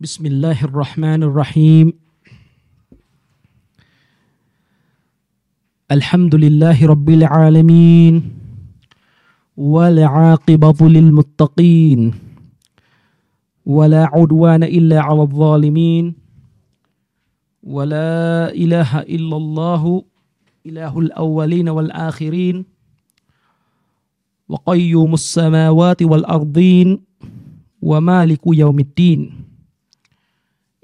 بسم الله الرحمن الرحيم الحمد لله رب العالمين والعاقبة للمتقين ولا عدوان إلا على الظالمين ولا إله إلا الله إله الأولين والآخرين وقيوم السماوات والأرضين ومالك يوم الدين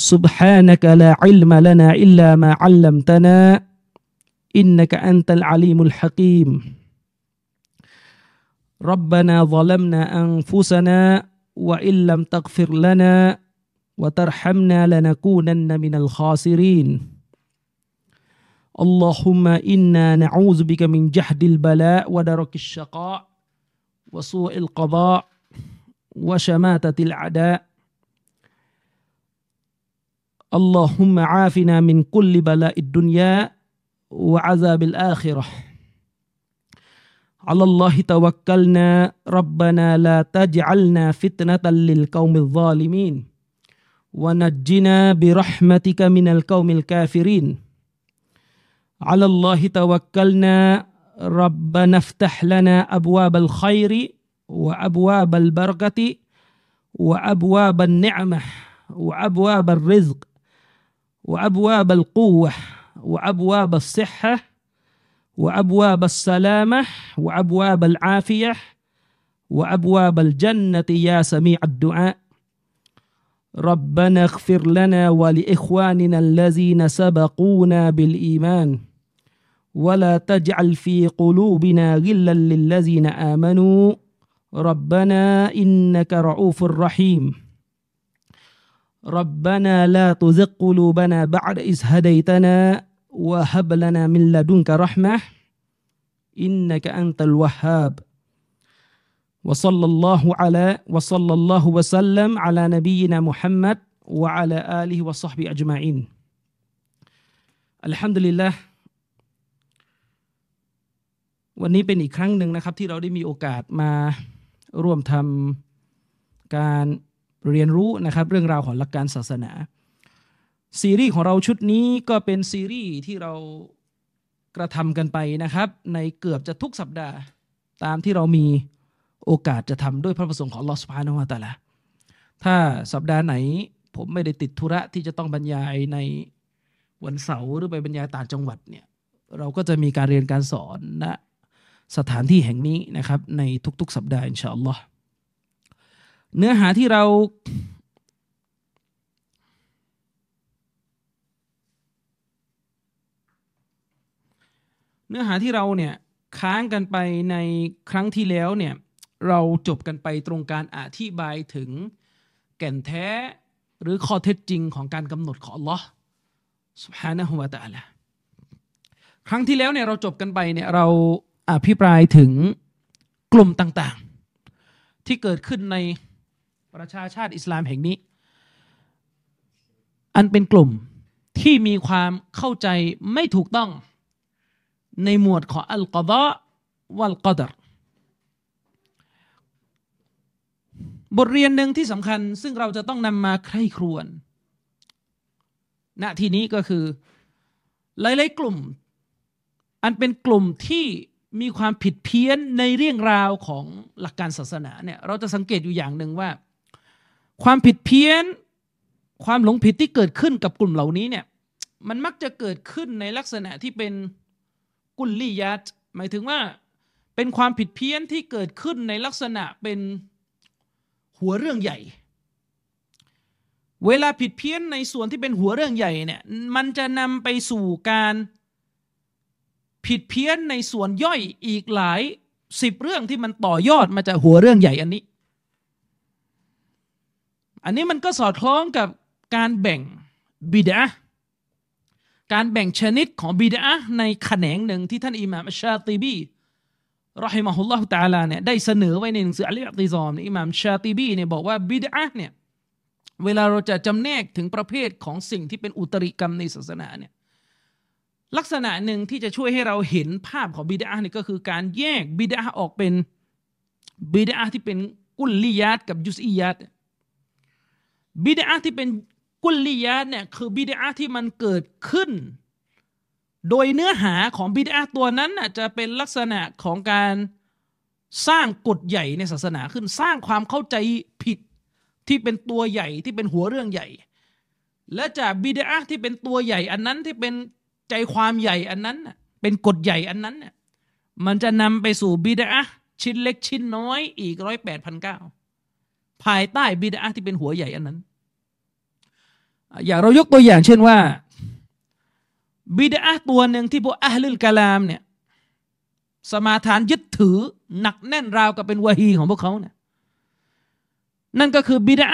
سبحانك لا علم لنا الا ما علمتنا انك انت العليم الحكيم ربنا ظلمنا انفسنا وان لم تغفر لنا وترحمنا لنكونن من الخاسرين اللهم انا نعوذ بك من جهد البلاء ودرك الشقاء وسوء القضاء وشماتة الأعداء اللهم عافنا من كل بلاء الدنيا وعذاب الآخرة. على الله توكلنا. ربنا لا تجعلنا فتنة للقوم الظالمين. ونجنا برحمتك من القوم الكافرين. على الله توكلنا. ربنا افتح لنا أبواب الخير وأبواب البركة وأبواب النعمة وأبواب الرزق. وأبواب القوة وأبواب الصحة وأبواب السلامة وأبواب العافية وأبواب الجنة يا سميع الدعاء. ربنا اغفر لنا ولإخواننا الذين سبقونا بالإيمان. ولا تجعل في قلوبنا غلا للذين آمنوا. ربنا إنك رؤوف رحيم. ربنا لا تزغ قلوبنا بعد إذ هديتنا وهب لنا من لدنك رحمة إنك أنت الوهاب وصلى الله على وصلى الله وسلم على نبينا محمد وعلى آله وصحبه أجمعين الحمد لله วันนี้เป็นอีกครั้งหนึ่งนะครับ ที่เราได้มีโอกาสมาร่วมทำการ เรียนรู้นะครับเรื่องราวของหลักการศาสนา ซีรีส์ของเราชุดนี้ก็เป็นซีรีส์ที่เรากระทำกันไปนะครับ ในเกือบจะทุกสัปดาห์ ตามที่เรามีโอกาสจะทำด้วยพระประสงค์ของลอสพานุวาตาละถ้าสัปดาห์ไหนผมไม่ได้ติดธุระที่จะต้องบรรยายในวันเสาร์หรือไปบรรยายต่างจังหวัดเนี่ยเราก็จะมีการเรียนการสอนณนะสถานที่แห่งนี้นะครับในทุกๆ สัปดาห์อินชาอัลลอฮ์ เนื้อหาที่เรา เนื้อหาที่เราเนี่ยค้างกันไปในครั้งที่แล้วเนี่ยเราจบกันไปตรงการอธิบายถึงแก่นแท้หรือข้อเท็จจริงของการกำหนดของ Allah سبحانه และ تعالى ครั้งที่แล้วเนี่ยเราจบกันไปเนี่ยเราอภิปรายถึงกลุ่มต่างๆ ที่เกิดขึ้นใน ประชาชาติอิสลามแห่งนี้ อันเป็นกลุ่มที่มีความเข้าใจไม่ถูกต้องในหมวดของอัลกอดะวัลกอดรบทเรียนหนึ่งที่สำคัญซึ่งเราจะต้องนำมาใคร่ครวญณที่นี้ก็คือ หลาย ๆ กลุ่ม อันเป็นกลุ่มที่มีความผิดเพี้ยนในเรื่องราวของหลักการศาสนาเนี่ยเราจะสังเกตอยู่อย่างหนึ่งว่า ความผิดเพี้ยน ความหลงผิดที่เกิดขึ้นกับกลุ่มเหล่านี้เนี่ย มันมักจะเกิดขึ้นในลักษณะที่เป็นกุลลียัตหมายถึงว่าเป็นความผิดเพี้ยนที่เกิดขึ้นในลักษณะเป็นหัวเรื่องใหญ่ เวลาผิดเพี้ยนในส่วนที่เป็นหัวเรื่องใหญ่เนี่ย มันจะนำไปสู่การผิดเพี้ยนในส่วนย่อยอีกหลายสิบเรื่องที่มันต่อยอดมาจากหัวเรื่องใหญ่อันนี้ อันนี้มันก็สอดคล้องกับการแบ่งบิดาการแบ่งชนิดของบิดาในแขนงหนึ่งที่ท่านอิหม่ามชาติบีรอฮิมะฮุลลอฮุตาลาเนี่ยได้เสนอไว้ในหนังสืออัลลอฮติซอมอิหม่ามชาติบีเนี่ยบอกว่าบิดาเนี่ยเวลาเราจะจำแนกถึงประเภทของสิ่งที่เป็นอุตริกรรมในศาสนาเนี่ยลักษณะหนึ่งที่จะช่วยให้เราเห็นภาพของบิดาเนี่ยก็คือการแยกบิดาออกเป็นบิดาที่เป็นกุลลียาตกับยุสอียาต บิดาที่เป็นกุลลียาตเนี่ยคือบิดาที่มันเกิดขึ้น โดยเนื้อหาของบิดาตัวนั้นจะเป็นลักษณะของการสร้างกฎใหญ่ในศาสนาขึ้นสร้างความเข้าใจผิดที่เป็นตัวใหญ่ที่เป็นหัวเรื่องใหญ่ และจากบิดาที่เป็นตัวใหญ่อันนั้นที่เป็นใจความใหญ่อันนั้นเป็นกฎใหญ่อันนั้นมันจะนำไปสู่บิดาชิ้นเล็กชิ้นน้อยอีกร้อยแปดพันเก้าภายใต้บิดาที่เป็นหัวใหญ่อันนั้น อย่างเรายกตัวอย่างเช่นว่า บิดาตัวหนึ่งที่พวกอัลลุกาลามเนี่ยสมาทานยึดถือหนักแน่นราวกับเป็นวะฮีของพวกเขาเนี่ยนั่นก็คือบิดา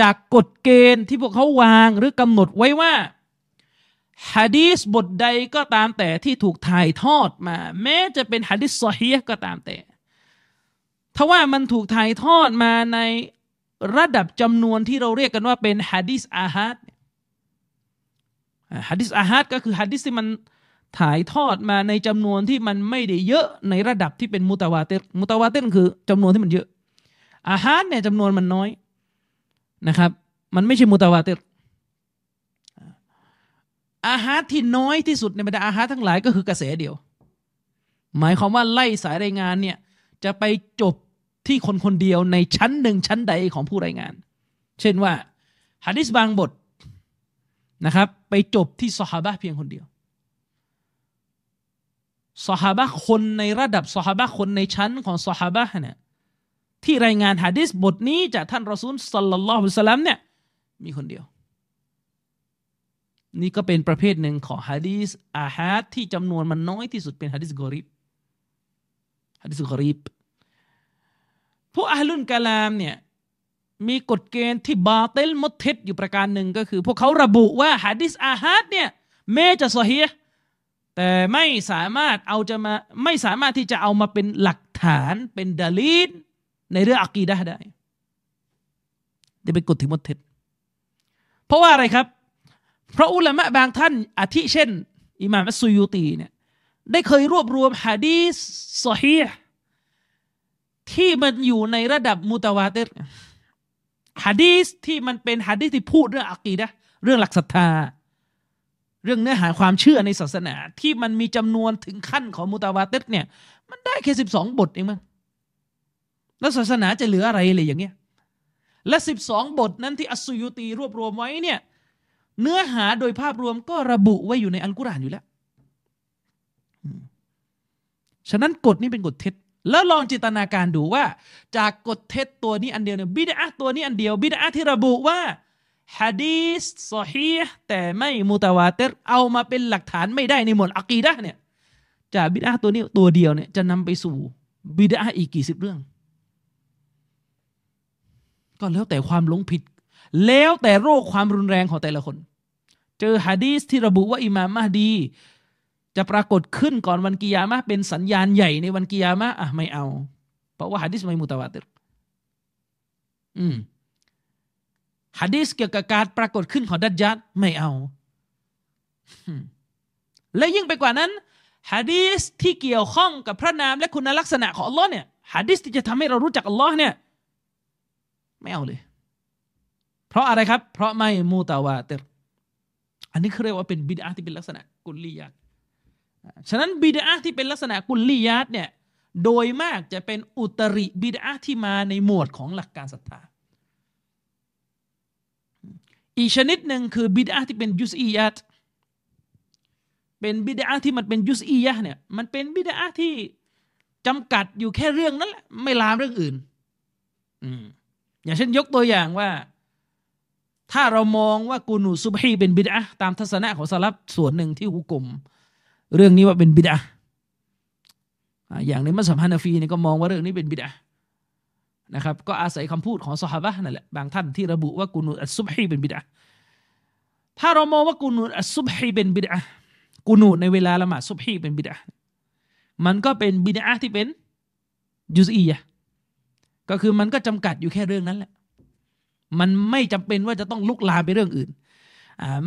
จากกฎเกณฑ์ที่พวกเขาวางหรือกำหนดไว้ว่าฮะดีสบทใดก็ตามแต่ที่ถูกถ่ายทอดมา แม้จะเป็นฮะดีสซอฮีก็ตามแต่ถ้าว่ามันถูกถ่ายทอดมาใน ระดับจำนวนที่เราเรียกกันว่าเป็นฮะดีสอาฮัดฮะดีสอาฮัดก็คือฮะดีสที่มันถ่ายทอดมาในจำนวนที่มันไม่ได้เยอะในระดับที่เป็นมุตาวาเตมุตาวาเตคือจำนวนที่มันเยอะอาฮัดเนี่ยจำนวนมันน้อยนะครับ มันไม่ใช่มุตาวาเตอาหารที่น้อยที่สุดในบรรดาอาหารทั้งหลายก็คือกระแสเดียว หมายความว่าไล่สายรายงานเนี่ยจะไปจบ ที่คนคนเดียวในชั้นหนึ่งชั้นใดของผู้รายงาน เช่นว่าฮะดิษบางบทนะครับ ไปจบที่สฮาบะเพียงคนเดียวสฮาบะคนในระดับสฮาบะคนในชั้นของสฮาบะเนี่ยที่รายงานฮะดิษบทนี้จากท่านรอซูลสัลลัลลอฮุสลามเนี่ยมีคนเดียว นี่ก็เป็นประเภทหนึ่งของฮะดีสอาฮัดที่จำนวนมันน้อยที่สุดเป็นฮะดีสกอริบฮะดีสกอริบ พวกอาลุนกาลามเนี่ยมีกฎเกณฑ์ที่บาเตลมดเท็อยู่ประการหนึ่งก็คือ พวกเขาระบุว่าฮะดิษอาฮัดเนี่ยแม้จะสเฮีแต่ไม่สามารถเอาจะมาไม่สามารถที่จะเอามาเป็นหลักฐานเป็นดลีลในเรื่องอักีดะได้จะเป็นกฎที่มดเท็เพราะว่าอะไรครับ เพราะอุลามะบางท่านอาทิเช่น อิหม่ามอัสซุยูตีเนี่ยได้เคยรวบรวมฮะดีสซอฮี ที่มันอยู่ในระดับมุตาวาเตฮะดีสที่มันเป็นฮะดีสที่พูดเรื่องอักีดะเรื่องหลักศรัทธา เรื่องเนื้อหาความเชื่อในศาสนา ที่มันมีจำนวนถึงขั้นของมุตาวาเตเนี่ย มันได้แค่สิบสองบทเองมั้งแล้วศาสนาจะเหลืออะไรเลยอย่างเงี้ยและสิบสองบทนั้นที่อัสซุยูตีรวบรวมไว้เนี่ยเนื้อหาโดยภาพรวมก็ระบุไว้อยู่ในอัลกุรอานอยู่แล้ว ฉะนั้นกฎนี้เป็นกฎเท็จ แล้วลองจินตนาการดูว่า จากกฎเท็จตัวนี้อันเดียวเนี่ยบิดาตัวนี้อันเดียวบิดาที่ระบุว่าฮะดีสซอฮีแต่ไม่มุตาวาเตรเอามาเป็นหลักฐานไม่ได้ในหมวดอักีดะเนี่ยจากบิดาตัวนี้ตัวเดียวเนี่ยจะนำไปสู่บิดาอีกกี่สิบเรื่อง ก็แล้วแต่ความหลงผิด แล้วแต่โรคความรุนแรงของแต่ละคน เจอฮะดีสที่ระบุว่าอิมามมหดี จะปรากฏขึ้นก่อนวันกิยามะเป็นสัญญาณใหญ่ในวันกิยามะอะไม่เอา เพราะว่าฮะดีสไม่มุตวาติรอืมฮะดีสเกี่ยวกับการปรากฏขึ้นของดัจญัดไม่เอา และยิ่งไปกว่านั้นฮะดีสที่เกี่ยวข้องกับพระนามและคุณลักษณะของอัลลอฮ์เนี่ยฮะดีสที่จะทำให้เรารู้จักอัลลอฮ์เนี่ย ไม่เอาเลย เพราะอะไรครับ เพราะไม่มูตาวาติรอันนี้เขาเรียกว่าเป็นบิดาที่เป็นลักษณะกุลลียาต ฉะนั้นบิดาที่เป็นลักษณะกุลลียาตเนี่ยโดยมากจะเป็นอุตริบิดาที่มาในหมวดของหลักการศรัทธา อีกชนิดหนึ่งคือบิดาที่เป็นยุสอียาตเป็นบิดาที่มันเป็นยุสอียะเนี่ยมันเป็นบิดาที่จำกัดอยู่แค่เรื่องนั้นแหละไม่ลามเรื่องอื่นอือย่างเช่นยกตัวอย่างว่า ถ้าเรามองว่ากูนูซุบฮีเป็นบิดาตามทัศนะของสลับส่วนหนึ่งที่ฮุกกลม เรื่องนี้ว่าเป็นบิดาอย่างในมัสยิดฮานาฟีนี่ก็มองว่าเรื่องนี้เป็นบิดานะครับก็อาศัยคำพูดของสหบะนั่นแหละบางท่านที่ระบุว่ากูนูอัสซุบฮีเป็นบิดาถ้าเรามองว่ากูนูอัสซุบฮีเป็นบิดากูนูในเวลาละหมาดซุบฮีเป็นบิดามันก็เป็นบิดาที่เป็นยุซียะก็คือมันก็จำกัดอยู่แค่เรื่องนั้นแหละมันไม่จำเป็นว่าจะต้องลุกลามไปเรื่องอื่น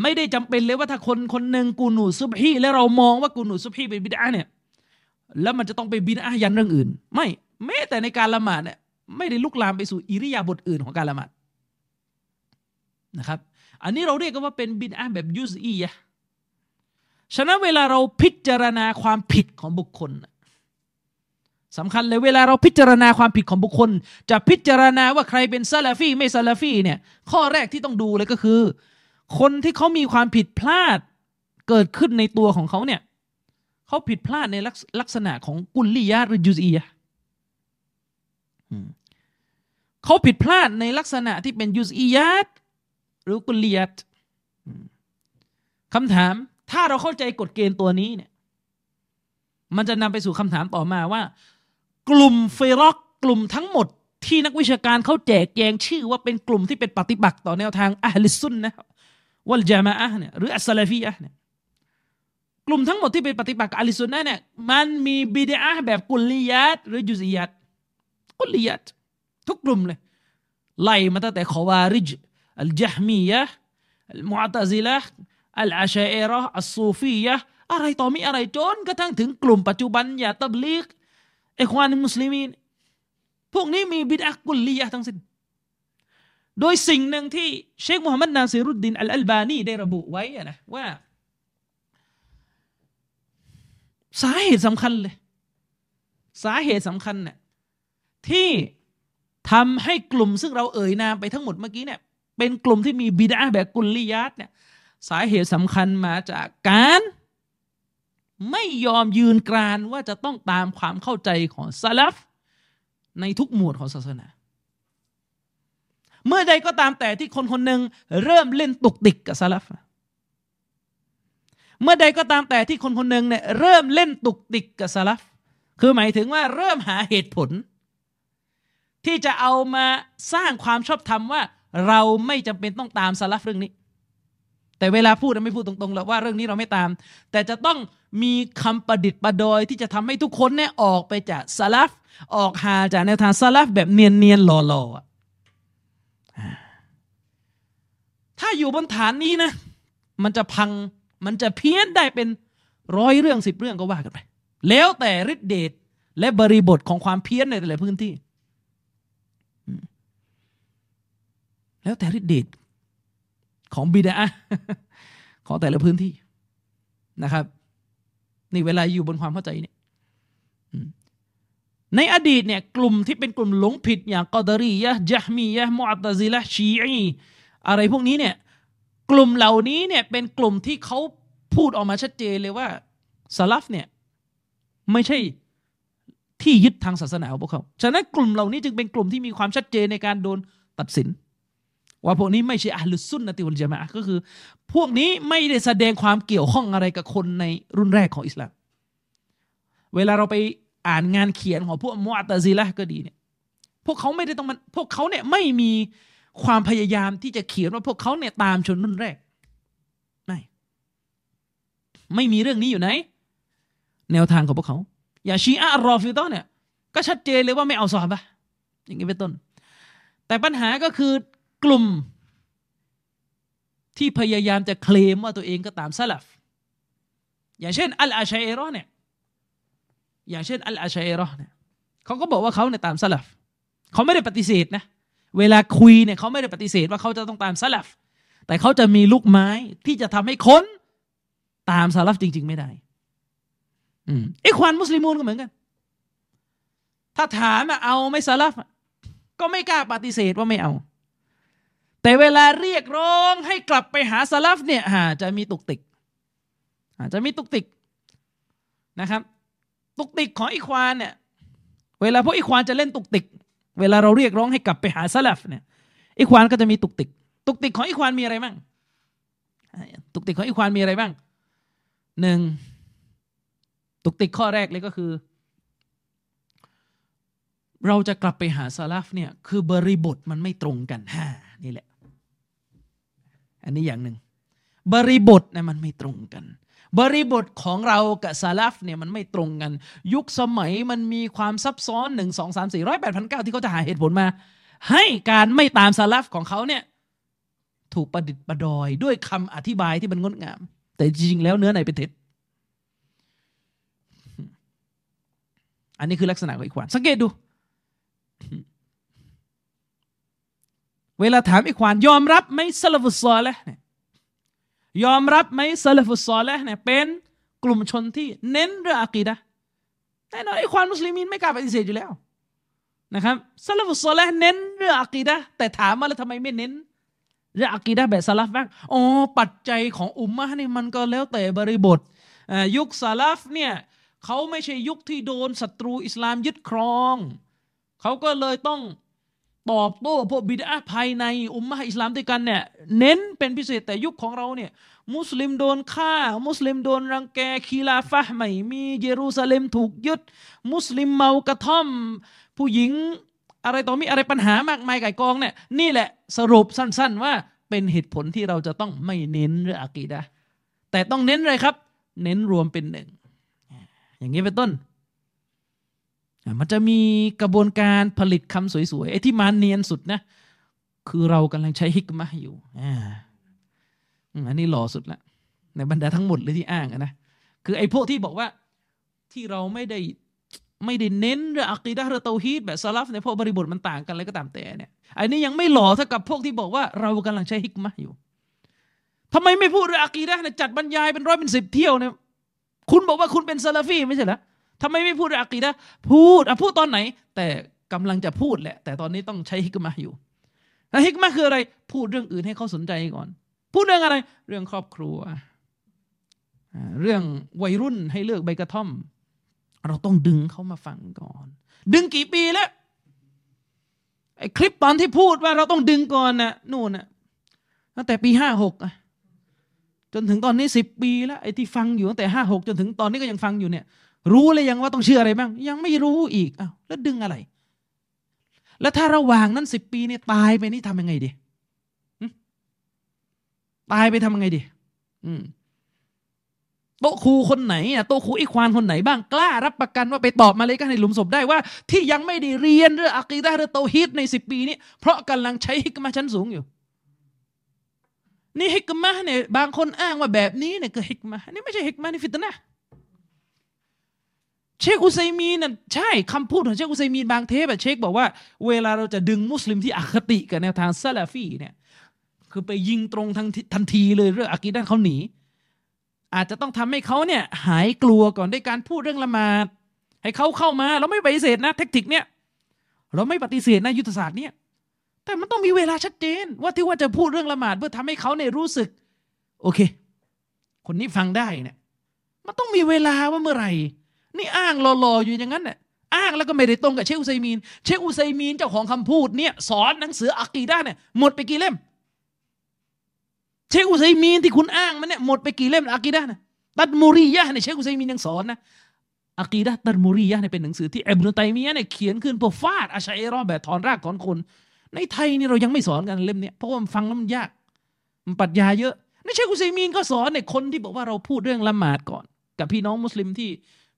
ไม่ได้จำเป็นเลยว่าถ้าคนคนหนึ่งกูนูซุบฮีแล้วเรามองว่ากูนูซุบฮีเป็นบิดาเนี่ยแล้วมันจะต้องไปบิดายันเรื่องอื่น ไม่แม้แต่ในการละหมาดเนี่ยไม่ได้ลุกลามไปสู่อิริยาบถอื่นของการละหมาดนะครับ อันนี้เราเรียกว่าเป็นบิดาแบบยุซอีะฉะนั้นเวลาเราพิจารณาความผิดของบุคคลสำคัญเลยเวลาเราพิจารณาความผิดของบุคคล จะพิจารณาว่าใครเป็นซาลาฟีไม่ซาลาฟีเนี่ยข้อแรกที่ต้องดูเลยก็คือ คนที่เขามีความผิดพลาดเกิดขึ้นในตัวของเขาเนี่ยเขาผิดพลาดในลักษณะของกุลลียะหรือยุซียะเขาผิดพลาดในลักษณะที่เป็นยุซียัตหรือกุลลียตคำถาม ถ้าเราเข้าใจกฎเกณฑ์ตัวนี้เนี่ย มันจะนำไปสู่คำถามต่อมาว่า กลุ่มเฟรอกกลุ่มทั้งหมดที่นักวิชาการเขาแจกแจงชื่อว่าเป็นกลุ่มที่เป็นปฏิบัติต่อแนวทางอัลลิซุนนะ วัลจามะอะเนี่ยหรืออัสซาลฟีอะเนี่ยกลุ่มทั้งหมดที่เป็นปฏิบัติกับอัลลิซุนนะเนี่ยมันมีบิดาแบบกุลียัตหรือยุซียัตกุลียัตทุกกลุ่มเลยไล่มาตั้งแต่ขวาริจอัลจฮมียะอัลมุอตซิละอัลอาชัยรออัลซูฟียะอะไรต่อมีอะไรจนกระทั่งถึงกลุ่มปัจจุบันอย่าตับลีกไอควานมุสลิมีนพวกนี้มีบิดากุลลียะทั้งสิ้น โดยสิ่งหนึ่งที่เชคมูฮัมมัดนาซีรุดดินอัลอัลบานีได้ระบุไว้นะว่า สาเหตุสำคัญเลย สาเหตุสำคัญเนี่ยที่ทำให้กลุ่มซึ่งเราเอ่ยนามไปทั้งหมดเมื่อกี้เนี่ยเป็นกลุ่มที่มีบิดาแบบกุลลียัตเนี่ยสาเหตุสำคัญมาจากการไม่ยอมยืนกรานว่าจะต้องตามความเข้าใจของซาลฟในทุกหมวดของศาสนา เมื่อใดก็ตามแต่ที่คนคนหนึ่งเริ่มเล่นตุกติกกับซาลฟเมื่อใดก็ตามแต่ที่คนคนหนึ่งเนี่ยเริ่มเล่นตุกติกกับซาลฟคือหมายถึงว่าเริ่มหาเหตุผล ที่จะเอามาสร้างความชอบธรรมว่า เราไม่จำเป็นต้องตามซาลฟเรื่องนี้ แต่เวลาพูดไม่พูดตรงๆหรอกว่าเรื่องนี้เราไม่ตาม แต่จะต้องมีคำประดิษฐ์ประดอยที่จะทำให้ทุกคนเนี่ยออกไปจากซาลฟออกหาจากแนวทางซาลฟแบบเนียนๆหล่อๆ ถ้าอยู่บนฐานนี้นะ มันจะพังมันจะเพี้ยนได้เป็นร้อยเรื่องสิบเรื่องก็ว่ากันไป แล้วแต่ฤทธิเดชและบริบทของความเพี้ยนในแต่ละพื้นที่ แล้วแต่ฤทธิเดชของบิดาของแต่ละพื้นที่นะครับ นี่เวลาอยู่บนความเข้าใจเนี่ย ในอดีตเนี่ยกลุ่มที่เป็นกลุ่มหลงผิดอย่างกอดารียะจฮมียะมุอัตซิละชีอีอะไรพวกนี้เนี่ยกลุ่มเหล่านี้เนี่ยเป็นกลุ่มที่เขาพูดออกมาชัดเจนเลยว่าสลัฟเนี่ยไม่ใช่ที่ยึดทางศาสนาของพวกเขา ฉะนั้นกลุ่มเหล่านี้จึงเป็นกลุ่มที่มีความชัดเจนในการโดนตัดสิน ว่าพวกนี้ไม่ใช่อัลลุซุนนะติวลจามะก็คือ พวกนี้ไม่ได้แสดงความเกี่ยวข้องอะไรกับคนในรุ่นแรกของอิสลาม เวลาเราไป อ่านงานเขียนของพวกมุอัตซิละก็ดีเนี่ยพวกเขาไม่ได้ต้องมันพวกเขาเนี่ยไม่มีความพยายามที่จะเขียนว่าพวกเขาเนี่ยตามชนรุ่นแรกไม่ไม่มีเรื่องนี้อยู่ไหน แนวทางของพวกเขา อย่าชีอะรอฟิตอเนี่ย ก็ชัดเจนเลยว่าไม่เอาซอบะอย่างนี้เป็นต้น แต่ปัญหาก็คือกลุ่ม ที่พยายามจะเคลมว่าตัวเองก็ตามซาลฟอย่างเช่น อัลอาชัยรอเนี่ย อย่างเช่นอัลอาชัยรอเนี่ยเขาก็บอกว่าเขาเนี่ยตามซาลฟเขาไม่ได้ปฏิเสธนะ เวลาคุยเนี่ยเขาไม่ได้ปฏิเสธว่าเขาจะต้องตามซาลฟแต่เขาจะมีลูกไม้ที่จะทำให้คนตามซาลฟจริง ๆ ไม่ได้ อืมไอ้ควานมุสลิมูนก็เหมือนกัน ถ้าถามเอาไม่ซาลฟก็ไม่กล้าปฏิเสธว่าไม่เอา แต่เวลาเรียกร้องให้กลับไปหาซาลฟเนี่ยฮะจะมีตุกติกอาจจะมีตุกติกนะครับ ตุกติกของอีควานเนี่ยเวลาพวกอีควานจะเล่นตุกติก เวลาเราเรียกร้องให้กลับไปหาซาลฟเนี่ยอิควานก็จะมีตุกติก ตุกติกของอิควานมีอะไรบ้างตุกติกของอิควานมีอะไรบ้างหนึ่งตุกติกข้อแรกเลยก็คือ เราจะกลับไปหาซาลฟเนี่ยคือบริบทมันไม่ตรงกันฮ่านี่แหละ อันนี้อย่างหนึ่งบริบทเนี่ยมันไม่ตรงกัน บริบทของเรากับซาลฟเนี่ยมันไม่ตรงกัน ยุคสมัยมันมีความซับซ้อนหนึ่งสองสามสี่ร้อยแปดพันเก้าที่เขาจะหาเหตุผลมา ให้การไม่ตามซาลฟของเขาเนี่ยถูกประดิษฐ์ประดอยด้วยคำอธิบายที่มันงดงาม แต่จริงแล้วเนื้อในเป็นเท็จอันนี้คือลักษณะของอีกวานสังเกตดู เวลาถามอีกวานยอมรับไหมซาลฟุซอลแล้วเนี่ย ยอมรับไหมซาลฟุตซอลแล้วเนี่ยเป็นกลุ่มชนที่เน้นเรื่องอะกีดะแน่นอนไอ้ความมุสลิมินไม่กล้าปฏิเสธอยู่แล้วนะครับซาลฟุตซอลเน้นเรื่องอะกีดะแต่ถามมาแล้วทำไมไม่เน้นเรื่องอะกีดะแบบซาลฟบ้างอ๋อปัจจัยของอุมมะนี่มันก็แล้วแต่บริบทยุคซาลฟเนี่ยเขาไม่ใช่ยุคที่โดนศัตรูอิสลามยึดครอง เขาก็เลยต้อง ตอบโต้พวกบิดาภายในอุมมะอิสลามด้วยกันเนี่ยเน้นเป็นพิเศษแต่ยุคของเราเนี่ยมุสลิมโดนฆ่า มุสลิมโดนรังแกคีลาฟะใหม่มีเยรูซาเล็มถูกยึด มุสลิมเมากระท่อม ผู้หญิงอะไรต่อมีอะไรปัญหามากมายไก่กองเนี่ยนี่แหละสรุปสั้น ๆ ว่าเป็นเหตุผลที่เราจะต้องไม่เน้นเรื่องอะกีดะแต่ต้องเน้นเลยครับ เน้นรวมเป็นหนึ่งอย่างนี้เป็นต้น มันจะมีกระบวนการผลิตคำสวยๆไอ้ที่มาเนียนสุดนะ คือเรากำลังใช้ฮิกมะอยู่อ่าอันนี้หล่อสุดละในบรรดาทั้งหมดเลยที่อ้างนะคือไอ้พวกที่บอกว่าที่เราไม่ได้ไม่ได้เน้นเรื่องอักีดะเรื่องเตาฮีดแบบซาลฟในพวกบริบทมันต่างกันอะไรก็ตามแต่เนี่ยอันนี้ยังไม่หล่อเท่ากับพวกที่บอกว่าเรากำลังใช้ฮิกมะอยู่ทำไมไม่พูดเรื่องอักีดะเนี่ยจัดบรรยายเป็นร้อยเป็นสิบเที่ยวเนี่ยคุณบอกว่าคุณเป็นซาลาฟีไม่ใช่เหรอ ทำไมไม่พูดอักีดะพูดอะพูดตอนไหน แต่กำลังจะพูดแหละ แต่ตอนนี้ต้องใช้ฮิกมาอยู่แล้วฮิกมาคืออะไร พูดเรื่องอื่นให้เขาสนใจก่อน พูดเรื่องอะไร เรื่องครอบครัว เรื่องวัยรุ่นให้เลือกใบกระท่อม เราต้องดึงเขามาฟังก่อน ดึงกี่ปีแล้วไอ้คลิปตอนที่พูดว่าเราต้องดึงก่อนนะ่ะนู่นน่ะตั้งแต่ปีห้าหกอะจนถึงตอนนี้สิบปีแล้วไอ้ที่ฟังอยู่ตั้งแต่ห้าหกจนถึงตอนนี้ก็ยังฟังอยู่เนี่ย รู้เลยยังว่าต้องเชื่ออะไรบ้าง ยังไม่รู้อีกอ้าวแล้วดึงอะไร แล้วถ้าระหว่างนั้นสิบปีเนี่ยตายไปนี่ทำยังไงดีตายไปทำยังไงดีอืมโต๊ะครูคนไหนอะโต๊ะครูอีควานคนไหนบ้างกล้ารับประกันว่าไปตอบมาเลยก็ในหลุมศพได้ว่า ที่ยังไม่ได้เรียนเรื่องอักีดะเรื่องโตฮิตในสิบปีนี้เพราะกำลังใช้ฮิกมาชั้นสูงอยู่ นี่ฮิกมะเนี่ยบางคนอ้างว่าแบบนี้เนี่ยคือฮิกมะนี่ไม่ใช่ฮิกมะนี่ฟิตนะ เชคอุไซมีนน่ะใช่คำพูดของเชคอุไซมีนบางเทปแบบเชคบอกว่า เวลาเราจะดึงมุสลิมที่อคติกับแนวทางซาลาฟีเนี่ยคือไปยิงตรงทันทันทีเลยเรื่องอากีด้านเขาหนี อาจจะต้องทำให้เขาเนี่ยหายกลัวก่อนด้วยการพูดเรื่องละหมาด ให้เขาเข้ามาเราไม่ปฏิเสธนะเทคนิคเนี่ยเราไม่ปฏิเสธนะยุทธศาสตร์เนี่ยแต่มันต้องมีเวลาชัดเจน ว่าที่ว่าจะพูดเรื่องละหมาดเพื่อทำให้เขาเนี่ยรู้สึก โอเค คนนี้ฟังได้เนี่ยมันต้องมีเวลาว่าเมื่อไหร่ นี่อ้างรอๆอยู่อย่างนั้นเนี่ยอ้างแล้วก็ไม่ได้ตรงกับเชคอุซัยมีน เชคอุซัยมีนเจ้าของคำพูดเนี่ยสอนหนังสืออักีด้าเนี่ยหมดไปกี่เล่ม เชคอุซัยมีนที่คุณอ้างมันเนี่ยหมดไปกี่เล่มอักีด้าเนี่ยตัดมูรียะเนี่ยเชคอุซัยมีนยังสอนนะอักีดะตัดมูรียะเนี่ยเป็นหนังสือที่อิบนุตัยมียะเนี่ยเขียนขึ้นเพื่อฟาดอาชัยรอแบบถอนรากถอนคน ในไทยนี่เรายังไม่สอนกันเล่มนี้เพราะว่ามันฟังแล้วมันยาก มันปัดยาเยอะนี่เชคอุซัยมีนก็สอนเนี่ยคนที่บอกว่าเราพูดเรื่องละหมาดก่อน กับพี่น้องมุสลิมที่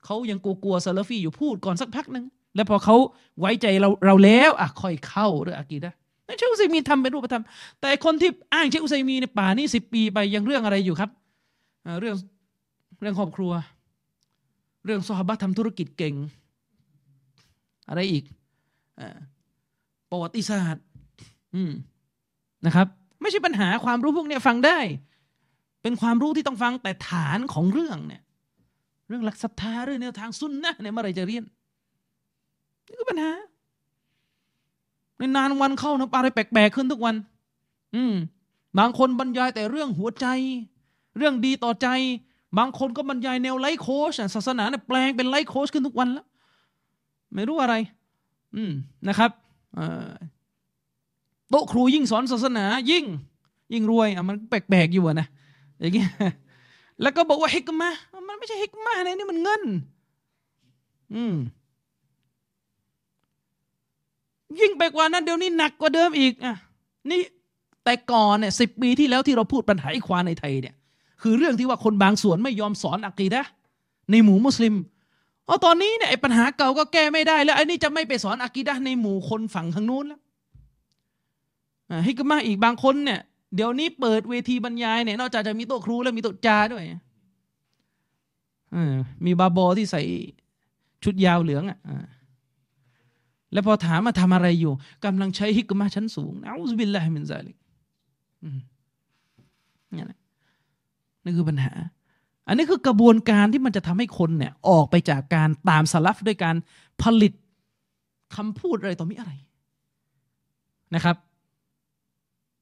เขายังกลัวๆซาลฟีอยู่พูดก่อนสักพักหนึ่งแล้วพอเขาไว้ใจเราเราแล้วอะค่อยเข้าเรื่องอากีดะนี่เชคอุซัยมีทำเป็นรูปธรรม แต่คนที่อ้างเชคอุซัยมีในป่านี้สิบปีไปยังเรื่องอะไรอยู่ครับเรื่องเรื่องครอบครัว เรื่องซอฮาบะทำธุรกิจเก่ง อะไรอีกประวัติศาสตร์นะครับ ไม่ใช่ปัญหาความรู้พวกนี้ฟังได้ เป็นความรู้ที่ต้องฟังแต่ฐานของเรื่องเนี่ย รื่องหลักศรัทธาเรื่องแนวทางสุนนะเนี่ยเมื่อไรจะเรียนนี่ก็ปัญหาในนานวันเข้านะอะไรแปลกๆขึ้นทุกวัน อืมบางคนบรรยายแต่เรื่องหัวใจ เรื่องดีต่อใจ บางคนก็บรรยายแนวไลฟ์โค้ชศาสนาเนี่ยแปลงเป็นไลฟ์โค้ชขึ้นทุกวันแล้ว ไม่รู้อะไร อืมนะครับโต๊ะครูยิ่งสอนศาสนายิ่ง ยิ่งรวยอะมันแปลกๆอยู่นะอย่างเงี้ยแล้วก็บอกว่าฮิกมา มันไม่ใช่ฮิกมาเนี่ยนี่มันเงิน อืม ยิ่งไปกว่านั้นเดี๋ยวนี้หนักกว่าเดิมอีกอะนี่แต่ก่อนเนี่ยสิปีที่แล้วที่เราพูดปัญหาอิควานในไทยเนี่ย คือเรื่องที่ว่าคนบางส่วนไม่ยอมสอนอักีดะในหมู่มุสลิมเอาตอนนี้เนี่ยปัญหาเก่าก็แก้ไม่ได้ แล้วไอ้นี่จะไม่ไปสอนอะกีดะในหมู่คนฝั่งทางนู้นแล้วฮิกมาอีกบางคนเนี่ยเดี๋ยวนี้เปิดเวทีบรรยายเนี่ยนอกจากจะมีโต๊ะครูแล้วมีโต๊ะจาด้วย มีบาบอที่ใส่ชุดยาวเหลืองอะแล้วพอถามมาทำอะไรอยู่กำลังใช้ฮิกมาชั้นสูงنعوذ بالله من ذلكนี่แหละนี่คือปัญหา อันนี้คือกระบวนการที่มันจะทำให้คนเนี่ย ออกไปจากการตามสลับด้วยการผลิตคำพูดอะไรต่อมีอะไรนะครับ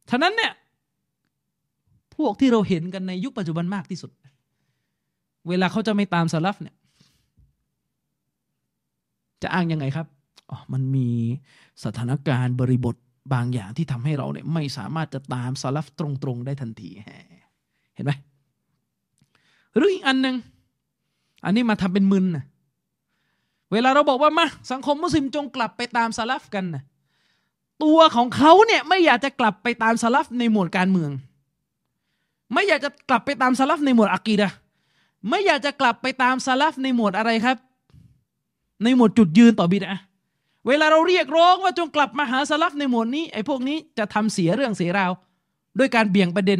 ฉะนั้นเนี่ย พวกที่เราเห็นกันในยุคปัจจุบันมากที่สุด เวลาเขาจะไม่ตามสลับเนี่ย จะอ้างยังไงครับอ๋อมันมีสถานการณ์บริบทบางอย่างที่ทำให้เราเนี่ยไม่สามารถจะตามสลับตรงๆได้ทันที เห็นไหมหรืออีกอันหนึ่งอันนี้มาทำเป็นมึนนะเวลาเราบอกว่ามาสังคมมุสลิมจงกลับไปตามสลับกันนะตัวของเขาเนี่ยไม่อยากจะกลับไปตามสลับในหมวดการเมือง ไม่อยากจะกลับไปตามสลับในหมวดอักีดะ ไม่อยากจะกลับไปตามสลับในหมวดอะไรครับ ในหมวดจุดยืนต่อบิดะเวลาเราเรียกร้องว่าจงกลับมาหาสลับในหมวดนี้ไอ้พวกนี้จะทำเสียเรื่องเสียราวด้วยการเบี่ยงประเด็น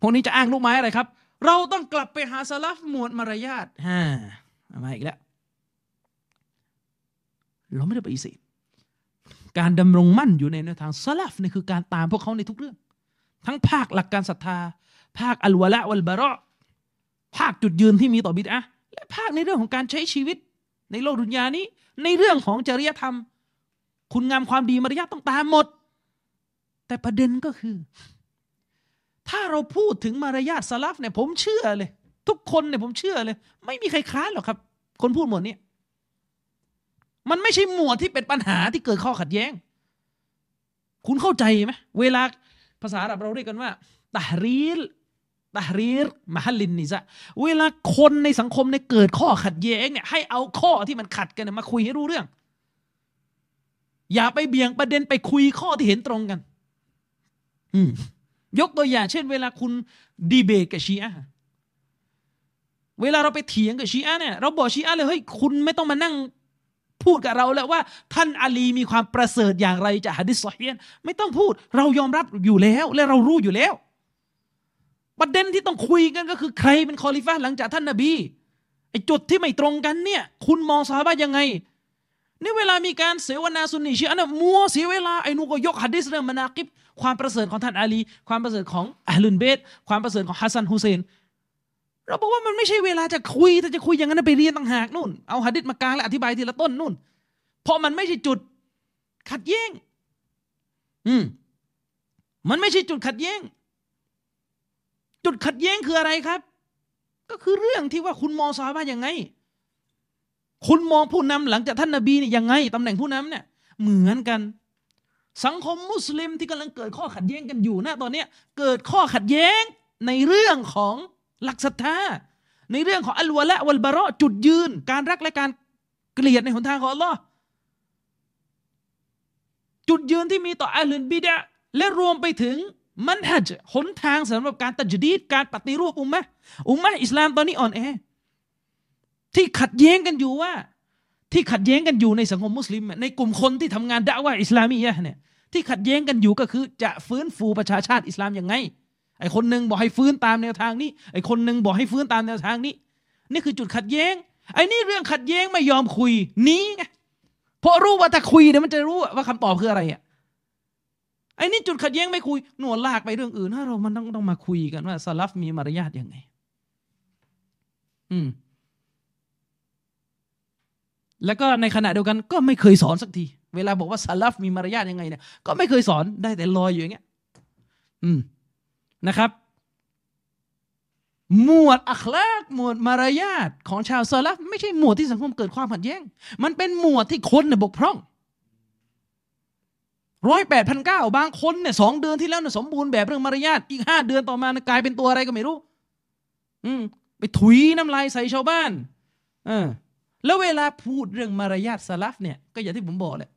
พวกนี้จะอ้างลูกไม้อะไรครับ เราต้องกลับไปหาสลับหมวดมารยาทฮ่ามาอีกแล้ว เราไม่ได้ปฏิเสธการดำรงมั่นอยู่ในแนวทางสลับนี่คือการตามพวกเขาในทุกเรื่อง ทั้งภาคหลักการศรัทธา ภาคอัลวะละวัลบาระ ภาคจุดยืนที่มีต่อบิดอะและภาคในเรื่องของการใช้ชีวิตในโลกดุนยานี้ ในเรื่องของจริยธรรม คุณงามความดีมารยาทต้องตามหมด แต่ประเด็นก็คือ ถ้าเราพูดถึงมารยาทสลับเนี่ยผมเชื่อเลย ทุกคนเนี่ยผมเชื่อเลย ไม่มีใครค้านหรอกครับ คนพูดหมดเนี่ยมันไม่ใช่หมวดที่เป็นปัญหาที่เกิดข้อขัดแย้ง คุณเข้าใจไหมเวลาภาษาเราเรียกกันว่าตารีล ตารีรมหัลลินนิซะเวลาคนในสังคมในเกิดข้อขัดแย้งเนี่ยให้เอาข้อที่มันขัดกันมาคุยให้รู้เรื่อง อย่าไปเบี่ยงประเด็นไปคุยข้อที่เห็นตรงกัน อืมยกตัวอย่างเช่น เวลาคุณดีเบตกับชีอะเวลาเราไปเถียงกับชีอะเนี่ยเราบอกชีอะเลยเฮ้ยคุณไม่ต้องมานั่งพูดกับเราแล้วว่า ท่านอาลีมีความประเสริฐอย่างไรจากฮะดิษซอฮีนไม่ต้องพูด เรายอมรับอยู่แล้ว และเรารู้อยู่แล้ว ประเด็นที่ต้องคุยกันก็คือใครเป็นคอลิฟ้าหลังจากท่านนบีไอ้จุดที่ไม่ตรงกันเนี่ย คุณมองซอฮาบะยังไงนี่เวลามีการเสวนาสุนีชีอะนะมัวเสียเวลาไอ้นู่นก็ยกฮะดิษเรื่องมานากิบความประเสริฐของท่านอาลี ความประเสริฐของأهل البيتความประเสริฐของฮัสซันฮุเซนเราบอกว่ามันไม่ใช่เวลาจะคุยถ้าจะคุยอย่างนั้นไปเรียนต่างหากนู่นเอาหะดิษมากลางและอธิบายทีละต้นนู่น เพราะมันไม่ใช่จุดขัดแย้ง อืมมันไม่ใช่จุดขัดแย้ง จุดขัดแย้งคืออะไรครับ ก็คือเรื่องที่ว่าคุณมองซาบะยังไง คุณมองผู้นำหลังจากท่านนาบีเนี่ยยังไงตำแหน่งผู้นำเนี่ย เหมือนกัน สังคมมุสลิมที่กำลังเกิดข้อขัดแย้งกันอยู่นะตอนนี้เกิดข้อขัดแย้งในเรื่องของหลักศรัทธาในเรื่องของอัลวะละวัลบาระจุดยืน การรักและการเกลียดในหนทางของอัลลอฮ์จุดยืนที่มีต่ออัลลุนบิดะและรวมไปถึง มันฮัจหนทางสำหรับการตัจดีดการปฏิรูปอุมมะอุมมะอิสลามตอนนี้อ่อนแอที่ขัดแย้งกันอยู่ว่า ที่ขัดแย้งกันอยู่ในสังคมมุสลิม ในกลุ่มคนที่ทำงานด่าว่าอิสลามีะเนี่ยที่ขัดแย้งกันอยู่ก็คือจะฟื้นฟูประชาชาติอิสลามยังไงไอคนหนึ่งบอกให้ฟื้นตามแนวทางนี้ไอคนหนึ่งบอกให้ฟื้นตามแนวทางนี้ นี่คือจุดขัดแย้งไอ้นี่เรื่องขัดแย้งไม่ยอมคุยนี้ไงเพราะรู้ว่าถ้าคุยเดี๋ยวมันจะรู้ว่าคำตอบคืออะไรอะ ไอ้นี่จุดขัดแย้งไม่คุย หนวดลากไปเรื่องอื่นถ้าเรามันต้องต้องมาคุยกันว่าสลับมีมารยาทยังไง อืม แล้วก็ในขณะเดียวกัน ก็ไม่เคยสอนสักที เวลาบอกว่าสลับมีมารยาทยังไงเนี่ย ก็ไม่เคยสอนได้แต่ลอยอยู่อย่างเงี้ย อืม นะครับ หมวดอัคลากหมวดมารยาทของชาวซาลฟไม่ใช่หมวดที่สังคมเกิดความขัดแย้ง มันเป็นหมวดที่คนเนี่ยบกพร่อง ร้อยแปดพันเก้าบางคนเนี่ยสองเดือนที่แล้วเนี่ยสมบูรณ์แบบเรื่องมารยาทอีกห้าเดือนต่อมากลายเป็นตัวอะไรก็ไม่รู้ อืมไปถุยน้ำลายใส่ชาวบ้านเออแล้วเวลาพูดเรื่องมารยาทสลับเนี่ยก็อย่างที่ผมบอกแหละ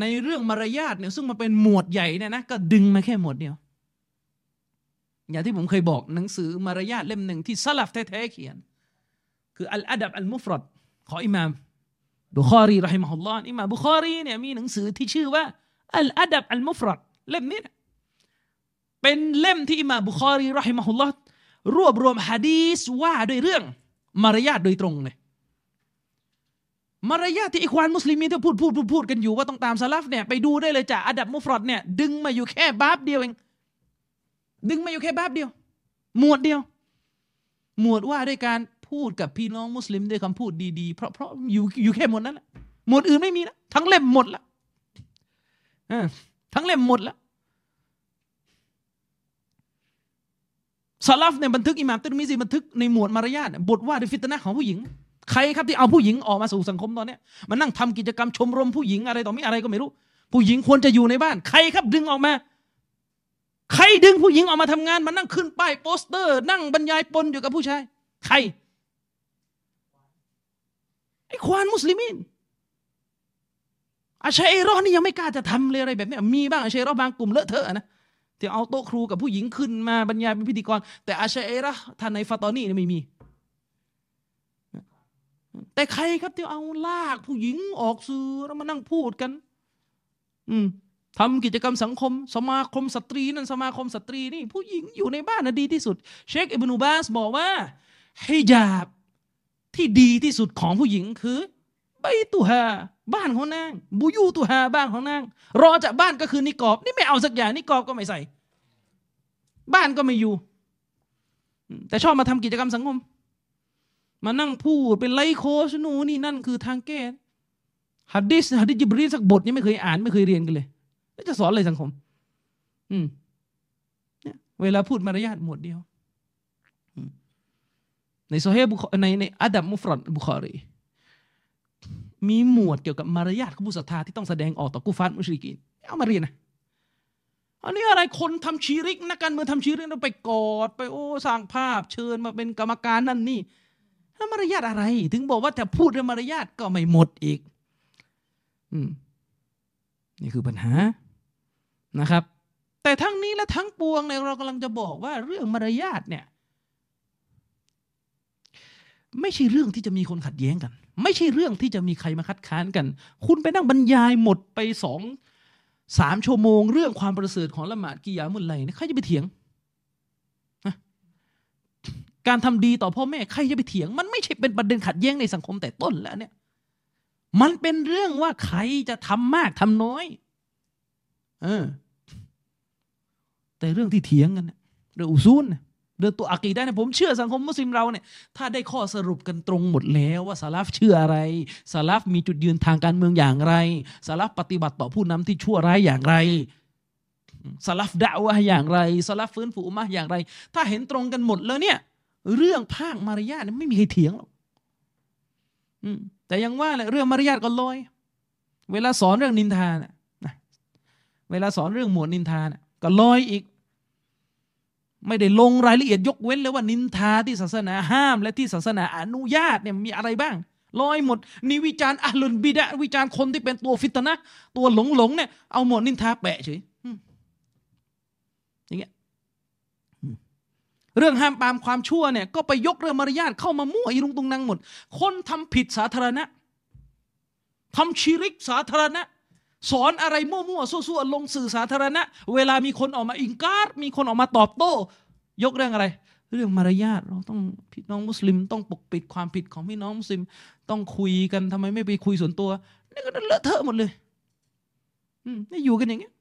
ในเรื่องมารยาทเนี่ยซึ่งมันเป็นหมวดใหญ่เนี่ยนะก็ดึงมาแค่หมวดเดียว อย่างที่ผมเคยบอกหนังสือมารยาทเล่มหนึ่งที่สลับแท้ๆเขียน คืออัลอาดับอัลมุฟรดของอิหม่าม บุคอรีรอฮิมฮุลลอฮ์อิหม่าบุคอรีเนี่ยมีหนังสือที่ชื่อว่าอัลอาดับอัลมุฟรัดเล่มนี้เป็นเล่มที่อิหม่าบุคอรีรอฮิมฮุลลอฮ์รวบรวมฮะดีสว่าด้วยเรื่องมารยาทโดยตรงเลยมารยาทที่อิควานมุสลิมีที่พูดพูดพูดพูดกันอยู่ว่าต้องตามสลับเนี่ยไปดูได้เลยจากอัดับมุฟรดเนี่ยดึงมาอยู่แค่บาบเดียวเอง ดึงมาอยู่แค่บาบเดียว หมวดเดียว หมวดว่าด้วยการ พูดกับพี่น้องมุสลิมด้วยคำพูดดีๆ เพราะเพราะอยู่อยู่แค่หมดนั้นแหละหมดอื่นไม่มีแล้วทั้งเล่มหมดละทั้งเล่มหมดละสลับเนี่ยบันทึกอิหม่ามตุลมิซีบันทึกในหมวดมารยาทบทว่าด้วยฟิตนะของผู้หญิง ใครครับที่เอาผู้หญิงออกมาสู่สังคมตอนนี้มานั่งทำกิจกรรมชมรมผู้หญิงอะไรต่อมีอะไรก็ไม่รู้ ผู้หญิงควรจะอยู่ในบ้าน ใครครับดึงออกมา ใครดึงผู้หญิงออกมาทำงานมานั่งขึ้นป้ายโปสเตอร์ นั่งบรรยายปนอยู่กับผู้ชาย ใคร ไอ้ควานมุสลิมินอาชัยรอนี่ยังไม่กล้าจะทำเลยอะไรแบบนี้มีบ้างอาชัยรอบางกลุ่มเลอะเทอะนะที่เอาโต๊ะครูกับผู้หญิงขึ้นมาบรรยายเป็นพิธีกร แต่อาชาอิเราะฮ์ท่านในฟาตอนี่ไม่มี แต่ใครครับที่เอาลากผู้หญิงออกสื่อแล้วมานั่งพูดกัน อืมทำกิจกรรมสังคม สมาคมสตรีนั่นสมาคมสตรีนี่ ผู้หญิงอยู่ในบ้านนะดีที่สุด เชคอิบนุบาซบอกว่าฮิญาบ ที่ดีที่สุดของผู้หญิงคือبيتهاบ้านของนางبيوتهاบ้านของนาง รอจากบ้านก็คือนิกอบ นี่ไม่เอาสักอย่างนิกอบก็ไม่ใส่ บ้านก็ไม่อยู่ แต่ชอบมาทำกิจกรรมสังคม มานั่งพูดเป็นไลโคชนูนี่นั่นคือทางแก้ฮัดดิสฮัดดิจิบรีสักบทยังไม่เคยอ่านไม่เคยเรียนกันเลย แล้วจะสอนอะไรสังคม อืมเนี่ยเวลาพูดมารยาทหมดเดียว ในโซเฮบุในในอัดับมุฟรอนบุคอรี มีหมวดเกี่ยวกับมารยาทของผู้ศรัทธาที่ต้องแสดงออกต่อกุฟานมุชริกินเอามาเรียนนะอันนี้อะไรคนทำชีริกนักการเมืองทำชีริกแล้วไปกอดไปโอ้สร้างภาพเชิญมาเป็นกรรมการนั่นนี่แล้วมารยาทอะไร ถึงบอกว่าแต่พูดเรื่องมารยาทก็ไม่หมดอีก อืม นี่คือปัญหานะครับ แต่ทั้งนี้และทั้งปวงเนี่ยเรากำลังจะบอกว่าเรื่องมารยาทเนี่ย ไม่ใช่เรื่องที่จะมีคนขัดแย้งกัน ไม่ใช่เรื่องที่จะมีใครมาคัดค้านกัน คุณไปนั่งบรรยายหมดไปสองสามชั่วโมง เรื่องความประเสริฐของละหมาดกิยามุลไลเนี่ยใครจะไปเถียงการทำดีต่อพ่อแม่ใครจะไปเถียง มันไม่ใช่เป็นประเด็นขัดแย้งในสังคมแต่ต้นแล้วเนี่ย มันเป็นเรื่องว่าใครจะทำมากทำน้อย เออ แต่เรื่องที่เถียงกันเรื่องอุซูล เรื่องตัวอักีได้เนี่ยผมเชื่อสังคมมุสลิมเราเนี่ยถ้าได้ข้อสรุปกันตรงหมดแล้วว่าสาลฟเชื่ออะไรสาลฟมีจุดยืนทางการเมืองอย่างไรสาลฟปฏิบัติต่อผู้นำที่ชั่วร้ายอย่างไรสลับด่าวะอย่างไรสลับฟื้นฟูอุมาอย่างไร ถ้าเห็นตรงกันหมดแล้วเนี่ย เรื่องภาคมารยาทไม่มีใครเถียงหรอกแต่ยังว่าแหละเรื่องมารยาทก็ลอย เวลาสอนเรื่องนินทานะเวลาสอนเรื่องหมวดนินทานะก็ลอยอีก ไม่ได้ลงรายละเอียดยกเว้นเลยว่านินทาที่ศาสนาห้าม และที่ศาสนาอนุญาตเนี่ยมีอะไรบ้างลอยหมดนี่วิจารณ์อัลลุนบิดะวิจารณ์คนที่เป็นตัวฟิตนะตัวหลงหลงเนี่ยเอาหมดนินทาแปะเฉยอย่างเงี้ยเรื่องห้ามปามความชั่วเนี่ยก็ไปยกเรื่องมารยาทเข้ามามั่วอีรุงตุงนังหมด คนทำผิดสาธารณะทำชีริกสาธารณะ สอนอะไรมั่วๆซั่วๆลงสื่อสาธารณะ เวลามีคนออกมาอิงการมีคนออกมาตอบโต้ ยกเรื่องอะไร เรื่องมารยาทเราต้องพี่น้องมุสลิม ต้องปกปิดความผิดของพี่น้องมุสลิม ต้องคุยกันทำไมไม่ไปคุยส่วนตัวนี่ก็เลอะเทอะหมดเลยนี่อยู่กันอย่างเงี้ย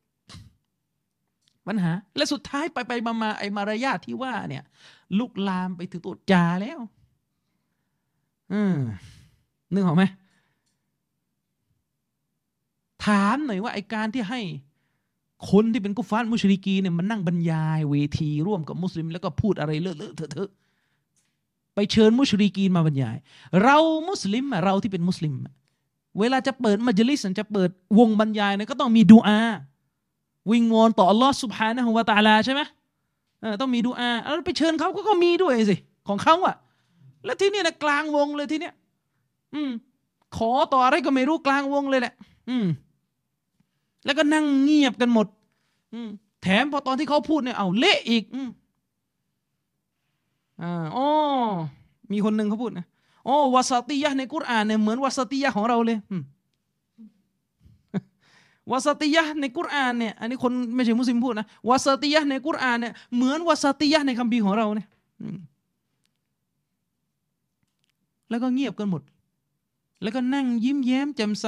ปัญหา และสุดท้ายไปไปมามาไอ้มารยาทที่ว่า เนี่ย ลุกลามไปถึงตัวจาแล้ว อืมนึกออกไหม ถามหน่อยว่าไอการที่ให้คนที่เป็นกุฟานมุชริกีเนี่ยมันนั่งบรรยายเวทีร่วมกับมุสลิม แล้วก็พูดอะไรเลอะเลอะเถอะไปเชิญมุชริกีนมาบรรยาย เรามุสลิมเราที่เป็นมุสลิม เวลาจะเปิดมัจลิสจะเปิดวงบรรยายเนี่ยก็ต้องมีดูอา วิงวอนต่ออัลลอฮ์สุบฮานะฮุวาตาลาใช่ไหมต้องมีดูอาแล้วไปเชิญเขาก็มีด้วยสิของเขาอะแล้วที่นี่นะกลางวงเลยที่เนี้ยอืม ขอต่ออะไรก็ไม่รู้กลางวงเลยแหละ อืม แล้วก็นั่งเงียบกันหมด อืแถมพอตอนที่เขาพูดเนี่ยเอาเละอีกอือ่าอ๋อมีคนหนึ่งเขาพูดนะอ๋อวาสติยะในกุรอานเนี่ยเหมือนวาสติยะของเราเลยวาสติยะในกุรอานเนี่ยอันนี้คนไม่ใช่มุสลิมพูดนะวาสติยะในกุรอานเนี่ยเหมือนวาสติยะในคัมภีร์ของเราเนี่ยแล้วก็เงียบกันหมด แล้วก็นั่งยิ้มแย้มแจ่มใส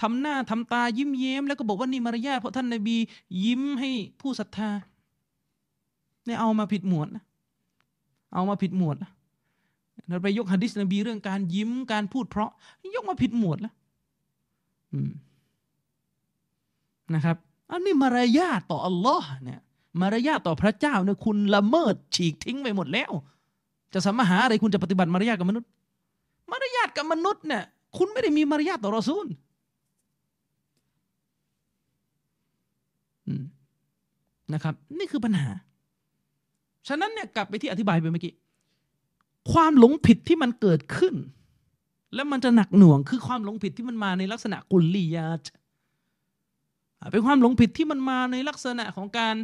ทำหน้าทำตายิ้มแย้ม แล้วก็บอกว่านี่มารยาทเพราะท่านนบี ยิ้มให้ผู้ศรัทธาเนี่ยเอามาผิดหมวดนะเอามาผิดหมวดนะเราไปยกฮะดิษนบีเรื่องการยิ้มการพูดเพราะ ยกมาผิดหมวดแล้วนะครับอันนี้มารยาทต่ออัลลอฮ์เนี่ยมารยาทต่อพระเจ้าเนี่ยคุณละเมิดฉีกทิ้งไปหมดแล้ว จะสมหาอะไรคุณจะปฏิบัติมารยาทกับมนุษย์ มารยาทกับมนุษย์เนี่ยคุณไม่ได้มีมารยาทต่อรอซูล นะครับ นี่คือปัญหา ฉะนั้นเนี่ยกลับไปที่อธิบายไปเมื่อกี้ ความหลงผิดที่มันเกิดขึ้น แล้วมันจะหนักหน่วง คือความหลงผิดที่มันมาในลักษณะกุลลียาตเป็นความหลงผิดที่มันมาในลักษณะของการ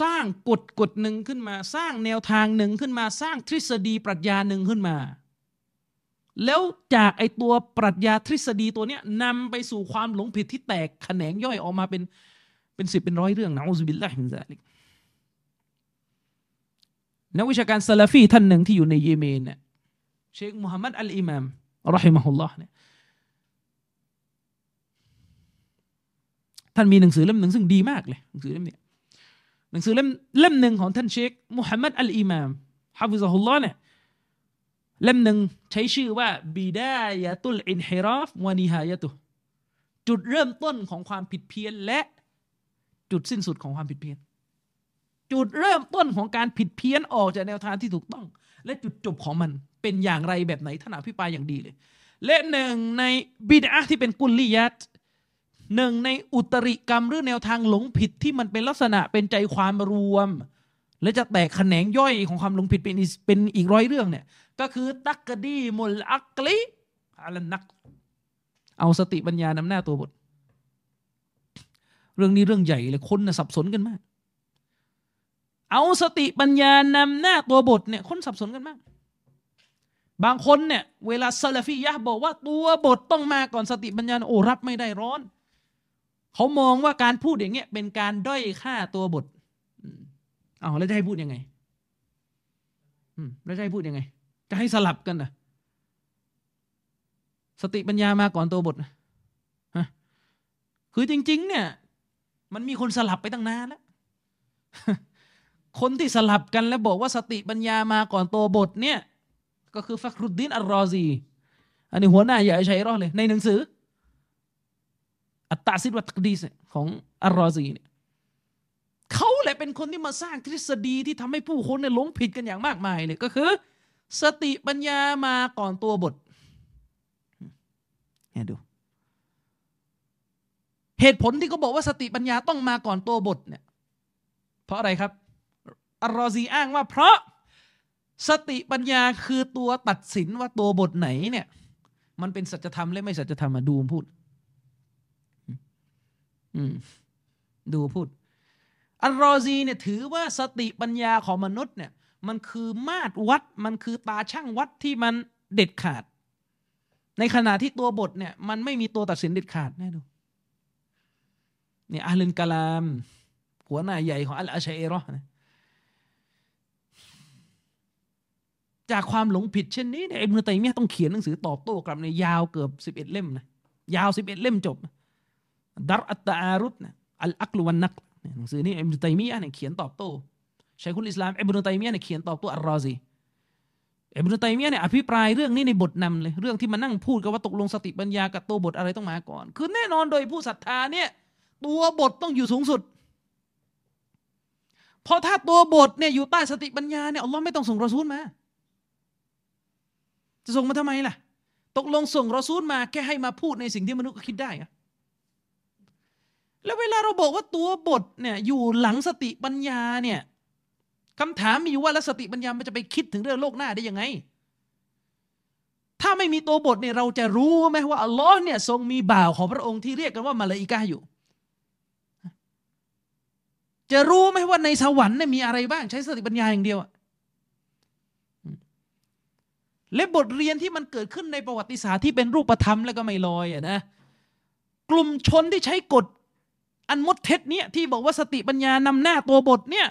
สร้างกฎกฎหนึ่งขึ้นมา สร้างแนวทางหนึ่งขึ้นมา สร้างทฤษฎีปรัชญาหนึ่งขึ้นมา แล้วจากไอ้ตัวปรัชญาทฤษฎีตัวเนี้ยนำไปสู่ความหลงผิดที่แตกแขนงย่อยออกมาเป็นเป็นสิบเป็นร้อยเรื่องنعوذ بالله من ذلكนักวิชาการซาลาฟีท่านหนึ่งที่อยู่ในเยเมนเนี่ยเชคมูฮัมมัดอัลอิมามرحمه اللهเนี่ยท่านมีหนังสือเล่มหนึ่งซึ่งดีมากเลยหนังสือเล่มนี้หนังสือเล่มเล่มหนึ่งของท่านเชคมูฮัมมัดอัลอิมามحفظه اللهเนี่ย เล่มหนึ่งใช้ชื่อว่าبداية الانحراف ونهايتهจุดเริ่มต้นของความผิดเพี้ยนและจุดสิ้นสุดของความผิดเพี้ยน จุดเริ่มต้นของการผิดเพี้ยนออกจากแนวทางที่ถูกต้อง และจุดจบของมันเป็นอย่างไรแบบไหนท่านอภิปรายอย่างดีเลย และหนึ่งในบิดาที่เป็นกุลลียัตหนึ่งในอุตริกรรมหรือแนวทางหลงผิดที่มันเป็นลักษณะเป็นใจความรวม และจะแตกแขนงย่อยของความหลงผิดเป็นเป็นอีกร้อยเรื่องเนี่ย ก็คือตักกดีมุลอักลิอัลนัก เอาสติปัญญานำหน้าตัวบท เรื่องนี้เรื่องใหญ่เลยคนนะสับสนกันมาก เอาสติปัญญานำหน้าตัวบทเนี่ยคนสับสนกันมาก บางคนเนี่ยเวลาซาลฟียะบอกว่าตัวบทต้องมาก่อนสติปัญญาโอ้รับไม่ได้ร้อน เขามองว่าการพูดอย่างเงี้ยเป็นการด้อยค่าตัวบทเอาแล้วจะให้พูดยังไงแล้วจะให้พูดยังไง จะให้สลับกันนะสติปัญญามาก่อนตัวบทนะคือจริง ๆ เนี่ย มันมีคนสลับไปตั้งนานแล้ว คนที่สลับกันแล้วบอกว่าสติปัญญามาก่อนตัวบทเนี่ย ก็คือฟักรุดดินอัลรอซี อันนี้หัวหน้าใหญ่อาชาอิเราะฮ์เลย ในหนังสือ التأسيس والتقديسของอัลรอซีเนี่ยเขาแหละเป็นคนที่มาสร้างทฤษฎีที่ทำให้ผู้คนเนี่ยหลงผิดกันอย่างมากมายเลยก็คือ สติปัญญามาก่อนตัวบทเนี่ยดู เหตุผลที่เขาบอกว่าสติปัญญาต้องมาก่อนตัวบทเนี่ย เพราะอะไรครับอัลรอซีอ้างว่าเพราะสติปัญญาคือตัวตัดสินว่าตัวบทไหนเนี่ย มันเป็นสัจธรรมและไม่สัจธรรมมาดูพูด อืม ดูพูดอัลรอซีเนี่ยถือว่าสติปัญญาของมนุษย์เนี่ย มันคือมาตรวัดมันคือตาช่างวัดที่มันเด็ดขาด ในขณะที่ตัวบทเนี่ย มันไม่มีตัวตัดสินเด็ดขาดแน่ดูเนี่ยอาลินกาลาม หัวหน้าใหญ่ของอัลอาชัยรอนะจากความหลงผิดเช่นนี้เนี่ยอิบนุตัยมียต้องเขียนหนังสือตอบโต้กลับในยาวเกือบสิบเอ็ดเล่มนะยาวสิบเอ็ดเล่มจบดัรอัตตาอารุตนะอัลอักลวันนักหนังสือนี้อิบนุตัยมียเนี่ยเขียนตอบโต้ ชัยคุลอิสลามอิบนุตัยมียะเนี่ยเขียนตอบโต้อัลรอซีอิบนุตัยมียะเนี่ยอภิปรายเรื่องนี้ในบทนำเลยเรื่องที่มานั่งพูดกันว่าตกลงสติปัญญากับตัวบทอะไรต้องมาก่อน คือแน่นอนโดยผู้ศรัทธาเนี่ยตัวบทต้องอยู่สูงสุดพอถ้าตัวบทเนี่ยอยู่ใต้สติปัญญาเนี่ยอัลลอฮ์ไม่ต้องส่งรอซูลมา จะส่งมาทำไมล่ะ ตกลงส่งรอซูลมาแค่ให้มาพูดในสิ่งที่มนุษย์ก็คิดได้อะแล้วเวลาเราบอกว่าตัวบทเนี่ยอยู่หลังสติปัญญาเนี่ย คำถามมีอยู่ว่าแล้วสติปัญญามันจะไปคิดถึงเรื่องโลกหน้าได้ยังไง ถ้าไม่มีตัวบทเนี่ยเราจะรู้ไหมว่าอัลลอฮ์เนี่ยทรงมีบ่าวของพระองค์ที่เรียกกันว่ามาลาอิกาอยู่ จะรู้ไหมว่าในสวรรค์เนี่ยมีอะไรบ้างใช้สติปัญญาอย่างเดียวและบทเรียนที่มันเกิดขึ้นในประวัติศาสตร์ที่เป็นรูปธรรมแล้วก็ไม่ลอยอะนะกลุ่มชนที่ใช้กฎอันมดเท็จเนี่ยที่บอกว่าสติปัญญานำหน้าตัวบทเนี่ย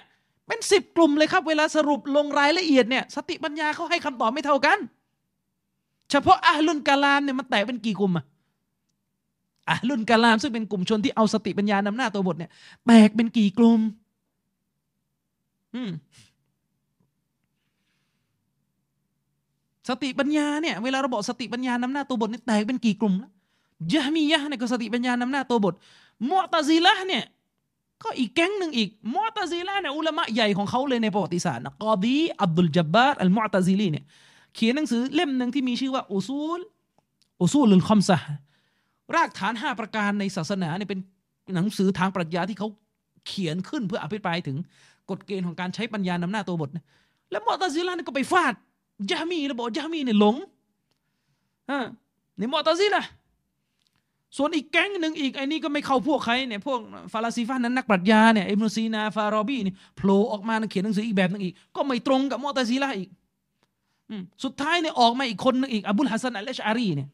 เป็นสิบกลุ่มเลยครับ เวลาสรุปลงรายละเอียดเนี่ยสติปัญญาเขาให้คำตอบไม่เท่ากัน เฉพาะอาลุนกาลามเนี่ยมันแตกเป็นกี่กลุ่มอะอาลุนกาลามซึ่งเป็นกลุ่มชนที่เอาสติปัญญานำหน้าตัวบทเนี่ยแตกเป็นกี่กลุ่มสติปัญญาเนี่ยเวลาเราบอกสติปัญญานำหน้าตัวบทนี่แตกเป็นกี่กลุ่มแล้วญะฮ์มียะฮ์เนี่ยก็สติปัญญานำหน้าตัวบทมุอ์ตาซิละฮ์เนี่ย ก็อีกแก๊งหนึ่งอีกมุอ์ตาซิละฮ์เนี่ยอุลามะใหญ่ของเขาเลยในประวัติศาสตร์นะกอดีอับดุลจับบาร์อัลมอตซีลีเนี่ยเขียนหนังสือเล่มหนึ่งที่มีชื่อว่าأصول أصول الخمسةรากฐานห้าประการในศาสนาเนี่ยเป็นหนังสือทางปรัชญาที่เขาเขียนขึ้นเพื่ออภิปรายถึงกฎเกณฑ์ของการใช้ปัญญานำหน้าตัวบทแล้วมุอ์ตาซิละฮ์เนี่ยก็ไปฟาดญะฮ์มีแล้วบอกญะฮ์มีเนี่ยหลงอ่าในมุอ์ตาซิละฮ์ ส่วนอีกแก๊งหนึ่งอีกไอ้นี่ก็ไม่เข้าพวกใครเนี่ยพวกฟาลาซีฟานั้นนักปรัชญาเนี่ยอิบนุซีนาฟารอบีนี่โผล่ออกมาเขียนหนังสืออีกแบบนึงอีก ก็ไม่ตรงกับมุอ์ตาซิละฮ์อีกสุดท้ายเนี่ยออกมาอีกคนนึงอีกอบุลฮัสซันอัลอัชอารีเนี่ย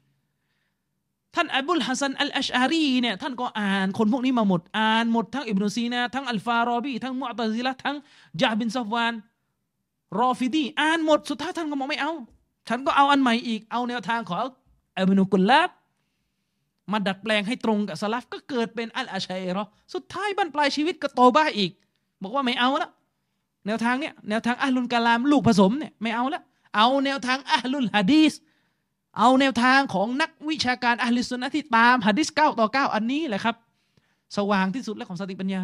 ท่านอบุลฮัสซันอัลอัชอารีเนี่ยท่านก็อ่านคนพวกนี้มาหมดอ่านหมดทั้งอิบนุซีนาทั้งอัลฟารอบีทั้งมุอ์ตาซิละฮ์ทั้งจาบินซอฟวานรอฟิดีอ่านหมดสุดท้ายท่านก็บอกไม่เอา ฉันก็เอาอันใหม่อีกเอาแนวทางของอับนุกุลลาบ มาดัดแปลงให้ตรงกับสลับก็เกิดเป็นอัลอาชัยรอสุดท้ายบั้นปลายชีวิตก็โตบ้าอีก บอกว่าไม่เอาละแนวทางเนี้ยแนวทางอัลลุนกาลามลูกผสมเนี่ยไม่เอาละเอาแนวทางอัลลุนฮะดีสเอาแนวทางของนักวิชาการอัลลิสุนนะที่ตามฮะดิษเก้าต่อเก้าอันนี้แหละครับ สว่างที่สุดแล้วของสติปัญญา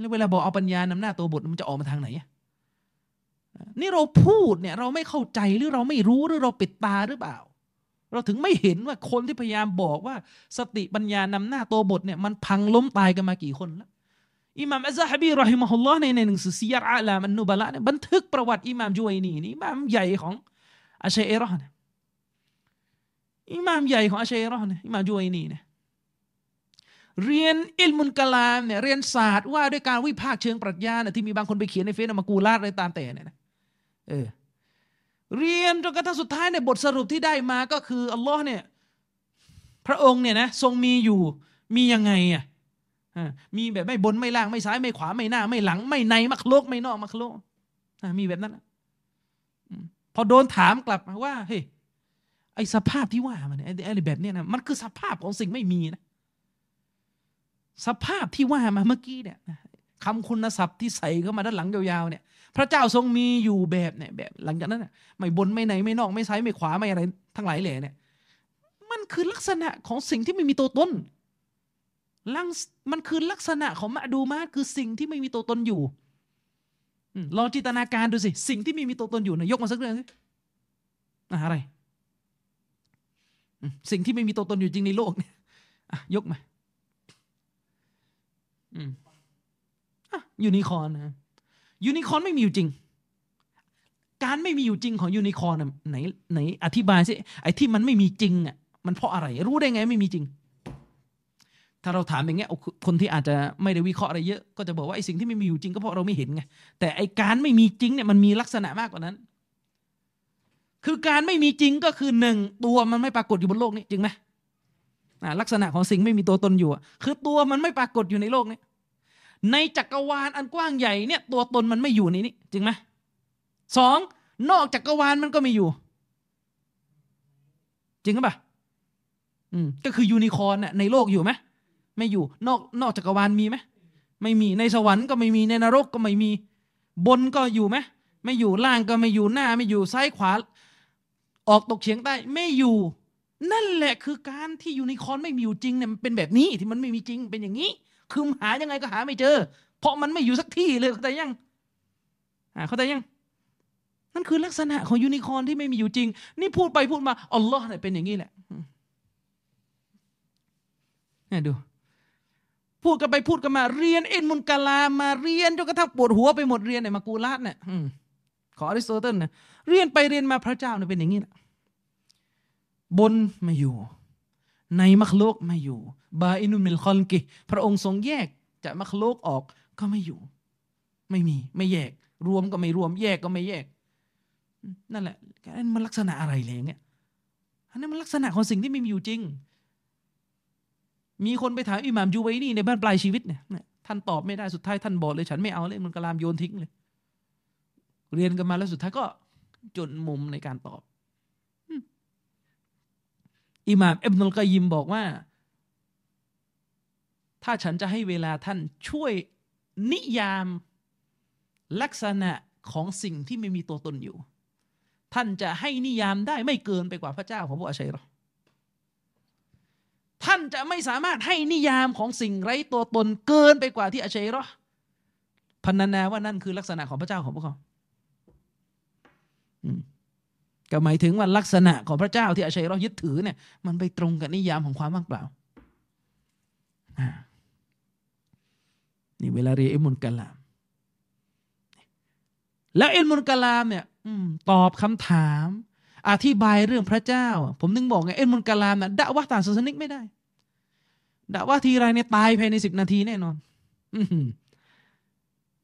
แล้วเวลาบอกเอาปัญญานำหน้าตัวบทมันจะออกมาทางไหนนี่เราพูดเนี่ยเราไม่เข้าใจหรือเราไม่รู้หรือเราปิดตาหรือเปล่า เราถึงไม่เห็นว่าคนที่พยายามบอกว่า สติปัญญานำหน้าตัวบทเนี่ยมันพังล้มตายกันมากี่คนแล้วอิหม่ามอัซฮะบีรอฮิมะฮุลลอฮ์ในในหนังสือซียร์อาลามันนุบละเนี่ยบันทึกประวัติอิหม่ามจุไยนีนี่อิหม่ามใหญ่ของอาชัยรอเนี่ยอิหม่ามใหญ่ของอาชัยรอเนี่ยอิหม่ามจุไยนีเนี่ยเรียนอิลมุนกลามเนี่ยเรียนศาสตร์ว่าด้วยการวิพากษ์เชิงปรัชญาเนี่ยที่มีบางคนไปเขียนในเฟซมากูลาดอะไรตามแต่เนี่ยนะเออ เรียนจนกระทั่งสุดท้ายในบทสรุปที่ได้มาก็คืออัลลอฮ์เนี่ยพระองค์เนี่ยนะทรงมีอยู่มียังไงอะมีแบบไม่บนไม่ล่างไม่ซ้ายไม่ขวาไม่หน้า ไม่หลัง ไม่ในมักโลกไม่นอกมักโลกมีแบบนั้นพอโดนถามกลับมาว่าเฮ้ยไอสภาพที่ว่ามันไออะไรแบบเนี้ยนะมันคือสภาพของสิ่งไม่มีนะสภาพที่ว่ามาเมื่อกี้เนี่ยคำคุณศัพท์ที่ใส่เข้ามาด้านหลังยาวๆเนี่ย พระเจ้าทรงมีอยู่แบบเนี่ยแบบหลังจากนั้นไม่บนไม่ไหนไม่นอกไม่ซ้ายไม่ขวาไม่อะไร ทั้งหลายแหล่เนี่ย มันคือลักษณะของสิ่งที่ไม่มีตัวตนลังมันคือลักษณะของมาดูมาคือสิ่งที่ไม่มีตัวตนอยู่ลองจินตนาการดูสิ สิ่งที่ไม่มีตัวตนอยู่นะยกมาสักเรื่องสิอะไรสิ่งที่ไม่มีตัวตนอยู่จริงในโลกเนี่ยยกมายูนิคอนนะ ยูนิคอร์นไม่มีอยู่จริง การไม่มีอยู่จริงของยูนิคอร์นไหนไหนอธิบายสิไอ้ที่มันไม่มีจริงอะมันเพราะอะไร รู้ได้ไงไม่มีจริง ถ้าเราถามอย่างเงี้ยคนที่อาจจะไม่ได้วิเคราะห์อะไรเยอะ ก็จะบอกว่าไอ้สิ่งที่ไม่มีอยู่จริงก็เพราะเราไม่เห็นไงแต่ไอ้การไม่มีจริงเนี่ยมันมีลักษณะมากกว่านั้น คือการไม่มีจริงก็คือหนึ่งตัวมันไม่ปรากฏอยู่บนโลกนี้จริงไหมลักษณะของสิ่งไม่มีตัวตนอยู่ คือตัวมันไม่ปรากฏอยู่ในโลกนี้ ในจักรวาลอันกว้างใหญ่เนี่ยตัวตนมันไม่อยู่ในนี้จริงไหมสองนอกจักรวาลมันก็ไม่อยู่ จริงหรือเปล่าอืมก็คือยูนิคอร์นในโลกอยู่ไหมไม่อยู่นอกนอกจักรวาลมีไหมไม่มีในสวรรค์ก็ไม่มีในนรกก็ไม่มี บนก็อยู่ไหมไม่อยู่ล่างก็ไม่อยู่หน้า ไม่อยู่ซ้ายขวา ออกตกเฉียงใต้ไม่อยู่ นั่นแหละคือการที่ยูนิคอร์นไม่มีอยู่จริงเนี่ยมันเป็นแบบนี้ที่มันไม่มีจริงเป็นอย่างนี้ คือหายังไงก็หาไม่เจอ เพราะมันไม่อยู่สักที่เลยเข้าใจยังเข้าใจยัง นั่นคือลักษณะของยูนิคอร์นที่ไม่มีอยู่จริง นี่พูดไปพูดมาอัลลอฮ์เนี่ยเป็นอย่างนี้แหละเนี่ยดู พูดกันไปพูดกันมาเรียนعلم الكلام มาเรียนจนกระทั่งปวดหัวไปหมดเรียนในมากูลาดเนี่ยขออริสโตเติลนะเรียนไปเรียนมาพระเจ้าเนี่ยเป็นอย่างนี้แหละบนไม่อยู่ ในมัคลูกไม่อยู่ بائن من خلقهพระองค์ทรงแยกจากมัคลูกออกก็ไม่อยู่ ไม่มีไม่แยก รวมก็ไม่รวม แยกก็ไม่แยก นั่นแหละนั่นมันลักษณะอะไรเลยเนี่ยอันนั้นมันลักษณะของสิ่งที่ไม่มีอยู่จริง มีคนไปถามอิหม่ามจูไวนี่ในบ้านปลายชีวิตเนี่ยท่านตอบไม่ได้สุดท้ายท่านบอกเลย ฉันไม่เอาเลยมันกลามโยนทิ้งเลย เรียนกันมาแล้วสุดท้ายก็จนมุมในการตอบ อิหม่ามอิบนุลกยิมบอกว่า ถ้าฉันจะให้เวลาท่านช่วยนิยามลักษณะของสิ่งที่ไม่มีตัวตนอยู่ ท่านจะให้นิยามได้ไม่เกินไปกว่าพระเจ้าของพวกอาชัยรอท่านจะไม่สามารถให้นิยามของสิ่งไร้ตัวตนเกินไปกว่าที่อาชัยรอพันนาว่านั่นคือลักษณะของพระเจ้าของพวกเขา ก็หมายถึงว่าลักษณะของพระเจ้าที่อาชัยรอยึดถือเนี่ยมันไปตรงกับนิยามของความว่างเปล่านี่เวลาเรียนอิมุนกะลาม แล้วอิมุนกะลามเนี่ยตอบคำถาม อธิบายเรื่องพระเจ้า ผมนึงบอกไงเอ็นมุนกะลามนะด่าว่าต่างศาสนิกไม่ได้ด่าว่าทีไรเนี่ยตายภายในสิบนาทีแน่นอน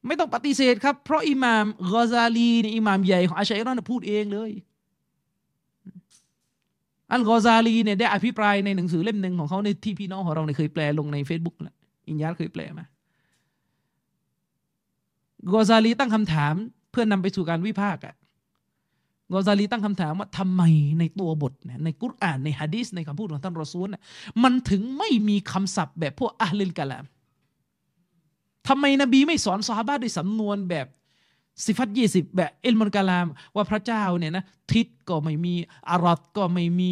ไม่ต้องปฏิเสธครับ เพราะอิหม่ามกอซาลีนี่อิหม่ามใหญ่ของอาชัยรอนพูดเองเลย อัลกอซาลีเนี่ยได้อภิปรายในหนังสือเล่มหนึ่งของเขาในที่พี่น้องของเราเนี่ยเคยแปลลงใน Facebook แล้วอินยาร์เคยแปลมากอซาลีตั้งคำถามเพื่อนนำไปสู่การวิพากษ์อะกอซาลีตั้งคำถามว่าทำไมในตัวบทในกุรอานในฮะดีษในคำพูดของท่านรอซูลมันถึงไม่มีคำศัพท์แบบพวกอัลลิลกะลามทำไมนบีไม่สอนซอฮาบะด้วยสำนวนแบบ สิฟัตยี่สิบแบบเอลมอนกาลาม ว่าพระเจ้าเนี่ยนะทิศก็ไม่มีอารอดก็ไม่มี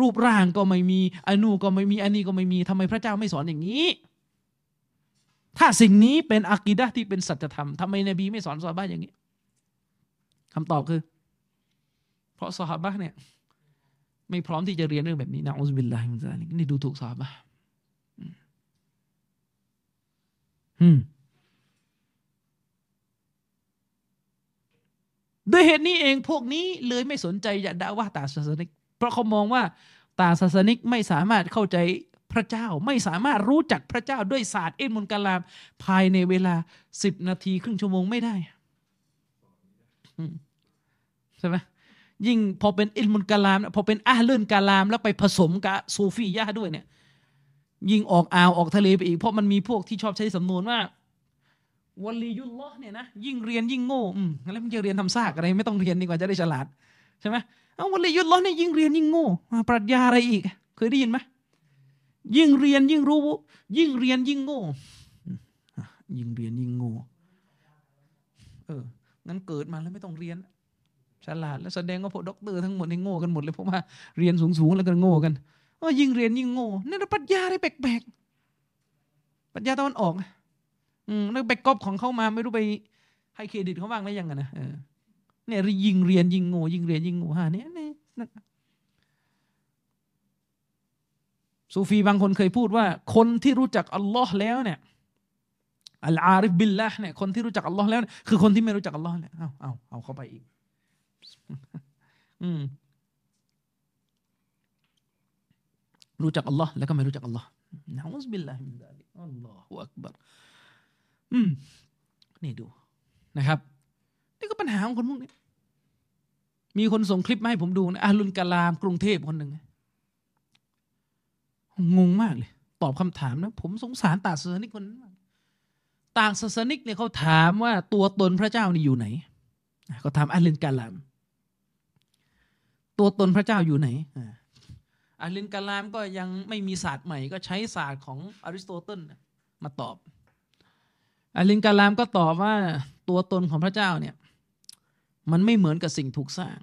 รูปร่างก็ไม่มีอนูก็ไม่มีอันนี้ก็ไม่มีทำไมพระเจ้าไม่สอนอย่างนี้ ถ้าสิ่งนี้เป็นอักีดะที่เป็นสัจธรรมทำไมนบีไม่สอนซอฮาบะอย่างนี้คำตอบคือ เพราะซอฮาบะเนี่ย ไม่พร้อมที่จะเรียนเรื่องแบบนี้นะอุสบิลลาฮิมินซาลิกนี่ดูถูกซอฮาบะ ด้วยเหตุนี้เองพวกนี้เลยไม่สนใจจะด่าว่าตาศาสนิก เพราะเขามองว่าตาศาสนิกไม่สามารถเข้าใจพระเจ้าไม่สามารถรู้จักพระเจ้าด้วยศาสตร์เอ็นมุนกาลาม ภายในเวลาสิบนาทีครึ่งชั่วโมงไม่ได้ใช่ไหมยิ่งพอเป็นอิลมุนกาลาม พอเป็นอาเลื่นกาลาม แล้วไปผสมกับซูฟียะด้วยเนี่ย ยิ่งออกอ่าวออกทะเลไปอีก เพราะมันมีพวกที่ชอบใช้สำนวนว่า ولي اللهเนี่ยนะยิ่งเรียนยิ่งโง่อืมแล้วมันจะเรียนทำซากอะไรไม่ต้องเรียนดีกว่าจะได้ฉลาดใช่ไหมเอาولي اللهเนี่ยยิ่งเรียนยิ่งโง่ปรัชญาอะไรอีก เคยได้ยินไหมยิ่งเรียนยิ่งรู้ ยิ่งเรียนยิ่งโง่ยิ่งเรียนยิ่งโง่เอองั้นเกิดมาแล้วไม่ต้องเรียนฉลาดแล้วแสดงว่าพวกด็อกเตอร์ทั้งหมดนี่โง่กันหมดเลยเพราะว่าเรียนสูงๆแล้วก็โง่กันก็ยิ่งเรียนยิ่งโง่นี่ปรัชญาอะไรแปลกๆปรัชญาตะวันออก อืมแล้วไปก๊อปของเขามาไม่รู้ไปให้เครดิตเขาบ้างแล้ยังไงนะเออเนี่ยยิงเรียนยิงโง่ยิงเรียนยิงโง่ฮะเนี่ยนี่ซูฟีบางคนเคยพูดว่า คนที่รู้จักอัลลอฮ์แล้วเนี่ยอัลอาริฟบิลละเนี่ยคนที่รู้จักอัลลอฮ์แล้วคือคนที่ไม่รู้จักอัลลอฮ์เนี่ยเอาเอาเอาเข้าไปอีก อืมรู้จักอัลลอฮ์แล้วก็ไม่รู้จักอัลลอฮ์نعوذ بالله من ذلك الله أكبر อืม นี่ดูนะครับ นี่ก็ปัญหาของคนพวกนี้ มีคนส่งคลิปมาให้ผมดูนะأهل الكلامกรุงเทพคนหนึ่งงงมากเลย ตอบคำถามนะ ผมสงสารต่างศาสนิกคนนั้นต่างศาสนิกเนี่ยเขาถามว่าตัวตนพระเจ้านี่อยู่ไหนเขาถามأهل الكلام ตัวตนพระเจ้าอยู่ไหนอาลินกาลามก็ยังไม่มีศาสตร์ใหม่ ก็ใช้ศาสตร์ของอริสโตเติลมาตอบ อาลินกาลามก็ตอบว่าตัวตนของพระเจ้าเนี่ย มันไม่เหมือนกับสิ่งถูกสร้าง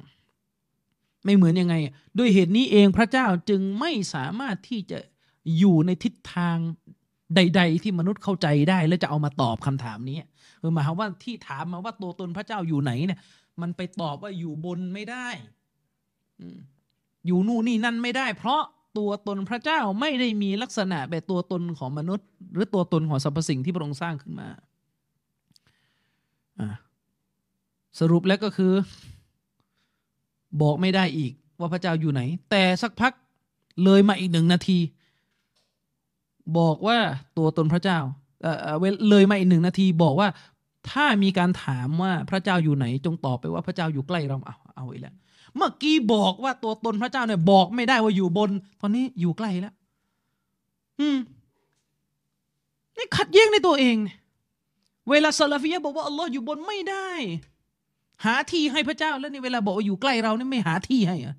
ไม่เหมือนยังไง ด้วยเหตุนี้เองพระเจ้าจึงไม่สามารถที่จะอยู่ในทิศทางใด ๆ ที่มนุษย์เข้าใจได้ แล้วจะเอามาตอบคำถามนี้คือหมายความว่าที่ถามมาว่าตัวตนพระเจ้าอยู่ไหนเนี่ย มันไปตอบว่าอยู่บนไม่ได้อยู่นู่นนี่นั่นไม่ได้ เพราะ ตัวตนพระเจ้าไม่ได้มีลักษณะแบบตัวตนของมนุษย์ หรือตัวตนของสรรพสิ่งที่พระองค์สร้างขึ้นมา สรุปแล้วก็คือ บอกไม่ได้อีกว่าพระเจ้าอยู่ไหน แต่สักพักเลยมาอีกหนึ่งนาที บอกว่าตัวตนพระเจ้าเออเลยมาอีกหนึ่งนาทีบอกว่าถ้ามีการถามว่าพระเจ้าอยู่ไหน จงตอบไปว่าพระเจ้าอยู่ใกล้เราเอาเอาอีกแล้ว เมื่อกี้บอกว่าตัวตนพระเจ้าเนี่ยบอกไม่ได้ว่าอยู่บน ตอนนี้อยู่ใกล้แล้ว อืม นี่ขัดแย้งในตัวเองเวลาซาลาฟียะบอกว่าอัลลอฮ์อยู่บนไม่ได้ หาที่ให้พระเจ้าแล้วนี่เวลาบอกว่าอยู่ใกล้เรานี่ไม่หาที่ให้อะ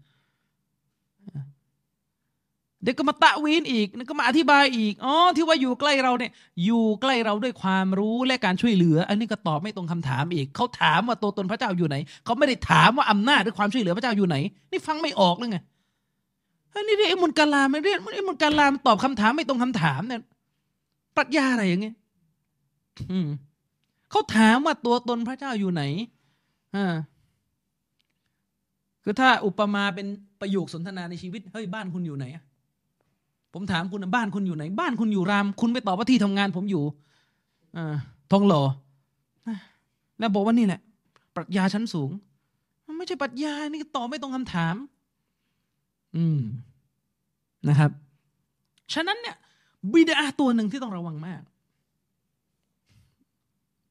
เด็กก็มาตะวีนอีกก็มาอธิบายอีกอ๋อที่ว่าอยู่ใกล้เราเนี่ยอยู่ใกล้เราด้วยความรู้และการช่วยเหลือ อันนี้ก็ตอบไม่ตรงคำถามอีกเขาถามว่าตัวตนพระเจ้าอยู่ไหนเขาไม่ได้ถามว่าอำนาจหรือความช่วยเหลือพระเจ้าอยู่ไหน นี่ฟังไม่ออกเลยไงอันนี้เรียกมุนกาลาไม่เรียกมุนกาลามตอบคำถามไม่ตรงคำถามเนี่ยปรัชญาอะไรอย่างเงี้ยอืมเขาถามว่าตัวตนพระเจ้าอยู่ไหนอ่าคือถ้าอุปมาเป็นประโยคสนทนาในชีวิตเฮ้ยบ้านคุณอยู่ไหน ผมถามคุณบ้านคุณอยู่ไหน บ้านคุณอยู่ราม คุณไปตอบว่าที่ทำงาน ผมอยู่อ่าทองหล่อแล้วบอกว่านี่แหละ ปรัชญาชั้นสูง มันไม่ใช่ปรัชญา นี่ตอบไม่ตรงคำถาม อืมนะครับ ฉะนั้นเนี่ย บิดาตัวหนึ่งที่ต้องระวังมาก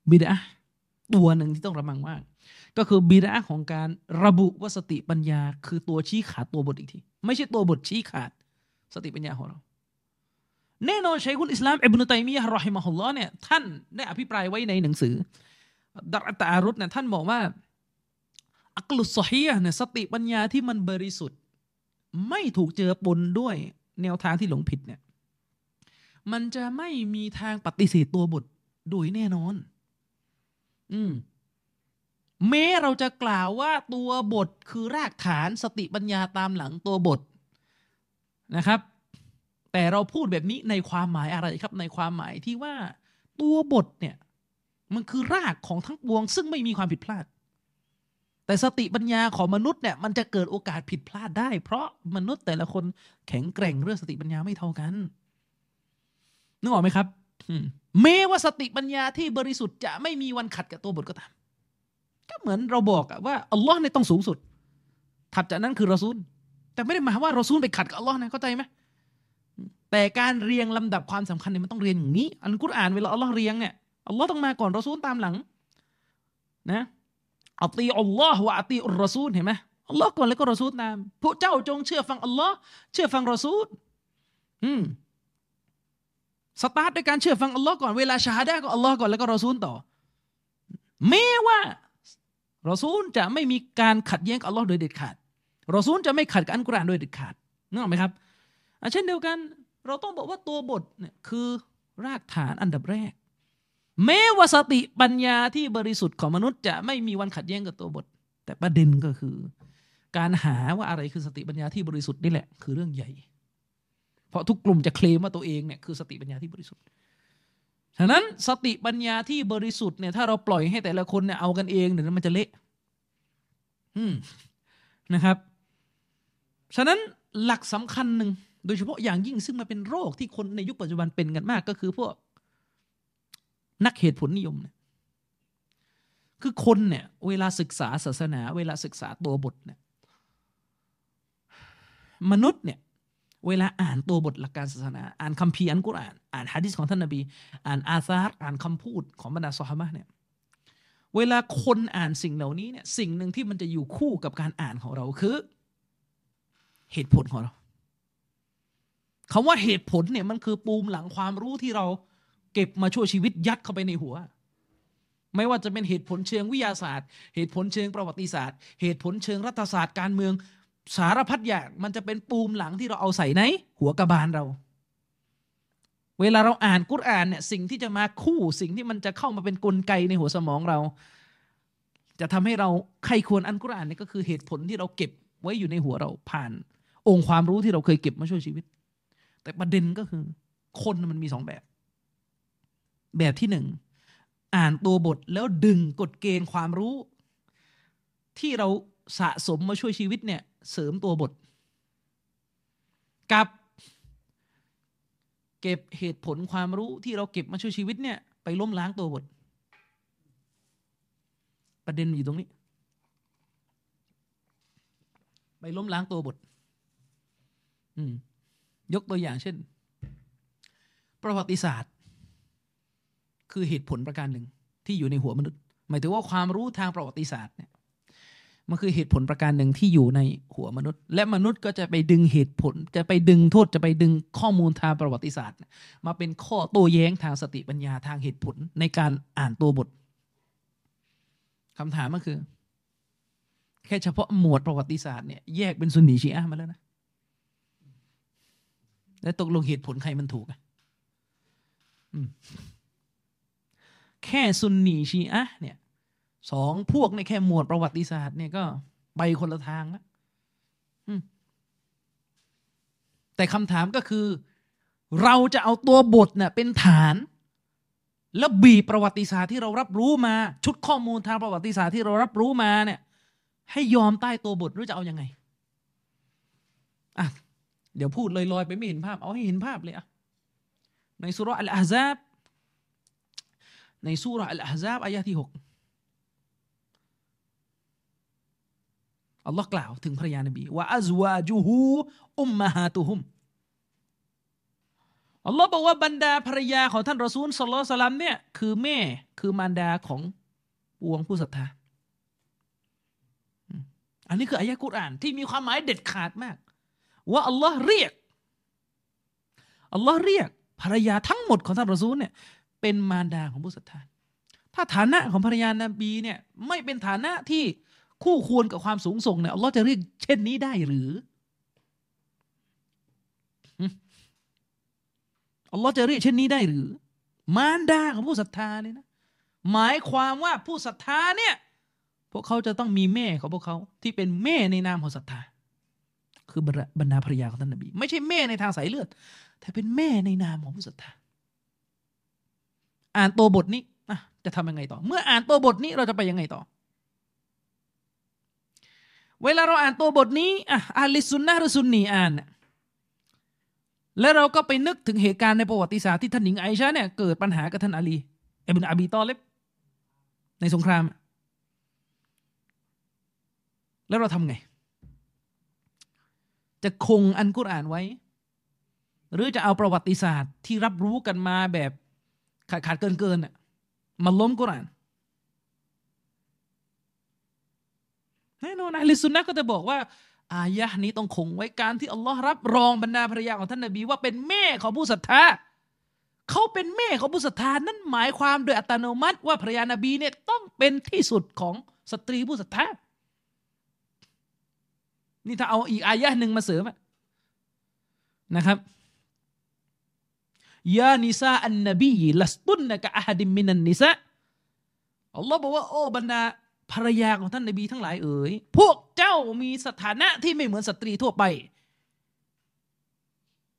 บิดาตัวหนึ่งที่ต้องระวังมาก ก็คือบิดาของการระบุว่าสติปัญญา คือตัวชี้ขาดตัวบทอีกที ไม่ใช่ตัวบทชี้ขาด สติปัญญาของเรา แน่นอนชัยคุณอิสลามอิบนุตัยมียะห์รอฮิมะฮุลลอเนี่ยท่านได้อภิปรายไว้ในหนังสือดัรตารุตเนี่ยท่านบอกว่าอักลุสฮีเนี่ยสติปัญญาที่มันบริสุทธิ์ ไม่ถูกเจอปนด้วยแนวทางที่หลงผิดเนี่ยมันจะไม่มีทางปฏิเสธตัวบทโดยแน่นอน อืมแม้เราจะกล่าวว่าตัวบทคือรากฐานสติปัญญาตามหลังตัวบท นะครับ แต่เราพูดแบบนี้ในความหมายอะไรครับ ในความหมายที่ว่าตัวบทเนี่ยมันคือรากของทั้งปวง ซึ่งไม่มีความผิดพลาด แต่สติปัญญาของมนุษย์เนี่ยมันจะเกิดโอกาสผิดพลาดได้ เพราะมนุษย์แต่ละคนแข็งแกร่งเรื่องสติปัญญาไม่เท่ากันนึกออกไหมครับแม้ว่าสติปัญญาที่บริสุทธิ์จะไม่มีวันขัดกับตัวบทก็ตาม ก็เหมือนเราบอกว่าอัลลอฮ์ในต้องสูงสุด ถัดจากนั้นคือรอซูล แต่ไม่ได้หมายว่าเรอซูลไปขัดกับอัลลอฮ์นะเข้าใจไหมแต่การเรียงลำดับความสำคัญเนี่ยมันต้องเรียนอย่างนี้ อันกุรอานเวลาอัลลอฮ์เรียงเนี่ยอัลลอฮ์ต้องมาก่อนรอซูลตามหลัง นะอัตีอัลลอฮ์วะอัตีอุรอซูลเห็นไหมอัลลอฮ์ก่อนแล้วก็รอซูลตามพวกเจ้าจงเชื่อฟังอัลลอฮ์เชื่อฟังรอซูลอืมสตาร์ทด้วยการเชื่อฟังอัลลอฮ์ก่อนเวลาชาดะก็อัลลอฮ์ก่อนแล้วก็รอซูลต่อแม้ว่ารอซูลจะไม่มีการขัดแย้งกับอัลลอฮ์โดยเด็ดขาด รอซูลจะไม่ขัดกับอันกุรอานโดยเด็ดขาดนึกออกไหมครับเช่นเดียวกัน เราต้องบอกว่าตัวบทเนี่ยคือรากฐานอันดับแรก แม้ว่าสติปัญญาที่บริสุทธิ์ของมนุษย์ จะไม่มีวันขัดแย้งกับตัวบท แต่ประเด็นก็คือ การหาว่าอะไรคือสติปัญญาที่บริสุทธิ์นี่แหละ คือเรื่องใหญ่ เพราะทุกกลุ่มจะเคลมว่าตัวเองเนี่ยคือสติปัญญาที่บริสุทธิ์ฉะนั้นสติปัญญาที่บริสุทธิ์เนี่ยถ้าเราปล่อยให้แต่ละคนเนี่ยเอากันเองเนี่ยมันจะเละ อืมนะครับ ฉะนั้นหลักสำคัญหนึ่งโดยเฉพาะอย่างยิ่งซึ่งมาเป็นโรคที่คนในยุคปัจจุบันเป็นกันมากก็คือพวกนักเหตุผลนิยมเนี่ยคือคนเนี่ยเวลาศึกษาศาสนา เวลาศึกษาตัวบทเนี่ยมนุษย์เนี่ยเวลาอ่านตัวบทหลักการศาสนา อ่านคัมภีร์อันกุรอาน อ่านฮะดิษของท่านนบี อ่านอาซาร์อ่านคำพูดของบรรดาสฮามะเนี่ยเวลาคนอ่านสิ่งเหล่านี้เนี่ยสิ่งหนึ่งที่มันจะอยู่คู่กับการอ่านของเราคือ เหตุผลของเราคาว่าเหตุผลเนี่ยมันคือปูมหลังความรู้ที่เราเก็บมาช่วยชีวิตยัดเข้าไปในหัว ไม่ว่าจะเป็นเหตุผลเชิงวิทยาศาสตร์ เหตุผลเชิงประวัติศาสตร์ เหตุผลเชิงรัฐศาสตร์การเมือง สารพัดอย่างมันจะเป็นปูมหลังที่เราเอาใส่ในหัวกระบาลเรา เวลาเราอ่านกุรอานเนี่ยสิ่งที่จะมาคู่สิ่งที่มันจะเข้ามาเป็นนกลไกในหัวสมองเรา จะทำให้เราใครควรอันกุรอานนี่ก็คือเหตุผลที่เราเก็บไว้อยู่ในหัวเราผ่าน องค์ความรู้ที่เราเคยเก็บมาช่วยชีวิต แต่ประเด็นก็คือ คนมันมีสองแบบ แบบที่หนึ่งอ่านตัวบทแล้วดึงกฎเกณฑ์ความรู้ ที่เราสะสมมาช่วยชีวิตเนี่ย เสริมตัวบท กับ เก็บเหตุผลความรู้ที่เราเก็บมาช่วยชีวิตเนี่ย ไปล้มล้างตัวบท ประเด็นอยู่ตรงนี้ ไปล้มล้างตัวบท ยกตัวอย่างเช่น ประวัติศาสตร์ คือเหตุผลประการหนึ่ง ที่อยู่ในหัวมนุษย์ หมายถึงว่าความรู้ทางประวัติศาสตร์เนี่ยมันคือเหตุผลประการหนึ่งที่อยู่ในหัวมนุษย์ และมนุษย์ก็จะไปดึงเหตุผล จะไปดึงโทษจะไปดึงข้อมูลทางประวัติศาสตร์ มาเป็นข้อโต้แย้งทางสติปัญญาทางเหตุผลในการอ่านตัวบทคำถามก็คือ แค่เฉพาะหมวดประวัติศาสตร์เนี่ยแยกเป็นซุนนีชีอะห์มาแล้วนะ และตกลงเหตุผลใครมันถูกอะแค่ซุนนีชีอะเนี่ยสองพวกในแค่หมวดประวัติศาสตร์เนี่ยก็ไปคนละทางแล้วแต่คำถามก็คือ เราจะเอาตัวบทเน่ะเป็นฐาน แล้วบีประวัติศาสตร์ที่เรารับรู้มา ชุดข้อมูลทางประวัติศาสตร์ที่เรารับรู้มาเนี่ย ให้ยอมใต้ตัวบทหรือจะเอาอยัางไงอะ เดี๋ยวพูดลอยๆไปไม่เห็นภาพ เอาให้เห็นภาพเลยอะในสุราอัลอาซาบในสุราอัลอาซาบอายะที่หกอัลลอฮ์กล่าวถึงภรรยานบีว่าอัซวาจูฮูอุมมาฮาตุฮุมอัลลอฮ์บอกว่าบรรดาภรรยาของท่านรอซูลสลลสลัมเนี่ยคือแม่คือมารดาของปวงผู้ศรัทธา อันนี้คืออายะกุรอานที่มีความหมายเด็ดขาดมาก ว่าอัลลอฮ์เรียกอัลลอฮ์เรียกภรรยาทั้งหมดของท่านรอซูลเนี่ยเป็นมารดาของผู้ศรัทธาถ้าฐานะของภรรยานาบีเนี่ยไม่เป็นฐานะที่คู่ควรกับความสูงส่งเนี่ยอัลลอฮ์จะเรียกเช่นนี้ได้หรืออัลลอฮ์จะเรียกเช่นนี้ได้หรือ มารดาของผู้ศรัทธาเนี่ยนะหมายความว่าผู้ศรัทธาเนี่ย พวกเขาจะต้องมีแม่ของพวกเขาที่เป็นแม่ในนามของศรัทธา คือบรรดาภรรยาของท่านนบี ไม่ใช่แม่ในทางสายเลือด แต่เป็นแม่ในนามของผู้ศรัทธาอ่านตัวบทนี้จะทำยังไงต่อ เมื่ออ่านตัวบทนี้เราจะไปยังไงต่อ เวลาเราอ่านตัวบทนี้อะอาลิสุนนะหรือซุนนีอ่านแล้วเราก็ไปนึกถึงเหตุการณ์ในประวัติศาสตร์ที่ท่านหญิงไอชาเนี่ยเกิดปัญหากับท่านอาลีอิบนอบีตอเลบในสงคราม แล้วเราทำไง จะคงอันกุรอานไว้ หรือจะเอาประวัติศาสตร์ที่รับรู้กันมาแบบขาดขาดเกินเกินมาล้มกุรอานแน่นอนอะลิสุนนะก็จะบอกว่า อายะนี้ต้องคงไว้การที่อัลลอฮ์รับรองบรรดาภรรยาของท่านนบีว่าเป็นแม่ของผู้ศรัทธาเขาเป็นแม่ของผู้ศรัทธานั่นหมายความโดยอัตโนมัติว่าภรรยานบีเนี่ยต้องเป็นที่สุดของสตรีผู้ศรัทธา นี่ถ้าเอาอีกอายะหนึ่งมาเสริมนะครับยานิซาอันนบีลัสตุนนะกะอาฮดิมินันนิซะอัลลอฮ์บอกว่าโอ้บรรดาภรรยาของท่านนบีทั้งหลายเอ๋ยพวกเจ้ามีสถานะที่ไม่เหมือนสตรีทั่วไป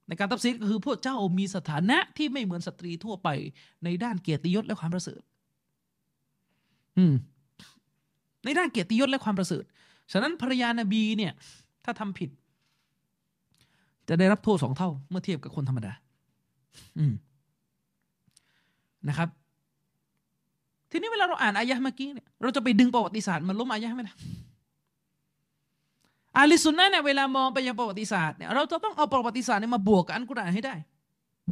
ในการตัดสินก็คือพวกเจ้ามีสถานะที่ไม่เหมือนสตรีทั่วไป ในด้านเกียรติยศและความประเสริฐอืมในด้านเกียรติยศและความประเสริฐ ฉะนั้นภรรยานบีเนี่ย ถ้าทำผิด จะได้รับโทษสองเท่า เมื่อเทียบกับคนธรรมดา อืมนะครับ ทีนี้เวลาเราอ่านอายะเมื่อกี้เนี่ยเราจะไปดึงประวัติศาสตร์มันล้มอายะไหมนะอาลิสุนนะเนี่ยเวลามองไปยังประวัติศาสตร์เนี่ยเราจะต้องเอาประวัติศาสตร์เนี่ยมาบวกกับอันกุรอานให้ได้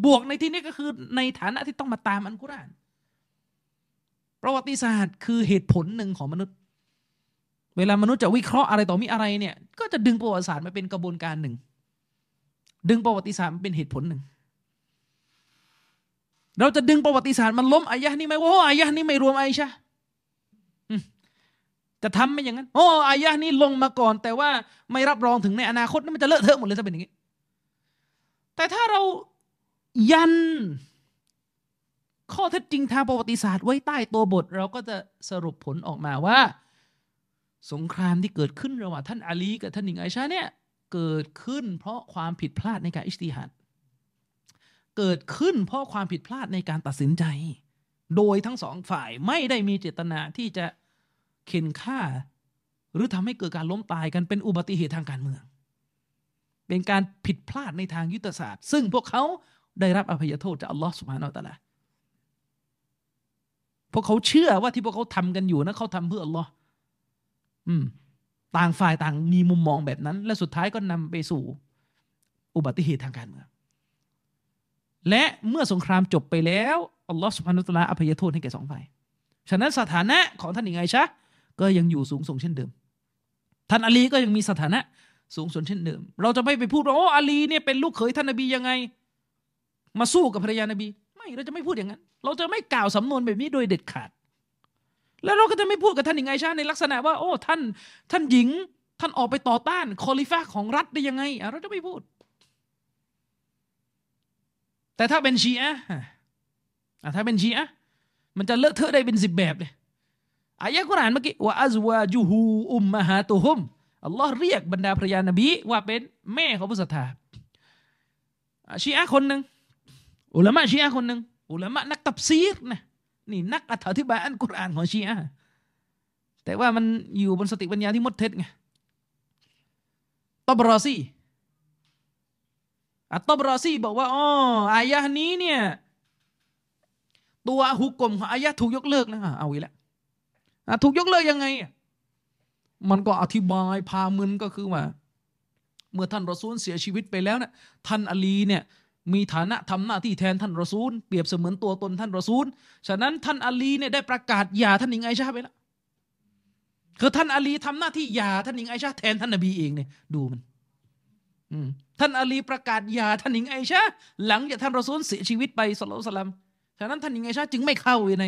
บวกในที่นี้ก็คือในฐานะที่ต้องมาตามอันกุรอาน ประวัติศาสตร์คือเหตุผลหนึ่งของมนุษย์ เวลามนุษย์จะวิเคราะห์อะไรต่อมีอะไรเนี่ย ก็จะดึงประวัติศาสตร์มาเป็นกระบวนการหนึ่ง ดึงประวัติศาสตร์มาเป็นเหตุผลหนึ่ง เราจะดึงประวัติศาสตร์มันล้มอายะนี้ไหมว่าอายะนี้ไม่รวมไอชาจะทำไม่อย่างนั้น โอ้อายะนี้ลงมาก่อน แต่ว่าไม่รับรองถึงในอนาคตนี่มันจะเลอะเทอะหมดเลยถ้าเป็นอย่างนี้ แต่ถ้าเรายัน ข้อเท็จจริงทางประวัติศาสตร์ไว้ใต้ตัวบท เราก็จะสรุปผลออกมาว่า สงครามที่เกิดขึ้นระหว่างท่านอาลีกับท่านหญิงไอชาเนี่ยเกิดขึ้นเพราะความผิดพลาดในการอิสติฮัดเกิดขึ้นเพราะความผิดพลาดในการตัดสินใจ โดยทั้งสองฝ่ายไม่ได้มีเจตนาที่จะเข็นฆ่า หรือทำให้เกิดการล้มตายกันเป็นอุบัติเหตุทางการเมือง เป็นการผิดพลาดในทางยุทธศาสตร์ ซึ่งพวกเขาได้รับอภัยโทษจากอัลลอฮ์สุบฮานาอัลตะลาพวกเขาเชื่อว่าที่พวกเขาทำกันอยู่นะเขาทำเพื่ออัลลอฮ์ อืม ต่างฝ่ายต่างมีมุมมองแบบนั้น และสุดท้ายก็นำไปสู่ อุบัติเหตุทางการเมืองและเมื่อสงครามจบไปแล้วอัลลอฮ์สุบฮานุตลาอภัยโทษให้แก่สองฝ่ายฉะนั้นสถานะของท่านอิงไอชะก็ยังอยู่สูงส่งเช่นเดิม ท่านอาลีก็ยังมีสถานะสูงส่งเช่นเดิม เราจะไม่ไปพูดว่าโอ้อาลีเนี่ยเป็นลูกเขยท่านนบียังไง มาสู้กับภรรยานบี ไม่เราจะไม่พูดอย่างนั้น เราจะไม่กล่าวสำนวนแบบนี้โดยเด็ดขาด แล้วเราก็จะไม่พูดกับท่านอิงไอชาในลักษณะว่า โอ้ท่านท่านหญิง ท่านออกไปต่อต้านคอลิฟ้าของรัฐได้ยังไงเราจะไม่พูด แต่ถ้าเป็นชีอะถ้าเป็นชีอะมันจะเลอะเทอะได้เป็นสิบแบบเลยอายะกุรอานเมื่อกี้ว่าอัจวาจูฮูอุมมะฮาตุฮุมอัลลอฮ์เรียกบรรดาภรรยานบีว่าเป็นแม่ของผู้ศรัทธาชีอะคนหนึ่งอุลามะชีอะคนหนึ่งอุลามะนักตับซีรนะ นี่นักอธิบายอันกุรอานของชีอะแต่ว่ามันอยู่บนสติปัญญาที่มดเท็จไงตบรอซีอัตตบรอซีบอกว่าอ๋ออายะนี้เนี่ยตัวหุกกลมของอายะถูกยกเลิกนะเอาอีกแล้วถูกยกเลิกยังไง มันก็อธิบายพามึนก็คือว่า เมื่อท่านรอซูลเสียชีวิตไปแล้วเนะี่ยท่านอลีเนี่ย มีฐานะทำหน้าที่แทนท่านรอซูล เปรียบเสมือนตัวตนท่านรอซูล ฉะนั้นท่านอาลีเนี่ยได้ประกาศหย่าท่านหญิงไอชาไปแล้วคือท่านอาลีทำหน้าที่หย่าท่านหญิงไอชาแทนท่านนบีเองเนี่ยดูมันท่านอาลีประกาศหย่าท่านหญิงไอชาหลังจากท่านรอซูลเสียชีวิตไปสุลต่านฉะนั้นท่านยังไงชาจึงไม่เข้าใน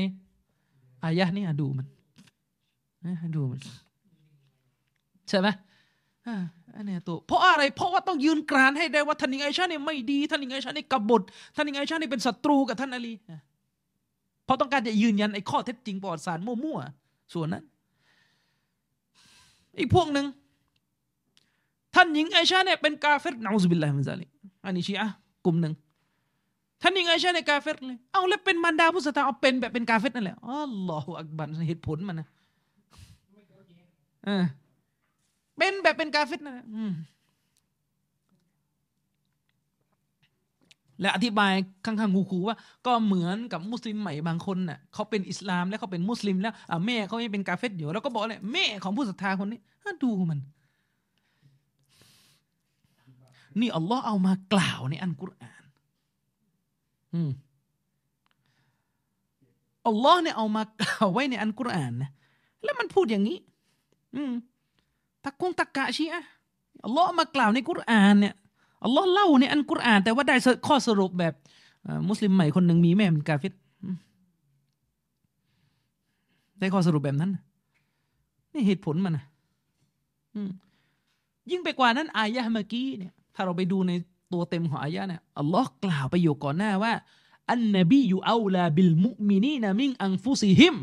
อายะนี้ดูมันดูมันใช่ไหม อันนี้ตัวเพราะอะไรเพราะว่าต้องยืนกรานให้ได้ว่าท่านยังไงชาเนี่ยไม่ดีท่านยังไงชาเนี่ยกบฏท่านยังไงชาเนี่ยเป็นศัตรูกับท่านอาลีเพราะต้องการจะยืนยันไอ้ข้อเท็จจริงประวัติศาสตร์มั่วๆส่วนนั้น อีกพวกหนึ่งท่านหญิงไอชาเนี่ยเป็นกาเฟรنعوذ بالله من ذلكอันนี้ชีอะกลุ่มหนึ่งท่านยังไงใช่ในกาเฟรเลยเอาแล้วเป็นมารดาผู้ศรัทธาเอาเป็นแบบเป็นกาเฟรนั่นแหละالله أكبرเหตุผลมันนะเออ เป็นแบบเป็นกาเฟรนั่นะและอธิบายข้างๆคูๆว่า ก็เหมือนกับมุสลิมใหม่บางคนน่ะเขาเป็นอิสลามแล้วเขาเป็นมุสลิมแล้วแม่เขายังเป็นกาเฟรอยู่ แล้วก็บอกเลยแม่ของผู้ศรัทธาคนนี้ดูมัน นี่อัลลอฮ์เอามากล่าวในอันกุรอาน อืมอัลลอฮ์เนี่ยเอามากล่าวไว้ในอันกุรอานนะแล้วมันพูดอย่างนี้ อืม ตะกงตะกะชีอะอัลลอฮ์มากล่าวในกุรอานเนี่ยอัลลอฮ์เล่าในอันกุรอาน แต่ว่าได้ข้อสรุปแบบมุสลิมใหม่คนหนึ่งมีแม่เป็นกาฟิดได้ข้อสรุปแบบนั้นนี่เหตุผลมันนะยิ่งไปกว่านั้น อายะเมื่อกี้เนี่ย ถ้าเราไปดูในตัวเต็มของอายะเนี่ยอัลลอฮ์กล่าวไปอยู่ก่อนหน้าว่า النبي أولى بالمؤمنين من أنفسهم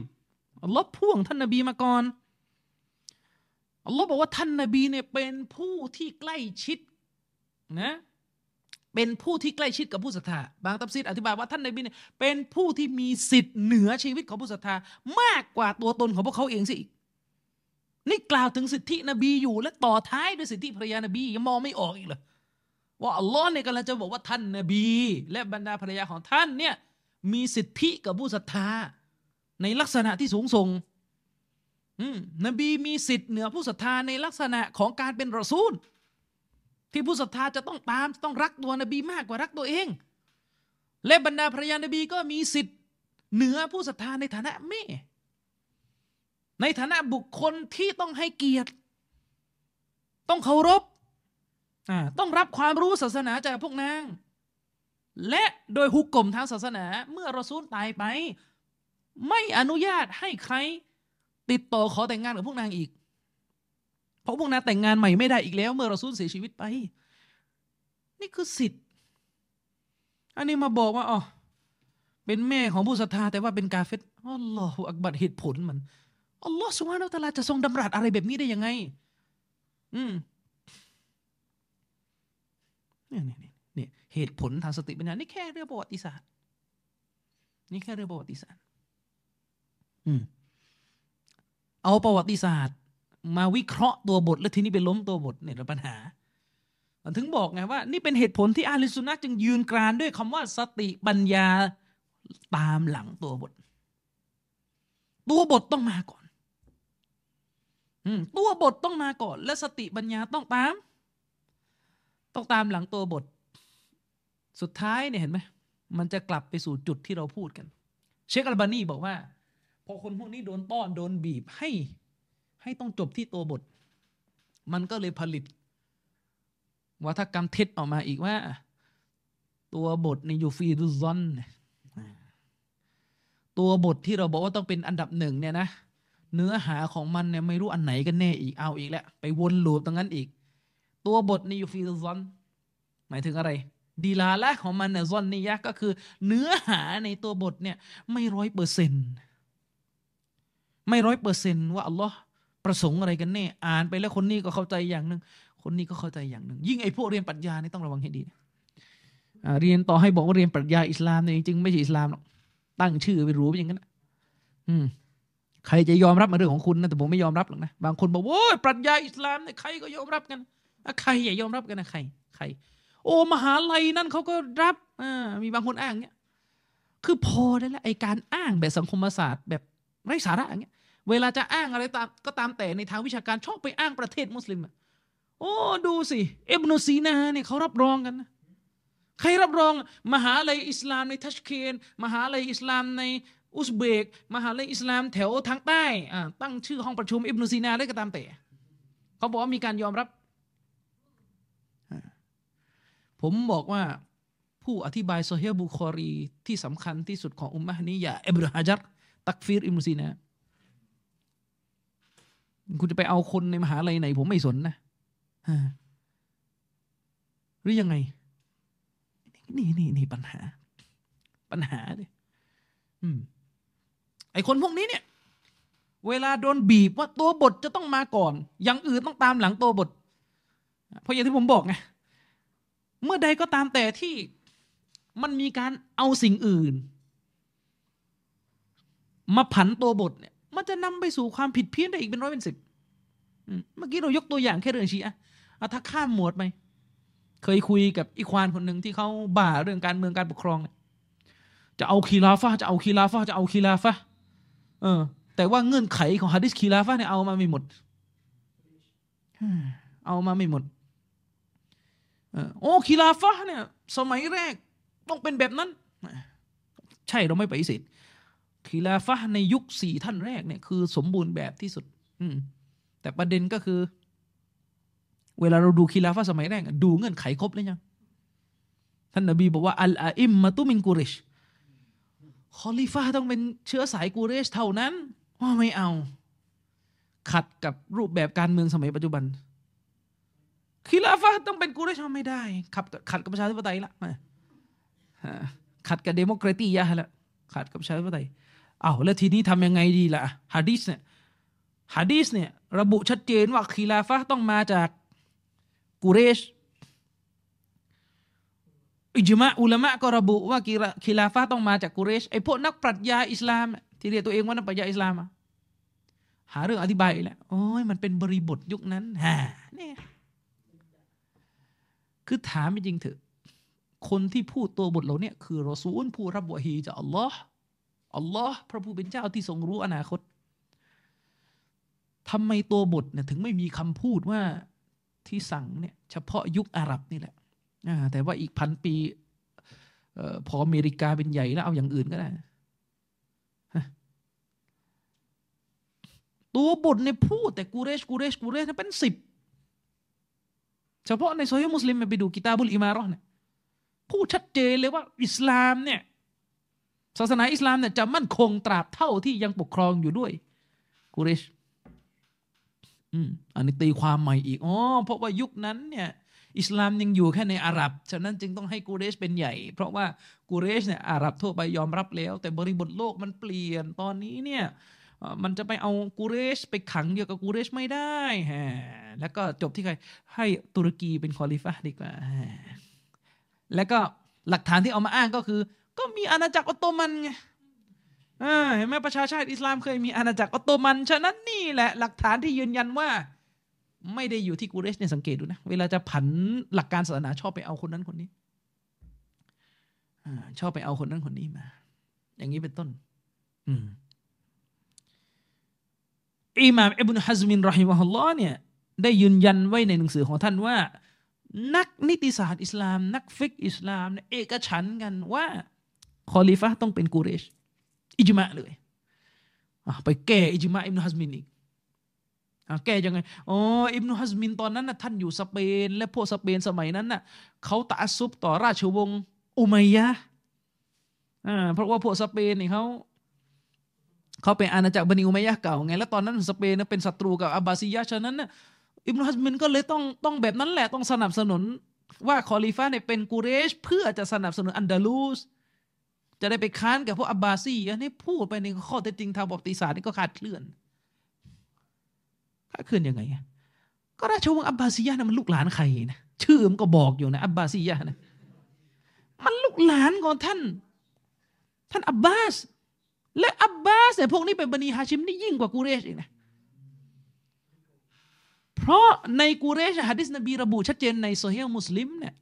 อัลลอฮ์พ่วงท่านนบีมาก่อน อัลลอฮ์บอกว่าท่านนบีเนี่ยเป็นผู้ที่ใกล้ชิดนะเป็นผู้ที่ใกล้ชิดกับผู้ศรัทธาบางตัฟซีรอธิบายว่าท่านนบีเนี่ยเป็นผู้ที่มีสิทธิ์เหนือชีวิตของผู้ศรัทธามากกว่าตัวตนของพวกเขาเองสินี่กล่าวถึงสิทธินบีอยู่และต่อท้ายด้วยสิทธิภรรยานบียังมองไม่ออกอีกเหรอว่าอัลลอฮ์เนี่ยกำลังจะบอกว่าท่านนบี และบรรดาภรรยาของท่านเนี่ยมีสิทธิกับผู้ศรัทธาในลักษณะที่สูงส่ง นบีมีสิทธิ์เหนือผู้ศรัทธาในลักษณะของการเป็นรอซูล ที่ผู้ศรัทธาจะต้องตามต้องรักตัวนบีมากกว่ารักตัวเอง และบรรดาภรรยานบีก็มีสิทธิ์เหนือผู้ศรัทธาในฐานะแม่ ในฐานะบุคคลที่ต้องให้เกียรติ ต้องเคารพต้องรับความรู้ศาสนาจากพวกนาง และโดยหุกกลมทางศาสนา เมื่อรอซูลตายไป ไม่อนุญาตให้ใคร ติดต่อขอแต่งงานกับพวกนางอีก เพราะพวกนางแต่งงานใหม่ไม่ได้อีกแล้ว เมื่อเรอซูลเสียชีวิตไป นี่คือสิทธิ์ อันนี้มาบอกว่าอ๋อเป็นแม่ของผู้ศรัทธาแต่ว่าเป็นกาเฟตอัลลอฮฺอักบัดเหตุผลมันอัลลอฮฺสุบฮานาอัลลอฮฺจะทรงดำรัสอะไรแบบนี้ได้ยังไง อืมเนี่ยเนี่ยเนี่ยเหตุผลทางสติปัญญานี่แค่เรื่องประวัติศาสตร์ นี่แค่เรื่องประวัติศาสตร์ อืม เอาประวัติศาสตร์ มาวิเคราะห์ตัวบท แล้วทีนี้ไปล้มตัวบทเนี่ยปัญหาถึงบอกไงว่า นี่เป็นเหตุผลที่อาลิสุนัจึงยืนกรานด้วยคำว่าสติปัญญาตามหลังตัวบท ตัวบทต้องมาก่อนตัวบทต้องมาก่อน และสติปัญญาต้องตาม ต้องตามหลังตัวบท สุดท้ายเนี่ยเห็นไหมมันจะกลับไปสู่จุดที่เราพูดกัน เชคอัลบานีบอกว่า พอคนพวกนี้โดนต้อนโดนบีบให้ ให้ต้องจบที่ตัวบท มันก็เลยผลิต วัฒกรรมเท็จออกมาอีกว่า ตัวบทในยูฟีดุซอนตัวบทที่เราบอกว่าต้องเป็นอันดับหนึ่งเนี่ยนะเนื้อหาของมันเนี่ยไม่รู้อันไหนกันแน่อีกเอาอีกแล้วไปวนลูปตรงนั้นอีก ตัวบทในยูฟีดุซอนหมายถึงอะไรดีลาละของมันเนี่ยซอนนี่ยะก็คือ เนื้อหาในตัวบทเนี่ยไม่ร้อยเปอร์เซ็นต์ ไม่ร้อยเปอร์เซนต์ว่าอัลลอฮ์ประสงค์อะไรกันแน่ อ่านไปแล้วคนนี้ก็เข้าใจอย่างหนึ่งคนนี้ก็เข้าใจอย่างหนึ่งยิ่งไอ้พวกเรียนปรัชญานี่ต้องระวังให้ดีเรียนต่อให้บอกว่าเรียนปรัชญาอิสลามเนี่ยจริงๆไม่ใช่อิสลามหรอกตั้งชื่อไปรู้อย่างนั้นอืมใครจะยอมรับมาเรื่องของคุณนะแต่ผมไม่ยอมรับหรอกนะบางคนบอกโอ้ยปรัชญาอิสลามเนี่ยใครก็ยอมรับกันใครอย่ายอมรับกันนะใคร ใคร โอ้มหาลัยนั่นเขาก็รับอ่ามีบางคนอ้างเนี้ยคือพอได้แล้วไอการอ้างแบบสังคมศาสตร์แบบไร้สาระอย่างเงี้ย เวลาจะอ้างอะไรตามก็ตามแต่ในทางวิชาการชอบไปอ้างประเทศมุสลิมโอ้ดูสิเอบนซีนาเนี่ยเขารับรองกันนะใครรับรองมหาลัยอิสลามในทัชเคนมหาลัยอิสลามในอุซเบก มหาลัยอิสลามแถวทางใต้ตั้งชื่อห้องประชุมอิบนุซีนาได้ก็ตามแต่เขาบอกว่ามีการยอมรับ ผมบอกว่าผู้อธิบายโซเฮียบุคอรีที่สำคัญที่สุดของอุมมะนี้อย่าอิบราฮจัรตักฟีรอิมุซีนะ คุณจะไปเอาคนในมหาลัยไหน ผมไม่สนนะหรือยังไง นี่นี่นี่ปัญหา ปัญหาเลยไอคนพวกนี้เนี่ย เวลาโดนบีบว่าตัวบทจะต้องมาก่อน อย่างอื่นต้องตามหลังตัวบท เพราะอย่างที่ผมบอกไงเมื่อใดก็ตามแต่ที่มันมีการเอาสิ่งอื่น มาผันตัวบทเนี่ย มันจะนำไปสู่ความผิดเพี้ยนได้อีกเป็นร้อยเป็นสิบเมื่อกี้เรายกตัวอย่างแค่เรื่องชีอะถ้าข้ามหมวดไปเคยคุยกับอีควานคนหนึ่งที่เขาบ่าเรื่องการเมืองการปกครอง จะเอาคีลาฟะจะเอาคีลาฟะจะเอาคีลาฟะเออ แต่ว่าเงื่อนไขของฮะดิษคีลาฟะเนี่ยเอามาไม่หมดเอามาไม่หมดโอ้คีลาฟะเนี่ย สมัยแรกต้องเป็นแบบนั้น ใช่เราไม่ไปฏิเสธ คีลาฟะในยุคสี่ท่านแรกเนี่ยคือสมบูรณ์แบบที่สุด อืแต่ประเด็นก็คือ เวลาเราดูคีลาฟะสมัยแรกดูเงื่อนไขครบเลยยังท่านนบีบอกว่าالأئمة من قريشคอลิฟาต้องเป็นเชื้อสายกูเรชเท่านั้นว่าไม่เอา ขัดกับรูปแบบการเมืองสมัยปัจจุบันคีลาฟะต้องเป็นกูเรชไม่ได้ขับขัดกับประชาธิปไตยละขัดกับديمقراطيةละขัดกับประชาธิปไตย เอ้าแล้วทีนี้ทำยังไงดีล่ะฮะดีสเนี่ยฮะดีสเนี่ยระบุชัดเจนว่าคีลาฟะต้องมาจากกูเรช อิจมะอุลามะก็ระบุว่าคีลาฟะต้องมาจากกูเรชไอพวกนักปรัชญาอิสลาม ที่เรียกตัวเองว่านักปรัชญาอิสลามหาเรื่องอธิบายแหละโอ้ยมันเป็นบริบทยุคนั้นฮะเนี่ยคือถามจริงเถอะ คนที่พูดตัวบทเหล่านี้คือรอซูลผู้รับวะฮีจากอัลลอฮ์ อัลลอฮ์พระผู้เป็นเจ้าที่ทรงรู้อนาคตทำไมตัวบทเนี่ยถึงไม่มีคำพูดว่าที่สั่งเนี่ยเฉพาะยุคอาหรับนี่แหละแต่ว่าอีกพันปีออพออเมริกาเป็นใหญ่แล้วเอาอย่างอื่นก็ได้ตัวบทเนี่ยพูดแต่กูเรชกูเรชกูเรชเป็นสิบเฉพาะในโซฮีมุสลิมไปดูกิตาบุลอิมารอเนี่ยพูดชัดเจนเลยว่าอิสลามเนี่ย ศาสนาอิสลามเนี่ยจะมั่นคงตราบเท่าที่ยังปกครองอยู่ด้วยกุเรชอืมอันนี้ตีความใหม่อีกอ๋อเพราะว่ายุคนั้นเนี่ยอิสลามยังอยู่แค่ในอาหรับ ฉะนั้นจึงต้องให้กูเรชเป็นใหญ่ เพราะว่ากูเรชเนี่ยอาหรับทั่วไปยอมรับแล้ว แต่บริบทโลกมันเปลี่ยนตอนนี้เนี่ยมันจะไปเอากูเรชไปขังเดียวกับกูเรชไม่ได้ฮะแล้วก็จบที่ใครให้ตุรกีเป็นคอลิฟะดีกว่า แล้วก็หลักฐานที่เอามาอ้างก็คือ ก็มีอาณาจักรออตโตมันไงเห็นไหมประชาชาติอิสลามเคยมีอาณาจักรออตโตมัน ฉะนั้นนี่แหละหลักฐานที่ยืนยันว่า ไม่ได้อยู่ที่กูเรชเนี่ยสังเกตดูนะ เวลาจะผันหลักการศาสนาชอบไปเอาคนนั้นคนนี้ชอบไปเอาคนนั้นคนนี้มา อย่างนี้เป็นต้น อืมอิหม่ามอิบนุฮัซมินرحمه اللهเนี่ยได้ยืนยันไว้ในหนังสือของท่านว่า นักนิติศาสตร์อิสลาม นักฟิกอิสลาม เอกฉันท์กันว่า คอลิฟะต้องเป็นกุเรช อิจมะเลยไปแก้อิจมะอิบนุฮัซมินอีกอะแก้ยังไง อ๋อ อิบนุฮัซมินตอนนั้นนะท่านอยู่สเปน และพวกสเปนสมัยนั้นน่ะเขาتعصبต่อราชวงศ์อุมัยยะอ่าเพราะว่าพวกสเปนนี่เขาเขาเป็นอาณาจักรบันิอุมัยยะเก่าไง แล้วตอนนั้นสเปนนะเป็นศัตรูกับอับบาซียะฉะนั้นน่ะอิบนุฮัซมินก็เลยต้องต้องแบบนั้นแหละต้องสนับสนุนว่าคอลิฟะห์เนี่ยเป็นกุเรช เพื่อจะสนับสนุนอันดาลูส จะได้ไปค้านกับพวกอับบาซีอันนี้พูดไปในข้อเท็จจริงทางประวัติศาสตร์นี่ก็ขาดเคลื่อนขาดเคลื่อนยังไงก็ราชวงศ์อับบาซียะนะมันลูกหลานใครนะชื่อมันก็บอกอยู่นะอับบาซียะนะมันลูกหลานของท่าน ท่านอับบาส และอับบาสเนี่ยพวกนี้เป็นบะนีฮาชิมนี่ยิ่งกว่ากูเรชอีกนะเพราะในกูเรชฮะดิษนบีระบุชัดเจนในซอเฮียะห์มุสลิมเนี่ย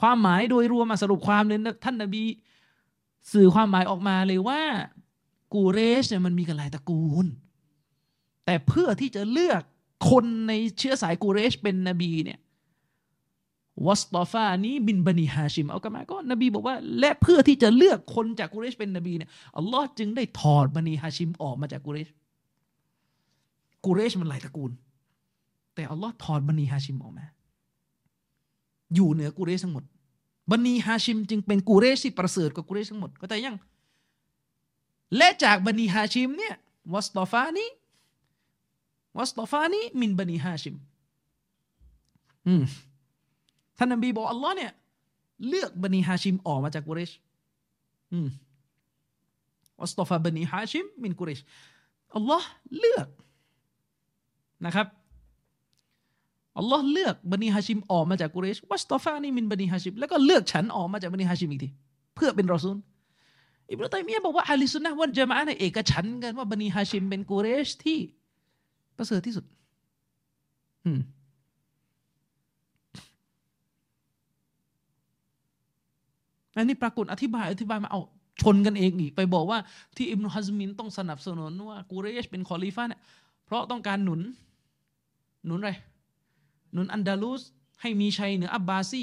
ความหมายโดยรวมมาสรุปความเลยท่านนบี สื่อความหมายออกมาเลยว่ากูเรชเนี่ยมันมีกันหลายตระกูล แต่เพื่อที่จะเลือกคนในเชื้อสายกูเรชเป็นนบีเนี่ยواصطفاني من بني هاشمเอากันมาก็นบีบอกว่า และเพื่อที่จะเลือกคนจากกูเรชเป็นนบีเนี่ยอัลลอฮ์จึงได้ถอดบันีฮาชิมออกมาจากกูเรชกูเรชมันหลายตระกูล แต่อัลลอฮ์ถอดบันีฮาชิมออกมา อยู่เหนือกูเรชทั้งหมด บันีฮาชิมจึงเป็นกูเรชที่ประเสริฐกว่ากูเรชทั้งหมดก็แต่ยัง และจากบันีฮาชิมเนี่ยวัสตอฟานีวัสตอฟานีมินบันีฮาชิมอืมท่านนบีบอกอัลลอฮ์เนี่ย เลือกบันีฮาชิมออกมาจากกุเรชอืมวัสตอฟาบันีฮาชิมมินกุเรชอัลลอฮ์เลือกนะครับ อัลลอฮ์เลือกบันีฮาชิมออกมาจากกุเรชวัสตอฟานี่มินบันีฮาชิมแล้วก็เลือกฉันออกมาจากบันีฮาชิมอีกทีเพื่อเป็นรอซูลอิบนุตัยมียะบอกว่าอาลีซุนนะวันจะมาในเอกฉันกันว่าบันีฮาชิมเป็นกุเรชที่ประเสริฐที่สุดอืมอันนี้ปรากฏอธิบายอธิบายมาเอาชนกันเองอีกไปบอกว่าที่อิบนุฮัซมินต้องสนับสนุนว่ากูเรชเป็นคอลิฟะเนี่ยเพราะต้องการหนุน หนุนอะไร หนุนอันดาลูสให้มีชัยเหนืออับบาซี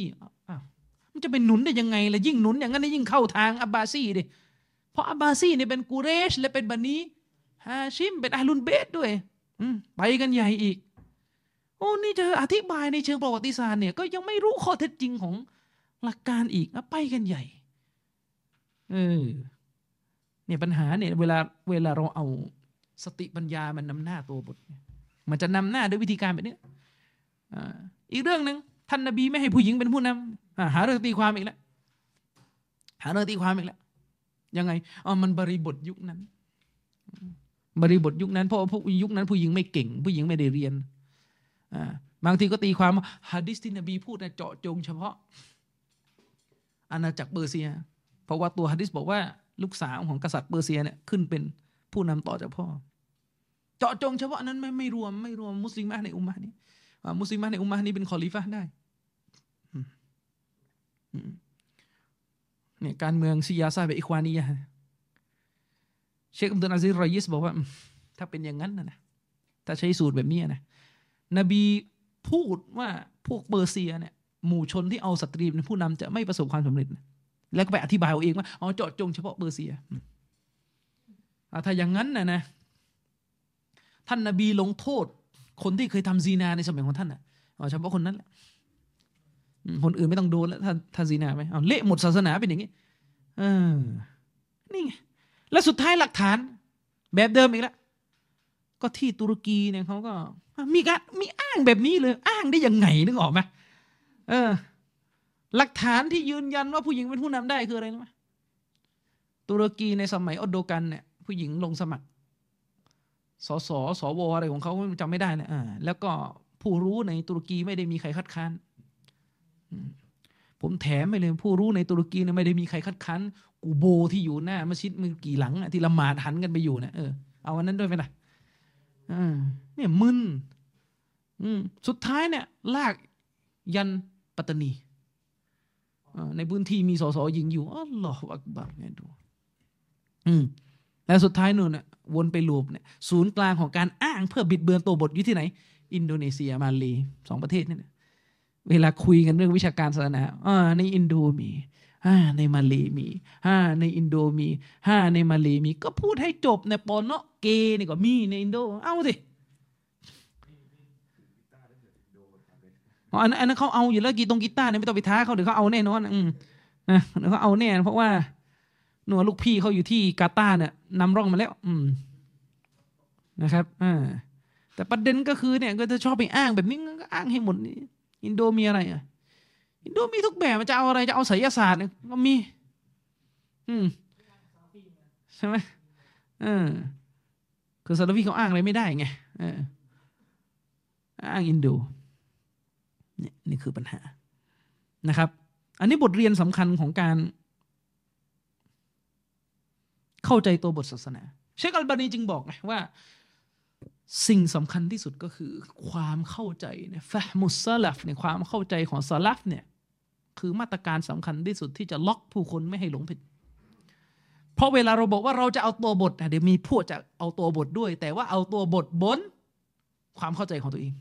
มันจะเป็นหนุนได้ยังไงล่ะยิ่งหนุนอย่างนั้นยิ่งเข้าทางอับบาซีดิเพราะอับบาซีเนี่ยเป็นกูเรช และเป็นบะนีฮาชิมเป็นอาลุนเบตด้วยไปกันใหญ่อีก โอ้นี่จะอธิบายในเชิงประวัติศาสตร์เนี่ยก็ยังไม่รู้ข้อเท็จจริงของหลักการอีกนะไปกันใหญ่เออเนี่ยปัญหาเนี่ยเวลาเวลาเราเอาสติปัญญามันนำหน้าตัวบท มันจะนำหน้าด้วยวิธีการแบบนี้ อีกเรื่องหนึ่งท่านนบีไม่ให้ผู้หญิงเป็นผู้นำอ่าหาเรื่องตีความอีกแล้วหาเรื่องตีความอีกแล้วยังไงอ๋อมันบริบทยุคนั้น บริบทยุคนั้น เพราะว่าพวกยุคนั้น ผู้หญิงไม่เก่ง ผู้หญิงไม่ได้เรียนบางทีก็ตีความว่าฮะดิษที่นบีพูดนะเจาะจงเฉพาะ อาณาจักรเปอร์เซีย เพราะว่าตัวฮะดิษบอกว่า ลูกสาวของกษัตริย์เปอร์เซียเนี่ยขึ้นเป็นผู้นำต่อจากพ่อ เจาะจงเฉพาะนั้นไม่ไม่รวมไม่รวมมุสลิมในอุมมะนี้ มุสลิมะในอุมมะนี้เป็นคอลิฟะได้เนี่ยการเมืองซียาซาแบบอิควานียะเชคอัมดุลอาซิรรอยิสบอกว่า ถ้าเป็นอย่างนั้นนะนะถ้าใช้สูตรแบบนี้นะนบีพูดว่าพวกเปอร์เซียเนี่ยหมู่ชนที่เอาสตรีเป็นผู้นำจะไม่ประสบความสำเร็จ แล้วก็ไปอธิบายเอาเองว่าอ๋อเจาะจงเฉพาะเปอร์เซียถ้าอย่างนั้นนะนะท่านนาบีลงโทษ คนที่เคยทำซีนาในสมัยของท่านอะอ๋อเฉพาะคนนั้นแหละคนอื่นไม่ต้องโดนแล้วถ้าถ้าซีนาไหมเอาเละหมดศาสนาเป็นอย่างนี้เออนี่ไงแล้วสุดท้ายหลักฐาน แบบเดิมอีกแล้วก็ที่ตุรกีเนี่ยเขาก็มีการมีอ้างแบบนี้เลย อ้างได้ยังไงนึกออกไหมเออ หลักฐานที่ยืนยันว่าผู้หญิงเป็นผู้นำได้คืออะไรรู้ไหมตุรกีในสมัยอดโดกันเนี่ยผู้หญิงลงสมัคร สสสวอะไรของเขาจำไม่ได้เลยอ่าแล้วก็ผู้รู้ในตุรกีไม่ได้มีใครคัดค้านผมแถมไปเลยผู้รู้ในตุรกีเนี่ยไม่ได้มีใครคัดค้านกูโบที่อยู่หน้ามัสยิดมือกี่หลังที่ละหมาดหันกันไปอยู่นะเออเอาวันนั้นด้วยไหมล่ะอ่าเนี่ยมึนอืมสุดท้ายเนี่ย ลากยันปัตตานีในพื้นที่มีสสยิงอยู่อ๋อหลออักบัรไงดู อืม แล้วสุดท้ายนู่นน่ะวนไปลูปเนี่ยศูนย์กลางของการอ้างเพื่อบิดเบือนตัวบทอยู่ที่ไหน อินโดนีเซียมาเลสองประเทศนี่นะเวลาคุยกันเรื่องวิชาการศาสนาอ่าในอินโดมีอ่าในมาเลมีอ่าในอินโดมีอ่าในมาเลมี ก็พูดให้จบในปอนเนาะเกนี่ก็มีในอินโด เอาสิอันนั้นเขาเอาอยู่แล้วกีตรงกีตาร์เนี่ยไม่ต้องไปท้าเขาเดี๋ยวเขาเอาแน่นอนอืมนะเดี๋ยวเขาเอาแน่เพราะว่า น่วลูกพี่เขาอยู่ที่กาตาร์เนี่ยนำร่องมาแล้ว อืมนะครับอ่าแต่ประเด็นก็คือเนี่ยก็จะชอบไปอ้างแบบนี้ก็อ้างให้หมดนี่อินโดมีอะไรอะ อินโดมีทุกแบบมันจะเอาอะไรจะเอาไสยศาสตร์เนี่ยก็มี อืมใช่ไหมเออคือซาลาฟีเขาอ้างอะไรไม่ได้ไงเอออ้างอินโดนี่นี่คือปัญหานะครับ อันนี้บทเรียนสำคัญของการ เข้าใจตัวบทศาสนา เชคอัลบานีจึงบอกไงว่า สิ่งสำคัญที่สุดก็คือ ความเข้าใจเนี่ยฟะมุสลัฟเนี่ยความเข้าใจของสลัฟเนี่ยคือมาตรการสำคัญที่สุดที่จะล็อกผู้คนไม่ให้หลงผิดเพราะเวลาเราบอกว่าเราจะเอาตัวบทเดี๋ยวมีพวกจะเอาตัวบทด้วย แต่ว่าเอาตัวบทบน ความเข้าใจของตัวเอง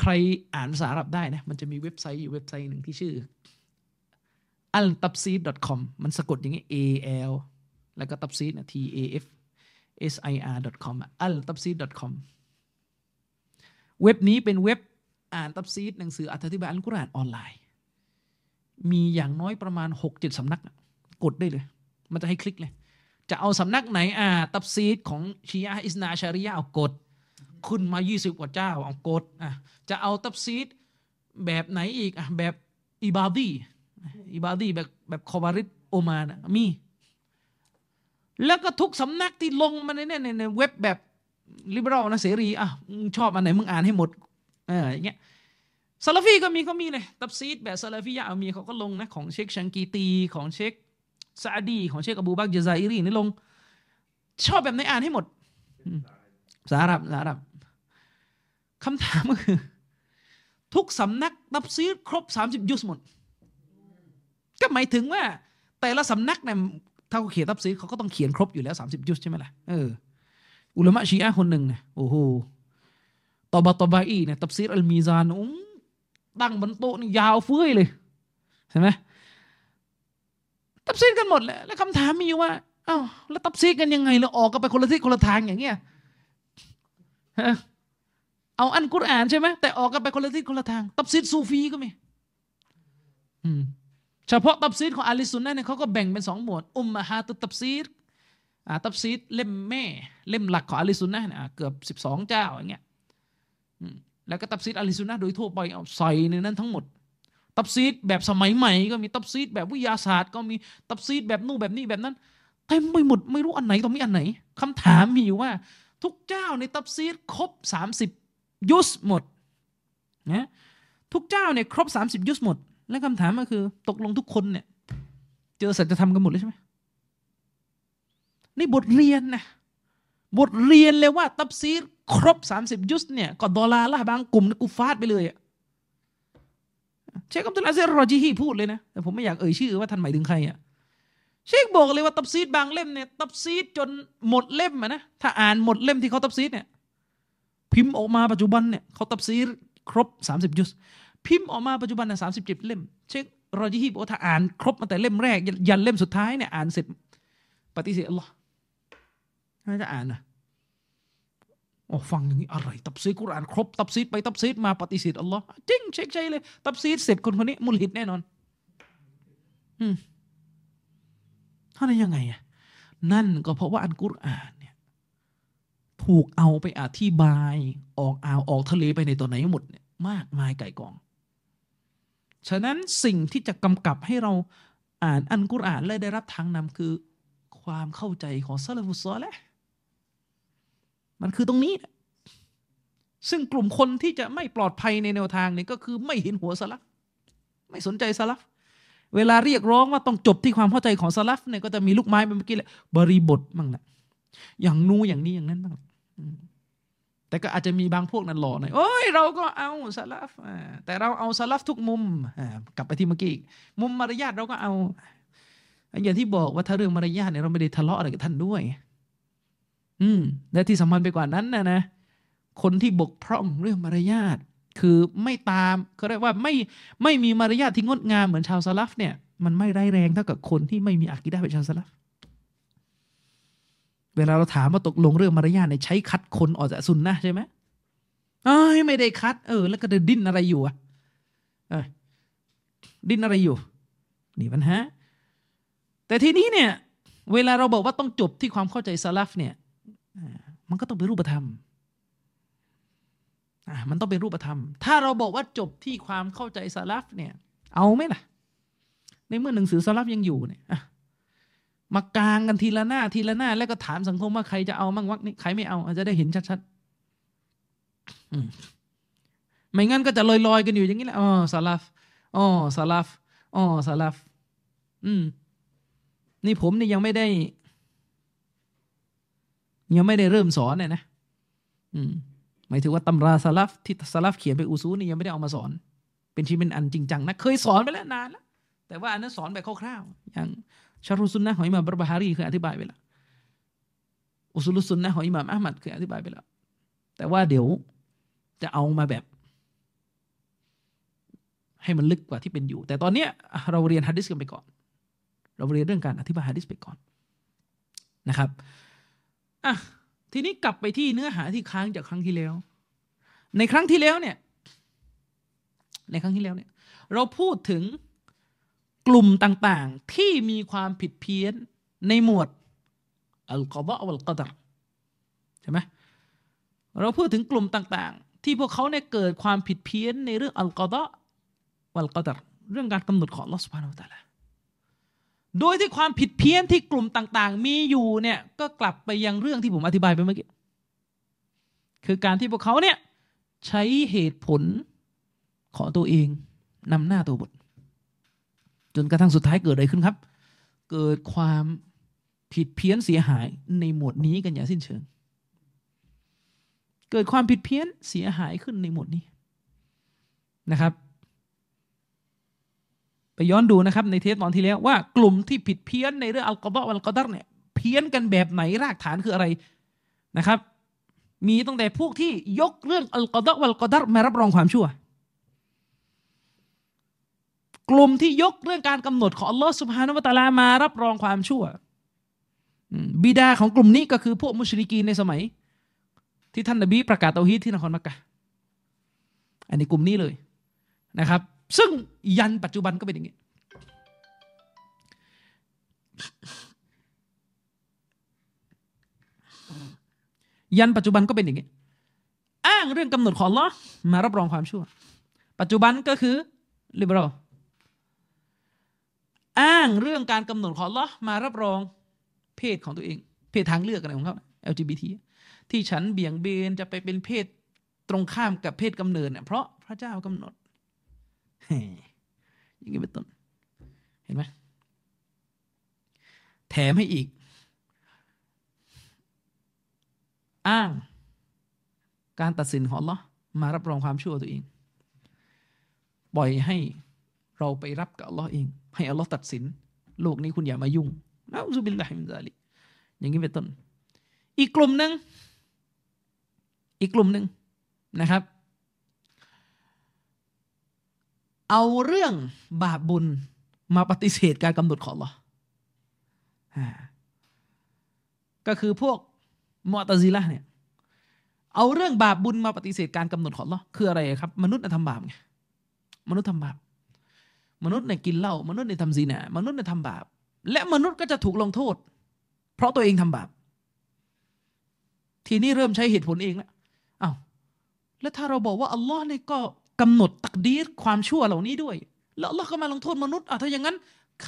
ใครอ่านภาษาอาหรับได้นะมันจะมีเว็บไซต์อยู่เว็บไซต์หนึ่งที่ชื่อ al tabseed com มันสะกดอย่างนี้ a l แล้วก็ tabseed นะ t a f s i r com al tabseed com เว็บนี้เป็นเว็บอ่านตับซีดหนังสืออธิบายอัลกุรอานออนไลน์ มีอย่างน้อยประมาณหกเจ็ดสำนัก กดได้เลย มันจะให้คลิกเลย จะเอาสำนักไหนอ่าตัฟซีรของชีอะอิสนาชาริยะเอากดขึ้นมา 20 กว่าเจ้าเอากดอะจะเอาตัฟซีรแบบไหนอีกอะแบบอิบาดี อิบาดีแบบแบบคอวาริจโอมานน่ะมี แล้วก็ทุกสำนักที่ลงมาในเนี่ยในเว็บแบบ liberal นะเสรีอะชอบอันไหนมึงอ่านให้หมดเอออย่างเงี้ยซาลาฟีก็มีเขามีเลยตัฟซีรแบบซาลาฟียะเอามีเขาก็ลงนะของเชคชังกีตี ของเชคซาดี ของเชคอบูบักเจซาอิรีนี่ลง ชอบแบบไหนอ่านให้หมดสารับสารับคำถามก็คือ ทุกสำนักตับซีดครบสามสิบยุสหมด ก็หมายถึงว่า แต่ละสำนักเนี่ยถ้าเขาเขียนตับซีเขาก็ต้องเขียนครบอยู่แล้วสามสิบยุสใช่ไหมล่ะเอออุลามะชีอะคนหนึ่งเนี่ยโอ้โหตอบาตอบาอีเนี่ยตับซีอัลมีซานอุ้งตั้งบนโต๊ะนี่ยาวเฟ้ยเลยใช่ไหมตับซีกันหมดแหละแล้วคำถามมีอยู่ว่าอ้าวแล้วตับซีกันยังไงแล้วออกกันไปคนละทิศคนละทางอย่างเงี้ยเอาอันกุรอานใช่ไหมแต่ออกกันไปคนละทิศคนละทาง ตับซีซูฟีก็มีอืม เฉพาะตับซีดของอาลิสุนนะเนี่ยเขาก็แบ่งเป็นสองหมวด อุมมาฮาตุตับซีดอ่าตับซีดเล่มแม่ เล่มหลักของอาลิสุนนะเนี่ยเกือบสิบสองเจ้าอย่างเงี้ยแล้วก็ตับซีดอาลิสุนนะโดยทั่วไปเอาใส่ในนั้นทั้งหมด ตับซีดแบบสมัยใหม่ก็มีตับซีดแบบวิทยาศาสตร์ก็มีตับซีดแบบนู่นแบบนี้แบบนั้นเต็มไม่หมดไม่รู้อันไหนต้องมีอันไหนคำถามมีอยู่ว่า ทุกเจ้าในตับซีดครบสามสิบยุสหมดนะทุกเจ้าเนี่ยครบสามสิบยุสหมด และคำถามก็คือ ตกลงทุกคนเนี่ย เจอสัจธรรมกันหมดเลยใช่ไหมนี่บทเรียนนะบทเรียนเลยว่า ตัฟซีรครบสามสิบยุสเนี่ยก็ضلالةบางกลุ่มกูฟาดไปเลยอะเชคอับดุลอาซิรรอจีฮีพูดเลยนะแต่ผมไม่อยากเอ่ยชื่อว่าท่านหมายถึงใครอะเชคบอกเลยว่าตัฟซีรบางเล่มเนี่ยตัฟซีรจนหมดเล่มอะนะถ้าอ่านหมดเล่มที่เขาตัฟซีรเนี่ยพิมพ์ออกมาปัจจุบันเนี่ยเขาตัฟซีรครบสามสิบยุส พิมพ์ออกมาปัจจุบันเนี่ยสามสิบเจ็ดเล่ม เชครอจีฮีบอกถ้าอ่านครบมาแต่เล่มแรก ยันเล่มสุดท้ายเนี่ยอ่านเสร็จปฏิเสธอัลลอฮ์ไม่จะอ่านนะโอ้ฟังอย่างนี้อะไร ตับซีกุรอานครบ ตับซีดไปตับซีดมาปฏิเสธอัลลอฮ์จริงเช็คใช่เลย ตับซีดเสร็จคนคนนี้มุลฮิดแน่นอนอืมท่านยังไงอะนั่นก็เพราะว่าอันกุรอานเนี่ย ถูกเอาไปอธิบาย ออกอ่าวออกทะเลไปในตัวไหนหมดเนี่ยมากมายไก่กอง ฉะนั้นสิ่งที่จะกำกับให้เราอ่านอันกุรอานและได้รับทางนำคือ ความเข้าใจของซาลฟุซอลและมันคือตรงนี้ ซึ่งกลุ่มคนที่จะไม่ปลอดภัยในแนวทางนี้ก็คือไม่เห็นหัวสลับไม่สนใจสลับเวลาเรียกร้องว่าต้องจบที่ความเข้าใจของสลับเนี่ยก็จะมีลูกไม้เมื่อกี้แหละบริบทบ้างแหละอย่างนู้อย่างนี้อย่างนั้นบ้าง แต่ก็อาจจะมีบางพวกนั้นหล่อหน่อยโอ้ยเราก็เอาสลับแต่เราเอาสลับทุกมุมกลับไปที่เมื่อกี้มุมมารยาทเราก็เอาอย่างที่บอกว่าถ้าเรื่องมารยาทเนี่ยเราไม่ได้ทะเลาะอะไรกับท่านด้วย อืม และที่สำคัญไปกว่านั้นนะนะ คนที่บกพร่องเรื่องมารยาทคือไม่ตามเขาเรียกว่าไม่ไม่มีมารยาทที่งดงามเหมือนชาวซาลฟเนี่ย มันไม่ร้ายแรงเท่ากับคนที่ไม่มีอากีดะเป็นชาวซาลฟ เวลาเราถามว่าตกลงเรื่องมารยาทเนี่ยใช้คัดคนออกจากซุนนะใช่ไหมเอ้ยไม่ได้คัด เออ แล้วก็จะดิ้นอะไรอยู่อะเออดิ้นอะไรอยู่ นี่ปัญหาแต่ทีนี้เนี่ย เวลาเราบอกว่าต้องจบที่ความเข้าใจซาลฟเนี่ยมันก็ต้องเป็นรูปธรรมมันต้องเป็นรูปธรรม ถ้าเราบอกว่าจบที่ความเข้าใจซาลฟเนี่ย เอาไหมล่ะ ในเมื่อหนังสือซาลฟยังอยู่เนี่ย มากางกันทีละหน้าทีละหน้า แล้วก็ถามสังคมว่าใครจะเอามั่งวักนี้ใครไม่เอาอาจจะได้เห็นชัดๆไม่งั้นก็จะลอยๆกันอยู่อย่างนี้แหละอ๋อซาลฟอ๋อซาลฟอ๋อซาลฟอืม นี่ผมนี่ยังไม่ได้ ยังไม่ได้เริ่มสอนเนี่ยนะ อืมหมายถึงว่าตำราสลับที่สลับเขียนไปอุซูนี่ยังไม่ได้เอามาสอน เป็นชีเป็นอันจริงจังนะเคยสอนไปแล้วนานแล้วแต่ว่าอันนั้นสอนแบบคร่าวๆอย่าง ชารุสุนนะของอิหม่ามบรบาฮารีเคยอธิบายไปแล้วอุซูลุสุนนะของอิหม่ามอัลมัดเคยอธิบายไปแล้ว แต่ว่าเดี๋ยวจะเอามาแบบ ให้มันลึกกว่าที่เป็นอยู่ แต่ตอนเนี้ยเราเรียนฮัดดิสกันไปก่อน เราเรียนเรื่องการอธิบายฮัดดิสไปก่อนนะครับอะทีนี้กลับไปที่เนื้อหาที่ค้างจากครั้งที่แล้ว ในครั้งที่แล้วเนี่ย ในครั้งที่แล้วเนี่ย เราพูดถึง กลุ่มต่างๆ ที่มีความผิดเพี้ยนในหมวดอัลกอดะอัลกอดรใช่ไหมเราพูดถึงกลุ่มต่างๆ ที่พวกเขาเนี่ยเกิดความผิดเพี้ยนในเรื่องอัลกอดะอัลกอดรเรื่องการกำหนดของลอสพานุตะละโดยที่ความผิดเพี้ยนที่กลุ่มต่างๆ มีอยู่เนี่ยก็กลับไปยังเรื่องที่ผมอธิบายไปเมื่อกี้คือการที่พวกเขาเนี่ยใช้เหตุผลของตัวเองนำหน้าตัวบท จนกระทั่งสุดท้ายเกิดอะไรขึ้นครับ เกิดความผิดเพี้ยนเสียหายในหมวดนี้กันอย่างสิ้นเชิง เกิดความผิดเพี้ยนเสียหายขึ้นในหมวดนี้นะครับ ไปย้อนดูนะครับในเทปตอนที่แล้วว่ากลุ่มที่ผิดเพี้ยนในเรื่องอัลกอฎอวัลกอดัรเนี่ยเพี้ยนกันแบบไหนรากฐานคืออะไรนะครับ มีตั้งแต่พวกที่ยกเรื่องอัลกอฎอวัลกอดัรมารับรองความชั่ว กลุ่มที่ยกเรื่องการกำหนดของอัลลอฮฺสุบฮานุวะตะลามารับรองความชั่วบิดาของกลุ่มนี้ก็คือพวกมุชริกีในสมัย ที่ท่านนบีประกาศเตาฮีดที่นครมักกะอันนี้กลุ่มนี้เลยนะครับ ซึ่งยันปัจจุบันก็เป็นอย่างนี้ ยันปัจจุบันก็เป็นอย่างนี้ อ้างเรื่องกำหนดของลอมารับรองความชั่ว ปัจจุบันก็คือลิเบร อ้างเรื่องการกำหนดของลอมารับรองเพศของตัวเอง เพศทางเลือกอะไรของเขา LGBT ที่ฉันเบี่ยงเบนจะไปเป็นเพศตรงข้ามกับเพศกำเนิดเนี่ยเพราะพระเจ้ากำหนดอย่างนี้เป็นต้น เห็นไหมแถมให้อีก อ้าง การตัดสินของลอมารับรองความชั่วตัวเอง ปล่อยให้ เราไปรับกับอัลลอฮ์เอง ให้อัลลอฮ์ตัดสิน โลกนี้คุณอย่ามายุ่งนะอุบิลลาฮิมิซาลิอย่างนี้เป็นต้น อีกกลุ่มหนึ่งอีกกลุ่มหนึ่งนะครับ เอาเรื่องบาปบุญมาปฏิเสธการกำหนดของหรอก็คือพวกมอตซิละเนี่ยเอาเรื่องบาปบุญมาปฏิเสธการกำหนดของหรอคืออะไรครับ มนุษย์ทำบาปไงมนุษย์ทำบาป มนุษย์เนี่ยกินเหล้ามนุษย์เนี่ยทำซีนะมนุษย์เนี่ยทำบาป และมนุษย์ก็จะถูกลงโทษ เพราะตัวเองทำบาป ทีนี้เริ่มใช้เหตุผลเองแล้วอา้าวแล้วถ้าเราบอกว่าอัลลอฮ์เนี่ยก็กำหนดตักดีรความชั่วเหล่านี้ด้วย แล้วเราก็มาลงโทษมนุษย์อะถ้าอย่างนั้น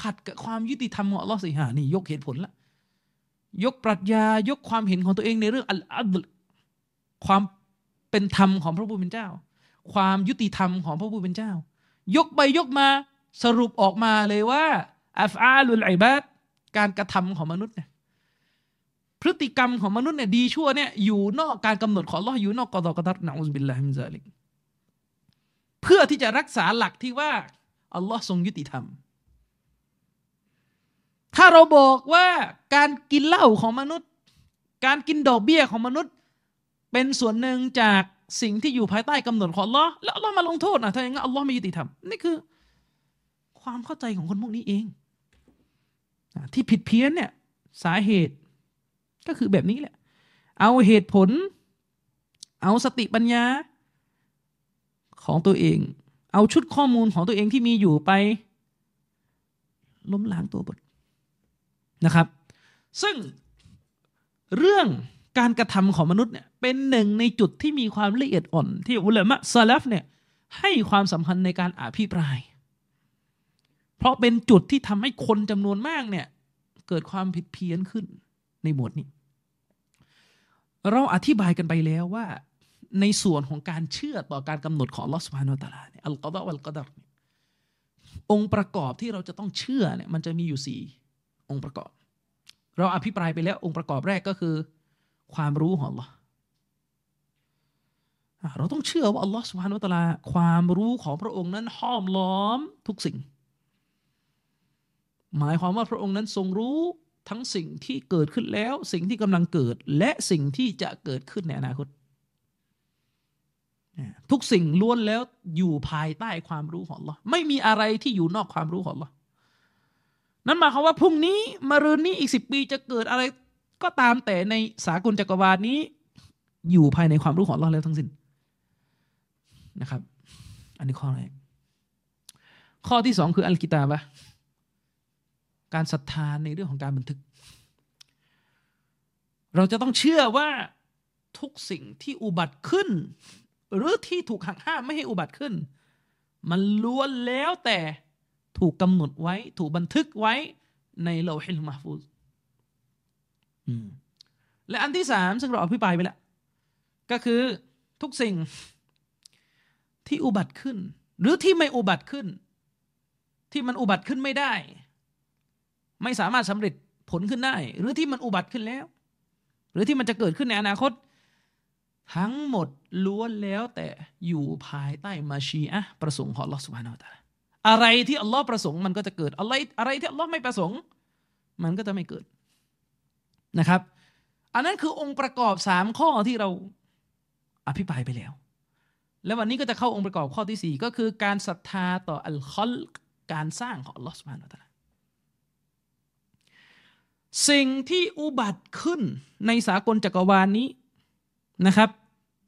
ขัดกับความยุติธรรมของอัลลอฮ์สิฮะนี่ยกเหตุผลละยกปรัชญายกความเห็นของตัวเองในเรื่องอัลอัลความเป็นธรรมของพระผู้เป็นเจ้า ความยุติธรรมของพระผู้เป็นเจ้า ยกไปยกมา สรุปออกมาเลยว่าอัฟอาลุลไอบาดการกระทำของมนุษย์เนี่ยพฤติกรรมของมนุษย์เนี่ยดีชั่วเนี่ยอยู่นอกการกำหนดของลออยู่นอกกอดอกดัรนะอุบิลลาฮิมซาลิกเพื่อที่จะรักษาหลักที่ว่าอัลลอฮ์ทรงยุติธรรม ถ้าเราบอกว่าการกินเหล้าของมนุษย์ การกินดอกเบี้ยของมนุษย์ เป็นส่วนหนึ่งจากสิ่งที่อยู่ภายใต้กำหนดของอัลลอฮ์แล้วอัลลอฮ์มาลงโทษนะถ้าอย่างนั้นอัลลอฮ์ไม่ยุติธรรมนี่คือ ความเข้าใจของคนพวกนี้เองที่ผิดเพี้ยนเนี่ยสาเหตุก็คือแบบนี้แหละ เอาเหตุผล เอาสติปัญญาของตัวเอง เอาชุดข้อมูลของตัวเองที่มีอยู่ไป ล้มล้างตัวบทนะครับ ซึ่งเรื่องการกระทำของมนุษย์เนี่ยเป็นหนึ่งในจุดที่มีความละเอียดอ่อน ที่อุลามะซาลฟเนี่ยให้ความสำคัญในการอภิปราย เพราะเป็นจุดที่ทำให้คนจำนวนมากเนี่ย เกิดความผิดเพี้ยนขึ้นในหมวดนี้ เราอธิบายกันไปแล้วว่า ในส่วนของการเชื่อต่อการกำหนดของลอสพานตาลาเนี่ยอัลกอดะวัลกอดัรองค์ประกอบที่เราจะต้องเชื่อเนี่ยมันจะมีอยู่สี่องค์ประกอบ เราอภิปรายไปแล้วองค์ประกอบแรกก็คือ ความรู้ของ Allah เราต้องเชื่อว่าอัลลอฮฺสุบฮานุตะลา ความรู้ของพระองค์นั้นห้อมล้อมทุกสิ่ง หมายความว่าพระองค์นั้นทรงรู้ทั้งสิ่งที่เกิดขึ้นแล้ว สิ่งที่กำลังเกิดและสิ่งที่จะเกิดขึ้นในอนาคต ทุกสิ่งล้วนแล้วอยู่ภายใต้ความรู้ของ Allah ไม่มีอะไรที่อยู่นอกความรู้ของ Allah นั่นหมายความว่าพรุ่งนี้มะรืนนี้อีกสิบปีจะเกิดอะไรก็ตามแต่ในสากลจักรวาลนี้ อยู่ภายในความรู้ของ Allah แล้วทั้งสิ้นนะครับ อันนี้ข้อแรกข้อที่สองคืออัลกิตาบะ การศรัทธาในเรื่องของการบันทึก เราจะต้องเชื่อว่าทุกสิ่งที่อุบัติขึ้น หรือที่ถูกหักห้ามไม่ให้อุบัติขึ้น มันล้วนแล้วแต่ถูกกำหนดไว้ ถูกบันทึกไว้ในโลหิลมาฟูซและอันที่สามซึ่งเราอภิปรายไปแล้ว ก็คือทุกสิ่งที่อุบัติขึ้น หรือที่ไม่อุบัติขึ้น ที่มันอุบัติขึ้นไม่ได้ ไม่สามารถสำเร็จผลขึ้นได้ หรือที่มันอุบัติขึ้นแล้ว หรือที่มันจะเกิดขึ้นในอนาคต ทั้งหมดล้วนแล้วแต่อยู่ภายใต้มาชีอะประสงค์ของลอสุบานาตาอะไรที่อัลลอฮ์ประสงค์มันก็จะเกิดอะไรอะไรที่อัลลอฮ์ไม่ประสงค์ มันก็จะไม่เกิดนะครับ อันนั้นคือองค์ประกอบสามข้อที่เราอภิปรายไปแล้ว แล้ววันนี้ก็จะเข้าองค์ประกอบข้อที่สี่ก็คือการศรัทธาต่ออัลคอลการสร้างของอัลลอฮฺสุบฮานาตะลา สิ่งที่อุบัติขึ้นในสากลจักรวาลนี้นะครับ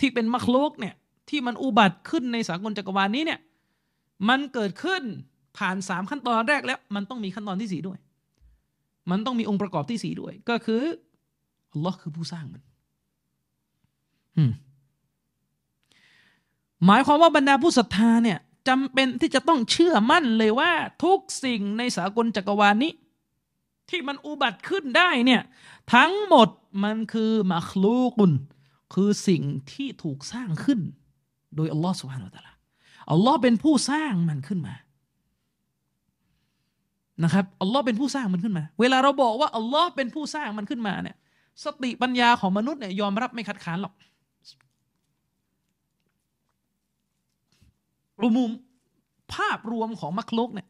ที่เป็นมัคโลกเนี่ยที่มันอุบัติขึ้นในสากลจักรวาลนี้เนี่ยมันเกิดขึ้นผ่านสามขั้นตอนแรกแล้ว มันต้องมีขั้นตอนที่สี่ด้วย มันต้องมีองค์ประกอบที่สี่ด้วย ก็คืออัลลอฮ์คือผู้สร้างมันอืมหมายความว่าบรรดาผู้ศรัทธาเนี่ยจำเป็นที่จะต้องเชื่อมั่นเลยว่าทุกสิ่งในสากลจักรวาลนี้ ที่มันอุบัติขึ้นได้เนี่ยทั้งหมดมันคือมัคลูกุนคือสิ่งที่ถูกสร้างขึ้น โดยอัลลอฮฺสุบฮานาอัลลอฮฺอัลลอฮ์เป็นผู้สร้างมันขึ้นมานะครับอัลลอฮ์เป็นผู้สร้างมันขึ้นมา เวลาเราบอกว่าอัลลอฮ์เป็นผู้สร้างมันขึ้นมาเนี่ยสติปัญญาของมนุษย์เนี่ยยอมรับไม่คัดค้านหรอกอุมุมภาพรวมของมักลุกเนี่ย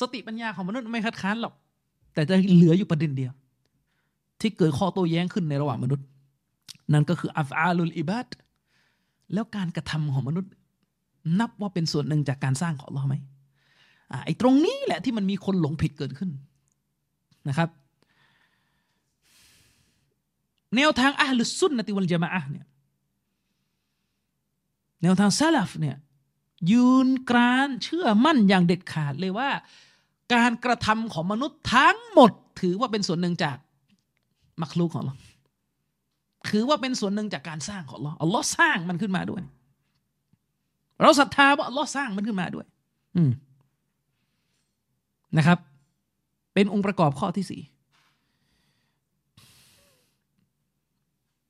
สติปัญญาของมนุษย์ไม่คัดค้านหรอก แต่จะเหลืออยู่ประเด็นเดียว ที่เกิดข้อโต้แย้งขึ้นในระหว่างมนุษย์ นั่นก็คืออัฟอาลุลอิบัดแล้วการกระทำของมนุษย์ นับว่าเป็นส่วนหนึ่งจากการสร้างของเราไหมไอ้ตรงนี้แหละที่มันมีคนหลงผิดเกิดขึ้นนะครับ แนวทางอัลลุสุนนติวัลจามะอะเนี่ยแนวทางซาลฟเนี่ยยืนกรานเชื่อมั่นอย่างเด็ดขาดเลยว่า การกระทำของมนุษย์ทั้งหมด ถือว่าเป็นส่วนหนึ่งจากมักลูกของเราถือว่าเป็นส่วนหนึ่งจากการสร้างของเราอัลลอฮ์สร้างมันขึ้นมาด้วย เราศรัทธาว่าอัลลอฮ์สร้างมันขึ้นมาด้วย อืมนะครับ เป็นองค์ประกอบข้อที่สี่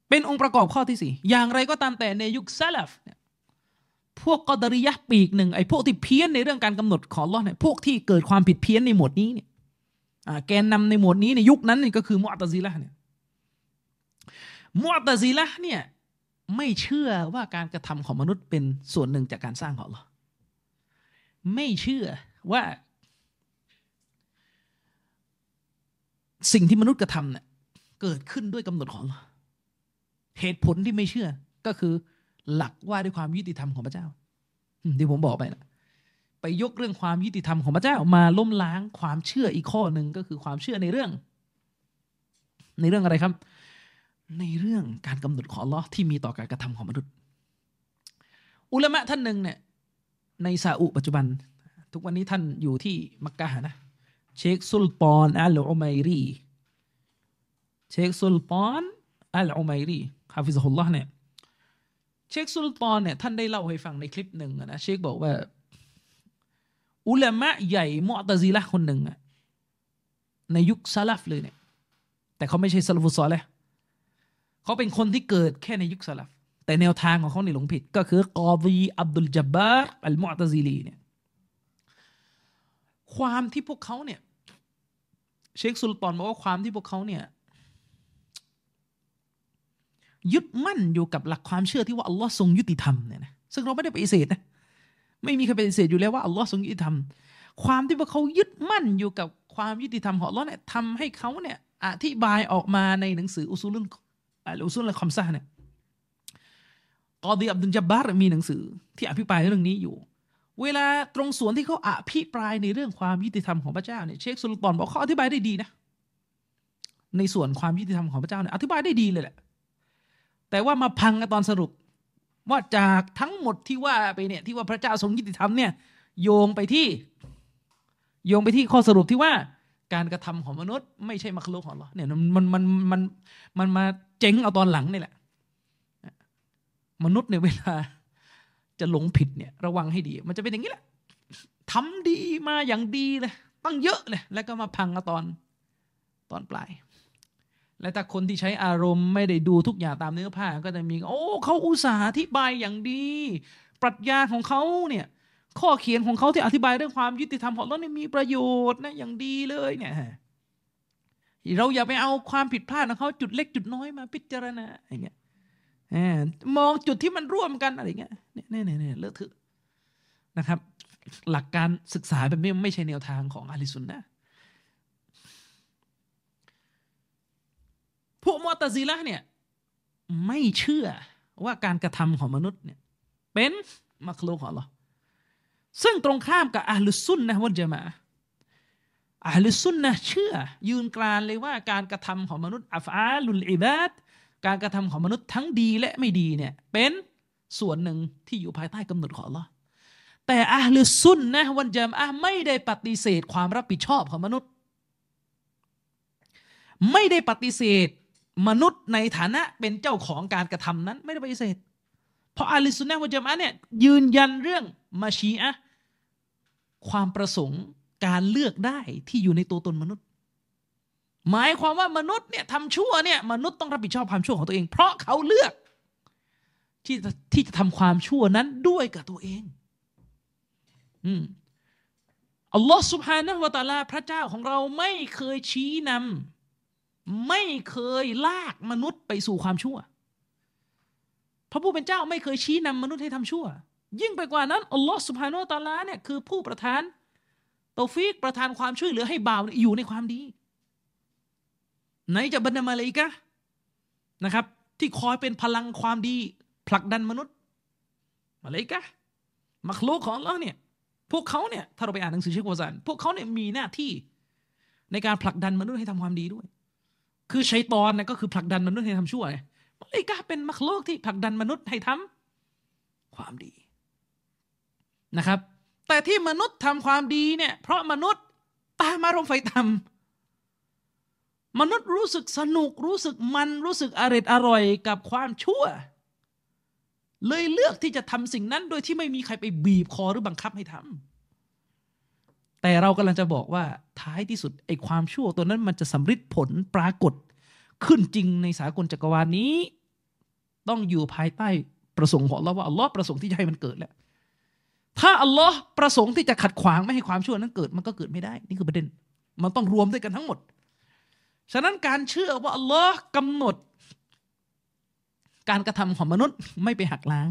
เป็นองค์ประกอบข้อที่สี่อย่างไรก็ตามแต่ในยุคซาลฟเนี่ย พวกกอดริยะปีกหนึ่งไอ้พวกที่เพี้ยนในเรื่องการกำหนดของลอเนี่ยพวกที่เกิดความผิดเพี้ยนในหมวดนี้เนี่ยแกนนำในหมวดนี้ในยุคนั้นนี่ก็คือมุอัตซิละเนี่ยมุอัตซิละเนี่ยไม่เชื่อว่าการกระทำของมนุษย์เป็นส่วนหนึ่งจากการสร้างของเราไม่เชื่อว่า สิ่งที่มนุษย์กระทำเนี่ยเกิดขึ้นด้วยกำหนดของเราเหตุผลที่ไม่เชื่อก็คือ หลักว่าด้วยความยุติธรรมของพระเจ้าที่ผมบอกไปนะไปยกเรื่องความยุติธรรมของพระเจ้ามาล้มล้างความเชื่ออีกข้อหนึ่งก็คือความเชื่อในเรื่อง ในเรื่องอะไรครับ ในเรื่องการกำหนดของอัลลอฮ์ที่มีต่อการกระทำของมนุษย์ อุลามะท่านหนึ่งเนี่ยในซาอุปัจจุบัน ทุกวันนี้ท่านอยู่ที่มักกะนะ เชคซุลปอนอัลอุมัยรีเชคซุลปอนอัลอุมัยรีฮาฟิซฮุลลอฮ์เนี่ย เชคซุลปอนเนี่ยท่านได้เล่าให้ฟังในคลิปหนึ่งนะเชคบอกว่า อุลามะใหญ่มอตซีละคนหนึ่งอะในยุคซาลฟเลยเนี่ย แต่เขาไม่ใช่ซาลฟุซอลเลยเขาเป็นคนที่เกิดแค่ในยุคซาลฟแต่แนวทางของเขาในหลงผิด ก็คือกอดีอับดุลจับบาร์อัลมอตซีลีเนี่ยความที่พวกเขาเนี่ย เชคสุลตานบอกว่าความที่พวกเขาเนี่ย ยึดมั่นอยู่กับหลักความเชื่อที่ว่าอัลลอฮ์ทรงยุติธรรมเนี่ยนะซึ่งเราไม่ได้ปฏิเสธนะไม่มีใครปฏิเสธอยู่แล้วว่าอัลลอฮ์ทรงยุติธรรม ความที่พวกเขายึดมั่นอยู่กับความยุติธรรมของอัลลอฮ์เนี่ยทำให้เขาเนี่ยอธิบายออกมาในหนังสืออุซูลุนอุซูลละคอมซาเนี่ยกอดีอับดุลจับบาร์มีหนังสือที่อภิปรายเรื่องนี้อยู่ เวลาตรงส่วนที่เขาอภิปรายในเรื่องความยุติธรรมของพระเจ้าเนี่ยเชคสุลตานบอกเขาอธิบายได้ดีนะในส่วนความยุติธรรมของพระเจ้าเนี่ยอธิบายได้ดีเลยแหละ แต่ว่ามาพังกันตอนสรุป ว่าจากทั้งหมดที่ว่าไปเนี่ยที่ว่าพระเจ้าทรงยุติธรรมเนี่ยโยงไปที่ โยงไปที่ข้อสรุปที่ว่าการกระทำของมนุษย์ ไม่ใช่มรรคโลกของเราเนี่ยมันมันมันมันมาเจ๊งเอาตอนหลังนี่แหละ มนุษย์เนี่ยเวลาจะหลงผิดเนี่ยระวังให้ดี มันจะเป็นอย่างนี้แหละทำดีมาอย่างดีเลยตั้งเยอะเลยแล้วก็มาพังเอาตอนตอนปลาย และถ้าคนที่ใช้อารมณ์ไม่ได้ดูทุกอย่างตามเนื้อผ้าก็จะมีโอ้เขาอุตสาห์อธิบายอย่างดี ปรัชญาของเขาเนี่ยข้อเขียนของเขาที่อธิบายเรื่องความยุติธรรมของเราเนี่ยมีประโยชน์นะอย่างดีเลยเนี่ยเราอย่าไปเอาความผิดพลาดของเขาจุดเล็กจุดน้อยมาพิจารณาอย่างเงี้ยมองจุดที่มันร่วมกันอะไรเงี้ยเนี่ยเนี่ยเนี่ยเลอะเทอะนะครับ หลักการศึกษาแบบนี้ไม่ใช่แนวทางของอาลิสุนนะ พวกมอตซีละเนี่ยไม่เชื่อว่าการกระทำของมนุษย์เนี่ยเป็นมักลุกของเราซึ่งตรงข้ามกับอัลลุซุนนะวัจมาอัลลุซุนนะเชื่อ ยืนกรานเลยว่าการกระทำของมนุษย์อัฟอาลุลอิบาดการกระทำของมนุษย์ทั้งดีและไม่ดีเนี่ยเป็นส่วนหนึ่งที่อยู่ภายใต้กำหนดของเราแต่อัลลุซุนนะวันจามะไม่ได้ปฏิเสธความรับผิดชอบของมนุษย์ ไม่ได้ปฏิเสธ มนุษย์ในฐานะเป็นเจ้าของการกระทำนั้น ไม่ได้ปฏิเสธ เพราะอาลิสุนนะวะจามะเนี่ยยืนยันเรื่องมาชีอะความประสงค์การเลือกได้ที่อยู่ในตัวตนมนุษย์ หมายความว่ามนุษย์เนี่ยทำชั่วเนี่ยมนุษย์ต้องรับผิดชอบความชั่วของตัวเอง เพราะเขาเลือก ที่ที่จะทำความชั่วนั้นด้วยกับตัวเองอืมอัลลอฮ์สุบฮานะวะตาลาพระเจ้าของเราไม่เคยชี้นำ ไม่เคยลากมนุษย์ไปสู่ความชั่ว พระผู้เป็นเจ้าไม่เคยชี้นำมนุษย์ให้ทำชั่ว ยิ่งไปกว่านั้นอัลลอฮฺสุบฮานุตาลาเนี่ยคือผู้ประทานตอฟิกประทานความช่วยเหลือให้บ่าวอยู่ในความดี ไหนจะบรรดามาเลยกะนะครับ ที่คอยเป็นพลังความดีผลักดันมนุษย์ มาเลยกะมักลูกของเราเนี่ยพวกเขาเนี่ยถ้าเราไปอ่านหนังสือเชควาซันพวกเขาเนี่ยมีหน้าที่ในการผลักดันมนุษย์ให้ทำความดีด้วย คือชัยตอนนะก็คือผลักดันมนุษย์ให้ทำชั่วไงมาเลกาเป็นมักโลกที่ผลักดันมนุษย์ให้ทำความดีนะครับ แต่ที่มนุษย์ทำความดีเนี่ย เพราะมนุษย์ตามอารมณ์ไฟทำมนุษย์รู้สึกสนุกรู้สึกมันรู้สึกอร่อยอร่อยกับความชั่ว เลยเลือกที่จะทำสิ่งนั้นโดยที่ไม่มีใครไปบีบคอหรือบังคับให้ทำ แต่เรากำลังจะบอกว่าท้ายที่สุดไอ้ความชั่วตัวนั้นมันจะสำฤทธิ์ผลปรากฏขึ้นจริงในสากลจักรวาลนี้ ต้องอยู่ภายใต้ประสงค์ของเราว่าอัลลอฮ์ประสงค์ที่จะให้มันเกิดแหละถ้าอัลลอฮ์ประสงค์ที่จะขัดขวางไม่ให้ความชั่วนั้นเกิดมันก็เกิดไม่ได้ นี่คือประเด็น มันต้องรวมด้วยกันทั้งหมด ฉะนั้นการเชื่อว่าอัลลอฮ์กำหนด การกระทำของมนุษย์ไม่ไปหักล้าง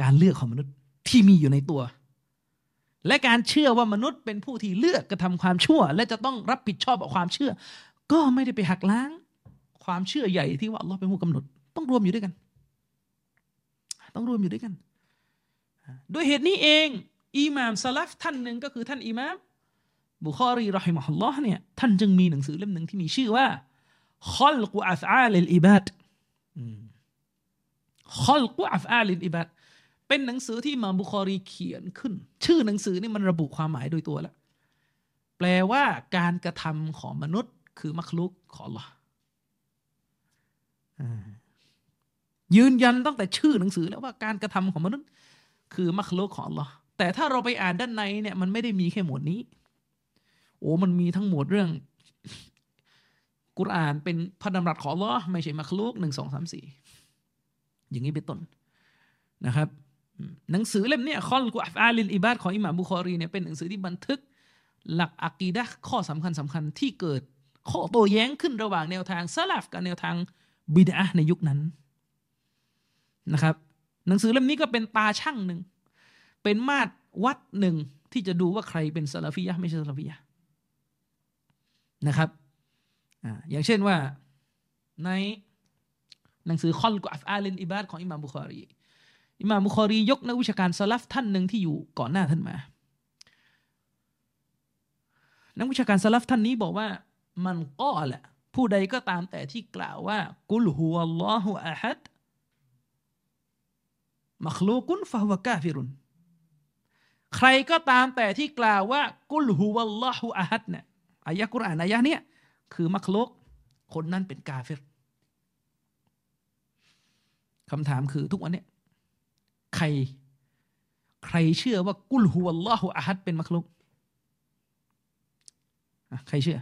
การเลือกของมนุษย์ที่มีอยู่ในตัว และการเชื่อว่ามนุษย์เป็นผู้ที่เลือกกระทำความชั่ว และจะต้องรับผิดชอบกับความเชื่อ ก็ไม่ได้ไปหักล้าง ความเชื่อใหญ่ที่ว่าอัลลอฮ์เป็นผู้กำหนด ต้องรวมอยู่ด้วยกัน ต้องรวมอยู่ด้วยกันด้วยเหตุนี้เองอิหม่ามซาลัฟท่านหนึ่งก็คือท่านอิหม่ามบุคอรีرحمه اللهเนี่ยท่านจึงมีหนังสือเล่มหนึ่งที่มีชื่อว่าخلق أفعال العباد خلق أفعال العباد เป็นหนังสือที่อิหม่ามบุคอรีเขียนขึ้น ชื่อหนังสือนี่มันระบุความหมายโดยตัวแล้ว แปลว่าการกระทำของมนุษย์ คือمخلوقของ อัลลอฮ์ ยืนยันตั้งแต่ชื่อหนังสือแล้วว่าการกระทำของมนุษย์ คือมักลุกของ Allah แต่ถ้าเราไปอ่านด้านในเนี่ยมันไม่ได้มีแค่หมวดนี้ โอ้มันมีทั้งหมวดเรื่องกุรอานเป็นพระดำรัสของ Allah ไม่ใช่มักลุกหนึ่งสองสามสี่อย่างนี้เป็นต้นนะครับ หนังสือเล่มนี้คอลกุอัฟอาลินอิบาดของอิหม่ามบุคอรีเนี่ยเป็นหนังสือที่บันทึกหลักอะกีดะข้อสำคัญสำคัญที่เกิดข้อโต้แย้งขึ้นระหว่างแนวทางซาลฟกับแนวทางบิดาในยุคนั้นนะครับ หนังสือเล่มนี้ก็เป็นตาช่างหนึ่ง เป็นมาตรวัดหนึ่งที่จะดูว่าใครเป็นซาลาฟียะไม่ใช่ซาลาฟียะนะครับออย่างเช่นว่าในหนังสือคอลกุอัฟอาลินอิบาดของอิหม่ามบุคอรี อิมามบุคอรียกนักวิชาการสลัฟท่านหนึ่งที่อยู่ก่อนหน้าท่านมา นักวิชาการสลัฟท่านนี้บอกว่ามันก็แหละผู้ใดก็ตามแต่ที่กล่าวว่า กุลฮุวัลลอฮุอะฮัดมัคลูกุนฟะฮวะกาฟิรุนใครก็ตามแต่ที่กล่าวว่า กุลฮุวัลลอฮุอะฮัดเนี่ยอายะกุรอานอายะเนี้ยคือมัคลุกคนนั้นเป็นกาฟิรคำถามคือทุกวันเนี้ย ใคร ใครเชื่อว่ากุลฮุวัลลอฮุอะฮัดเป็นมักลุกใครเชื่อ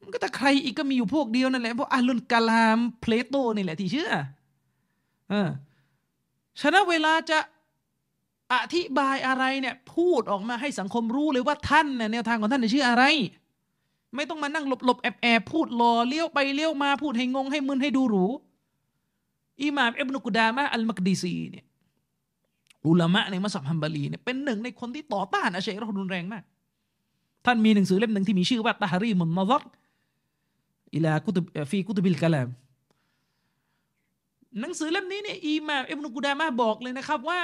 มันก็แต่ใครอีกก็มีอยู่พวกเดียวนั่นแหละพวกอาลุนกาลามเพลโตนี่แหละที่เชื่อเออฉะนั้นเวลาจะอธิบายอะไรเนี่ยพูดออกมาให้สังคมรู้เลยว่าท่านเนี่ยแนวทางของท่านเชื่ออะไร ไม่ต้องมานั่งหลบหลบแอบแอบพูดรอเลี้ยวไปเลี้ยวมาพูดให้งงให้มึนให้ดูหรูอิหม่ามอิบนุกุดามะอัลมักดีซีเนี่ย อุลามะในมัซฮับฮัมบาลีเนี่ยเป็นหนึ่งในคนที่ต่อต้านอาชาอิเราะรุนแรงมาก ท่านมีหนังสือเล่มหนึ่งที่มีชื่อว่าتحريم النظر إلى كتب في كتب الكلامหนังสือเล่มนี้เนี่ยอิหม่ามอิบนุกุดามะบอกเลยนะครับว่า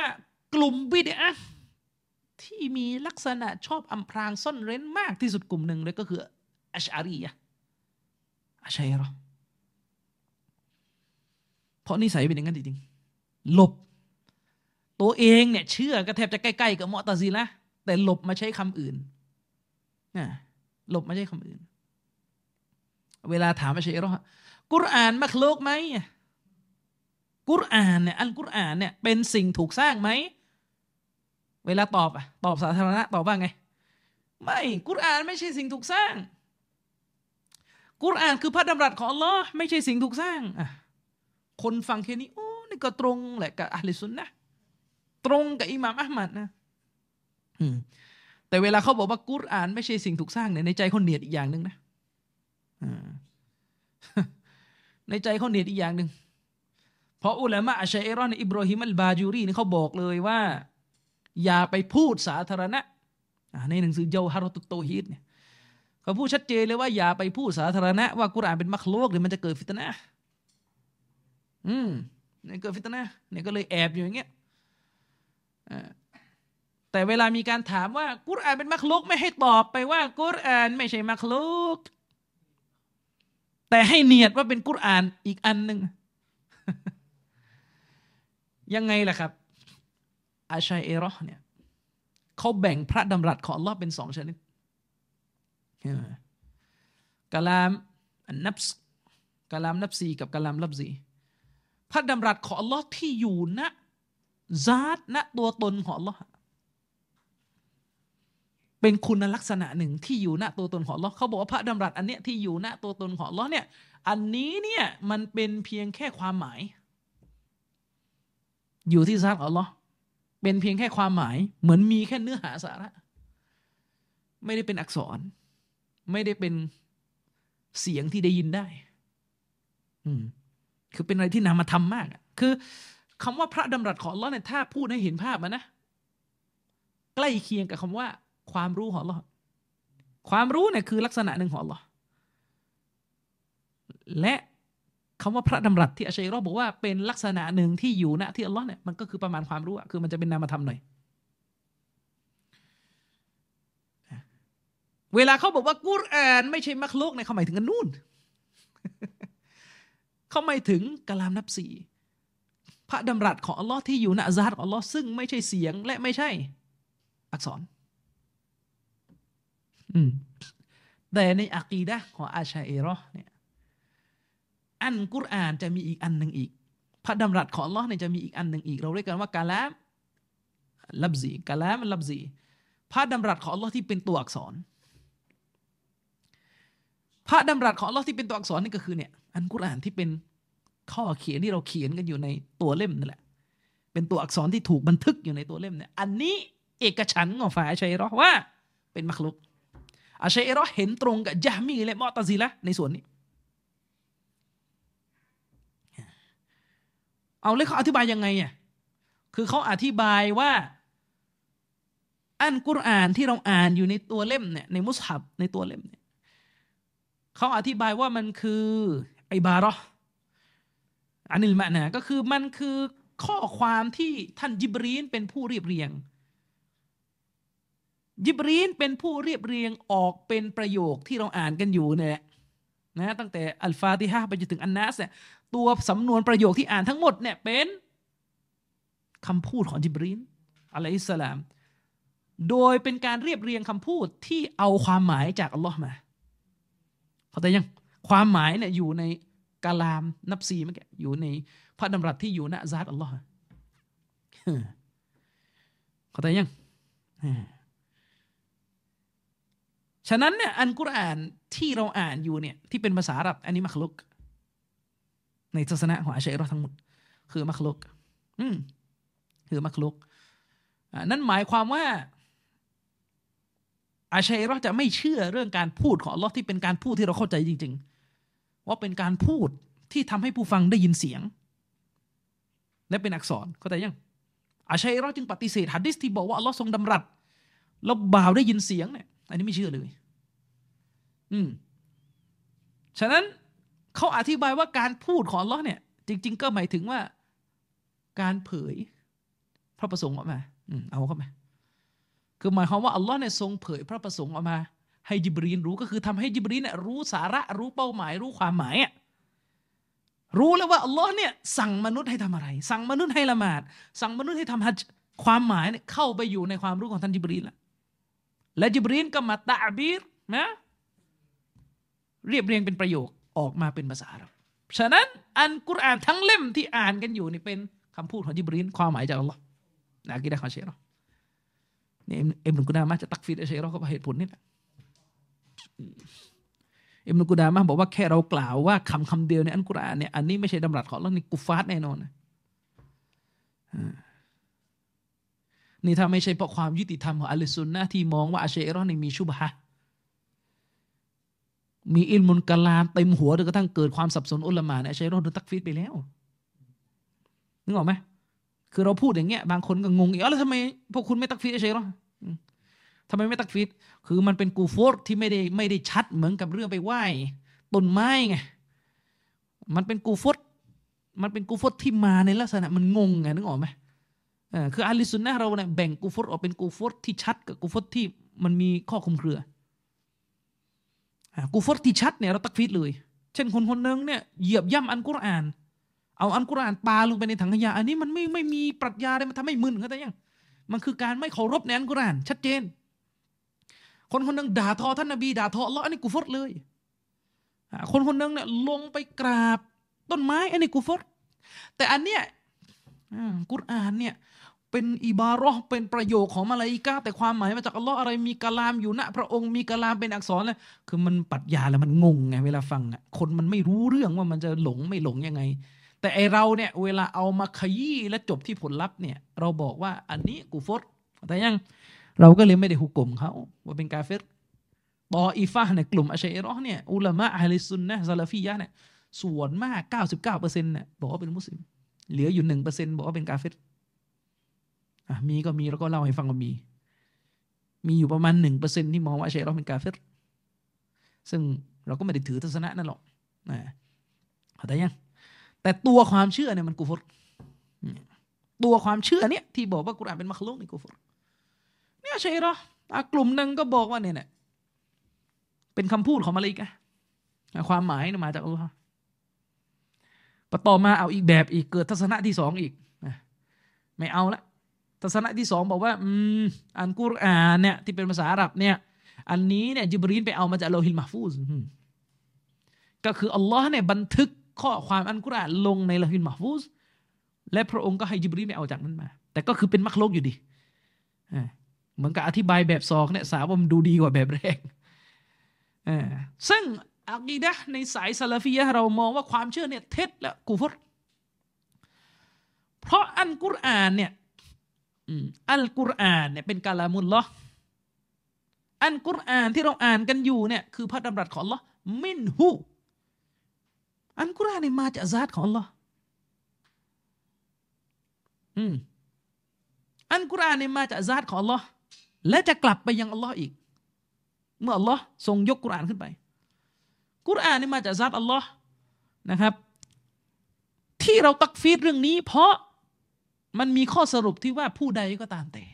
กลุ่มบิดอะที่มีลักษณะชอบอำพรางซ่อนเร้นมากที่สุดกลุ่มหนึ่งเลยก็คืออัชอารียะอาชัยรอเพราะนิสัยเป็นอย่างนั้นจริงๆหลบ ตัวเองเนี่ยเชื่อก็แทบจะใกล้ๆกับมอตซีละแต่หลบมาใช้คำอื่นนะหลบมาใช้คำอื่น เวลาถามมาเชรอกุรอานมักโลกไหมกุรอานเนี่ยอันกุรอานเนี่ยเป็นสิ่งถูกสร้างไหม เวลาตอบอะตอบสาธารณะตอบว่าไง ไม่กุรอานไม่ใช่สิ่งถูกสร้าง กุรอานคือพระดำรัสของอัลลอฮ์ไม่ใช่สิ่งถูกสร้างอะคนฟังแค่นี้โอ้นี่ก็ตรงแหละกับอัลลิสุนนะ ตรงกับอิหม่ามอัลมัดนะแต่เวลาเขาบอกว่ากุรอานไม่ใช่สิ่งถูกสร้างเนี่ยในใจเขาเนียดอีกอย่างหนึ่งนะในใจเขาเนียดอีกอย่างหนึ่งเพราะอุลามะอัชัยรอนอิบรอฮิมอัลบาจูรีนี่เขาบอกเลยว่า อย่าไปพูดสาธารณะในหนังสือเจาฮารตุโตฮิดเนี่ยเขาพูดชัดเจนเลยว่าอย่าไปพูดสาธารณะว่ากุรอานเป็นมักโลกหรือมันจะเกิดฟิตนะอืมเนี่ยเกิดฟิตนะเนี่ยก็เลยแอบอยู่อย่างเงี้ย แต่เวลามีการถามว่ากุรอานเป็นมักลุก ไม่ให้ตอบไปว่ากุรอานไม่ใช่มักลุก แต่ให้เนียดว่าเป็นกุรอานอีกอันหนึ่งยังไงล่ะครับ อาชัยเอรอเนี่ยเขาแบ่งพระดำรัสของอัลลอฮ์เป็นสองชนิดกะลามอันนับกะลามนับซีกับกะลามลับซีพระดำรัสของอัลลอฮ์ที่อยู่ณ ซาตณตัวตนของ Allah เป็นคุณลักษณะหนึ่งที่อยู่ณตัวตนของ Allah เขาบอกว่าพระดำรัสอันเนี้ยที่อยู่ณตัวตนของ Allah เนี่ย อันนี้เนี่ยมันเป็นเพียงแค่ความหมาย อยู่ที่ซาตของ Allah เป็นเพียงแค่ความหมาย เหมือนมีแค่เนื้อหาสาระ ไม่ได้เป็นอักษร ไม่ได้เป็นเสียงที่ได้ยินได้ อืมคือเป็นอะไรที่นามาทำมาก คือ คำว่าพระดำรัสของลอเนี่ยถ้าพูดให้เห็นภาพมันนะ ใกล้เคียงกับคำว่า ความรู้ของ Allah ความรู้เนี่ยคือลักษณะหนึ่งของ Allah และคำว่าพระดำรัสที่อัชัยรอบอกว่าเป็นลักษณะหนึ่งที่อยู่ณที่อัลลอฮ์เนี่ยมันก็คือประมาณความรู้อะคือมันจะเป็นนามธรรมหน่อยเวลาเขาบอกว่ากุรอานไม่ใช่มักลุกเนี่ยเขาหมายถึงกันนู่นเขาหมายถึงกลามนับสี่ พระดำรัสของอัลลอฮ์ที่อยู่ณซาตของอัลลอฮ์ซึ่งไม่ใช่เสียงและไม่ใช่ อักษร อืมแต่ในอักีดะของอาชัยรอเนี่ยอันกุรอานจะมีอีกอันหนึ่งอีก พระดำรัสของอัลลอฮ์เนี่ยจะมีอีกอันหนึ่งอีก เราเรียกกันว่ากาลามลับซีกาลามลับซีพระดำรัสของอัลลอฮ์ที่เป็นตัวอักษร พระดำรัสของอัลลอฮ์ที่เป็นตัวอักษรนี่ก็คือเนี่ย อันกุรอานที่เป็น ข้อเขียนที่เราเขียนกันอยู่ในตัวเล่มนั่นแหละ เป็นตัวอักษรที่ถูกบันทึกอยู่ในตัวเล่มเนี่ย อันนี้เอกฉันของฝ่ายอาชัยรอว่าเป็นมักลุกอาชัยรอเห็นตรงกับยามีและมอตซิละในส่วนนี้ เอาเลยเขาอธิบายยังไงอะคือเขาอธิบายว่าอันกุรอานที่เราอ่านอยู่ในตัวเล่มเนี่ยในมุสฮับในตัวเล่มเนี่ยเขาอธิบายว่ามันคือไอบารอ อันนี้มะนะก็คือมันคือข้อความที่ท่านยิบรีนเป็นผู้เรียบเรียง ยิบรีนเป็นผู้เรียบเรียงออกเป็นประโยคที่เราอ่านกันอยู่เนี่ยนะตั้งแต่อัลฟาติฮะไปจนถึงอันนัสเนี่ยตัวสำนวนประโยคที่อ่านทั้งหมดเนี่ยเป็นคำพูดของจิบรีนอะลัยฮิสสลาม โดยเป็นการเรียบเรียงคำพูดที่เอาความหมายจากอัลลอฮ์มา เข้าใจยัง ความหมายเนี่ยอยู่ใน กาลามนับซีเมื่อกี้อยู่ในพระดำรัสที่อยู่ณซาตอัลลอฮ์เข้าใจยังฉะนั้นเนี่ยอันกุรอานที่เราอ่านอยู่เนี่ยที่เป็นภาษาอาหรับอันนี้มักลุก ในศาสนาของอาชัยรอทั้งหมด คือมักลุก อืมคือมักลุกนั่นหมายความว่า อาชัยรอจะไม่เชื่อเรื่องการพูดของอัลลอฮ์ที่เป็นการพูดที่เราเข้าใจจริงๆ ว่าเป็นการพูดที่ทำให้ผู้ฟังได้ยินเสียง และเป็นอักษรเข้าใจยังอาชัยรอจึงปฏิเสธหัดดิสที่บอกว่าอัลลอฮ์ทรงดำรัสแล้วบ่าวได้ยินเสียงเนี่ยอันนี้ไม่เชื่อเลย อืมฉะนั้นเขาอธิบายว่าการพูดของอัลลอฮ์เนี่ย จริง ๆ ก็หมายถึงว่าการเผยพระประสงค์ออกมา อืมเอาเข้ามาคือหมายความว่าอัลลอฮ์เนี่ยทรงเผยพระประสงค์ออกมา ให้จิบรีนรู้ก็คือทำให้จิบรีนเนี่ยรู้สาระรู้เป้าหมาย รู้ความหมายอะรู้แล้วว่าอัลลอฮ์เนี่ยสั่งมนุษย์ให้ทำอะไร สั่งมนุษย์ให้ละหมาด สั่งมนุษย์ให้ทำฮัจความหมายเนี่ยเข้าไปอยู่ในความรู้ของท่านจิบรีนละและจิบรีนก็มาตะบีรนะเรียบเรียงเป็นประโยคออกมาเป็นภาษาเราฉะนั้นอันกุรอานทั้งเล่มที่อ่านกันอยู่นี่เป็นคำพูดของจิบรีนความหมายจากอัลลอฮ์นะกิดะของเชรอนี่ยเอ็มนุกุดามะจะตักฟีดเชรอก็เพราเหตุผลนี่แหละ อ็มนุกุดามะบอกว่าแค่เรากล่าวว่าคำคำเดียวในอันกุรอานเนี่ยอันนี้ไม่ใช่ดำรัสของเรานี่กุฟาตแน่นอนนะนี่ถ้าไม่ใช่เพราะความยุติธรรมของอัลซุนนะที่มองว่าอาเชรอนี่มีชุบฮะมีعلم الكلامเต็มหัวจนกระทั่งเกิดความสับสนอุลามาเนี่ยอาชาอิเราะโดนตักฟีรไปแล้วนึกออกไหมคือเราพูดอย่างเงี้ยบางคนก็งงอีกแล้วทำไมพวกคุณไม่ตักฟีรอาชาอิเราะ ทำไมไม่ตักฟีรคือมันเป็นกูโฟร์ที่ไม่ได้ไม่ได้ชัดเหมือนกับเรื่องไปไหว้ต้นไม้ไง มันเป็นกูโฟร์มันเป็นกูโฟร์ที่มาในลักษณะมันงงไงนึกออกไหมคืออาลิสุนนะเราเนี่ยแบ่งกูฟตออกเป็นกูฟตที่ชัดกับกูฟตที่มันมีข้อคุมเครือกูฟตที่ชัดเนี่ยเราตักฟีดเลย เช่นคนคนนึงเนี่ยเหยียบย่ำอันกุรอาน เอาอันกุรอานปาลงไปในถังขยะ อันนี้มันไม่ไม่มีปรัชญาเลยมันทำให้มึนเข้าใจยัง มันคือการไม่เคารพในอันกุรอาน ชัดเจน คนคนนึงด่าทอท่านนบีด่าทออัลลอฮ์อันนี้กูฟตเลยคนคนนึงเนี่ยลงไปกราบต้นไม้อันนี้กูฟตแต่อันเนี้ยกุรอานเนี่ยเป็นอิบารอเป็นประโยคของมาลาอิกาแต่ความหมายมาจากอัลลอฮ์อะไรมีกะลามอยู่ณพระองค์มีกะลามเป็นอักษรเลยคือมันปัดยาแล้วมันงงไงเวลาฟังอะคนมันไม่รู้เรื่องว่ามันจะหลงไม่หลงยังไง แต่ไอเราเนี่ยเวลาเอามาขยี้และจบที่ผลลัพธ์เนี่ย เราบอกว่าอันนี้กูฟดแต่ยัง เราก็เลยไม่ได้หุกกลมเขาว่าเป็นกาเฟตตออีฟาเนี่ยกลุ่มอัชัยรอเนี่ยอุลามะอะลิซุนนะซาลาฟียะเนี่ยส่วนมาก 99%เนี่ยบอกว่าเป็นมุสลิม เหลืออยู่หนึ่งเปอร์เซ็นต์บอกว่าเป็นกาเฟตมีก็มีแล้วก็เล่าให้ฟังว่ามี มีอยู่ประมาณหนึ่งเปอร์เซ็นที่มองว่าอัชัยรอเป็นกาเฟรซึ่งเราก็ไม่ได้ถือทัศนะนั่นหรอกนะเข้าใจยัง แต่ตัวความเชื่อเนี่ยมันกูฟรตัวความเชื่อเนี่ยที่บอกว่ากุรอานเป็นมัคลุกในกูฟร เนี่ยใช่หรอกลุ่มหนึ่งก็บอกว่าเนี่ยเป็นคำพูดของมาลิกะความหมายมาจากอัลลอฮ์ปต่อมาเอาอีกแบบอีกเกิดทัศนะที่สองอีกไม่เอาละทัศนะที่สองบอกว่าอืมอันกุรอานเนี่ยที่เป็นภาษาอาหรับเนี่ย อันนี้เนี่ยจิบรีนไปเอามาจากโลหิลมาฟูซก็คืออัลลอฮ์เนี่ยบันทึกข้อความอันกุรอานลงในโลหิลมาฟูซและพระองค์ก็ให้จิบรีนไปเอาจากนั้นมา แต่ก็คือเป็นมักลกอยู่ดี เหมือนกับอธิบายแบบสองเนี่ยสาวมันดูดีกว่าแบบแรกอซึ่งอักีดะในสายซาลาฟียะเรามองว่าความเชื่อเนี่ยเท็จและกูฟรเพราะอันกุรอานเนี่ยอัลกุรอานเนี่ยเป็นกาลามุลลออันกุรอานที่เราอ่านกันอยู่เนี่ยคือพระดำรัสของลอมินหูอันกุรอานเนี่ยมาจากซาตของลออืมอันกุรอานเนี่ยมาจากซาตของลอ และจะกลับไปยังอัลลอฮ์อีก เมื่ออัลลอฮ์ทรงยกกุรอานขึ้นไป กุรอานนี่มาจากซาตอัลลอฮ์นะครับ ที่เราตักฟีดเรื่องนี้ เพราะมันมีข้อสรุปที่ว่าผู้ใดก็ตามแต่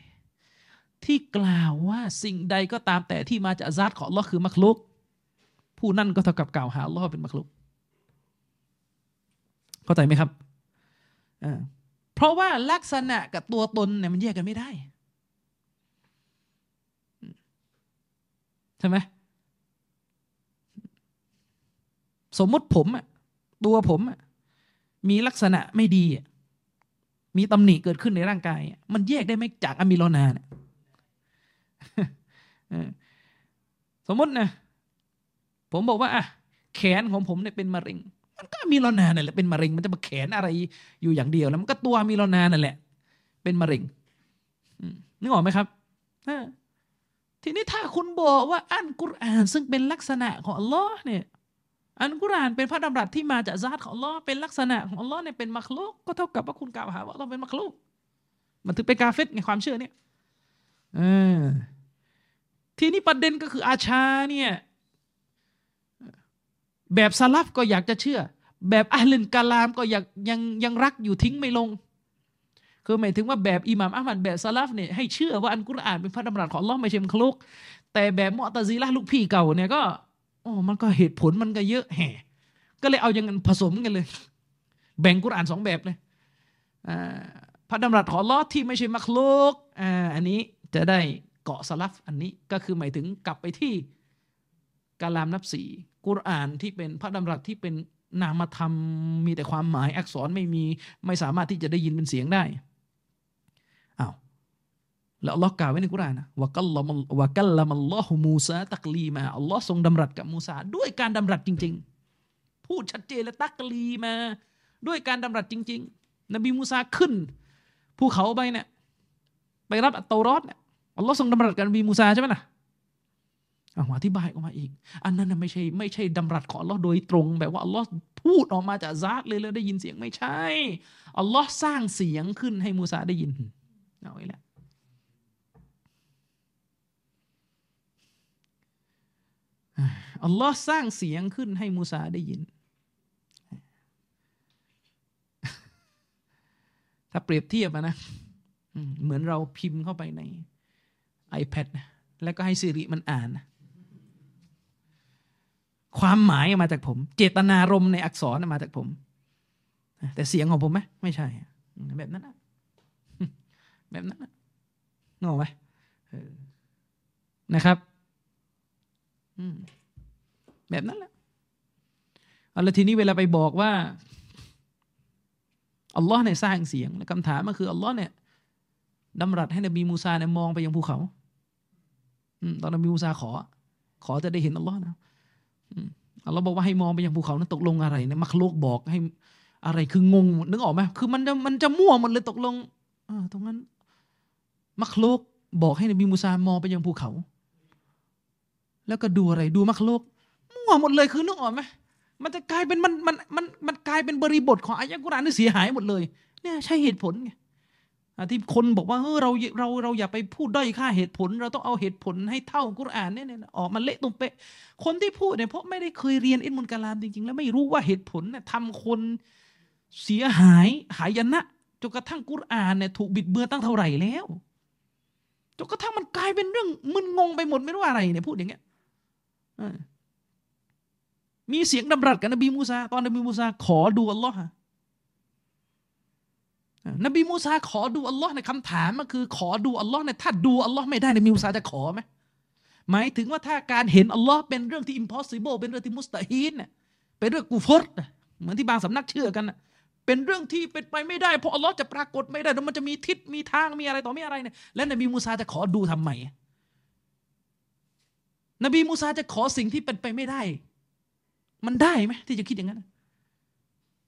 ที่กล่าวว่าสิ่งใดก็ตามแต่ที่มาจากซาตของอัลลอฮ์คือมักลุก ผู้นั่นก็เท่ากับกล่าวหาอัลลอฮ์เป็นมักลุก เข้าใจไหมครับเพราะว่าลักษณะกับตัวตนเนี่ยมันแยกกันไม่ได้ ใช่ไหมสมมติผมอะตัวผมอะมีลักษณะไม่ดีอะมีตำหนิเกิดขึ้นในร่างกาย มันแยกได้ไหมจากอะมิโลนาเนี่ยสมมตินะผมบอกว่าอะแขนของผมเนี่ยเป็นมะเร็ง มันก็มีโลนาเนี่ยแหละเป็นมะเร็ง มันจะมาแขนอะไรอยู่อย่างเดียวแล้วมันก็ตัวมีโลนานั่นแหละ เป็นมะเร็งนึกออกไหมครับ ทีนี้ถ้าคุณบอกว่าอันกุรอานซึ่งเป็นลักษณะของอัลลอฮ์เนี่ยอันกุรอานเป็นพระดำรัสที่มาจากซาตของอัลลอฮ์เป็นลักษณะของอัลลอฮ์เนี่ยเป็นมักลุกก็เท่ากับว่าคุณกล่าวหาว่าเราเป็นมักลุกมันถือเป็นกาเฟตในความเชื่อเนี่ยอทีนี้ประเด็นก็คืออาชาเนี่ยแบบซาลฟก็อยากจะเชื่อ แบบอัลลินกาลามก็อยากยังยังรักอยู่ทิ้งไม่ลง คือหมายถึงว่าแบบอิหม่ามอัลมัดแบบซาลฟเนี่ยให้เชื่อว่าอันกุรอานเป็นพระดำรัสของลอไม่ใช่มักลุก แต่แบบมอตซีละลูกพี่เก่าเนี่ยก็โอ้มันก็เหตุผลมันก็เยอะแห่ก็เลยเอาอย่างนั้นผสมกันเลย แบ่งกุรอานสองแบบเลยพระดำรัสของลอที่ไม่ใช่มักโลกอ,อันนี้จะได้เกาะสลับอันนี้ก็คือหมายถึงกลับไปที่กาลามนับสีกุรอานที่เป็นพระดำรัสที่เป็นนามธรรมมีแต่ความหมายอักษรไม่มีไม่สามารถที่จะได้ยินเป็นเสียงได้ แล้วอัลลอฮ์กล่าวไว้ในกุรานนะวะกัลลัมวะกัลลัมอัลลอฮุมูซาตักลีมาอัลลอฮ์ทรงดำรัสกับมูซาด้วยการดำรัสจริง ๆ พูดชัดเจนและตักลีมา ด้วยการดำรัสจริง ๆ นบีมูซาขึ้นภูเขาไปเนี่ยไปรับอัตโตรอดเนี่ยอัลลอฮ์ทรงดำรัสกับนบีมูซาใช่ไหมล่ะอธิบายออกมาอีก อันนั้นไม่ใช่ไม่ใช่ดำรัสของอัลลอฮ์โดยตรง แบบว่าอัลลอฮ์พูดออกมาจากซาตเลยแล้วได้ยินเสียงไม่ใช่อัลลอฮ์สร้างเสียงขึ้นให้มูซาได้ยินเอาไว้แล้ว อัลลอฮ์สร้างเสียงขึ้นให้มูซาได้ยิน ถ้าเปรียบเทียบนะเหมือนเราพิมพ์เข้าไปใน iPad นะแล้วก็ให้สิริมันอ่านนะความหมายมาจากผม เจตนารมในอักษรมาจากผม แต่เสียงของผมไหมไม่ใช่ แบบนั้นนะแบบนั้นนะงงไหมนะครับ แบบนั้นแหละเอาละทีนี้เวลาไปบอกว่าอัลลอฮ์เนี่ยสร้างเสียงและคำถามก็คืออัลลอฮ์เนี่ยดำรัสให้นบีมูซาเนี่ยมองไปยังภูเขาตอนนบีมูซาขอ ขอจะได้เห็นอัลลอฮ์นะอัลลอฮ์บอกว่าให้มองไปยังภูเขานั้นตกลงอะไรเนี่ยมักโลกบอกให้อะไรคืองงนึกออกไหมคือมันจะมันจะมั่วหมดเลยตกลงอตรงนั้น มักโลกบอกให้นบีมูซามองไปยังภูเขา แล้วก็ดูอะไรดูมักโลกมั่วหมดเลยคือนึกออกไหมมันจะกลายเป็นมันมันมันมันกลายเป็นบริบทของอายะกุรานที่เสียหายหมดเลย เนี่ยใช่เหตุผลไงที่คนบอกว่าเออเราเราเราอย่าไปพูดด้อยค่าเหตุผล เราต้องเอาเหตุผลให้เท่ากุรานเนี่ยออกมาเละตุ้มเป๊ะคนที่พูดเนี่ยเพราะไม่ได้เคยเรียนอินมุลกาลามจริงๆ แล้วไม่รู้ว่าเหตุผลเนี่ยทำคนเสียหายหายนะจนกระทั่งกุรอานเนี่ยถูกบิดเบือนตั้งเท่าไหร่แล้วจนกระทั่งมันกลายเป็นเรื่องมึนงงไปหมดไม่รู้อะไรเนี่ยพูดอย่างเงี้ย มีเสียงดำรัสกับนบีมูซาตอนนบีมูซาขอดูอัลลอฮ์นบีมูซาขอดูอัลลอฮ์ในคำถามก็คือ ขอดูอัลลอฮ์เนี่ยถ้าดูอัลลอฮ์ไม่ได้นบีมูซาจะขอไหมหมายถึงว่าถ้าการเห็นอัลลอฮ์เป็นเรื่องที่ impossible เป็นเรื่องที่มุสตาฮีนเนี่ยเป็นเรื่องกูฟรเหมือนที่บางสำนักเชื่อกันเป็นเรื่องที่เป็นไปไม่ได้เพราะอัลลอฮ์จะปรากฏไม่ได้แล้วมันจะมีทิศมีทางมีอะไรต่อมีอะไรเนี่ยแล้วนบีมูซาจะขอดูทำไม นบีมูซาจะขอสิ่งที่เป็นไปไม่ได้ มันได้ไหมที่จะคิดอย่างนั้น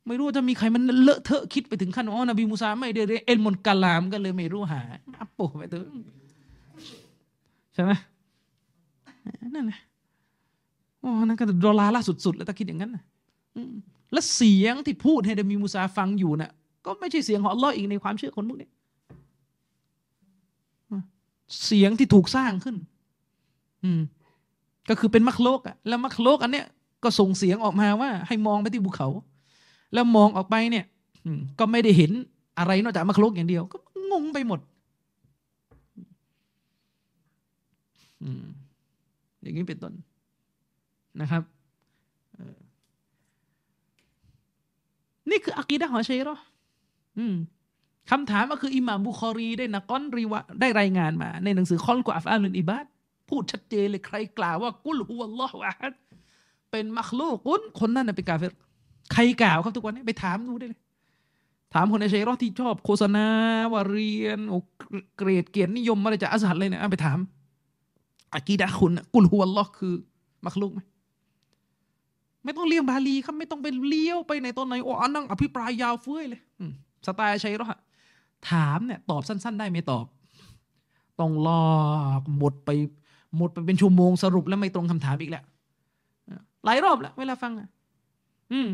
ไม่รู้จะมีใครมันเลอะเทอะคิดไปถึงขั้นอ๋อนบีมูซาไม่ได้เรียนเอ็นมนกาลามก็เลยไม่รู้หาอัปโปไปตัวใช่ไหมนั่นแหละโอ้นั่นก็ดอลาล่าสุดๆ แล้วถ้าคิดอย่างนั้นนะและเสียงที่พูดให้นบีมูซาฟังอยู่นะ่ะก็ไม่ใช่เสียงของอัลลอฮ์อีกในความเชื่อคนพวกนี้เสียงที่ถูกสร้างขึ้น อืม ก็คือเป็นมักโลกอะแล้วมักโลกอันเนี้ยก็ส่งเสียงออกมาว่า ให้มองไปที่ภูเขา แล้วมองออกไปเนี่ยก็ไม่ได้เห็นอะไรนอกจากมรคลกอย่างเดียว ก็งงไปหมดอย่างนี้เป็นต้นนะครับนี่คืออักีดะของชัยรอคำถามก็คืออิหม่ามบุคอรีได้นักก้อนรีวะได้รายงานมา ในหนังสือคอนกว่าอัฟอาลุนอิบาด พูดชัดเจนเลยใครกล่าวว่ากุลฮุวัลลอฮุอะฮัดเป็นมักลูกุนคนนั้นเป็นกาเฟรใครกล่าวครับทุกวันนี้ไปถามดูได้เลย ถามคนในชัยรอที่ชอบโฆษณาว่าเรียนโอเกรดเกียรตินิยมอะไรจากอัสฮัดเลยเนี่ยไปถามอากีดะคุณกุลฮุวัลลอฮ์คือมักลุกไหมไม่ต้องเลี้ยงบาลีครับไม่ต้องไปเลี้ยวไปในตอนไหนโอ้อันนั่งอภิปรายยาวเฟ้ยเลยสไตล์ชัยรอถามเนี่ย ตอบสั้น ๆ ได้ไม่ตอบ ต้องลอกหมดไป หมดไปเป็นชั่วโมงสรุปแล้วไม่ตรงคำถามอีกแล้วหลายรอบแล้วเวลาฟังอะ อืม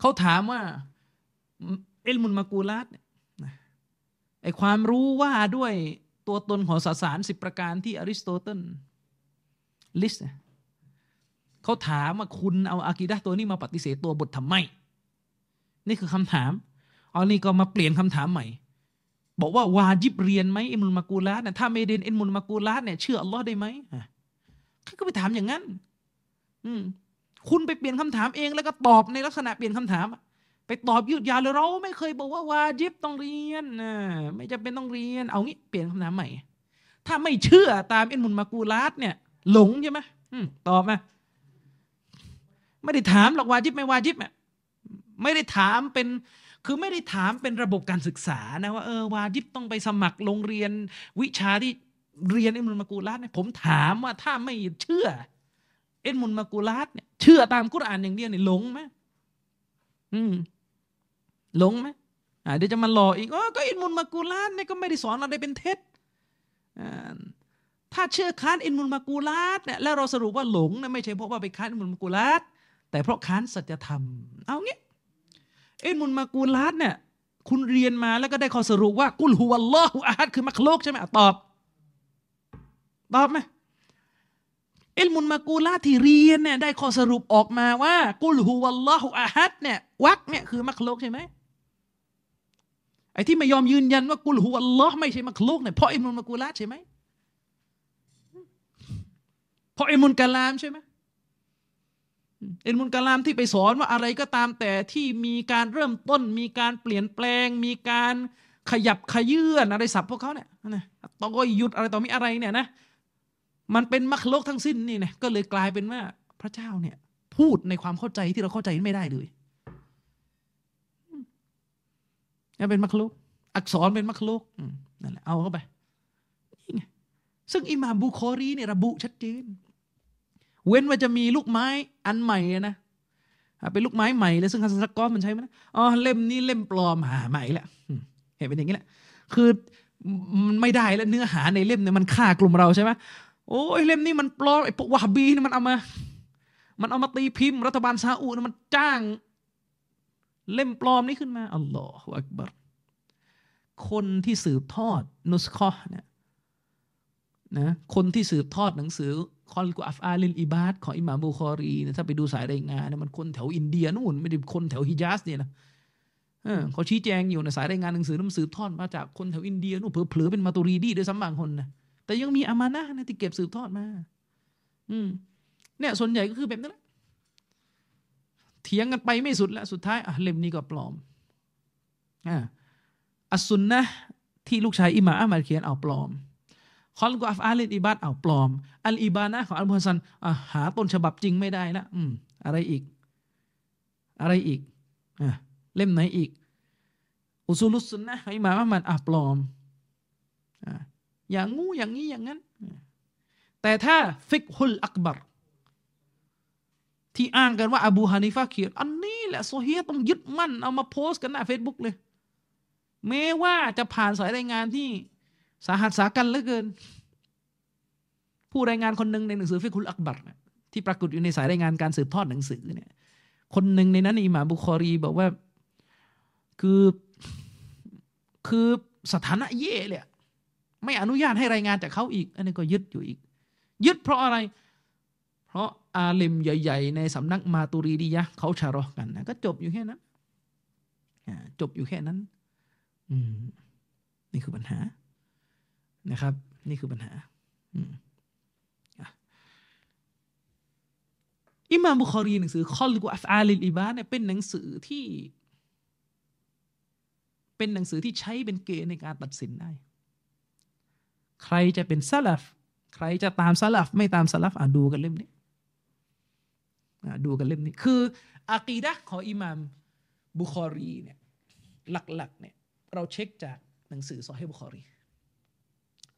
เขาถามว่าเอลมุนมากูลัดไอความรู้ว่าด้วยตัวตนของสสารสิบประการที่อริสโตเติลลิสเขาถามว่าคุณเอาอากีดะตัวนี้มาปฏิเสธตัวบททำไม นี่คือคำถาม เอานี่ก็มาเปลี่ยนคำถามใหม่ บอกว่าวาจิบเรียนไหมعلم المقولاتเนี่ยถ้าไม่เรียนعلم المقولاتเนี่ยเชื่ออัลลอฮ์ได้ไหมเขาก็ไปถามอย่างนั้น อืมคุณไปเปลี่ยนคำถามเองแล้วก็ตอบในลักษณะเปลี่ยนคำถาม ไปตอบยืดยาวเลยเราไม่เคยบอกว่าวาจิบต้องเรียนนะไม่จำเป็นต้องเรียน เอางี้เปลี่ยนคำถามใหม่ ถ้าไม่เชื่อตามเอ็นมุนมากูลาสเนี่ย หลงใช่ไหมตอบมาไม่ได้ถามหรอกวาจิบไม่วาจิบอะไม่ได้ถามเป็น คือไม่ได้ถามเป็นระบบการศึกษานะว่าเออวาจิบต้องไปสมัครโรงเรียนวิชาที่เรียนเอ็นมุนมากูลาสเนี่ยผมถามว่าถ้าไม่เชื่อ เอ็นมุนมากูลาสเนี่ยเชื่อตามกุรอานอย่างเดียวเนี่ยหลงไหมอืมหลงไหมอ่าเดี๋ยวจะมาหลอกอีกอ๋อก็เอ็นมุนมากูลาสเนี่ยก็ไม่ได้สอนอะไรเป็นเท็จอ่าถ้าเชื่อค้านอินมุลมากูลาสเนี่ยแล้วเราสรุปว่าหลงนี่ยไม่ใช่เพราะว่าไปค้านอินมุลมากูลาสแต่เพราะค้านสัจธรรม เอางี้ เอินมุลมากูลาสเนี่ยคุณเรียนมาแล้วก็ได้ข้อสรุปว่า กุลฮุวัลลอฮุอาฮัดคือมักโลกใช่ไหมตอบตอบไหมเอลมุนมากูลาที่เรียนเนี่ยได้ข้อสรุปออกมาว่า กุลฮุวัลลอฮุอะฮัดเนี่ยวักเนี่ยคือมักลุกใช่ไหมไอ้ที่ไม่ยอมยืนยันว่ากุลฮุวัลลอฮ์ไม่ใช่มักลุกเนี่ยเพราะเอลมุนมากูลาใช่ไหมเพราะเอลมุนกาลามใช่ไหม อิลมุนกาลามที่ไปสอนว่าอะไรก็ตามแต่ที่มีการเริ่มต้น มีการเปลี่ยนแปลง มีการขยับขยื่นอะไรสับพวกเขาเนี่ยนะต้องก็หยุดอะไรต่อมีอะไรเนี่ยนะมันเป็นมรรคโลกทั้งสิ้นนี่นะก็เลยกลายเป็นว่าพระเจ้าเนี่ย พูดในความเข้าใจที่เราเข้าใจไม่ได้เลยนี่เป็นมรรคโลกอักษรเป็นมรรคโลกนั่นแหละเอาเข้าไปนี่ไงซึ่งอิหม่ามบุคอรีเนี่ยระบุชัดเจน เว้นว่าจะมีลูกไม้อันใหม่นะเป็นลูกไม้ใหม่เลยซึ่งฮัสซักกอมันใช้ไหมนะอ๋อเล่มนี้เล่มปลอมหาใหม่แหละเห็นเป็นอย่างนี้แหละ คือมันไม่ได้แล้วเนื้อหาในเล่มเนี่ยมันฆ่ากลุ่มเราใช่ไหมโอ้ยเล่มนี้มันปลอมไอ้พวกวาบีนี่มันเอามา มันเอามาตีพิมพ์ รัฐบาลซาอุดมันจ้าง เล่มปลอมนี้ขึ้นมาอัลลอฮฺอักบัรคนที่สืบทอดนุสคอเนี่ย นะคนที่สืบทอดหนังสือคอลกุอัฟอาลินอิบาดของอิหม่ามบุคอรีนะถ้าไปดูสายรายงานนี่ยมันคนแถวอินเดียนู่นไม่ได้คนแถวฮิญาสเนี่ยนะเขาชี้แจงอยู่ในสายรายงานหนังสือนำสืบทอดมาจากคนแถวอินเดียนู่นเผลอๆเป็นมาตุรีดีด้วยซ้ำบางคนนะแต่ยังมีอามานะนะที่เก็บสืบทอดมา อืมเนี่ยส่วนใหญ่ก็คือแบบนั้นแหละเถียงกันไปไม่สุดแล้วสุดท้ายอะเล่มนี้ก็ปลอมอ่าอัสซุนนะที่ลูกชายอิหม่ามอัมมัดเขียนเอาปลอม คอลกุอัฟอาลินอิบาดเอาปลอม อัลอิบานะของอัลมุฮัสันหาต้นฉบับจริงไม่ได้ละอืมอะไรอีก อะไรอีกอะเล่มไหนอีก อุซูลุสุนนะของอิหม่ามอัมมัดอะปลอมอะอย่างงู้นอย่างนี้อย่างนั้น แต่ถ้าฟิกฮุลอักบัรที่อ้างกันว่าอบูฮานิฟะเขียนอันนี้แหละصحيحต้องยึดมั่น เอามาโพสต์กันหน้าเฟซบุ๊กเลยแม้ว่าจะผ่านสายรายงานที่ สาหัสสากันเหลือเกิน ผู้รายงานคนหนึ่งในหนังสือฟิกุลอักบัรที่ปรากฏอยู่ในสายรายงานการสืบทอดหนังสือเนี่ยคนหนึ่งในนั้นอิหม่ามบุคอรีบอกว่าคือคือสถานะเย่เลยไม่อนุญาตให้รายงานจากเขาอีก อันนี้ก็ยึดอยู่อีก ยึดเพราะอะไร เพราะอาลิมใหญ่ ๆ ในสำนักมาตุรีดียะเขาชารอกันนะก็จบอยู่แค่นั้นจบอยู่แค่นั้น อืมนี่คือปัญหา นะครับ นี่คือปัญหาอิมามบุคอรีหนังสือคอลกุอัฟอาลิลอิบาเนี่ยเป็นหนังสือที่ เป็นหนังสือที่ใช้เป็นเกณฑ์ในการตัดสินได้ ใครจะเป็นซาลฟใครจะตามซาลฟไม่ตามซาลฟอะดูกันเล่มนี้ดูกันเล่มนี้ คืออากีดะของอิหม่ามบุคอรีเนี่ยหลักๆเนี่ยเราเช็คจากหนังสือซอฮีบุคอรี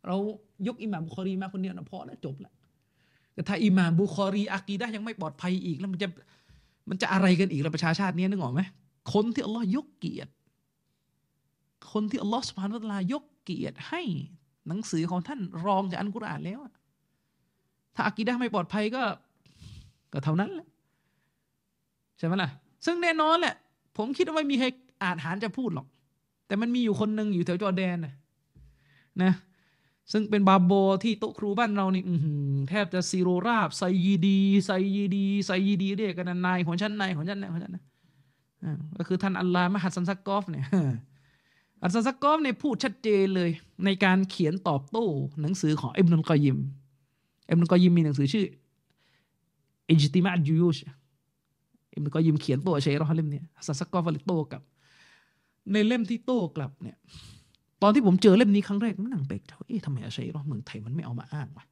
เรายกอิหม่ามบุคอรีมาคนเดียวนะพอแล้วจบละแต่ถ้าอิหม่ามบุคอรีอากีดะยังไม่ปลอดภัยอีกแล้วมันจะมันจะอะไรกันอีกแล้วประชาชาตินี้นึกออกไหมคนที่อัลลอฮ์ยกเกียรติ คนที่อัลลอฮ์سبحانه وتعالىยกเกียรติให้หนังสือของท่านรองจากอันกุรอานแล้ว ถ้าอากีดะไม่ปลอดภัยก็ ก็เท่านั้นแหละใช่ไหมล่ะ ซึ่งแน่นอนแหละ ผมคิดว่าไม่มีใครอาจหาญจะพูดหรอก แต่มันมีอยู่คนหนึ่งอยู่แถวจอร์แดนนะนะ ซึ่งเป็นบาโบที่โต๊ะครูบ้านเรานี่แทบจะซีโรราบไซยีดีไซยีดีไซยีดีเรียกกันนายของฉันนายของฉันนายของฉันนะก็คือท่านอัลลาห์มหัดซันซักกอฟเนี่ยอัลซันซักกอฟเนี่ยพูดชัดเจนเลย ในการเขียนตอบโต้หนังสือของอิบนุลกอยิมอิบนุลกอยิมมีหนังสือชื่ออิจติมาจูยูชอิบนุลกอยิมเขียนโต้เชยรอฮ์เล่มเนี่ยซันซักกอฟเลยโต้กับ ในเล่มที่โต้กลับเนี่ย ตอนที่ผมเจอเล่มนี้ครั้งแรกมันนั่งเบกเอ๊ะทำไมอาชัยรอเมืองไทยมันไม่เอามาอ้างวะ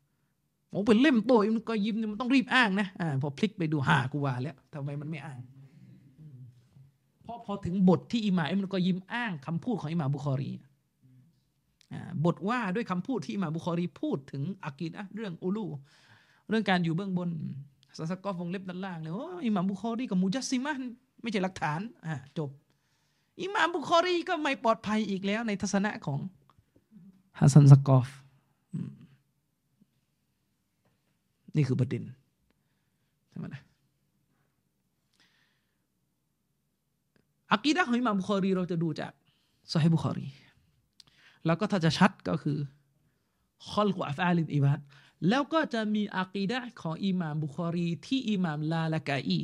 ผมเป็นเล่มโต้มันก็ยิ้มมันต้องรีบอ้างนะอ่าพอพลิกไปดูหากูว่าแล้วทำไมมันไม่อ้างเพราะพอถึงบทที่อิหม่ามอิบนุลกอยิมอ้างคำพูดของอิหม่ามบุคอรีบทว่าด้วยคำพูดที่อิหม่ามบุคอรีพูดถึงอากีดะเรื่องعلوเรื่องการอยู่เบื้องบนสัสกอฟวงเล็บด้านล่างเลยโอ้อิหม่าบุคอรีกับมูจัสซิมะไม่ใช่หลักฐานอ่าจบ อิหม่ามบุคอรีก็ไม่ปลอดภัยอีกแล้วในทัศนะของฮัสซันสกอฟนี่คือประเด็นใช่ไหมนะอักีดะของอิหม่ามบุคอรีเราจะดูจากซอฮีบุคอรี แล้วก็ถ้าจะชัดก็คือคอลกุอัฟอาลินอิบาดแล้วก็จะมีอักีดะของอิหม่ามบุคอรี ที่อิหม่ามลาละกาอี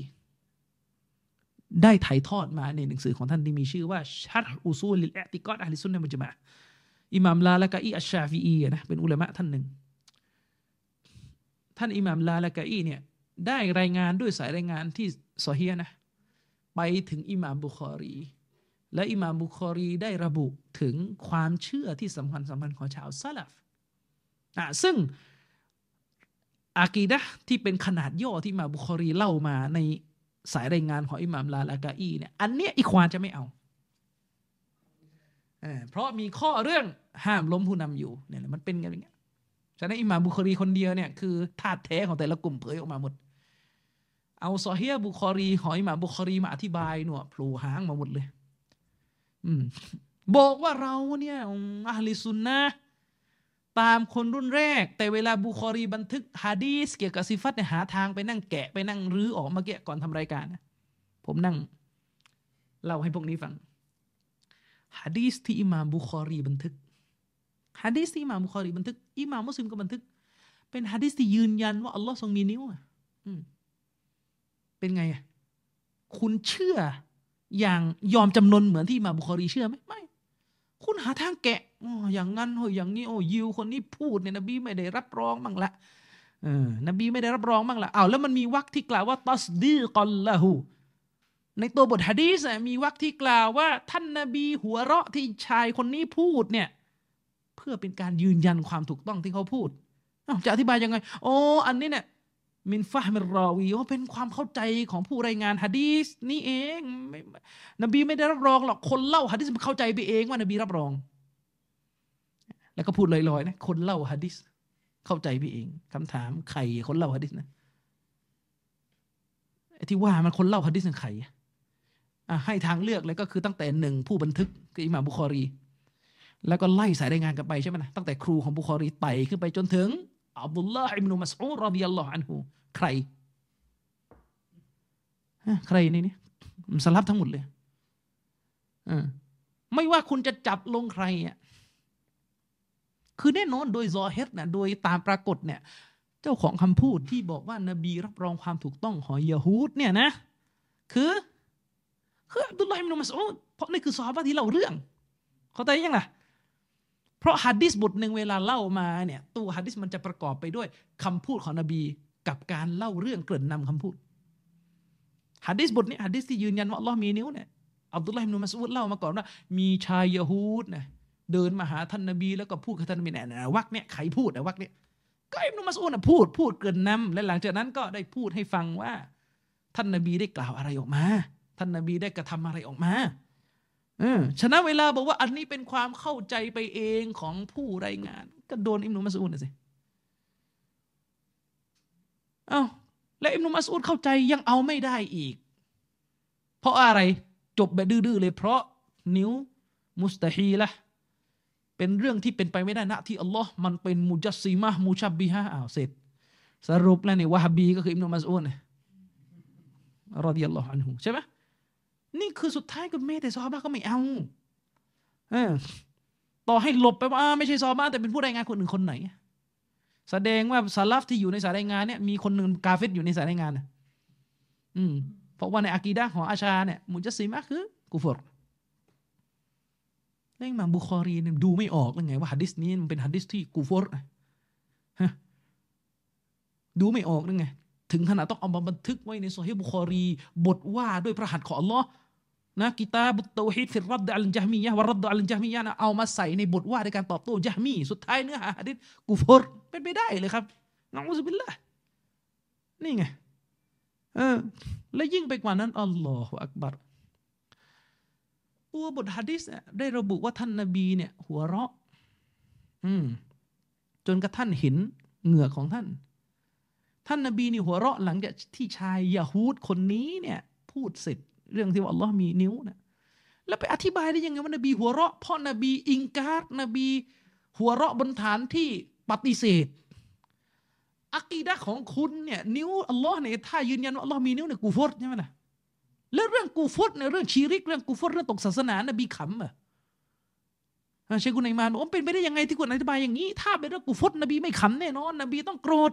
ได้ถ่ายทอดมาในหนังสือของท่านที่มีชื่อว่าชัรอุซูลิลอติกอดอะลิซุนในมุจมะอิหม่ามลาละกะอีอัชชาฟีอีนะเป็นอุลามะท่านหนึ่ง ท่านอิหม่ามลาละกะอีเนี่ยได้รายงานด้วยสายรายงานที่ซอฮีนะไปถึงอิหม่ามบุคอรี และอิหม่ามบุคอรีได้ระบุถึงความเชื่อที่สำคัญสำคัญของชาวซาลฟอะซึ่งอากีดะที่เป็นขนาดย่อที่มาบุคอรีเล่ามาใน สายรายงานของอิหม่ามลาลากาอีเนี่ยอันเนี้ยอิควานจะไม่เอาเพราะมีข้อเรื่องห้ามล้มผู้นำอยู่เนี่ยมันเป็นอย่างเงี้ยฉะนั้นอิหม่ามบุคอรีคนเดียวเนี่ยคือธาตุแท้ของแต่ละกลุ่มเผยออกมาหมด เอาซอเฮียบุคอรีของอิหม่ามบุคอรีมาอธิบายหนวโผล่หางมาหมดเลย อืมบอกว่าเราเนี่ยอัลลิซุนนะ ตามคนรุ่นแรก แต่เวลาบุคอรีบันทึกฮะดีสเกี่ยวกับซิฟัตเนี่ยหาทางไปนั่งแกะไปนั่งรื้อออกมาเกะก่อนทำรายการนะผมนั่งเล่าให้พวกนี้ฟังฮะดีสที่อิหม่ามบุคอรีบันทึกฮะดีสที่อิหม่ามบุคอรีบันทึกอิหม่ามมุสลิมก็บันทึก เป็นฮะดีสที่ยืนยันว่าอัลลอฮ์ทรงมีนิ้วอะเป็นไงอะคุณเชื่ออย่างยอมจำนนเหมือนที่อิหม่ามบุคอรีเชื่อไหมไม่ คุณหาทางแกะอย่างนั้นโอ้ยอย่างนี้โอ้ยิวคนนี้พูดเนี่ยนบีไม่ได้รับรองมั่งละเออนบีไม่ได้รับรองมั่งละอ้าวแล้วมันมีวรรคที่กล่าวว่าتصديقا لهในตัวบทฮะดีษมีวรรคที่กล่าวว่า ท่านนบีหัวเราะที่ชายคนนี้พูดเนี่ย เพื่อเป็นการยืนยันความถูกต้องที่เขาพูดจะอธิบายยังไง โอ้ อันนี้เนี่ย มินฟาฮ์มิรรอวีว่าเป็นความเข้าใจของผู้รายงานฮะดีษนี่เองนบีไม่ได้รับรองหรอกคนเล่าฮะดีษมันเข้าใจไปเองว่านบีรับรอง แล้วก็พูดลอยๆนะคนเล่าฮะดีษเข้าใจไปเองคำถามใครคนเล่าฮะดีษนะไอ้ที่ว่ามันคนเล่าฮะดีษเป็นใครอะให้ทางเลือกเลยก็คือตั้งแต่หนึ่งผู้บันทึกคืออิหม่ามบุคอรี แล้วก็ไล่สายรายงานกันไปใช่ไหมนะตั้งแต่ครูของบุคอรีไต่ขึ้นไปจนถึง อับดุลลาฮ์อิบนุมัสอูดรอดิยัลลอฮุอันฮูใครใครในนี้มันสลับทั้งหมดเลยอไม่ว่าคุณจะจับลงใครอะคือแน่นอนโดยซอเฮตนะโดยตามปรากฏเนี่ย เจ้าของคำพูดที่บอกว่านบีรับรองความถูกต้องของยะฮูดเนี่ยนะ คือคืออับดุลลาฮ์อิบนุมัสอูดเพราะนี่คือซอฮาบะที่เล่าเรื่อง เข้าใจยังล่ะ ราะฮัดดิสบทหนึ่งเวลาเล่ามาเนี่ยตัวฮัดดิสมันจะประกอบไปด้วยคำพูดของนบีกับการเล่าเรื่องเกริ่นนำคำพูดฮัดดิสบทนี้ฮัดดิสที่ยืนยันว่าอัลลอฮ์มีนิ้วเนี่ยอับดุลลาฮ์อิบนุมัสอูดเล่ามาก่อนว่า มีชายยะฮูดนะเดินมาหาท่านนบีแล้วก็พูดกับท่านนบีเนี่ยวักเนี่ยใครพูดนะวักเนี่ยก็อิบนุมัสอูดนะพูดพูดเกริ่นนำและหลังจากนั้นก็ได้พูดให้ฟังว่า ท่านนบีได้กล่าวอะไรออกมา ท่านนบีได้กระทำอะไรออกมา ฉะนั้นเวลาบอกว่าอันนี้เป็นความเข้าใจไปเองของผู้รายงาน ก็โดนอิมนุมัสอูดนะสิเอา้าและอิมนุมัสอูดเข้าใจยังเอาไม่ได้อีก เพราะอะไรจบแบบดื้อๆเลย เพราะนิ้วมุสตาฮีละเป็นเรื่องที่เป็นไปไม่ได้นะที่อัลลอฮ์มันเป็นมุจัสซีมะมุชับบิฮะอ้าวเสร็จ สรุปแล้วเนี่ยวะฮบีก็คืออิมนุมัสอูดเนี่ยรอดิยัลลอฮุอันฮุใช่ไหม นี่คือสุดท้ายก็แม่แต่ซอฮาก็ไม่เอาเออต่อให้หลบไปว่าไม่ใช่ซอฮาแต่เป็นผู้รายงานคนอื่นคนไหน แสดงว่าซาลัฟที่อยู่ในสายรายงานเนี่ยมีคนหนึ่งกาเฟตอยู่ในสายรายงานนะอืมเพราะว่าในอากีดะของอาชาเนี่ยมุจัสซิมะคือกุฟรเรื่องมาบุคอรีเนี่ยดูไม่ออกเลยไงว่าฮัดดิสนี้มันเป็นฮัดดิสที่กูฟรฮะดูไม่ออกเลยไงถึงขนาดต้องเอามาบันทึกไว้ในซอฮีบุคอรี บทว่าด้วยพระหัตถ์ของอัลลอฮ์ นะกิตาบุตเตาฮีดวัรรัดอะลัลจะมียะวัรรัดอะลัลจะมียะนะเอามาใส่ในบทว่าในการตอบโต้จะมีสุดท้ายเนื้อหาฮะดิษกูฟรเป็นไปได้เลยครับนะอุสบิลละนี่ไงเออและยิ่งไปกว่านั้นอัลลอฮฺอักบัรตัวบทฮะดิษเนี่ยได้ระบุว่าท่านนบีเนี่ย หัวเราะ อืมจนกระทั่งเห็นเหงื่อของท่าน ท่านนบีนี่หัวเราะหลังจากที่ชายยาฮูดคนนี้เนี่ย พูดเสร็จ เรื่องที่ว่าอัลลอฮ์มีนิ้วนะแล้วไปอธิบายได้ยังไงว่านบีหัวเราะเพราะนบีอิงการนบีหัวเราะบนฐานที่ปฏิเสธอักีดะของคุณเนี่ยนิ้วอัลลอฮ์เนี่ยถ้ายืนยันว่าอัลลอฮ์มีนิ้วเนี่ยกูฟรใช่ไหมล่ะแล้วเรื่องกูฟรในเรื่องชีริกเรื่องกูฟรเรื่องตกศาสนานบีขำอะเชคุนัยมานบอกเป็นไปได้ยังไงที่คุณอธิบายอย่างนี้ ถ้าเป็นเรื่องกูฟรนบีไม่ขำแน่นอนนบีต้องโกรธ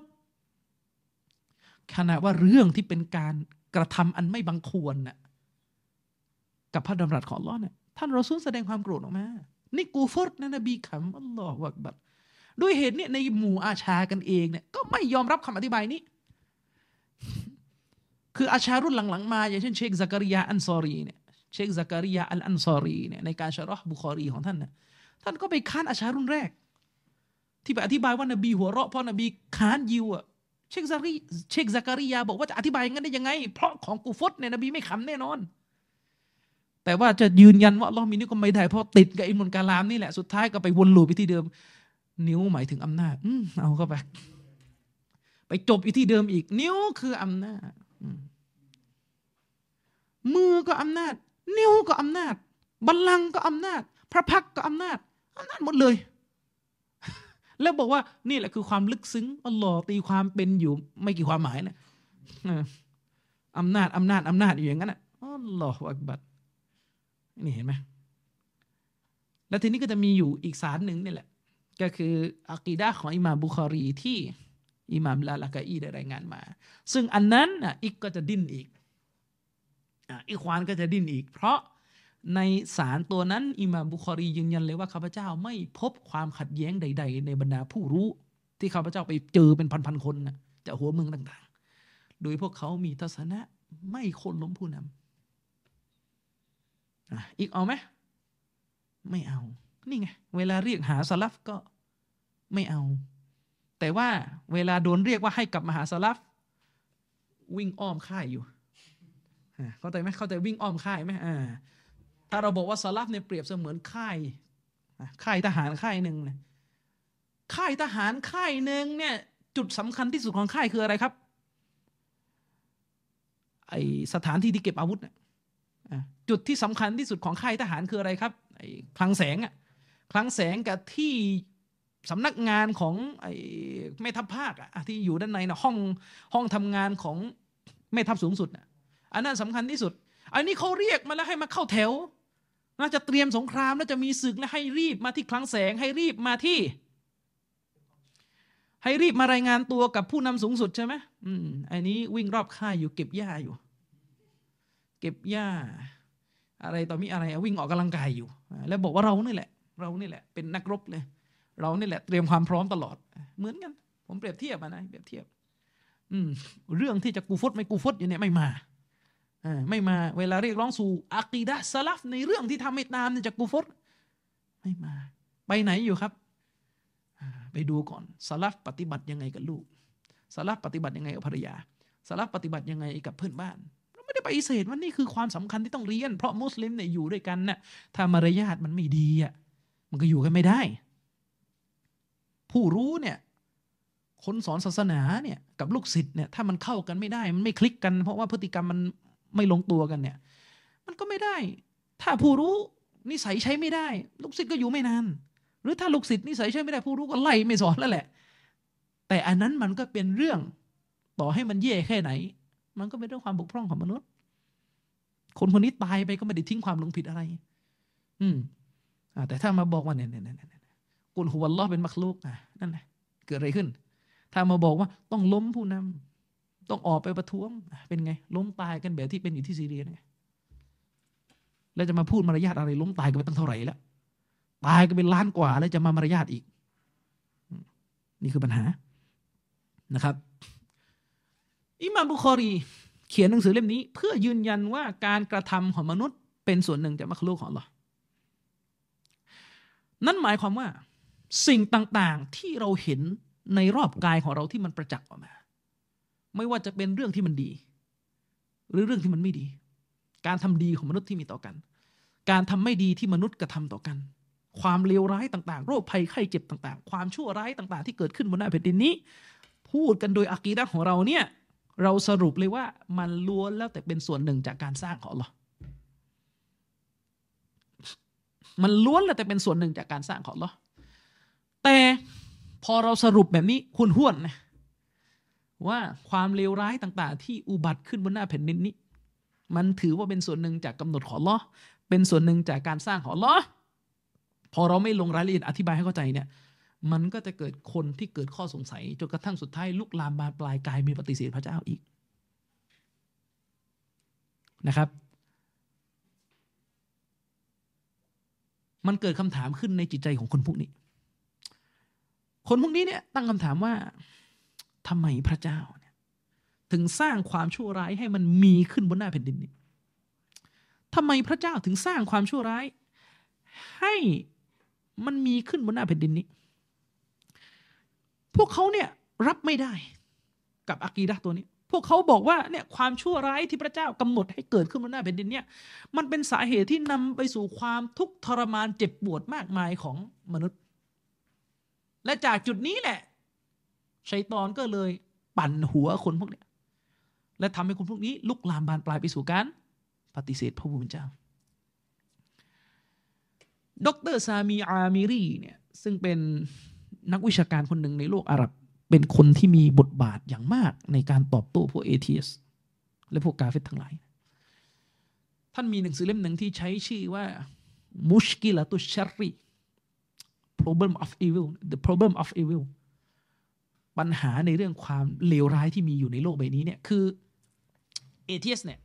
ขณะว่าเรื่องที่เป็นการกระทำอันไม่บังควรน่ะ กับพระดำรัสของอัลลอฮ์เนี่ยท่านรอซูลแสดงความโกรธออกมา นี่กูฟรนะนบีขำالله أكبرด้วยเหตุเนี่ยในหมู่อาชากันเองเนี่ยก็ไม่ยอมรับคำอธิบายนี้ คืออาชารุ่นหลังๆมา อย่างเช่นเชคซักริยาอันซอรีเนี่ยเชคซักริยาอัลอันซอรีเนี่ยในการชะรอห์บุคอรีของท่านเนี่ยท่านก็ไปค้านอาชารุ่นแรก ที่ไปอธิบายว่านบีหัวเราะเพราะนบีค้านยิวอะเชคซักริเชคซักริยาบอกว่าจะอธิบายงั้นได้ยังไง เพราะของกูฟรเนี่ยนบีไม่ขำแน่นอน แต่ว่าจะยืนยันว่าเรามีนิ้วก็ไม่ได้เพราะติดกับอิมุนกาลามนี่แหละสุดท้ายก็ไปวนลูปไปที่เดิม นิ้วหมายถึงอำนาจอืมเอาเข้าไป ไปจบอยู่ที่เดิมอีก นิ้วคืออำนาจมือก็อำนาจ นิ้วก็อำนาจ บัลลังก์ก็อำนาจ พระพักก็อำนาจอำนาจหมดเลย แล้วบอกว่านี่แหละคือความลึกซึ้งอัลลอฮ์ตีความเป็นอยู่ไม่กี่ความหมายนะอำนาจอำนาจอำนาจอยู่อย่างนั้นอะอัลลอฮฺอักบัด นี่เห็นไหมแล้วทีนี้ก็จะมีอยู่อีกสารหนึ่งนี่แหละ ก็คืออักีดะของอิหม่ามบุคอรีที่อิหม่ามลาลากาอีได้รายงานมา ซึ่งอันนั้นอะอีกก็จะดิ้นอีกอะอีควานก็จะดิ้นอีก เพราะในสารตัวนั้นอิหม่ามบุคอรียืนยันเลยว่าข้าพเจ้าไม่พบความขัดแย้งใด ๆ ในบรรดาผู้รู้ ที่ข้าพเจ้าไปเจอเป็นพันๆคนนะจากหัวเมืองต่างๆ โดยพวกเขามีทัศนะไม่คนล้มผู้นำ อีกเอาไหมไม่เอา นี่ไง เวลาเรียกหาสลัฟก็ไม่เอา แต่ว่าเวลาโดนเรียกว่าให้กลับมาหาสลัฟวิ่งอ้อมค่ายอยู่เข้าใจไหมเข้าใจวิ่งอ้อมค่ายไหมอ่าถ้าเราบอกว่าสลัฟเนี่ยเปรียบเสมือนค่ายอะค่ายทหารค่ายหนึ่งเนี่ยค่ายทหารค่ายหนึ่งเนี่ยจุดสำคัญที่สุดของค่ายคืออะไรครับไอสถานที่ที่เก็บอาวุธน่ะอะ จุดที่สำคัญที่สุดของค่ายทหารคืออะไรครับไอคลังแสงอะคลังแสงกับที่สำนักงานของไอ้แม่ทัพภาคอะที่อยู่ด้านในนะห้องห้องทำงานของแม่ทัพสูงสุดนะอันนั้นสำคัญที่สุด อันนี้เขาเรียกมาแล้วให้มาเข้าแถวน่าจะเตรียมสงครามแล้วจะมีศึกแล้วให้รีบมาที่คลังแสงให้รีบมาที่ ให้รีบมารายงานตัวกับผู้นำสูงสุดใช่ไหมอืมอันนี้วิ่งรอบค่ายอยู่เก็บหญ้าอยู่ เก็บหญ้า อะไรต่อมีอะไรวิ่งออกกำลังกายอยู่ แล้วบอกว่าเรานี่แหละ เรานี่แหละเป็นนักรบเลย เรานี่แหละเตรียมความพร้อมตลอด เหมือนกัน ผมเปรียบเทียบนะเปรียบเทียบ อืม เรื่องที่จะกูฟดไม่กูฟดอยู่เนี่ยไม่มาอไม่มาเวลาเรียกร้องสู่อากีดะสลัฟในเรื่องที่ทำไม่ตามเนี่ยจะกูฟดไม่มา ไปไหนอยู่ครับไปดูก่อนสลัฟปฏิบัติยังไงกับลูกสลัฟปฏิบัติยังไงกับภรรยาสลัฟปฏิบัติยังไงกับเพื่อนบ้าน ไม่ได้ปฏิเสธว่านี่คือความสำคัญที่ต้องเรียน เพราะมุสลิมเนี่ยอยู่ด้วยกันน่ะถ้ามารยาทมันไม่ดีอะมันก็อยู่กันไม่ได้ ผู้รู้เนี่ยคนสอนศาสนาเนี่ยกับลูกศิษย์เนี่ยถ้ามันเข้ากันไม่ได้ มันไม่คลิกกัน เพราะว่าพฤติกรรมมันไม่ลงตัวกันเนี่ย มันก็ไม่ได้ ถ้าผู้รู้นิสัยใช้ไม่ได้ ลูกศิษย์ก็อยู่ไม่นาน หรือถ้าลูกศิษย์นิสัยใช้ไม่ได้ผู้รู้ก็ไล่ไม่สอนแล้วแหละ แต่อันนั้นมันก็เป็นเรื่อง ต่อให้มันแย่แค่ไหน มันก็เป็นเรื่องความบกพร่องของมนุษย์ คนคนนี้ตายไปก็ไม่ได้ทิ้งความลงผิดอะไร อืมอ่าแต่ถ้ามาบอกว่าเนี่ยเนี่ยเนี่ยกุลฮุวัลลอเป็นมักลุกอะนั่นแหละเกิดอะไรขึ้น ถ้ามาบอกว่าต้องล้มผู้นำต้องออกไปประท้วงเป็นไง ล้มตายกันแบบที่เป็นอยู่ที่ซีเรียไงแล้วจะมาพูดมารยาทอะไร ล้มตายกันไปตั้งเท่าไหร่แล้วตายกันเป็นล้านกว่า แล้วจะมามารยาทอีก นี่คือปัญหานะครับ อิมามบุคอรี เขียนหนังสือเล่มนี้ เพื่อยืนยันว่าการกระทำของมนุษย์เป็นส่วนหนึ่งจากมักลุกของอัลลอฮ์นั่นหมายความว่าสิ่งต่างๆที่เราเห็นในรอบกายของเราที่มันประจักษ์ออกมา ไม่ว่าจะเป็นเรื่องที่มันดี หรือเรื่องที่มันไม่ดี การทำดีของมนุษย์ที่มีต่อกัน การทำไม่ดีที่มนุษย์กระทำต่อกัน ความเลวร้ายต่างๆ โรคภัยไข้เจ็บต่างๆ ความชั่วร้ายต่างๆ ที่เกิดขึ้นบนหน้าแผ่นดินนี้ พูดกันโดยอากีดะห์ของเราเนี่ย เราสรุปเลยว่ามันล้วนแล้วแต่เป็นส่วนหนึ่งจากการสร้างของอัลลอฮ์มันล้วนแล้วแต่เป็นส่วนหนึ่งจากการสร้างของอัลลอฮ์แต่พอเราสรุปแบบนี้คุณห้วนนะว่าความเลวร้ายต่างๆ ที่อุบัติขึ้นบนหน้าแผ่นดินนี้ มันถือว่าเป็นส่วนหนึ่งจากกำหนดของอัลลอฮ์เป็นส่วนหนึ่งจากการสร้างของอัลลอฮ์พอเราไม่ลงรายละเอียดอธิบายให้เข้าใจเนี่ย มันก็จะเกิดคนที่เกิดข้อสงสัยจนกระทั่งสุดท้ายลุกลามบานปลายกลายมีปฏิเสธพระเจ้าอีกนะครับ มันเกิดคำถามขึ้นในจิตใจของคนพวกนี้ คนพวกนี้เนี่ยตั้งคำถามว่าทำไมพระเจ้าเนี่ยถึงสร้างความชั่วร้ายให้มันมีขึ้นบนหน้าแผ่นดินนี้ทำไมพระเจ้าถึงสร้างความชั่วร้าย ให้มันมีขึ้นบนหน้าแผ่นดินนี้ พวกเขาเนี่ยรับไม่ได้กับอากีดะตัวนี้ พวกเขาบอกว่าเนี่ยความชั่วร้ายที่พระเจ้ากำหนดให้เกิดขึ้นบนหน้าแผ่นดินเนี่ยมันเป็นสาเหตุที่นำไปสู่ความทุกข์ทรมานเจ็บปวดมากมายของมนุษย์ และจากจุดนี้แหละชัยตอนก็เลยปั่นหัวคนพวกเนี้ยและทำให้คนพวกนี้ลุกลามบานปลายไปสู่การปฏิเสธพระผู้เป็นเจ้า ดรซามีอามิรีเนี่ยซึ่งเป็น นักวิชาการคนหนึ่งในโลกอาหรับ เป็นคนที่มีบทบาทอย่างมากในการตอบโต้พวก atheist และพวกกาเฟรทั้งหลาย ท่านมีหนังสือเล่มหนึ่งที่ใช้ชื่อว่าمشكلة الشر problem of evil the problem of evil ปัญหาในเรื่องความเลวร้ายที่มีอยู่ในโลกใบนี้เนี่ยคือ atheist เนี่ย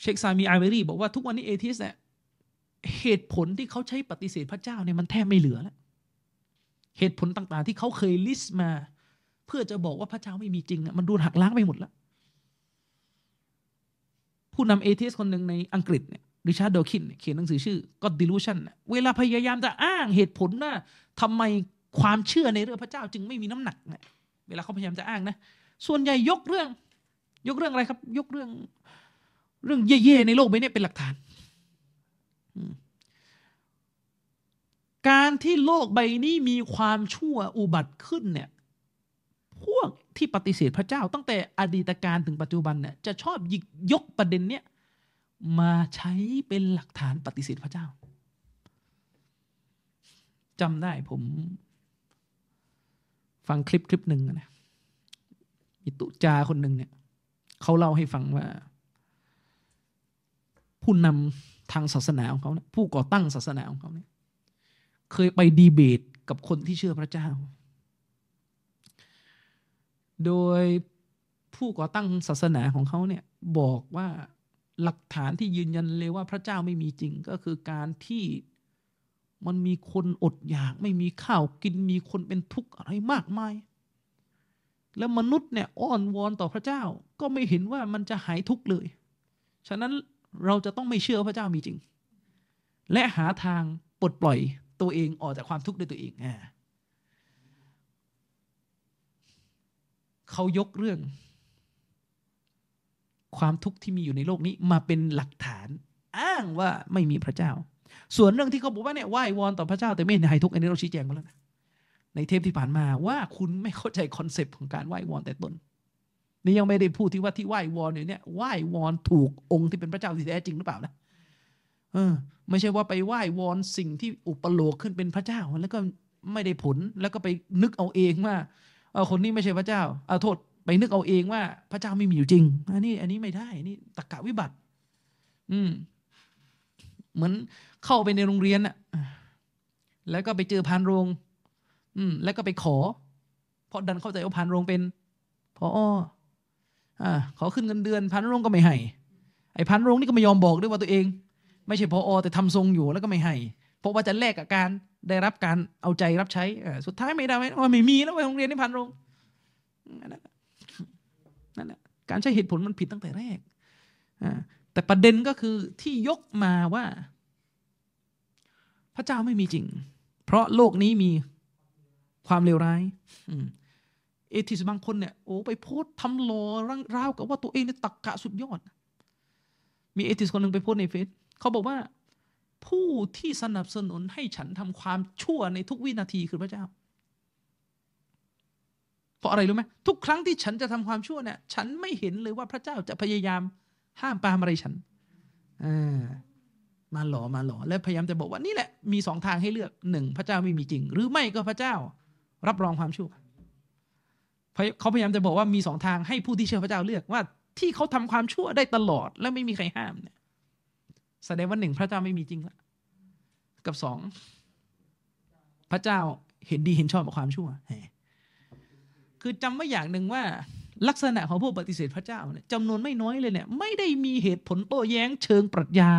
เชคซามีอาเวรีบอกว่าทุกวันนี้ atheist เนี่ยเหตุผลที่เขาใช้ปฏิเสธพระเจ้าเนี่ยมันแทบไม่เหลือแล้ว เหตุผลต่างๆ ที่เขาเคย list มา เพื่อจะบอกว่าพระเจ้าไม่มีจริงมันดูหักล้างไปหมดแล้ว ผู้นำ atheist คนหนึ่งในอังกฤษเนี่ย Richard Dawkins เขียนหนังสือชื่อ God Delusion เวลาพยายามจะอ้างเหตุผลว่าทำไมความเชื่อในเรื่องพระเจ้าจึงไม่มีน้ำหนักเนี่ยเวลาเขาพยายามจะอ้างนะ ส่วนใหญ่ยกเรื่อง ยกเรื่องอะไรครับ ยกเรื่อง เรื่องเย่ๆในโลกใบนี้เป็นหลักฐาน การที่โลกใบนี้มีความชั่วอุบัติขึ้นเนี่ย พวกที่ปฏิเสธพระเจ้าตั้งแต่อดีตการถึงปัจจุบันเนี่ยจะชอบยิกยกประเด็นเนี้ยมาใช้เป็นหลักฐานปฏิเสธพระเจ้าจำได้ผม ฟังคลิปคลิปหนึ่งนะมีตุจาคนหนึ่งเนี่ยเขาเล่าให้ฟังว่า ผู้นำทางศาสนาของเขาเนี่ยผู้ก่อตั้งศาสนาของเขาเนี่ย เคยไปดีเบตกับคนที่เชื่อพระเจ้า โดยผู้ก่อตั้งศาสนาของเขาเนี่ยบอกว่าหลักฐานที่ยืนยันเลยว่าพระเจ้าไม่มีจริงก็คือการที่มันมีคนอดอยาก ไม่มีข้าวกินมีคนเป็นทุกข์อะไรมากมาย แล้วมนุษย์เนี่ยอ้อนวอนต่อพระเจ้าก็ไม่เห็นว่ามันจะหายทุกข์เลย ฉะนั้นเราจะต้องไม่เชื่อพระเจ้ามีจริง และหาทางปลดปล่อย ตัวเองออกจากความทุกข์ด้วยตัวเองเขายกเรื่อง ความทุกข์ที่มีอยู่ในโลกนี้มาเป็นหลักฐานอ้างว่าไม่มีพระเจ้า ส่วนเรื่องที่เขาบอกว่าเนี่ยไหว้วอนต่อพระเจ้า แต่ไม่หายทุกข์อันนี้เราชี้แจงมาแล้วนะในเทปที่ผ่านมาว่าคุณไม่เข้าใจคอนเซปต์ของการไหว้วอนแต่ต้น นี่ยังไม่ได้พูดที่ว่าที่ไหว้วอนเนี่ยไหว้วอนถูกองค์ที่เป็นพระเจ้าที่แท้จริงหรือเปล่านะ เออ ไม่ใช่ว่าไปไหว้วอนสิ่งที่อุปโลกขึ้นเป็นพระเจ้า แล้วก็ไม่ได้ผลแล้วก็ไปนึกเอาเองว่าเออคนนี้ไม่ใช่พระเจ้าเอาโทษไปนึกเอาเองว่า พระเจ้าไม่มีอยู่จริง อันนี้ อันนี้ไม่ได้นี่ตะกะวิบัติ อืม เหมือนเข้าไปในโรงเรียนอะแล้วก็ไปเจอพานโรง อืม แล้วก็ไปขอ เพราะดันเข้าใจว่าพานโรงเป็นพออ่าขอขึ้นเงินเดือนพานโรงก็ไม่ให้ ไอ้พานโรงนี่ก็ไม่ยอมบอกด้วยว่าตัวเอง ไม่ใช่พออแต่ทำทรงอยู่แล้วก็ไม่ให้ เพราะว่าจะแลกกับการได้รับการเอาใจรับใช้สุดท้ายไม่ได้ว่าไม่มีแล้วไปโรงเรียนนี่พันโรงนั่นแหละการใช้เหตุผลมันผิดตั้งแต่แรกแต่ประเด็นก็คือที่ยกมาว่า พระเจ้าไม่มีจริง เพราะโลกนี้มีความเลวร้ายเอทิสบางคนเนี่ยโอ้ไปโพสทำโลร่างราวกับว่าตัวเองเนี่ยตักกะสุดยอด มีเอทิสคนหนึ่งไปโพสในเฟซเขาบอกว่าผู้ที่สนับสนุนให้ฉันทำความชั่วในทุกวินาทีคือพระเจ้า เพราะอะไรรู้ไหมทุกครั้งที่ฉันจะทำความชั่วเนี่ย ฉันไม่เห็นเลยว่าพระเจ้าจะพยายามห้ามปามอะไรฉันมาหลอมาหลอและพยายามจะบอกว่านี่แหละมีสองทางให้เลือกหนึ่งพระเจ้าไม่มีจริง หรือไม่ก็พระเจ้ารับรองความชั่วเขาพยายามจะบอกว่ามีสองทางให้ผู้ที่เชื่อพระเจ้าเลือกว่า ที่เขาทำความชั่วได้ตลอดและไม่มีใครห้ามเนี่ย แสดงว่าหนึ่งพระเจ้าไม่มีจริงละกับสองพระเจ้าเห็นดีเห็นชอบกับความชั่วคือจำไว้อย่างหนึ่งว่าลักษณะของผู้ปฏิเสธพระเจ้าเนี่ยจำนวนไม่น้อยเลยเนี่ย ไม่ได้มีเหตุผลโต้แย้งเชิงปรัชญา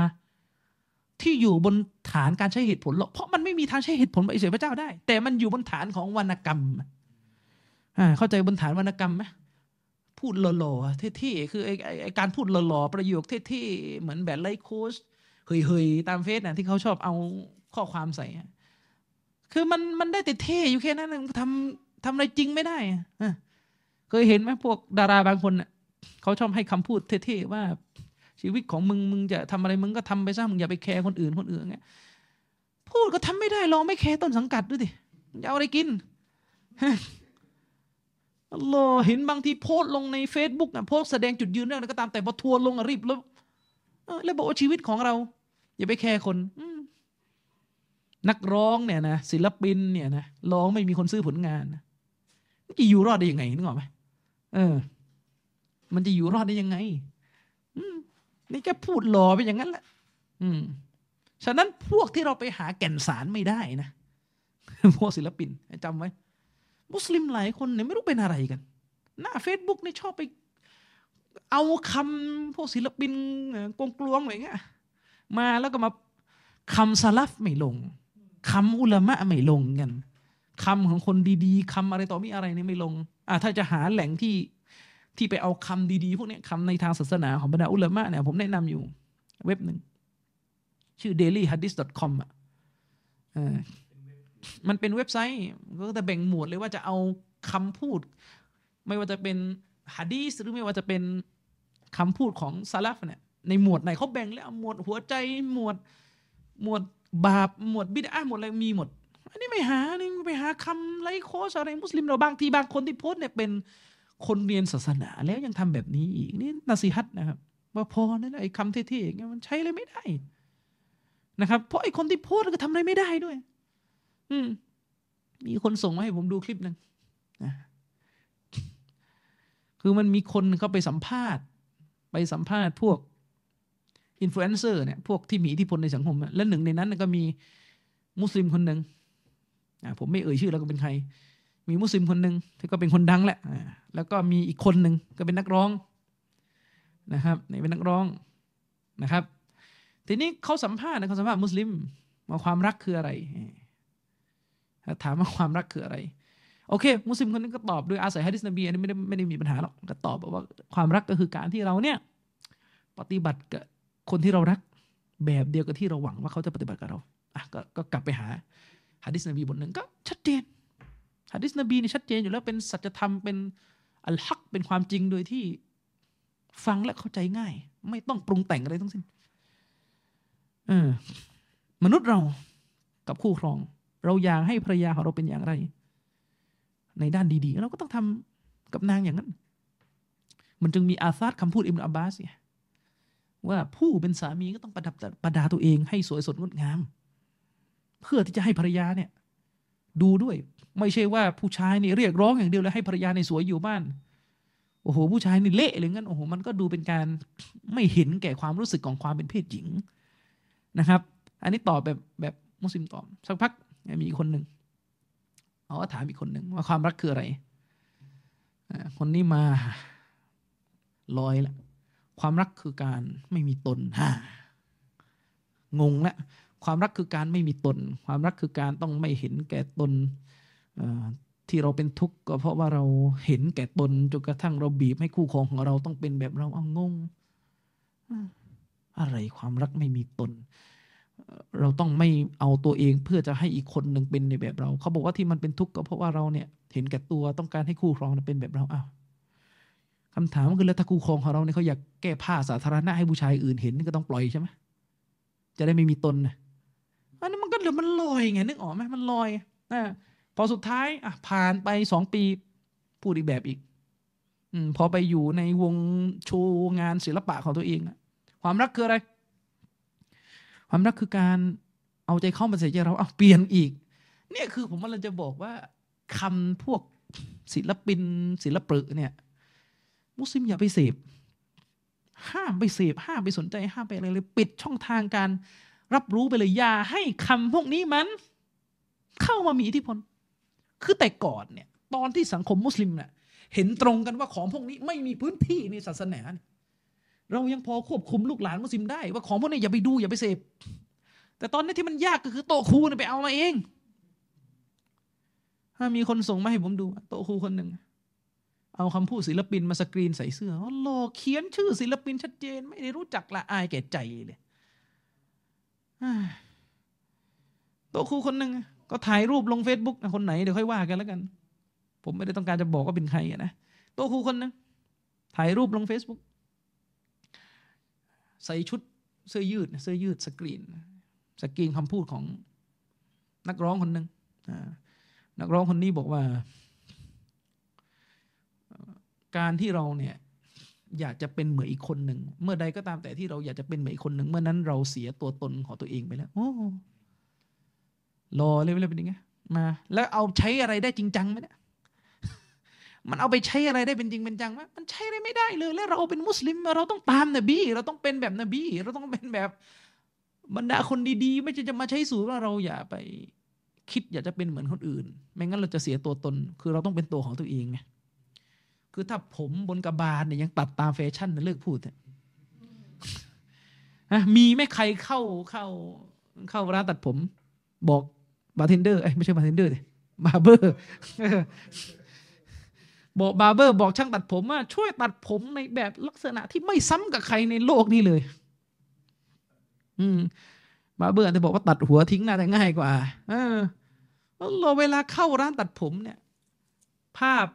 ที่อยู่บนฐานการใช้เหตุผลหรอกเพราะมันไม่มีทางใช้เหตุผลปฏิเสธพระเจ้าได้ แต่มันอยู่บนฐานของวรรณกรรมอ่าเข้าใจบนฐานวรรณกรรมไหมพูดหล่อๆเท่ๆคือไอ้การพูดหล่อๆประโยคเท่ๆเหมือนแบบไลโค้ช เฮยๆตามเฟซนะที่เขาชอบเอาข้อความใส่ คือมันมันได้แต่เท่อยู่แค่นั้นทำทำอะไรจริงไม่ได้เคยเห็นไหมพวกดาราบางคนเขาชอบให้คำพูดเท่ๆว่าชีวิตของมึงมึงจะทำอะไรมึงก็ทำไปซะมึงอย่าไปแคร์คนอื่นคนอื่นเงี้ยพูดก็ทำไม่ได้ลองไม่แคร์ต้นสังกัดด้วยดิจะเอาอะไรกินอัลลอฮ์เห็นบางทีโพสลงใน Facebook นะโพสแสดงจุดยืนเรื่องอะไรก็ตามแต่พอทัวลงรีบแล้ว แล้วบอกว่าชีวิตของเรา อย่าไปแคร์คนนักร้องเนี่ยนะศิลปินเนี่ยนะร้องไม่มีคนซื้อผลงานนะจะอยู่รอดได้ยังไงนึกออกไหมเออ มันจะอยู่รอดได้ยังไงนี่แกพูดหล่อไปอย่างนั้นแหละอืมฉะนั้นพวกที่เราไปหาแก่นสารไม่ได้นะพวกศิลปินจำไว้ มุสลิมหลายคนเนี่ยไม่รู้เป็นอะไรกัน หน้าเฟซบุ๊กเนี่ยชอบไป เอาคำพวกศิลปินกงกลวงอะไรเงี้ยมาแล้วก็มาคำสลับไม่ลงคำอุลามะไม่ลงกันคำของคนดีๆคำอะไรต่อมีอะไรเนี่ยไม่ลงอะถ้าจะหาแหล่งที่ที่ไปเอาคำดีๆ พวกนี้คำในทางศาสนาของบรรดาอุลามะเนี่ยผมแนะนำอยู่เว็บหนึ่ง ชื่อ dailyhadith.com อะมันเป็นเว็บไซต์ก็จะแบ่งหมวดเลยว่าจะเอาคำพูด ไม่ว่าจะเป็น ฮะดีสหรือไม่ว่าจะเป็นคำพูดของซาลฟเนี่ยในหมวดไหนเขาแบ่งแล้วหมวดหัวใจหมวดหมวดบาปหมวดบิดาหมวดอะไรมีหมด อันนี้ไม่หานี่ไปหาคำไลโคสอะไรมุสลิมเราบางทีบางคนที่โพสเนี่ยเป็นคนเรียนศาสนาแล้วยังทำแบบนี้อีกนี่นาซีฮัตนะครับ ว่าพอนั่นไอ้คำเท่ๆอย่างเงี้ยมันใช้เลยไม่ได้นะครับ เพราะไอ้คนที่โพสก็ทำอะไรไม่ได้ด้วย อืมมีคนส่งมาให้ผมดูคลิปหนึ่งนะ คือมันมีคนเขาไปสัมภาษณ์ ไปสัมภาษณ์พวกอินฟลูเอนเซอร์เนี่ยพวกที่มีอิทธิพลในสังคม และหนึ่งในนั้นก็มีมุสลิมคนหนึ่งผมไม่เอ่ยชื่อแล้วก็เป็นใคร มีมุสลิมคนหนึ่งที่ก็เป็นคนดังแหละแล้วก็มีอีกคนหนึ่งก็เป็นนักร้องนะครับนี่เป็นนักร้องนะครับ ทีนี้เขาสัมภาษณ์นะเขาสัมภาษณ์มุสลิมว่าความรักคืออะไร ถามว่าความรักคืออะไร โอเค มุสลิมคนนึงก็ตอบโดยอาศัยฮะดิษนบีอันนี้ไม่ได้ไม่ได้มีปัญหาหรอกก็ตอบบอกว่าความรักก็คือการที่เราเนี่ยปฏิบัติกับคนที่เรารักแบบเดียวกับที่เราหวังว่าเขาจะปฏิบัติกับเราอะกก็กลับไปหาฮะดิษนบีบทหนึ่งก็ชัดเจนฮะดิษนบีนี่ชัดเจนอยู่แล้วเป็นสัจธรรมเป็นอัลฮักเป็นความจริงโดยที่ฟังและเข้าใจง่าย ไม่ต้องปรุงแต่งอะไรทั้งสิ้นเออมนุษย์เรากับคู่ครอง เราอยากให้ภรรยาของเราเป็นอย่างไร ในด้านดีๆ เราก็ต้องทำกับนางอย่างนั้น มันจึงมีอาซาดคำพูดอิมรุอับบาสเนี่ยว่าผู้เป็นสามีก็ต้องประดับประดาตัวเองให้สวยสดงดงาม เพื่อที่จะให้ภรรยาเนี่ย ดูด้วย ไม่ใช่ว่าผู้ชายนี่เรียกร้องอย่างเดียวแล้วให้ภรรยาในสวยอยู่บ้านโอ้โหผู้ชายนี่เละเลยงั้นโอ้โหมันก็ดูเป็นการไม่เห็นแก่ความรู้สึกของความเป็นเพศหญิงนะครับ อันนี้ตอบแบบแบบมุสลิมตอบสักพักมีอีกคนหนึ่ง เขาก็ถามอีกคนหนึ่งว่าความรักคืออะไรคนนี้มาลอยละความรักคือการไม่มีตนฮ่างงละความรักคือการไม่มีตน ความรักคือการต้องไม่เห็นแก่ตนที่เราเป็นทุกข์ก็เพราะว่าเราเห็นแก่ตนจนกระทั่งเราบีบให้คู่ครองของเราต้องเป็นแบบเราเอางง อะไรความรักไม่มีตน เราต้องไม่เอาตัวเองเพื่อจะให้อีกคนหนึ่งเป็นในแบบเรา เขาบอกว่าที่มันเป็นทุกข์ก็เพราะว่าเราเนี่ยเห็นแก่ตัวต้องการให้คู่ครองเป็นแบบเราอ้าวคำถามก็คือแล้วถ้าคู่ครองของเราเนี่ยเขาอยากแก้ผ้าสาธารณะให้ผู้ชายอื่นเห็นก็ต้องปล่อยใช่ไหมจะได้ไม่มีตนนะอันนี้นมันก็เหลือมันลอยไงนึกออกไหมมันลอยอ่าพอสุดท้ายอะผ่านไปสองปีพูดอีกแบบอีกอืมพอไปอยู่ในวงโชว์งานศิลปะของตัวเองความรักคืออะไร ความรักคือการเอาใจเข้ามาใส่ใจเราเอาเปลี่ยนอีก เนี่ยคือผมกำลังจะบอกว่าคำพวกศิลปิน ศิลปะเนี่ย มุสลิมอย่าไปเสพห้ามไปเสพห้ามไปสนใจห้ามไปอะไรเลย ปิดช่องทางการรับรู้ไปเลยอย่าให้คำพวกนี้มัน เข้ามามีอิทธิพล คือแต่ก่อนเนี่ย ตอนที่สังคมมุสลิมเนี่ยเห็นตรงกันว่าของพวกนี้ไม่มีพื้นที่ในศาสนาเเรายังพอควบคุมลูกหลานมุสลิมได้ ว่าของพวกนี้อย่าไปดูอย่าไปเสพแต่ตอนนี้ที่มันยากก็คือโตครูไปเอามาเอง ถ้ามีคนส่งมาให้ผมดู โตครูคนหนึ่งเอาคำพูดศิลปินมาสกรีนใส่เสื้อหลอกเขียนชื่อศิลปินชัดเจน ไม่ได้รู้จักละอายแก่ใจเลยโต๊ะครูคนหนึ่งก็ถ่ายรูปลงเฟซบุ๊กคนไหนเดี๋ยวค่อยว่ากันแล้วกัน ผมไม่ได้ต้องการจะบอกว่าเป็นใครนะโต๊ะครูคนหนึ่งถ่ายรูปลงเฟซบุ๊ก ใส่ชุดเสื้อยืดเสื้อยืดสกรีน สกรีนคำพูดของนักร้องคนหนึ่งนักร้องคนนี้บอกว่า การที่เราเนี่ยอยากจะเป็นเหมือนอีกคนหนึ่ง เมื่อใดก็ตามแต่ที่เราอยากจะเป็นเหมือนอีกคนหนึ่ง เมื่อนั้นเราเสียตัวตนของตัวเองไปแล้ว โอ้รอเลยเลยเป็นยังไงมา แล้วเอาใช้อะไรได้จริงจังไหมเนี่ย มันเอาไปใช้อะไรได้เป็นจริงเป็นจังไหมมันใช้อะไรไม่ได้เลย แล้วเราเป็นมุสลิมเราต้องตามนบี เราต้องเป็นแบบนบี เราต้องเป็นแบบบรรดาคนดีๆ ไม่ใช่จะมาใช้สูตรว่าเราอย่าไปคิดอยากจะเป็นเหมือนคนอื่น ไม่งั้นเราจะเสียตัวตน คือเราต้องเป็นตัวของตัวเองไงคือถ้าผมบนกระบาลเนี่ยยังตัดตามแฟชั่นนะเลิกพูดเถอะมีไหมใครเข้าเข้า เข้าร้านตัดผม บอกบาร์เทนเดอร์เอ้ไม่ใช่บาร์เทนเดอร์เลย barber บอก barber บอกช่างตัดผมว่าช่วยตัดผมในแบบลักษณะที่ไม่ซ้ำกับใครในโลกนี้เลย อืม barber จะบอกว่าตัดหัวทิ้งน่าจะง่ายกว่า เออเราเวลาเข้าร้านตัดผมเนี่ย ภาพ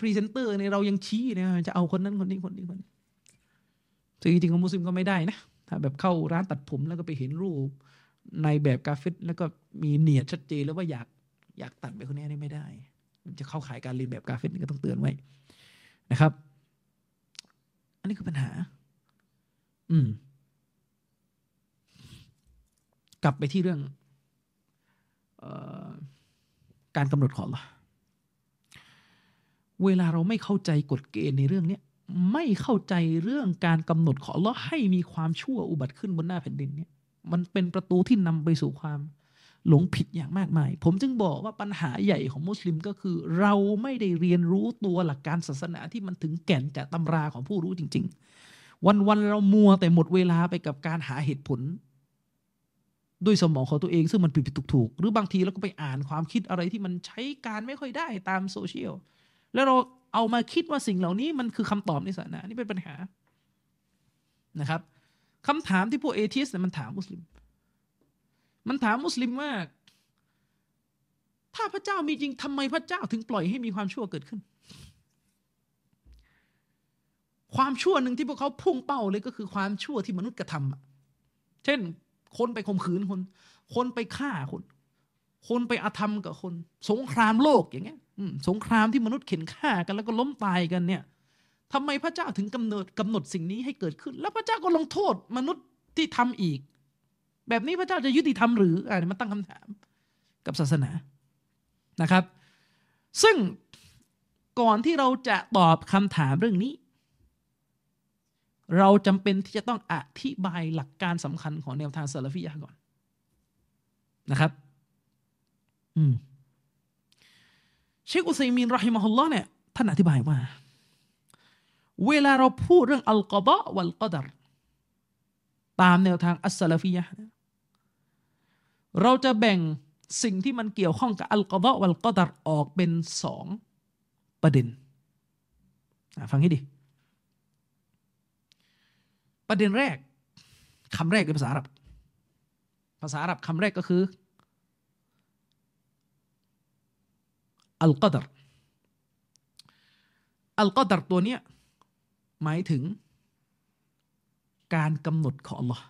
พรีเซนเตอร์เนี่ยเรายังชี้เนี่ยจะเอาคนนั้นคนนี้คนนี้คนนี้ซึ่งจริงๆของมุสลิมก็ไม่ได้นะถ้าแบบเข้าร้านตัดผมแล้วก็ไปเห็นรูปในแบบกาฟิรแล้วก็มีเนียตชัดเจนแล้วว่าอยากอยากตัดแบบคนนี้นี่ไม่ได้ จะเข้าข่ายการเลียนแบบกาฟิรนี่ก็ต้องเตือนไว้นะครับ อันนี้คือปัญหา อืม กลับไปที่เรื่องออการกำหนดของเราเวลาเราไม่เข้าใจกฎเกณฑ์ในเรื่องนี้ไม่เข้าใจเรื่องการกำหนดของเราให้มีความชั่วอุบัติขึ้นบนหน้าแผ่นดินเนี่ย มันเป็นประตูที่นำไปสู่ความ หลงผิดอย่างมากมาย ผมจึงบอกว่าปัญหาใหญ่ของมุสลิมก็คือ เราไม่ได้เรียนรู้ตัวหลักการศาสนาที่มันถึงแก่นจากตำราของผู้รู้จริง ๆ วันๆเรามัวแต่หมดเวลาไปกับการหาเหตุผล ด้วยสมองของตัวเองซึ่งมันผิดผิดถูกๆหรือบางทีเราก็ไปอ่านความคิดอะไรที่มันใช้การไม่ค่อยได้ตามโซเชียลแล้วเราเอามาคิดว่าสิ่งเหล่านี้มันคือคำตอบในศาสนานี่เป็นปัญหานะครับคำถามที่พวกเอทิสเนี่ยมันถามมุสลิม มันถามมุสลิมว่า ถ้าพระเจ้ามีจริงทำไมพระเจ้าถึงปล่อยให้มีความชั่วเกิดขึ้น ความชั่วหนึ่งที่พวกเขาพุ่งเป้าเลยก็คือความชั่วที่มนุษย์กระทำเช่น คนไปข่มขืนคน คนไปฆ่าคน คนไปอาธรรมกับคน สงครามโลกอย่างเงี้ยสงครามที่มนุษย์เข็นฆ่ากันแล้วก็ล้มตายกันเนี่ยทำไมพระเจ้าถึงกำเนิดกำหนดสิ่งนี้ให้เกิดขึ้น แล้วพระเจ้าก็ลงโทษมนุษย์ที่ทำอีก แบบนี้พระเจ้าจะยุติธรรมหรืออ่ามาตั้งคำถามกับศาสนานะครับ ซึ่งก่อนที่เราจะตอบคำถามเรื่องนี้ เราจำเป็นที่จะต้องอธิบายหลักการสำคัญของแนวทางซาลฟียะก่อนนะครับ อืมเชคอุซัยมีนรอฮิมะฮุลลอฮ์เนี่ยท่านอธิบายว่า เวลาเราพูดเรื่องอัลกอดะวัลกอดรตามแนวทางอัสซาลฟียะ เราจะแบ่งสิ่งที่มันเกี่ยวข้องกับอัลกอดะวัลกอดรออกเป็นสองประเด็น ฟังให้ดี ประเด็นแรกคำแรกในภาษาอาหรับ ภาษาอาหรับคำแรกก็คืออัลกอดรอัลกอดรตัวเนี้ยหมายถึงการกำหนดของ Allah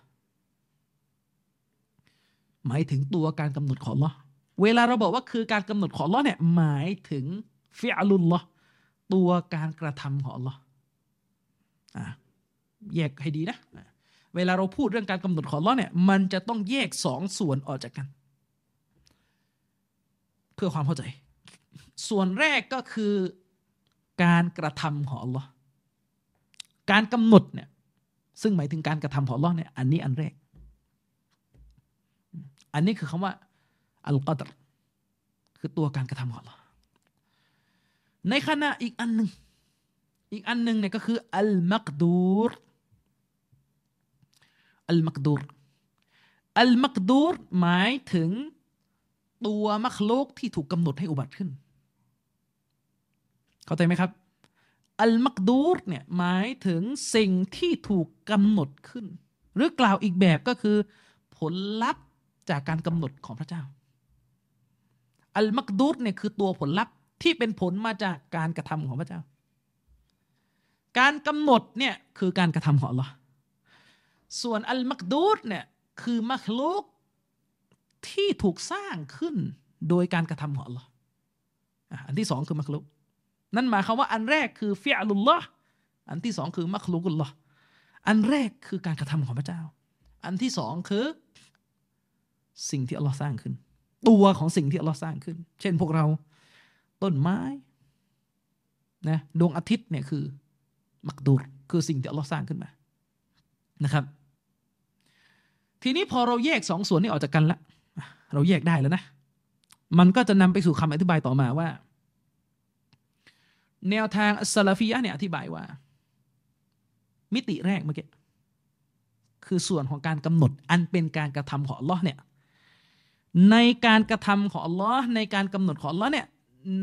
หมายถึงตัวการกำหนดของ Allah เวลาเราบอกว่าคือการกำหนดของ Allah เนี่ยหมายถึงฟิอัลุลลอตัวการกระทำของ Allah แยกให้ดีนะ เวลาเราพูดเรื่องการกำหนดของ Allah เนี่ยมันจะต้องแยกสองส่วนออกจากกัน เพื่อความเข้าใจ ส่วนแรกก็คือการกระทำของ Allah การกำหนดเนี่ยซึ่งหมายถึงการกระทำของ Allah เนี่ยอันนี้อันแรก อันนี้คือคำว่าอัลกอดรคือตัวการกระทำของ Allah ในขณะอีกอันหนึ่งอีกอันหนึ่งเนี่ยก็คืออัลมักดูรอัลมักดูรอัลมักดูรหมายถึงตัวมัคลุกที่ถูกกำหนดให้อุบัติขึ้น เข้าใจไหมครับ อัลมักดูรเนี่ยหมายถึงสิ่งที่ถูกกำหนดขึ้น หรือกล่าวอีกแบบก็คือ ผลลัพธ์ จากการกำหนดของพระเจ้า อัลมักดูรเนี่ยคือตัวผลลัพธ์ที่เป็นผลมาจากการกระทำของพระเจ้า การกำหนดเนี่ยคือการกระทำของเราส่วนอัลมักดูรเนี่ยคือมักลุกที่ถูกสร้างขึ้นโดยการกระทำของเราอันที่สองคือมักลุกนั่นหมายความว่าอันแรกคือฟิอัลุลลอฮ์อันที่สองคือมักลุกุลลอฮ์อันแรกคือการกระทำของพระเจ้า อันที่สองคือ สิ่งที่อัลลอฮ์สร้างขึ้น ตัวของสิ่งที่อัลลอฮ์สร้างขึ้น เช่นพวกเราต้นไม้นะดวงอาทิตย์เนี่ยคือมักดูรคือสิ่งที่อัลลอฮ์สร้างขึ้นมานะครับ ทีนี้พอเราแยกสองส่วนนี้ออกจากกันละเราแยกได้แล้วนะ มันก็จะนำไปสู่คำอธิบายต่อมาว่า แนวทางอัสลาฟียะเนี่ยอธิบายว่า มิติแรกเมื่อกี้คือส่วนของการกำหนดอันเป็นการกระทำของอัลลอฮ์เนี่ย ในการกระทำของอัลลอฮ์ในการกำหนดของอัลลอฮ์เนี่ย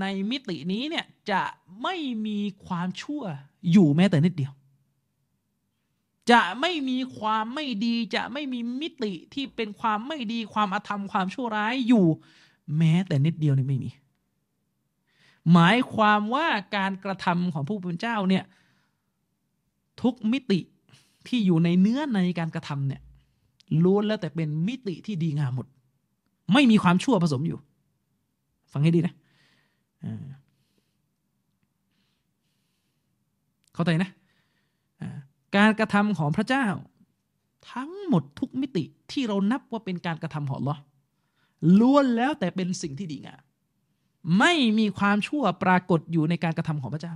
ในมิตินี้เนี่ยจะไม่มีความชั่วอยู่แม้แต่นิดเดียว จะไม่มีความไม่ดีจะไม่มีมิติที่เป็นความไม่ดีความอาธรรมความชั่วร้ายอยู่ แม้แต่นิดเดียวนี่ไม่มี หมายความว่าการกระทำของผู้เป็นเจ้าเนี่ยทุกมิติที่อยู่ในเนื้อในการกระทำเนี่ยล้วนแล้วแต่เป็นมิติที่ดีงามหมด ไม่มีความชั่วผสมอยู่ ฟังให้ดีนะเข้าใจนะการกระทำของพระเจ้า ทั้งหมดทุกมิติที่เรานับว่าเป็นการกระทำของลอล้วนแล้วแต่เป็นสิ่งที่ดีงามไม่มีความชั่วปรากฏอยู่ในการกระทำของพระเจ้า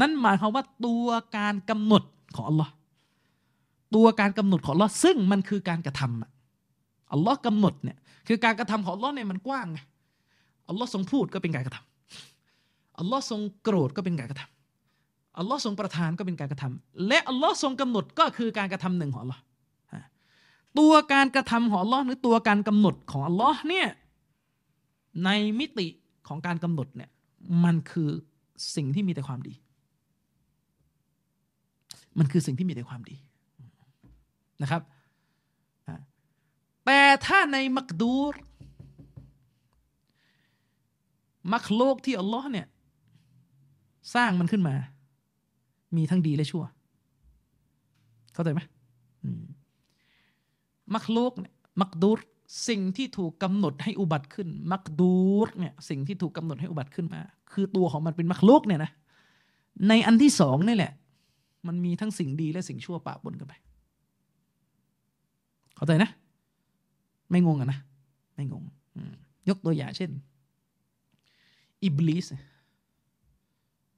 นั่นหมายความว่าตัวการกำหนดของอัลลอฮ์ตัวการกำหนดของอัลลอฮ์ซึ่งมันคือการกระทำ อัลลอฮ์กำหนดเนี่ยคือการกระทำของอัลลอฮ์เนี่ยมันกว้างไงอัลลอฮ์ทรงพูดก็เป็นการกระทำอัลลอฮ์ทรงโกรธก็เป็นการกระทำอัลลอฮ์ทรงประทานก็เป็นการกระทำและอัลลอฮ์ทรงกำหนดก็คือการกระทำหนึ่งของอัลลอฮ์ตัวการกระทำของอัลลอฮ์หรือตัวการกำหนดของอัลลอฮ์เนี่ยในมิติของการกำหนดเนี่ยมันคือสิ่งที่มีแต่ความดี มันคือสิ่งที่มีแต่ความดีนะครับ แต่ถ้าในมักดูร มักโลกที่อัลลอฮ์เนี่ย สร้างมันขึ้นมา มีทั้งดีและชั่ว เข้าใจไหมมักโลกเนี่ยมักดูรสิ่งที่ถูกกำหนดให้อุบัติขึ้น มักดูรเนี่ยสิ่งที่ถูกกำหนดให้อุบัติขึ้นมา คือตัวของมันเป็นมักโลกเนี่ยนะในอันที่สองนี่แหละ มันมีทั้งสิ่งดีและสิ่งชั่วปะปนกันไป เข้าใจนะ ไม่งงอะนะ ไม่งงยกตัวอย่างเช่น อิบลิส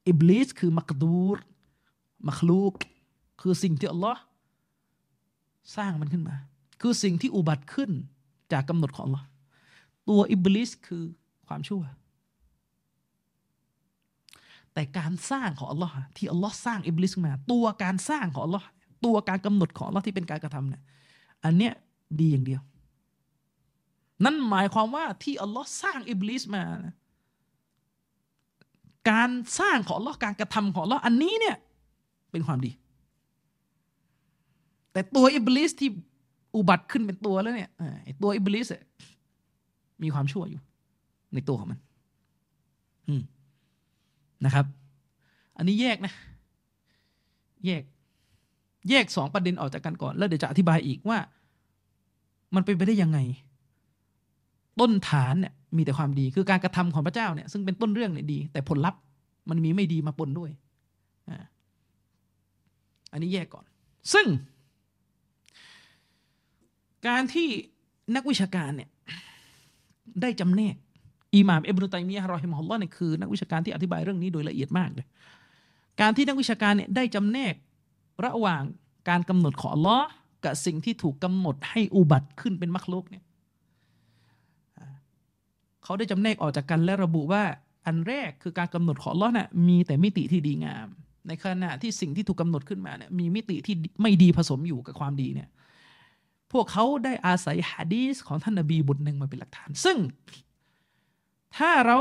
อิบลิสคือมักดูรมักลูก คือสิ่งที่อัลลอฮ์สร้างมันขึ้นมา คือสิ่งที่อุบัติขึ้นจากกำหนดของอัลลอฮ์ตัวอิบลิสคือความชั่ว แต่การสร้างของอัลลอฮ์ที่อัลลอฮ์สร้างอิบลิสมา ตัวการสร้างของอัลลอฮ์ตัวการกำหนดของอัลลอฮ์ที่เป็นการกระทำเนี่ยอันเนี้ยดีอย่างเดียว นั่นหมายความว่าที่อัลลอฮ์สร้างอิบลิสมานะการสร้างของอัลลอฮ์การกระทำของอัลลอฮ์อันนี้เนี่ยเป็นความดี แต่ตัวอิบลิสที่อุบัติขึ้นเป็นตัวแล้วเนี่ยไอ้ตัวอิบลิสมีความชั่วอยู่ ในตัวของมันนะครับ อันนี้แยกนะ แยก แยกสองประเด็นออกจากกันก่อน แล้วเดี๋ยวจะอธิบายอีกว่า มันเป็นไปได้ยังไง ต้นฐานเนี่ยมีแต่ความดีคือการกระทำของพระเจ้าเนี่ยซึ่งเป็นต้นเรื่องเนี่ยดี แต่ผลลัพธ์มันมีไม่ดีมาปนด้วยอันนี้แยกก่อน ซึ่ง การที่นักวิชาการเนี่ยได้จำแนกอิหม่ามอิบนุตัยมียะรอฮิมฮุลลอฮ์เนี่ยคือนักวิชาการที่อธิบายเรื่องนี้โดยละเอียดมากเลยการที่นักวิชาการเนี่ยได้จำแนกระหว่างการกำหนดของอัลลอฮ์กับสิ่งที่ถูกกำหนดให้อุบัติขึ้นเป็นมรรคลกเนี่ย เขาได้จำแนกออกจากกันและระบุว่าอันแรกคือการกำหนดของลอฮ์น่ะมีแต่มิติที่ดีงาม ในขณะที่สิ่งที่ถูกกาหนดขึ้นมาเนี่ยมีมิติที่ไม่ดีผสมอยู่กับความดีเนี่ยพวกเขาได้อาศัยฮะดีสของท่านนบีบทหนึ่งมาเป็นหลักฐาน ซึ่ง ถ้าเรา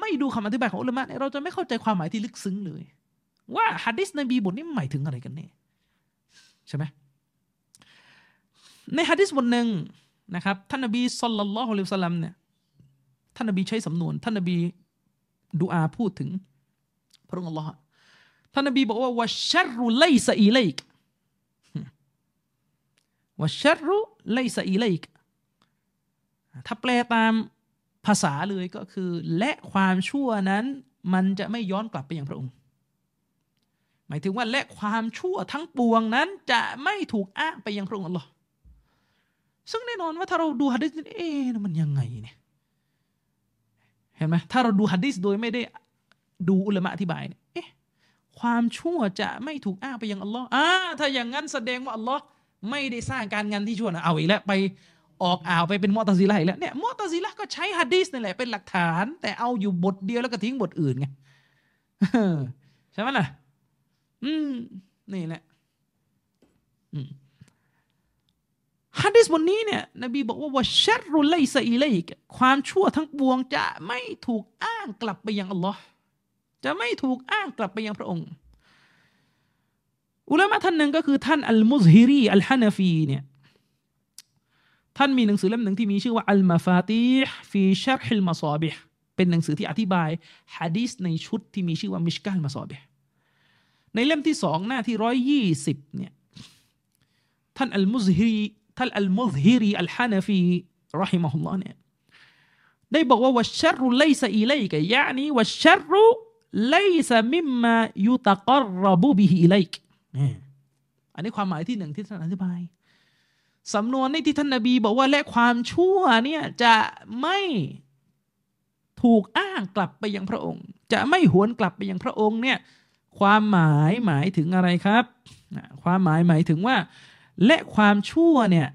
ไม่ดูคำอธิบายของอุลามะเนี่ยเราจะไม่เข้าใจความหมายที่ลึกซึ้งเลย ว่าฮะดิษนบีบทนี้หมายถึงอะไรกันแน่ใช่ไหมในฮะดิษบทหนึ่ง นะครับท่านนบีสุลลัลลอฮุอะลัยฮิสลามเนี่ยท่านนบีใช้สำนวน ท่านนบีดูอาพูดถึง พระองค์อัลลอฮ์ท่านนบีบอกว่าวะชรุไลซะอีไลกวะชรุไลซะอีไลกถ้าแปลตามภาษาเลยก็คือ และความชั่วนั้น มันจะไม่ย้อนกลับไปยังพระองค์ หมายถึงว่าและความชั่วทั้งปวงนั้นจะไม่ถูกอ้างไปยังพระองค์อัลลอฮ์ ซึ่งแน่นอนว่าถ้าเราดูฮะดิษเอ๊ะมันยังไงเนี่ยเห็นไหมถ้าเราดูฮะดิษโดยไม่ได้ดูอุลามะอธิบายเนี่ยเอ๊ะความชั่วจะไม่ถูกอ้างไปยังอัลลอฮ์อ่าถ้าอย่างนั้นแสดงว่าอัลลอฮ์ไม่ได้สร้างการงานที่ชั่วนะเอาอีกแล้วไปออกอ่าวไปเป็นมอตซิละอีกแล้วเนี่ยมอตซิละก็ใช้ฮะดีสนี่แหละเป็นหลักฐาน แต่เอาอยู่บทเดียวแล้วก็ทิ้งบทอื่นไงใช่ไหมล่ะ อืม นี่แหละ ฮะดิษบทนี้เนี่ยนบีบอกว่า والشر ليس إليكความชั่วทั้งปวงจะไม่ถูกอ้างกลับไปยังอัลลอฮ์จะไม่ถูกอ้างกลับไปยังพระองค์ อุลามะท่านหนึ่งก็คือท่านอัลมุซฮิรีอัลฮานาฟีเนี่ยท่านมีหนังสือเล่มหนึ่งที่มีชื่อว่าالمفاتيح في شرح المصابيحเป็นหนังสือที่อธิบายฮะดีษในชุดที่มีชื่อว่ามิชกาลมาซอบิฮในเล่มที่สองหน้าที่ร้อยยี่สิบเนี่ยท่านอัลมุซฮิรี ท่านอัลมุซฮิรีอัลฮานาฟีรอฮิมะฮุลลอฮ์เนี่ยได้บอกว่าวัชชรุไลซะอิไลกะยะนีวัชชรุไลซะมิมมายุตะกรบุบิฮิอิไลกอันนี้ความหมายที่หนึ่งที่ท่านอธิบายสำนวนนี้ที่ท่านนบีบอกว่าและความชั่วเนี่ยจะไม่ถูกอ้างกลับไปยังพระองค์ จะไม่หวนกลับไปยังพระองค์เนี่ยความหมายหมายถึงอะไรครับ ความหมายหมายถึงว่า และความชั่วเนี่ย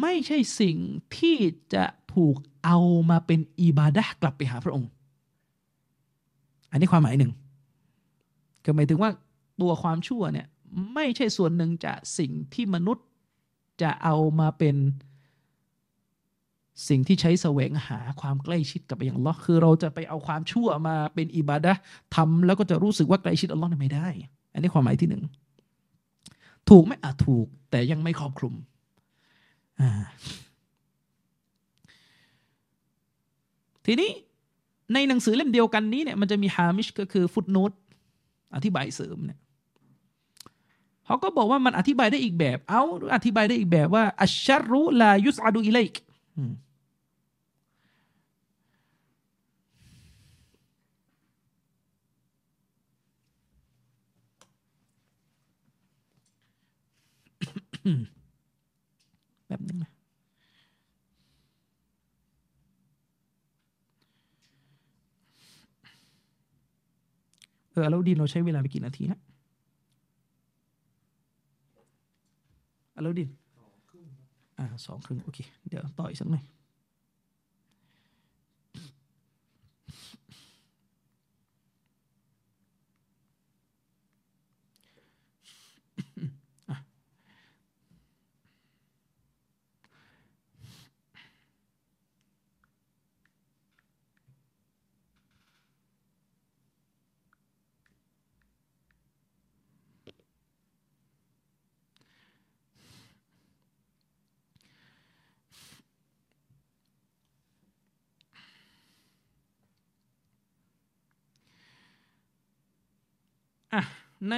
ไม่ใช่สิ่งที่จะถูกเอามาเป็นอิบาดะกลับไปหาพระองค์ อันนี้ความหมายหนึ่งก็หมายถึงว่าตัวความชั่วเนี่ยไม่ใช่ส่วนหนึ่งจากสิ่งที่มนุษย์จะเอามาเป็นสิ่งที่ใช้แสวงหาความใกล้ชิดกับอย่างลอคือเราจะไปเอาความชั่วมาเป็นอิบาดะทำแล้วก็จะรู้สึกว่าใกล้ชิดอัลลอฮ์ไม่ได้ อันนี้ความหมายที่หนึ่ง ถูกไหมอะถูก แต่ยังไม่ครอบคลุม ทีนี้ในหนังสือเล่มเดียวกันนี้เนี่ยมันจะมีฮามิชก็คือฟุตโนตอธิบายเสริมเนี่ยเขาก็บอกว่ามันอธิบายได้อีกแบบ เอาอธิบายได้อีกแบบว่า อัชชรุลายุสอาดูอิเลก แบบนึงนะเออแล้วดินเราใช้เวลาไปกี่นาทีนะอลาดินอ่าสองครึ่งโอเค เดี๋ยวต่ออีกสักหน่อย ใน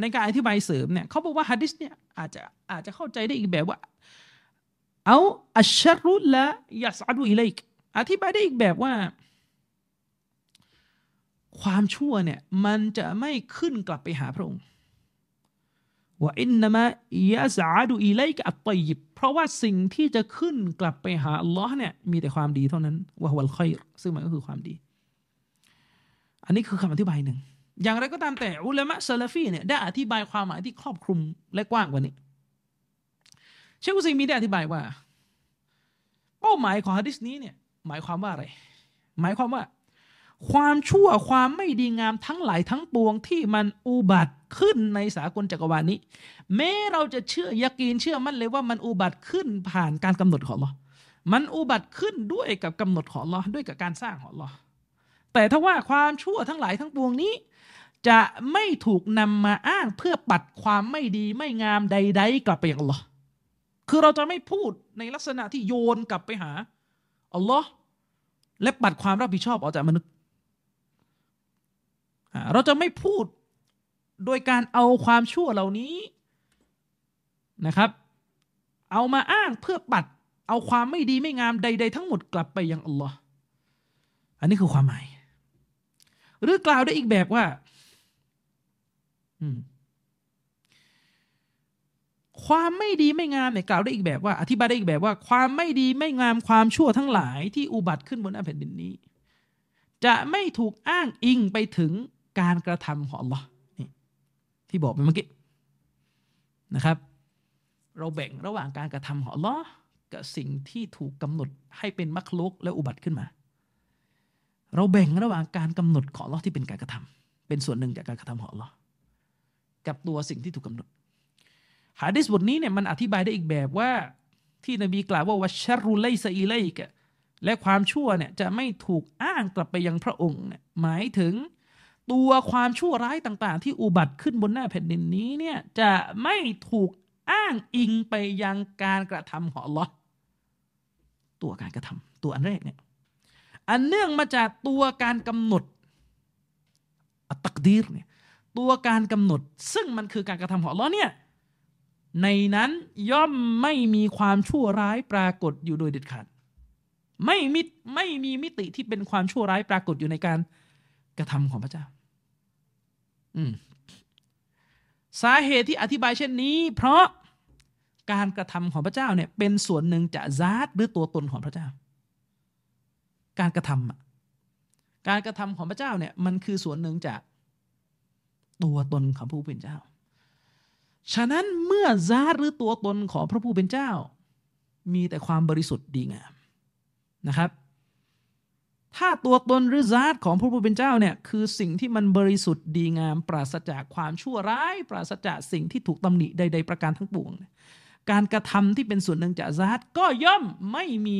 ในการอธิบายเสริมเนี่ยเขาบอกว่าฮะดิษเนี่ยอาจจะอาจจะเข้าใจได้อีกแบบว่า เอาอัชชรุละยัสอดูอิเลกอธิบายได้อีกแบบว่า ความชั่วเนี่ยมันจะไม่ขึ้นกลับไปหาพระองค์ว่าอินนามะยาสาดูอิเลกอัตตยิบเพราะว่าสิ่งที่จะขึ้นกลับไปหาอัลลอฮ์เนี่ยมีแต่ความดีเท่านั้นว่าวัลคอยซึ่งมันก็คือความดี อันนี้คือคำอธิบายหนึ่ง อย่างไรก็ตามแต่อุลามะซาลาฟีเนี่ยได้อธิบายความหมายที่ครอบคลุมและกว้างกว่านี้ เชคุซีมีได้อธิบายว่า เป้าหมายของฮะดิษนี้เนี่ยหมายความว่าอะไร หมายความว่า ความชั่วความไม่ดีงามทั้งหลายทั้งปวงที่มันอุบัติขึ้นในสากลจักรวาลนี้ แม้เราจะเชื่อยักีนเชื่อมั่นเลยว่ามันอุบัติขึ้นผ่านการกำหนดของเรามันอุบัติขึ้นด้วยกับกำหนดของเราด้วยกับการสร้างของเรา แต่ถ้าว่าความชั่วทั้งหลายทั้งปวงนี้ จะไม่ถูกนำมาอ้างเพื่อปัดความไม่ดีไม่งามใด ๆ กลับไปยังอัลลอฮ์คือเราจะไม่พูดในลักษณะที่โยนกลับไปหาอัลลอฮ์และปัดความรับผิดชอบออกจากมนุษย์ เราจะไม่พูดโดยการเอาความชั่วเหล่านี้นะครับ เอามาอ้างเพื่อปัดเอาความไม่ดีไม่งามใด ๆ ทั้งหมดกลับไปยังอัลลอฮ์อันนี้คือความหมาย หรือกล่าวได้อีกแบบว่าความไม่ดีไม่งามเนี่ยกล่าวได้อีกแบบว่า อธิบายได้อีกแบบว่า ความไม่ดีไม่งามความชั่วทั้งหลายที่อุบัติขึ้นบนแผ่นดินนี้ จะไม่ถูกอ้างอิงไปถึงการกระทำของ Allah นี่ที่บอกไปเมื่อกี้นะครับ เราแบ่งระหว่างการกระทำของ Allah กับสิ่งที่ถูกกำหนดให้เป็นมักลุกและอุบัติขึ้นมา เราแบ่งระหว่างการกำหนดของ Allah ที่เป็นการกระทำเป็นส่วนหนึ่งจากการกระทำของ Allah กับตัวสิ่งที่ถูกกาหนดฮะดิษบทนี้เนี่ยมันอธิบายได้อีกแบบว่าที่นบีกล่าวว่าวัชรุไลซอีไลกะและความชั่วเนี่ยจะไม่ถูกอ้างกลับไปยังพระองค์เนี่ยหมายถึงตัวความชั่วร้ายต่างๆ ที่อุบัติขึ้นบนหน้าแผ่นดินนี้เนี่ยจะไม่ถูกอ้างอิงไปยังการกระทำของ Allah ตัวการกระทำตัวอันแรกเนี่ย อันเนื่องมาจากตัวการกำหนดอัตักดีรเนี่ยตัวการกำหนด ซึ่งมันคือการกระทำของอัลลอฮ์เนี่ยในนั้นย่อมไม่มีความชั่วร้ายปรากฏอยู่โดยเด็ดขาดไม่มิไม่มีมิติที่เป็นความชั่วร้ายปรากฏอยู่ในการกระทำของพระเจ้า อืมสาเหตุที่อธิบายเช่นนี้ เพราะการกระทำของพระเจ้าเนี่ยเป็นส่วนหนึ่งจากซาตหรือตัวตนของพระเจ้า การกระทำการกระทำของพระเจ้าเนี่ยมันคือส่วนหนึ่งจากตัวตนของพระผู้เป็นเจ้า ฉะนั้นเมื่อซาหรือตัวตนของพระผู้เป็นเจ้า มีแต่ความบริสุทธิ์ดีงามนะครับ ถ้าตัวตนหรือซาตของพระผู้เป็นเจ้าเนี่ยคือสิ่งที่มันบริสุทธิ์ดีงาม ปราศจากความชั่วร้าย ปราศจากสิ่งที่ถูกตำหนิใด ๆ ประการทั้งปวง การกระทำที่เป็นส่วนหนึ่งจากซาตก็ย่อมไม่มี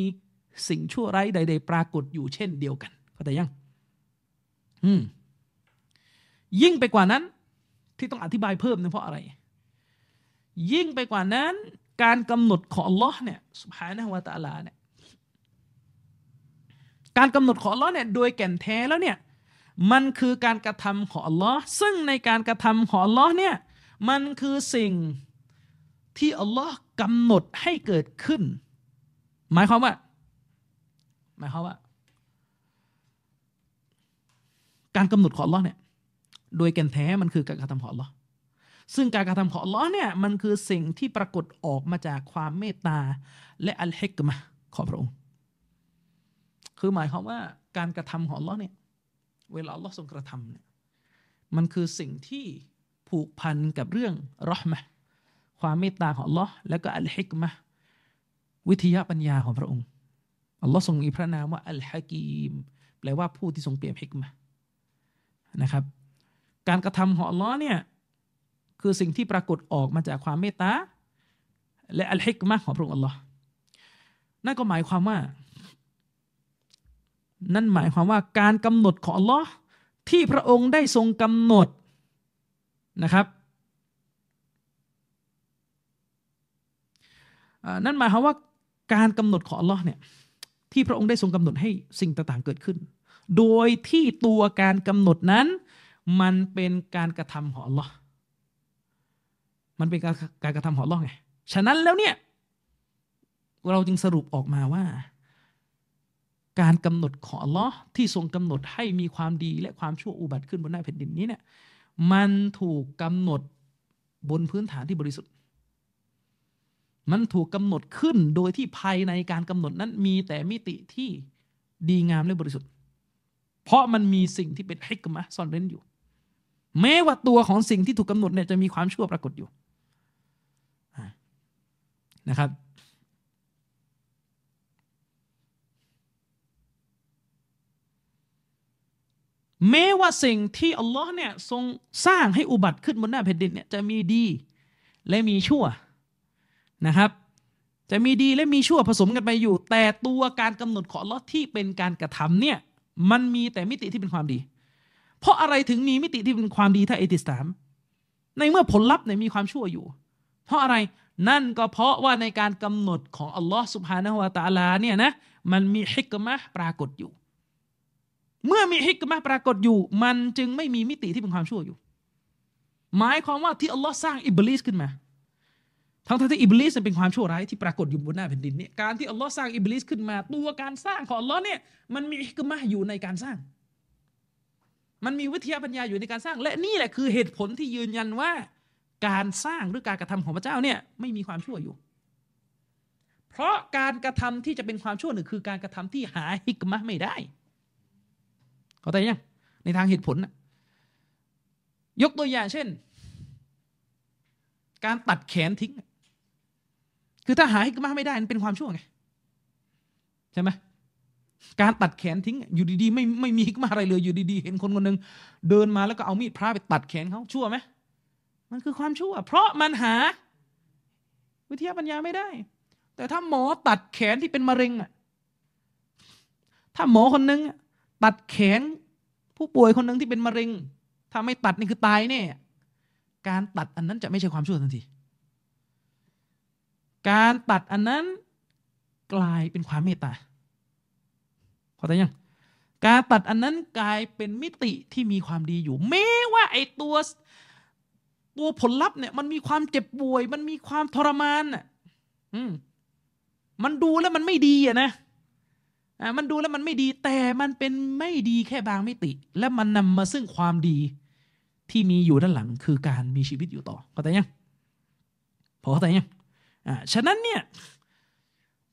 สิ่งชั่วร้ายใด ๆ ปรากฏอยู่เช่นเดียวกันเข้าใจยัง อืม ยิ่งไปกว่านั้น ที่ต้องอธิบายเพิ่มเนี่เพราะอะไร ยิ่งไปกว่านั้น การกำหนดของอัลลอฮ์เนี่ยสุภานะวะตะลาเนี่ยการกำหนดของอัลลอฮ์เนี่ยโดยแก่นแท้แล้วเนี่ยมันคือการกระทำของอัลลอฮ์ซึ่งในการกระทำของอัลลอฮ์เนี่ยมันคือสิ่งที่อัลลอฮ์กำหนดให้เกิดขึ้น หมายความว่า หมายความว่า การกำหนดของลอเนี่ย โดยแก่นแท้มันคือการกระทำของลอซึ่งการกระทำของลอเนี่ยมันคือสิ่งที่ปรากฏออกมาจากความเมตตา และอัลฮิกมะของพระองค์ คือหมายความว่าการกระทำของลอเนี่ย เวลาลอทรงกระทำเนี่ยมันคือสิ่งที่ผูกพันกับเรื่องรอห์มะความเมตตาของลอแล้วก็อัลฮิกมะวิทยาปัญญาของพระองค์ อัลลอฮ์ทรงมีพระนามว่าอัลฮะกีมแปลว่าผู้ที่ทรงเปี่ยมฮิกมะนะครับ การกระทำของอัลลอฮ์เนี่ยคือสิ่งที่ปรากฏออกมาจากความเมตตาและอัลฮิกมะของพระองค์อัลลอฮ์นั่นก็หมายความว่า นั่นหมายความว่าการกำหนดของอัลลอฮ์ที่พระองค์ได้ทรงกำหนดนะครับนั่นหมายความว่าการกำหนดของอัลลอฮ์เนี่ย ที่พระองค์ได้ทรงกำหนดให้สิ่งต่างๆเกิดขึ้น โดยที่ตัวการกำหนดนั้น มันเป็นการกระทำของ Allah มันเป็นการการกระทำของ Allah ไง ฉะนั้นแล้วเนี่ย เราจึงสรุปออกมาว่า การกำหนดของ Allah ที่ทรงกำหนดให้มีความดีและความชั่วอุบัติขึ้นบนหน้าแผ่นดินนี้เนี่ย มันถูกกำหนดบนพื้นฐานที่บริสุทธิ์ มันถูกกำหนดขึ้นโดยที่ภายในการกำหนดนั้นมีแต่มิติที่ดีงามและบริสุทธิ์ เพราะมันมีสิ่งที่เป็นฮิกมะซ่อนเร้นอยู่ แม้ว่าตัวของสิ่งที่ถูกกำหนดเนี่ยจะมีความชั่วปรากฏอยู่นะครับ แม้ว่าสิ่งที่อัลลอฮ์เนี่ยทรงสร้างให้อุบัติขึ้นบนหน้าแผ่นดินเนี่ยจะมีดี และมีชั่ว นะครับ จะมีดีและมีชั่วผสมกันไปอยู่ แต่ตัวการกำหนดของลอที่เป็นการกระทำเนี่ยมันมีแต่มิติที่เป็นความดี เพราะอะไรถึงมีมิติที่เป็นความดีถ้าเอติสามในเมื่อผลลัพธ์เนี่ยมีความชั่วอยู่ เพราะอะไรนั่นก็เพราะว่าในการกำหนดของอัลลอฮ์สุบฮานะฮุวาตาลาเนี่ยนะมันมีฮิกมะปรากฏอยู่ เมื่อมีฮิกมะปรากฏอยู่ มันจึงไม่มีมิติที่เป็นความชั่วอยู่ หมายความว่าที่อัลลอฮ์สร้างอิบลิสขึ้นมา ทั้งที่อิบลิสเป็นความชั่วร้ายที่ปรากฏอยู่บนหน้าแผ่นดินเนี่ยการที่อัลลอฮ์สร้างอิบลิสขึ้นมาตัวการสร้างของอัลลอฮ์เนี่ยมันมีฮิกมะอยู่ในการสร้าง มันมีวิทยาปัญญาอยู่ในการสร้าง และนี่แหละคือเหตุผลที่ยืนยันว่า การสร้างหรือการกระทำของพระเจ้าเนี่ยไม่มีความชั่วอยู่ เพราะการกระทำที่จะเป็นความชั่วหนึ่งคือการกระทำที่หาฮิกมะไม่ได้เข้าใจยังในทางเหตุผลนะยกตัวอย่างเช่น การตัดแขนทิ้ง คือถ้าหาฮิกมะไม่ได้มันเป็นความชั่วไงใช่ไหมการตัดแขนทิ้งอยู่ดีๆไม่ไม่มีฮิกมะอะไรเลยอยู่ดีๆ เห็นคนคนหนึ่งเดินมาแล้วก็เอามีดพระไปตัดแขนเขาชั่วไหมมันคือความชั่ว เพราะมันหา วิทยาปัญญาไม่ได้ แต่ถ้าหมอตัดแขนที่เป็นมะเร็งอะถ้าหมอคนนึงตัดแขนผู้ป่วยคนหนึ่งที่เป็นมะเร็ง ถ้าไม่ตัดนี่คือตายแน่การตัดอันนั้นจะไม่ใช่ความชั่วทันที การตัดอันนั้นกลายเป็นความเมตตาเข้าใจยังการตัดอันนั้นกลายเป็นมิติที่มีความดีอยู่แม้ว่าไอ้ตัวตัวผลลัพธ์เนี่ยมันมีความเจ็บป่วย มันมีความทรมานอะอืมมันดูแล้วมันไม่ดีอะนะอ่ามันดูแล้วมันไม่ดีแต่มันเป็นไม่ดีแค่บางมิติ และมันนำมาซึ่งความดีที่มีอยู่ด้านหลังคือการมีชีวิตอยู่ต่อเข้าใจยังพอเข้าใจยัง อ่าฉะนั้นเนี่ย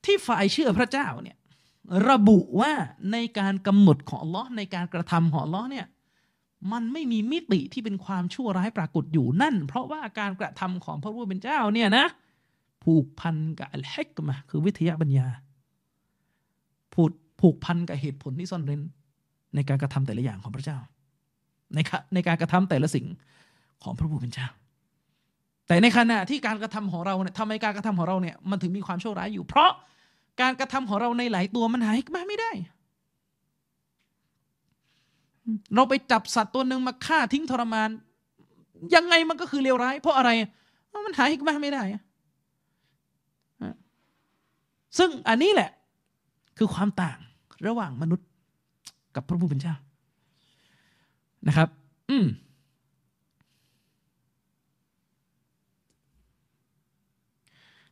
ที่ฝ่ายเชื่อพระเจ้าเนี่ยระบุว่าในการกำหนดของลอ์ในการกระทำของลอ์เนี่ยมันไม่มีมิติที่เป็นความชั่วร้ายปรากฏอยู่นั่น เพราะว่าการกระทำของพระผู้เป็นเจ้าเนี่ยนะผูกพันกับอัลฮิกมะคือวิทยาปัญญาผูกผูกพันกับเหตุผลที่ซ่อนเร้น ในการกระทำแต่ละอย่างของพระเจ้าในในการกระทำแต่ละสิ่งของพระผู้เป็นเจ้า แต่ในขณะที่การกระทำของเราเนี่ยทำไมการกระทำของเราเนี่ยมันถึงมีความโชั่วร้ายอยู่ เพราะการกระทำของเราในหลายตัวมันหาฮิกมาไม่ได้ เราไปจับสัตว์ตัวหนึ่งมาฆ่าทิ้งทรมาน ยังไงมันก็คือเลวร้าย เพราะอะไรมันหาฮิกมาไม่ได้ซึ่งอันนี้แหละคือความต่างระหว่างมนุษย์กับพระผู้เป็นเจ้านะครับ อืม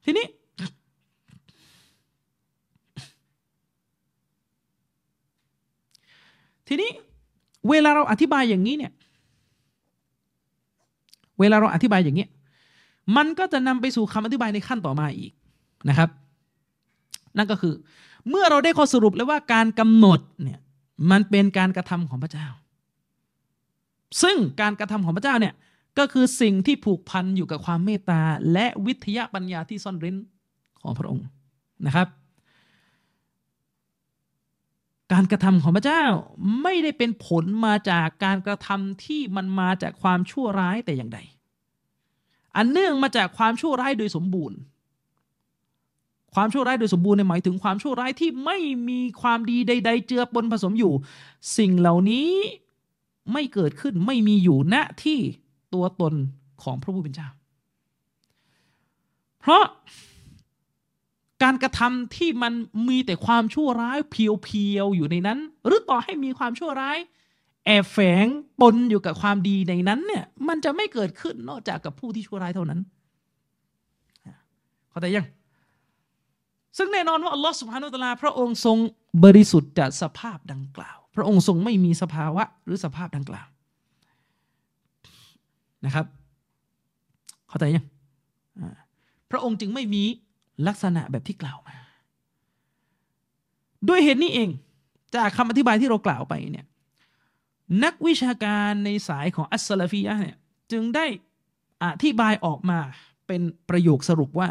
ทีนี้ ทีนี้เวลาเราอธิบายอย่างนี้เนี่ย เวลาเราอธิบายอย่างนี้ มันก็จะนำไปสู่คำอธิบายในขั้นต่อมาอีกนะครับ นั่นก็คือ เมื่อเราได้ข้อสรุปแล้วว่าการกำหนดเนี่ยมันเป็นการกระทำของพระเจ้า ซึ่งการกระทำของพระเจ้าเนี่ย ก็คือสิ่งที่ผูกพันอยู่กับความเมตตา และวิทยาปัญญาที่ซ่อนเร้นของพระองค์นะครับ การกระทำของพระเจ้าไม่ได้เป็นผลมาจากการกระทำที่มันมาจากความชั่วร้ายแต่อย่างใด อันเนื่องมาจากความชั่วร้ายโดยสมบูรณ์ ความชั่วร้ายโดยสมบูรณ์ในหมายถึงความชั่วร้ายที่ไม่มีความดีใด ๆ เจือปนผสมอยู่ สิ่งเหล่านี้ไม่เกิดขึ้นไม่มีอยู่ณที่ ตัวตนของพระผู้เป็นเจ้า เพราะการกระทำที่มันมีแต่ความชั่วร้ายเพียวๆอยู่ในนั้น หรือต่อให้มีความชั่วร้าย แอบแฝงปนอยู่กับความดีในนั้นเนี่ยมันจะไม่เกิดขึ้นนอกจากกับผู้ที่ชั่วร้ายเท่านั้นเข้าใจยัง ซึ่งแน่นอนว่าอัลลอฮฺสุบฮานุตลา พระองค์ทรงบริสุทธิ์จากสภาพดังกล่าว พระองค์ทรงไม่มีสภาวะหรือสภาพดังกล่าว นะครับ เข้าใจยังพระองค์จึงไม่มีลักษณะแบบที่กล่าวมา ด้วยเหตุนี้เอง จากคำอธิบายที่เรากล่าวไปเนี่ยนักวิชาการในสายของอัสลาฟียะเนี่ยจึงได้อธิบายออกมาเป็นประโยคสรุปว่า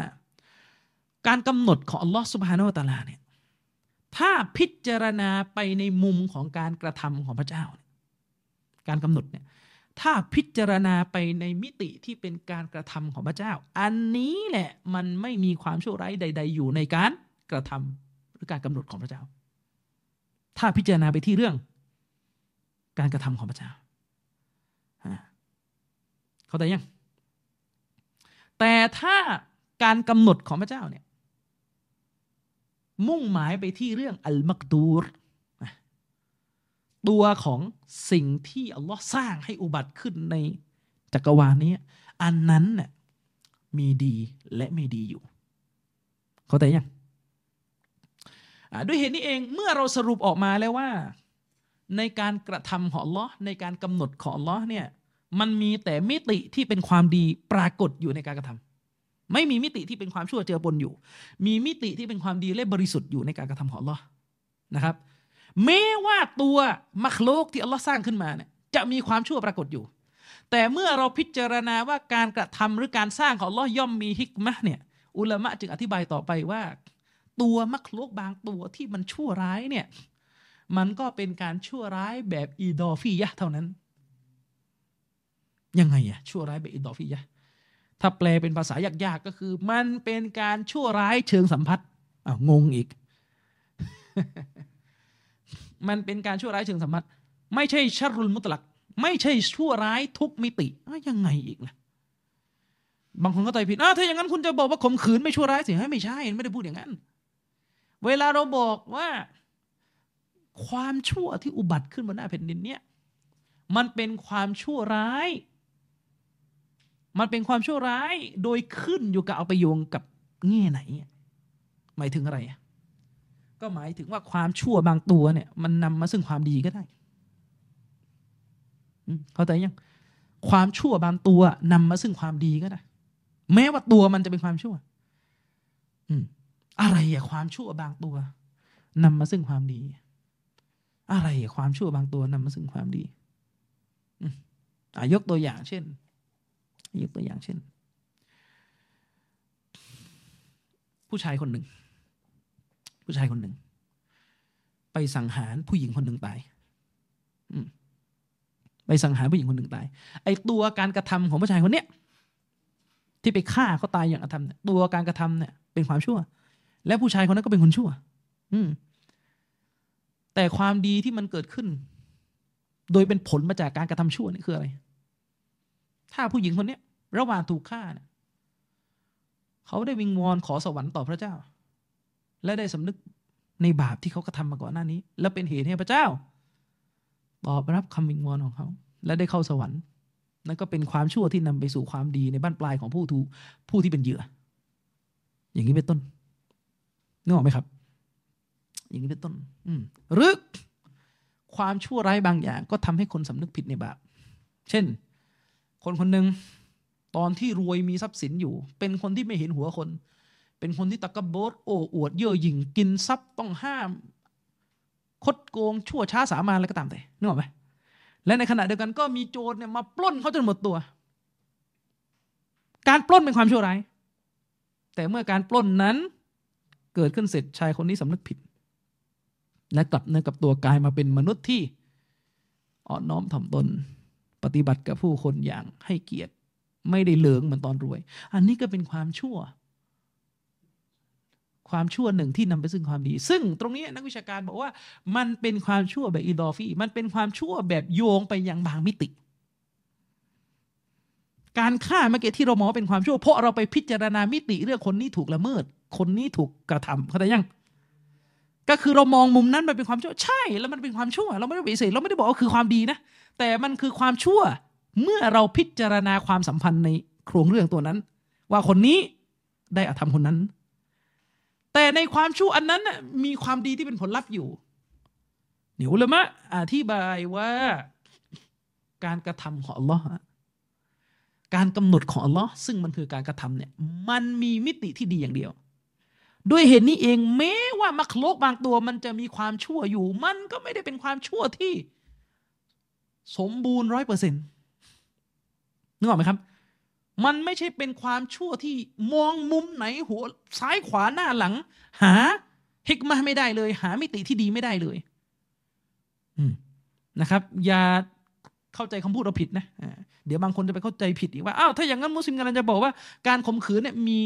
การกำหนดของอัลลอฮฺสุบฮานาวตลาเนี่ยถ้าพิจารณาไปในมุมของการกระทำของพระเจ้า การกำหนดเนี่ย ถ้าพิจารณาไปในมิติที่เป็นการกระทำของพระเจ้า อันนี้แหละมันไม่มีความชั่วร้ายใด ๆ อยู่ในการกระทำหรือการกำหนดของพระเจ้า ถ้าพิจารณาไปที่เรื่อง การกระทำของพระเจ้าเขาแต่ยัง แต่ถ้าการกำหนดของพระเจ้าเนี่ยมุ่งหมายไปที่เรื่องอัลมักดูร ตัวของสิ่งที่อัลลอฮ์สร้างให้อุบัติขึ้นในจักรวาลนี้ อันนั้นน่ยมีดีและไม่ดีอยู่ เข้าแต่ยังด้วยเหตุนี้เองเมื่อเราสรุปออกมาแล้วว่า ในการกระทำของอัลลอฮ์ในการกำหนดของอัลลอฮ์เนี่ยมันมีแต่มิติที่เป็นความดีปรากฏอยู่ในการกระทำไม่มีมิติที่เป็นความชั่วเจือปนอยู่ มีมิติที่เป็นความดีและบริสุทธิ์อยู่ในการกระทำของอัลลอฮ์นะครับ แม้ว่าตัวมัคโลกที่อัลลอฮ์สร้างขึ้นมาเนี่ยจะมีความชั่วปรากฏอยู่ แต่เมื่อเราพิจารณาว่าการกระทำหรือการสร้างของอัลลอฮ์ย่อมมีฮิกมะเนี่ยอุลามะจึงอธิบายต่อไปว่า ตัวมัคโลกบางตัวที่มันชั่วร้ายเนี่ยมันก็เป็นการชั่วร้ายแบบอีดอฟียะเท่านั้น ยังไงอะชั่วร้ายแบบอีดอฟียะถ้าแปลเป็นภาษายากๆก็คือ มันเป็นการชั่วร้ายเชิงสัมพัทธ์อ้าวงงอีก มันเป็นการชั่วร้ายเชิงสัมพัทธ์ไม่ใช่ชัรุลมุตลัก ไม่ใช่ชั่วร้ายทุกมิติอ้ายังไงอีกล่ะบางคนก็ใจผิดอ้าถ้าอย่างนั้นคุณจะบอกว่าข่มขืนไม่ชั่วร้ายสิไม่ใช่ไม่ได้พูดอย่างนั้น เวลาเราบอกว่า ความชั่วที่อุบัติขึ้นบนหน้าแผ่นดินเนี่ยมันเป็นความชั่วร้าย มันเป็นความชั่วร้ายโดยขึ้นอยู่กับเอาไปโยงกับแง่ไหน หมายถึงอะไรอะ ก็หมายถึงว่าความชั่วบางตัวเนี่ย มันนำมาซึ่งความดีก็ได้เข้าใจยัง ความชั่วบางตัวนำมาซึ่งความดีก็ได้ แม้ว่าตัวมันจะเป็นความชั่ว อืม อะไรอะความชั่วบางตัวนำมาซึ่งความดี อะไรอะความชั่วบางตัวนำมาซึ่งความดีอืมอะยกตัวอย่างเช่น ยกตัวอย่างเช่น ผู้ชายคนหนึ่ง ผู้ชายคนหนึ่ง ไปสังหารผู้หญิงคนหนึ่งตายไปสังหารผู้หญิงคนหนึ่งตาย ไอตัวการกระทำของผู้ชายคนเนี้ยที่ไปฆ่าเขาตายอย่างกระทำเนี่ยตัวการกระทำเนี่ยเป็นความชั่ว และผู้ชายคนนั้นก็เป็นคนชั่ว อืม แต่ความดีที่มันเกิดขึ้น โดยเป็นผลมาจากการกระทำชั่วนี่คืออะไร ถ้าผู้หญิงคนเนี้ย ระหว่างถูกฆ่าเนี่ยเขาได้วิงวอนขอสวรรค์ต่อพระเจ้า และได้สำนึกในบาปที่เขากระทำมาก่อนหน้านี้ แล้วเป็นเหตุให้พระเจ้า ตอบรับคำวิงวอนของเขา และได้เข้าสวรรค์นั่นก็เป็นความชั่วที่นำไปสู่ความดีในบ้านปลายของผู้ทูผู้ที่เป็นเหยื่อ อย่างนี้เป็นต้นนึกออกไหมครับ อย่างนี้เป็นต้น อืหรือความชั่วร้ายบางอย่าง ก็ทำให้คนสำนึกผิดในบาป เช่น คนคนหนึ่งตอนที่รวยมีทรัพย์สินอยู่ เป็นคนที่ไม่เห็นหัวคน เป็นคนที่ตะกบดโอ้อวดเย่อหยิ่งกินทรัพย์ต้องห้าม คดโกงชั่วช้าสามาอะไรก็ตามแต่นึกออกไหมและในขณะเดียวกันก็มีโจรเนี่ยมาปล้นเขาจนหมดตัว การปล้นเป็นความชั่วร้าย แต่เมื่อการปล้นนั้นเกิดขึ้นเสร็จชายคนนี้สำนึกผิด และกลับเนื้อกับตัวกลายมาเป็นมนุษย์ที่อ่อนน้อมถ่อมตน ปฏิบัติกับผู้คนอย่างให้เกียรติ ไม่ได้เหลิงเหมือนตอนรวย อันนี้ก็เป็นความชั่ว ความชั่วหนึ่งที่นำไปซึ่งความดี ซึ่งตรงนี้นักวิชาการบอกว่ามันเป็นความชั่วแบบอีดอฟีมันเป็นความชั่วแบบโยงไปยังบางมิติ การฆ่าเมื่อกี้ที่เรามองว่าเป็นความชั่ว เพราะเราไปพิจารณามิติ เรื่องคนนี้ถูกละเมิด คนนี้ถูกกระทำเข้าใจยัง ก็คือเรามองมุมนั้นมันเป็นความชั่ว ใช่แล้วมันเป็นความชั่ว เราไม่ได้ปฏิเสธเราไม่ได้บอกว่าคือความดีนะ แต่มันคือความชั่วเมื่อเราพิจารณาความสัมพันธ์ในโครงเรื่องตัวนั้น ว่าคนนี้ได้อาธรรมคนนั้น แต่ในความชั่วอันนั้นมีความดีที่เป็นผลลัพธ์อยู่เดี๋ยวเลยมะอธิบายว่าการกระทำของอัลลอฮ์การกำหนดของอัลลอฮ์ซึ่งมันคือการกระทำเนี่ยมันมีมิติที่ดีอย่างเดียว ด้วยเหตุนี้เองแม้ว่ามักโลกบางตัวมันจะมีความชั่วอยู่ มันก็ไม่ได้เป็นความชั่วที่ สมบูรณ์ร้อยเปอร์เซ็นต์นึกออกไหมครับ มันไม่ใช่เป็นความชั่วที่มองมุมไหนหัวซ้ายขวาหน้าหลัง หาฮิกมาไม่ได้เลย หามิติที่ดีไม่ได้เลยนะครับ อย่าเข้าใจคำพูดเราผิดนะเดี๋ยวบางคนจะไปเข้าใจผิดอีกว่าอ้าวถ้าอย่างนั้นมุสลิมกำลังจะบอกว่า การข่มขืนเนี่ยมี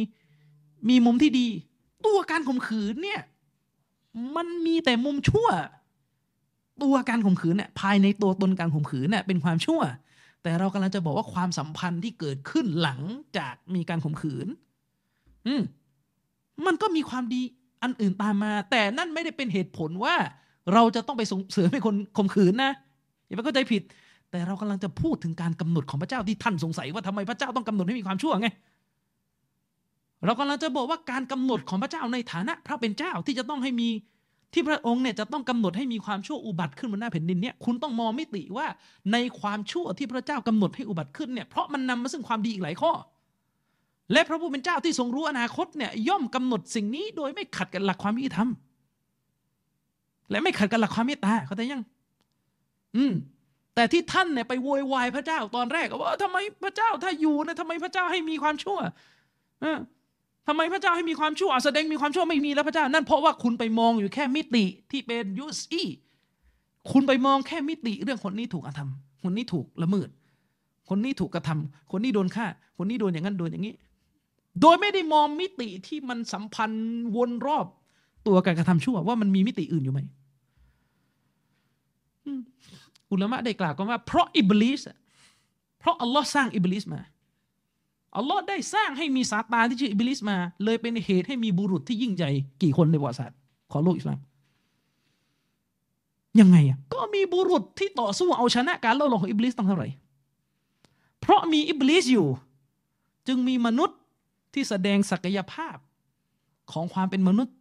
มีมุมที่ดี ตัวการข่มขืนเนี่ย มันมีแต่มุมชั่ว ตัวการข่มขืนเนี่ยภายในตัวตนการข่มขืนเนี่ยเป็นความชั่ว แต่เรากำลังจะบอกว่าความสัมพันธ์ที่เกิดขึ้นหลังจากมีการข่มขืน อืมมันก็มีความดีอันอื่นตามมา แต่นั่นไม่ได้เป็นเหตุผลว่า เราจะต้องไปส่งเสริมให้คนข่มขืนนะอย่าไปเข้าใจผิด แต่เรากำลังจะพูดถึงการกำหนดของพระเจ้าที่ท่านสงสัยว่าทำไมพระเจ้าต้องกำหนดให้มีความชั่วไงเรากำลังจะบอกว่าการกำหนดของพระเจ้าในฐานะ พระเป็นเจ้าที่จะต้องให้มี ที่พระองค์เนี่ยจะต้องกำหนดให้มีความชั่วอุบัติขึ้นบนหน้าแผ่นดินเนี่ยคุณต้องมองมิติว่าในความชั่วที่พระเจ้ากำหนดให้อุบัติขึ้นเนี่ยเพราะมันนำมาซึ่งความดีอีกหลายข้อ และพระผู้เป็นเจ้าที่ทรงรู้อนาคตเนี่ยย่อมกำหนดสิ่งนี้โดยไม่ขัดกับหลักความยุติธรรมและไม่ขัดกับหลักความเมตตาเขาแต่ยัง อืมแต่ที่ท่านเนี่ยไปโวยวายพระเจ้าตอนแรกว่าทำไมพระเจ้าถ้าอยู่นะทำไมพระเจ้าให้มีความชั่วอ ทำไมพระเจ้าให้มีความชั่วแสดงมีความชั่วไม่มีแล้วพระเจ้า นั่นเพราะว่าคุณไปมองอยู่แค่มิติที่เป็นยูซีคุณไปมองแค่มิติเรื่องคนนี้ถูกกระทำคนนี้ถูกละเมิด คนนี้ถูกกระทำคนนี้โดนฆ่า คนนี้โดนอย่างนั้นโดนอย่างนี้ โดยไม่ได้มองมิติที่มันสัมพันธ์วนรอบตัวการกระทำชั่วว่ามันมีมิติอื่นอยู่ไหมอุลามะได้กล่าวกันว่าเพราะอิบลิสเพราะอัลลอฮ์สร้างอิบลิสมา อัลลอฮ์ได้สร้างให้มีซาตานที่ชื่ออิบลิสมา เลยเป็นเหตุให้มีบุรุษที่ยิ่งใหญ่กี่คนในประวัติศาสตร์ของโลกอิสลามยังไงอะก็มีบุรุษที่ต่อสู้เอาชนะการล่อลวงของอิบลิสตั้งเท่าไหร่ เพราะมีอิบลิสอยู่ จึงมีมนุษย์ที่แสดงศักยภาพของความเป็นมนุษย์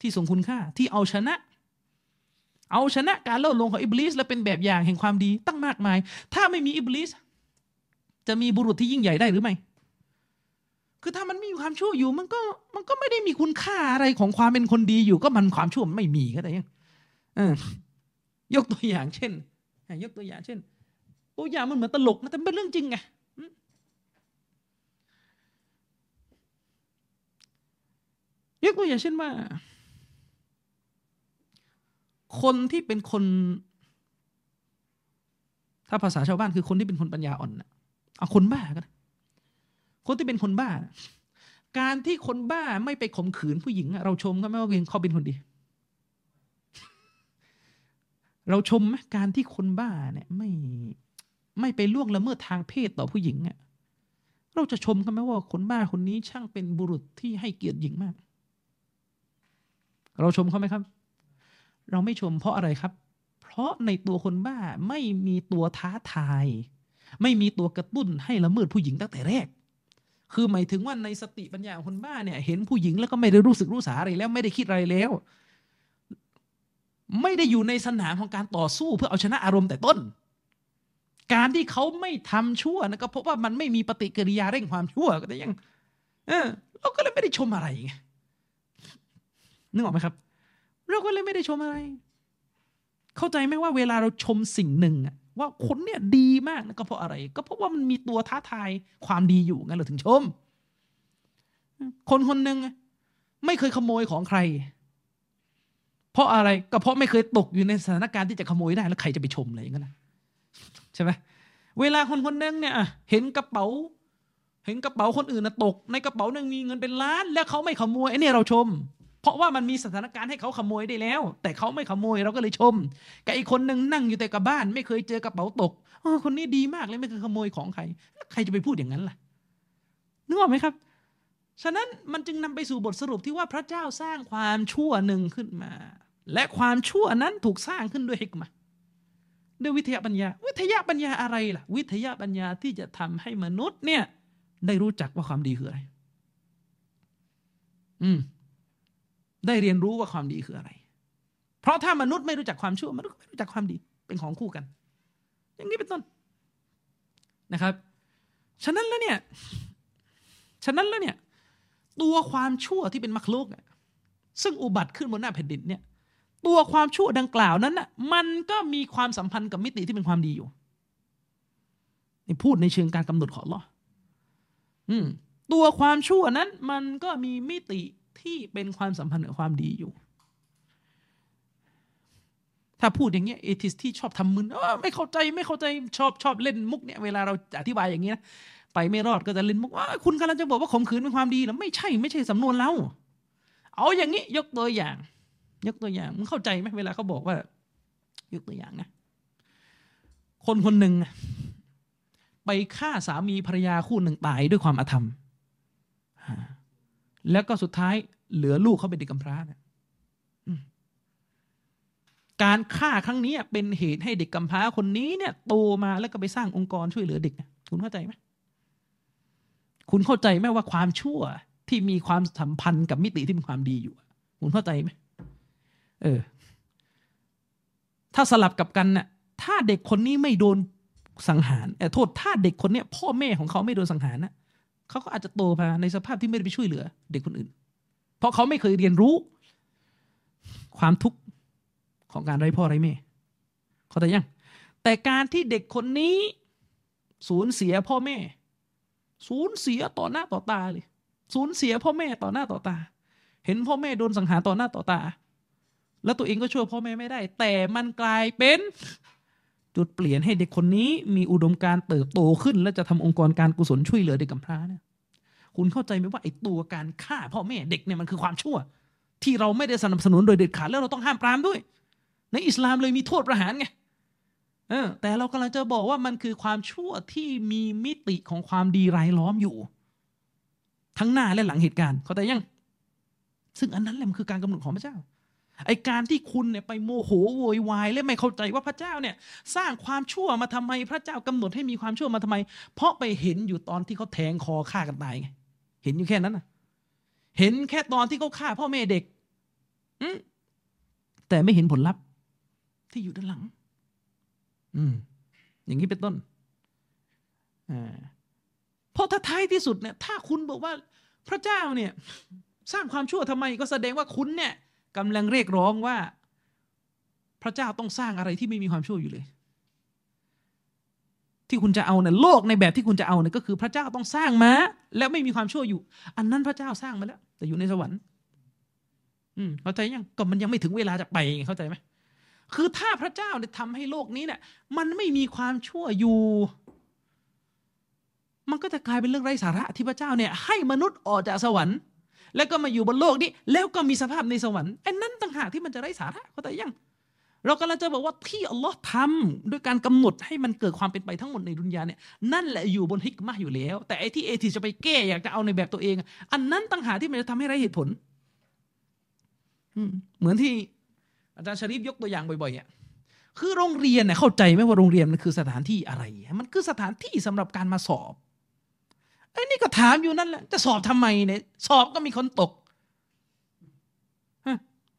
ที่ทรงคุณค่าที่เอาชนะ เอาชนะการเล่าลงของอิบลิสและเป็นแบบอย่างแห่งความดีตั้งมากมาย ถ้าไม่มีอิบลิส จะมีบุรุษที่ยิ่งใหญ่ได้หรือไม่ คือถ้ามันมีความชั่วอยู่ มันก็มันก็ไม่ได้มีคุณค่าอะไรของความเป็นคนดีอยู่ ก็มันความชั่วไม่มีก็ได้ยังยกตัวอย่างเช่น ยกตัวอย่างเช่น ตัวอย่างมันเหมือนตลกนะแต่เป็นเรื่องจริงไงยกตัวอย่างเช่นว่า คนที่เป็นคน ถ้าภาษาชาวบ้านคือคนที่เป็นคนปัญญาอ่อนนะ เอาคนบ้าก็คนที่เป็นคนบ้า การที่คนบ้าไม่ไปข่มขืนผู้หญิง เราชมเขาไหมว่าเขาเป็นคนดี เราชมไหมการที่คนบ้าเนี่ยไม่ไม่ไปล่วงละเมิดทางเพศต่อผู้หญิงอะเราจะชมเขาไหมว่าคนบ้าคนนี้ช่างเป็นบุรุษที่ให้เกียรติหญิงมาก เราชมเขาไหมครับ เราไม่ชมเพราะอะไรครับ เพราะในตัวคนบ้าไม่มีตัวท้าทาย ไม่มีตัวกระตุ้นให้ละเมิดผู้หญิงตั้งแต่แรก คือหมายถึงว่าในสติปัญญาคนบ้าเนี่ย เห็นผู้หญิงแล้วก็ไม่ได้รู้สึกรู้สาอะไรแล้วไม่ได้คิดอะไรแล้ว ไม่ได้อยู่ในสนามของการต่อสู้เพื่อเอาชนะอารมณ์แต่ต้น การที่เขาไม่ทำชั่วนะก็เพราะว่ามันไม่มีปฏิกิริยาเร่งความชั่วก็ยัง เออเราก็เลยไม่ได้ชมอะไรไงนึกออกไหมครับ เราก็เลยไม่ได้ชมอะไร เข้าใจไหมว่าเวลาเราชมสิ่งหนึ่งอะ ว่าคนเนี่ยดีมากนะก็เพราะอะไร ก็เพราะว่ามันมีตัวท้าทายความดีอยู่งั้นเราถึงชม คนคนหนึ่งไม่เคยขโมยของใคร เพราะอะไรก็เพราะไม่เคยตกอยู่ในสถานการณ์ที่จะขโมยได้แล้วใครจะไปชมอะไรอย่างนั้นใช่ไหมเวลาคนคนนึงเนี่ยเห็นกระเป๋า เห็นกระเป๋าคนอื่นนะตก ในกระเป๋านึงมีเงินเป็นล้าน แล้วเขาไม่ขโมยไอ้นี่เราชม เพราะว่ามันมีสถานการณ์ให้เขาขโมยได้แล้ว แต่เขาไม่ขโมยเราก็เลยชมกับอีกคนหนึ่งนั่งอยู่แต่กับบ้าน ไม่เคยเจอกระเป๋าตกอ๋อคนนี้ดีมากเลยไม่เคยขโมยของใคร ใครจะไปพูดอย่างนั้นล่ะนึกออกไหมครับฉะนั้นมันจึงนำไปสู่บทสรุปที่ว่าพระเจ้าสร้างความชั่วหนึ่งขึ้นมา และความชั่วนั้นถูกสร้างขึ้นด้วยฮิกมาด้วยวิทยาปัญญา วิทยาปัญญาอะไรล่ะ วิทยาปัญญาที่จะทำให้มนุษย์เนี่ย ได้รู้จักว่าความดีคืออะไร อืม ได้เรียนรู้ว่าความดีคืออะไร เพราะถ้ามนุษย์ไม่รู้จักความชั่วมนุษย์ไม่รู้จักความดีเป็นของคู่กัน อย่างนี้เป็นต้นนะครับ ฉะนั้นแล้วเนี่ยฉะนั้นแล้วเนี่ยตัวความชั่วที่เป็นมรรคโลกซึ่งอุบัติขึ้นบนหน้าแผ่นดินเนี่ยตัวความชั่วดังกล่าวนั้นน่ะมันก็มีความสัมพันธ์กับมิติที่เป็นความดีอยู่นี่พูดในเชิงการกำหนดของลออืมตัวความชั่วนั้นมันก็มีมิติ ที่เป็นความสัมพันธ์กับความดีอยู่ ถ้าพูดอย่างเงี้ยเอทิสที่ชอบทำมึนไม่เข้าใจไม่เข้าใจชอบชอบเล่นมุกเนี่ยเวลาเราอธิบายอย่างเงี้ยไปไม่รอดก็จะเล่นมุกว่าคุณกำลังจะบอกว่าข่มขืนเป็นความดีหรือไม่ใช่ไม่ใช่สำนวนเราเอาอย่างนี้ยกตัวอย่าง ยกตัวอย่างมึงเข้าใจไหมเวลาเขาบอกว่า ยกตัวอย่างนะ คนคนหนึ่งไปฆ่าสามีภรรยาคู่หนึ่งตายด้วยความอธรรม แล้วก็สุดท้ายเหลือลูกเขาเป็นเด็กกำพร้าเนี่ยการฆ่าครั้งนี้เป็นเหตุให้เด็กกำพร้าคนนี้เนี่ยโตมาแล้วก็ไปสร้างองค์กรช่วยเหลือเด็ก คุณเข้าใจไหมคุณเข้าใจไหมว่าความชั่วที่มีความสัมพันธ์กับมิติที่เป็นความดีอยู่ คุณเข้าใจไหมเออ ถ้าสลับกับกันน่ะ ถ้าเด็กคนนี้ไม่โดนสังหารเออโทษ ถ้าเด็กคนเนี้ย พ่อแม่ของเขาไม่โดนสังหารนะ เขาก็อาจจะโตมาในสภาพที่ไม่ได้ไปช่วยเหลือ เด็กคนอื่น เพราะเขาไม่เคยเรียนรู้ ความทุกข์ของการไร้พ่อไร้แม่เขาแต่ยัง แต่การที่เด็กคนนี้สูญเสียพ่อแม่ สูญเสียต่อหน้าต่อตาเลยสูญเสียพ่อแม่ต่อหน้าต่อตา เห็นพ่อแม่โดนสังหารต่อหน้าต่อตา แล้วตัวเองก็ช่วยพ่อแม่ไม่ได้ แต่มันกลายเป็น จุดเปลี่ยนให้เด็กคนนี้มีอุดมการณ์เติบโตขึ้น และจะทำองค์กรการกุศลช่วยเหลือเด็กกำพร้าเนี่ยคุณเข้าใจไหมว่าไอ้ตัวการฆ่าพ่อแม่เด็กเนี่ยมันคือความชั่ว ที่เราไม่ได้สนับสนุนโดยเด็ดขาดแล้วเราต้องห้ามปรามด้วย ในอิสลามเลยมีโทษประหารไงเออแต่เรากำลังจะบอกว่ามันคือความชั่วที่มีมิติของความดีรายล้อมอยู่ ทั้งหน้าและหลังเหตุการณ์ เข้าใจยัง ซึ่งอันนั้นแหละมันคือการกำหนดของพระเจ้า ไอการที่คุณเนี่ยไปโมโหโวยวายและไม่เข้าใจว่าพระเจ้าเนี่ยสร้างความชั่วมาทำไมพระเจ้ากำหนดให้มีความชั่วมาทำไม เพราะไปเห็นอยู่ตอนที่เขาแทงคอฆ่ากันตายไงเห็นอยู่แค่นั้นนะเห็นแค่ตอนที่เขาฆ่าพ่อแม่เด็กอืแต่ไม่เห็นผลลัพธ์ ที่อยู่ด้านหลัง อืม อย่างนี้เป็นต้นอ่าเพราะถ้าท้ายที่สุดเนี่ย ถ้าคุณบอกว่าพระเจ้าเนี่ย สร้างความชั่วทำไมก็แสดงว่าคุณเนี่ย กำลังเรียกร้องว่า พระเจ้าต้องสร้างอะไรที่ไม่มีความชั่วอยู่เลย ที่คุณจะเอาเนี่ยโลกในแบบที่คุณจะเอาเนี่ยก็คือพระเจ้าต้องสร้างมาแล้วไม่มีความชั่วอยู่ อันนั้นพระเจ้าสร้างมาแล้ว แต่อยู่ในสวรรค์ อืมเข้าใจยังก็มันยังไม่ถึงเวลาจะไปเข้าใจไหมคือถ้าพระเจ้าเนี่ยทำให้โลกนี้เนี่ย มันไม่มีความชั่วอยู่ มันก็จะกลายเป็นเรื่องไร้สาระที่พระเจ้าเนี่ย ให้มนุษย์ออกจากสวรรค์ แล้วก็มาอยู่บนโลกนี้ แล้วก็มีสภาพในสวรรค์ไอ้นั่นต่างหากที่มันจะไร้สาระเข้าใจยัง เรากำลังจะบอกว่าที่อัลลอฮ์ทำด้วยการกำหนดให้มันเกิดความเป็นไปทั้งหมดในดุนยาเนี่ยนั่นแหละอยู่บนฮิกมะอยู่แล้ว แต่ไอ้ที่เอทีจะไปแก้อยากจะเอาในแบบตัวเอง อันนั้นต่างหากที่มันจะทำให้ไร้เหตุผลเหมือนที่อาจารย์ชริฟยกตัวอย่างบ่อยๆอะคือโรงเรียนเนี่ยเข้าใจไหมว่าโรงเรียนมันคือสถานที่อะไร มันคือสถานที่สำหรับการมาสอบ ไอ้นี่ก็ถามอยู่นั่นแหละจะสอบทำไมเนี่ยสอบก็มีคนตก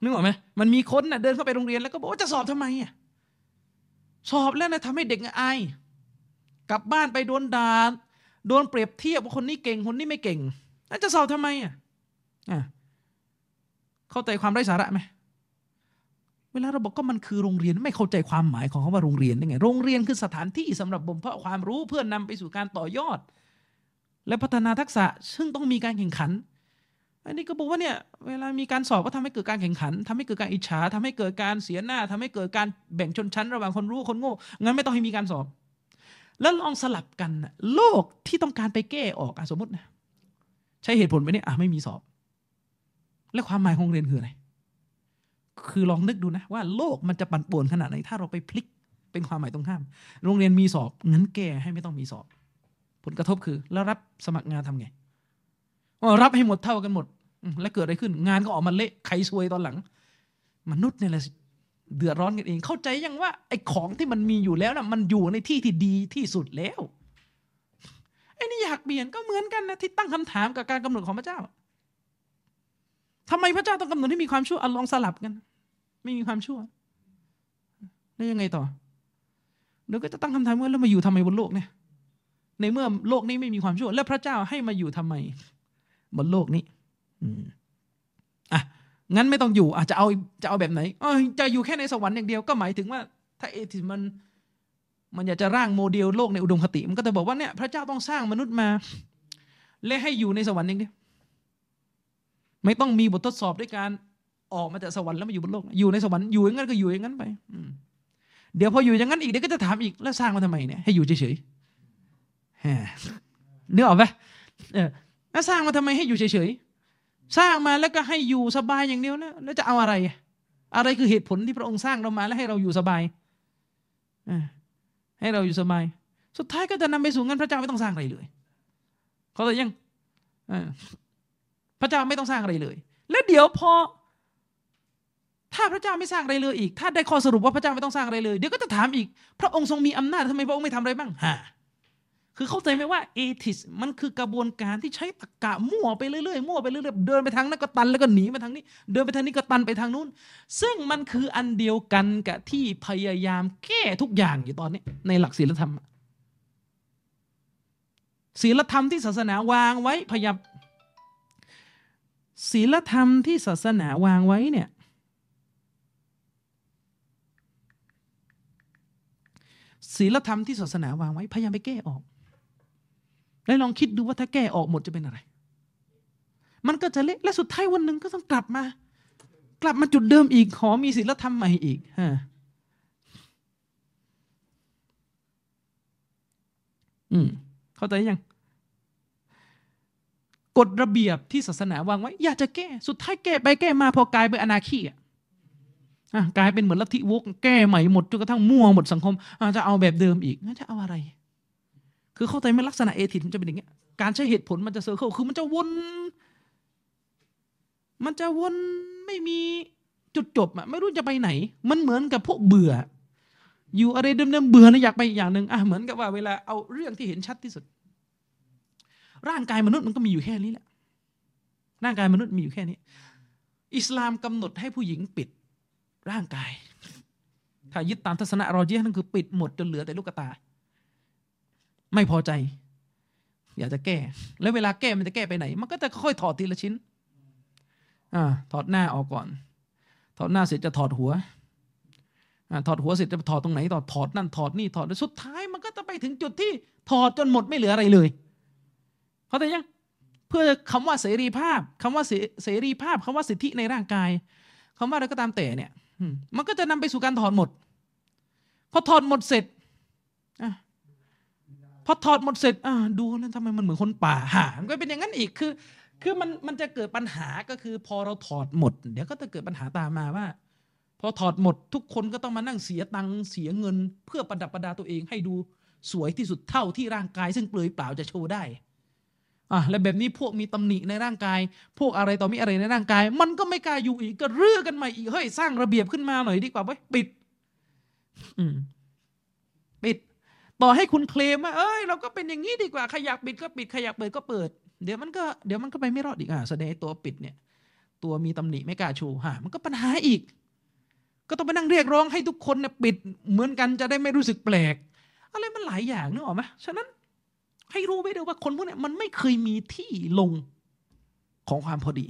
นึกออกไหมมันมีคนน่ะเดินเข้าไปโรงเรียนแล้วก็บอกว่าจะสอบทำไมอะสอบแล้วนะทำให้เด็กอายกลับบ้านไปโดนด่าโดนเปรียบเทียบว่าคนนี้เก่งคนนี้ไม่เก่งแล้วจะสอบทำไมอะอะเข้าใจความไร้สาระไหมเวลาเราบอกก็มันคือโรงเรียนไม่เข้าใจความหมายของคำว่าโรงเรียนได้ไง โรงเรียนคือสถานที่สำหรับบ่มเพาะความรู้เพื่อนนำไปสู่การต่อยอด และพัฒนาทักษะซึ่งต้องมีการแข่งขัน อันนี้ก็บอกว่าเนี่ยเวลามีการสอบก็ทำให้เกิดการแข่งขันทำให้เกิดการอิจฉาทำให้เกิดการเสียหน้าทำให้เกิดการแบ่งชนชั้น ระหว่างคนรู้คนโง่งั้นไม่ต้องให้มีการสอบ แล้วลองสลับกันโลกที่ต้องการไปแก้ออกอสมมตินะใช้เหตุผลไปเนี่ยอะไม่มีสอบ แล้วความหมายของเรียนคืออะไรคือลองนึกดูนะว่าโลกมันจะปั่นป่วนขนาดไหนถ้าเราไปพลิกเป็นความหมายตรงข้าม โรงเรียนมีสอบงั้นแก้ให้ไม่ต้องมีสอบ ผลกระทบคือ แล้วรับสมัครงานทำไงรับให้หมดเท่ากันหมด แล้วเกิดอะไรขึ้น งานก็ออกมาเละใครซวยตอนหลัง มนุษย์เนี่ยแหละเดือดร้อนกันเอง เข้าใจยังว่าไอ้ของที่มันมีอยู่แล้วนะ่ะมันอยู่ในที่ที่ดีที่สุดแล้วไอ้นี่อยากเปลี่ยนก็เหมือนกันนะที่ตั้งคำถามกับการกำหนดของพระเจ้าทำไมพระเจ้าต้องกำหนดให้มีความชั่วอลองสลับกัน ไม่มีความชั่ว แล้วยังไงต่อเดี๋ยวก็จะตั้งคำถามว่าแล้วมาอยู่ทำไมบนโลกเนี่ย ในเมื่อโลกนี้ไม่มีความชั่ว และพระเจ้าให้มาอยู่ทำไม บนโลกนี้ อืมอะงั้นไม่ต้องอยู่อาจจะเอาจะเอาแบบไหนเออจะอยู่แค่ในสวรรค์อย่างเดียวก็หมายถึงว่า ถ้าเอทิมัน มันอยากจะร่างโมเดลโลกในอุดมคติ มันก็จะบอกว่าเนี่ยพระเจ้าต้องสร้างมนุษย์มา และให้อยู่ในสวรรค์อย่างเดียวไม่ต้องมีบททดสอบด้วยการออกมาจากสวรรค์แล้วมาอยู่บนโลก อยู่ในสวรรค์อยู่อย่างนั้นก็อยู่อย่างนั้นไปเดี๋ยวพออยู่อย่างนั้นอีกเดี๋ยวก็จะถามอีกแล้วสร้างมาทำไมเนี่ยให้อยู่เฉย เนื้อออกไหมแล้วสร้างมาทำไมให้อยู่เฉยๆ สร้างมาแล้วก็ให้อยู่สบายอย่างเดียวแล้วแล้วจะเอาอะไร อะไรคือเหตุผลที่พระองค์สร้างเรามาแล้วให้เราอยู่สบายให้เราอยู่สบาย สุดท้ายก็จะนำไปสู่เงั้นพระเจ้าไม่ต้องสร้างอะไรเลยเขาเลยยังพระเจ้าไม่ต้องสร้างอะไรเลย แล้วเดี๋ยวพอ ถ้าพระเจ้าไม่สร้างอะไรเลยอีก ถ้าได้ข้อสรุปว่าพระเจ้าไม่ต้องสร้างอะไรเลย เดี๋ยวก็จะถามอีก พระองค์ทรงมีอำนาจทำไมพระองค์ไม่ทำอะไรบ้างฮะ คือเข้าใจไหมว่าเอทิสมันคือกระบวนการที่ใช้ตะกะมั่วไปเรื่อยๆมั่วไปเรื่อยๆเดินไปทางนั้นก็ตันแล้วก็หนีมาทางนี้ เดินไปทางนี้ก็ตันไปทางนู้น ซึ่งมันคืออันเดียวกันกับที่พยายามแก้ทุกอย่างอยู่ตอนนี้ ในหลักศีลธรรมศีลธรรมที่ศาสนาวางไว้พยายามศีลธรรมที่ศาสนาวางไว้เนี่ยศีลธรรมที่ศาสนาวางไว้พยายามไปแก้ออก แล้วลองคิดดูว่าถ้าแก้ออกหมดจะเป็นอะไร มันก็จะเละและสุดท้ายวันหนึ่งก็ต้องกลับมา กลับมาจุดเดิมอีกขอมีศีลธรรมใหม่อีกฮะอืมเข้าใจยังกฎระเบียบที่ศาสนาวางไว้ อยากจะแก้ สุดท้ายแก้ไปแก้มาพอกลายเป็นอนาคีอะกลายเป็นเหมือนลัทธิ woke แก้ใหม่หมดจนกระทั่งมั่วหมดสังคมจะเอาแบบเดิมอีกจะเอาอะไร คือเข้าใจไหมลักษณะ atheist มันจะเป็นอย่างเงี้ยการใช้เหตุผลมันจะ circle คือมันจะวน มันจะวนไม่มีจุดจบอะไม่รู้จะไปไหน มันเหมือนกับพวกเบื่อ อยู่อะไรเดิมๆเบื่อนะอยากไปอย่างหนึ่งอะเหมือนกับว่าเวลาเอาเรื่องที่เห็นชัดที่สุด ร่างกายมนุษย์มันก็มีอยู่แค่นี้แหละร่างกายมนุษย์มีอยู่แค่นี้ อิสลามกำหนดให้ผู้หญิงปิดร่างกาย ถ้ายึดตามทัศนะรอเจียนั่นคือปิดหมดจนเหลือแต่ลูกตา ไม่พอใจ อยากจะแก้ แล้วเวลาแก้มันจะแก้ไปไหน มันก็จะค่อยถอดทีละชิ้นอถอดหน้าออกก่อน ถอดหน้าเสร็จจะถอดหัวอถอดหัวเสร็จจะถอดตรงไหนต่อถอดนั่นถอดนี่ถอดสุดท้ายมันก็จะไปถึงจุดที่ถอดจนหมดไม่เหลืออะไรเลย เขาแต่ยังเพื่อคำว่าเสรีภาพคำว่าเสรีภาพคำว่าสิทธิในร่างกายคำว่าอะไรก็ตามแต่เนี่ยมันก็จะนำไปสู่การถอดหมด พอถอดหมดเสร็จ พอถอดหมดเสร็จดูแล้วทำไมมันเหมือนคนป่าหามันก็เป็นอย่างนั้นอีกคือ คือมันมันจะเกิดปัญหาก็คือ พอเราถอดหมด เดี๋ยวก็จะเกิดปัญหาตามมาว่า พอถอดหมดทุกคนก็ต้องมานั่งเสียตังค์เสียเงิน เพื่อประดับประดาตัวเองให้ดูสวยที่สุดเท่าที่ร่างกาย ซึ่งเปลือยเปล่าจะโชว์ได้อะแล้วแบบนี้พวกมีตำหนิในร่างกาย พวกอะไรต่อมีอะไรในร่างกาย มันก็ไม่กล้าอยู่อีกก็เรื่อกันใหม่อีกเฮ้ยสร้างระเบียบขึ้นมาหน่อยดีกว่าเว้ยปิด อืมปิด ต่อให้คุณเคลมว่าเอ้ยเราก็เป็นอย่างนี้ดีกว่าใครอยากปิดก็ปิดใครอยากเปิดก็เปิด เดี๋ยวมันก็เดี๋ยวมันก็ไปไม่รอดอีกอะแสดงตัวปิดเนี่ย ตัวมีตำหนิไม่กล้าชูฮะมันก็ปัญหาอีก ก็ต้องไปนั่งเรียกร้องให้ทุกคนเนี่ยปิดเหมือนกันจะได้ไม่รู้สึกแปลก อะไรมันหลายอย่างนึกออกไหมฉะนั้นให้รู้ไว้ด้วยว่าคนพวกนี้มันไม่เคยมีที่ลงของความพอดี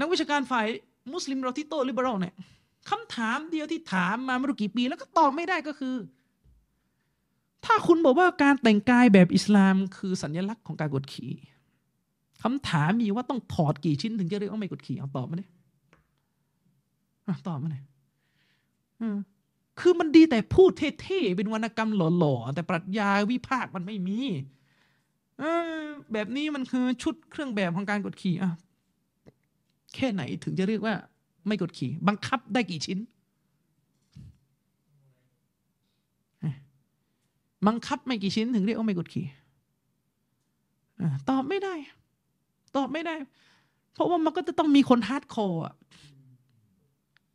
นักวิชาการฝ่ายมุสลิมเราที่โตลิเบอรัลเนี่ย คำถามเดียวที่ถามมาไม่รู้กี่ปีแล้วก็ตอบไม่ได้ก็คือ ถ้าคุณบอกว่าการแต่งกายแบบอิสลามคือสัญลักษณ์ของการกดขี่คำถามมีว่าต้องถอดกี่ชิ้นถึงจะเรียกว่าไม่กดขี่เอาตอบมาดิตอบมาหน่อยคือมันดีแต่พูดเท่ๆเป็นวรรณกรรมหล่อๆแต่ปรัชญาวิพากษ์มันไม่มีเออแบบนี้มันคือชุดเครื่องแบบของการกดขี่อะแค่ไหนถึงจะเรียกว่า ไม่กดขี่ บังคับได้กี่ชิ้น บังคับไม่กี่ชิ้นถึงเรียกว่าไม่กดขี่ตอบไม่ได้ ตอบไม่ได้ เพราะว่ามันก็จะต้องมีคน hardcore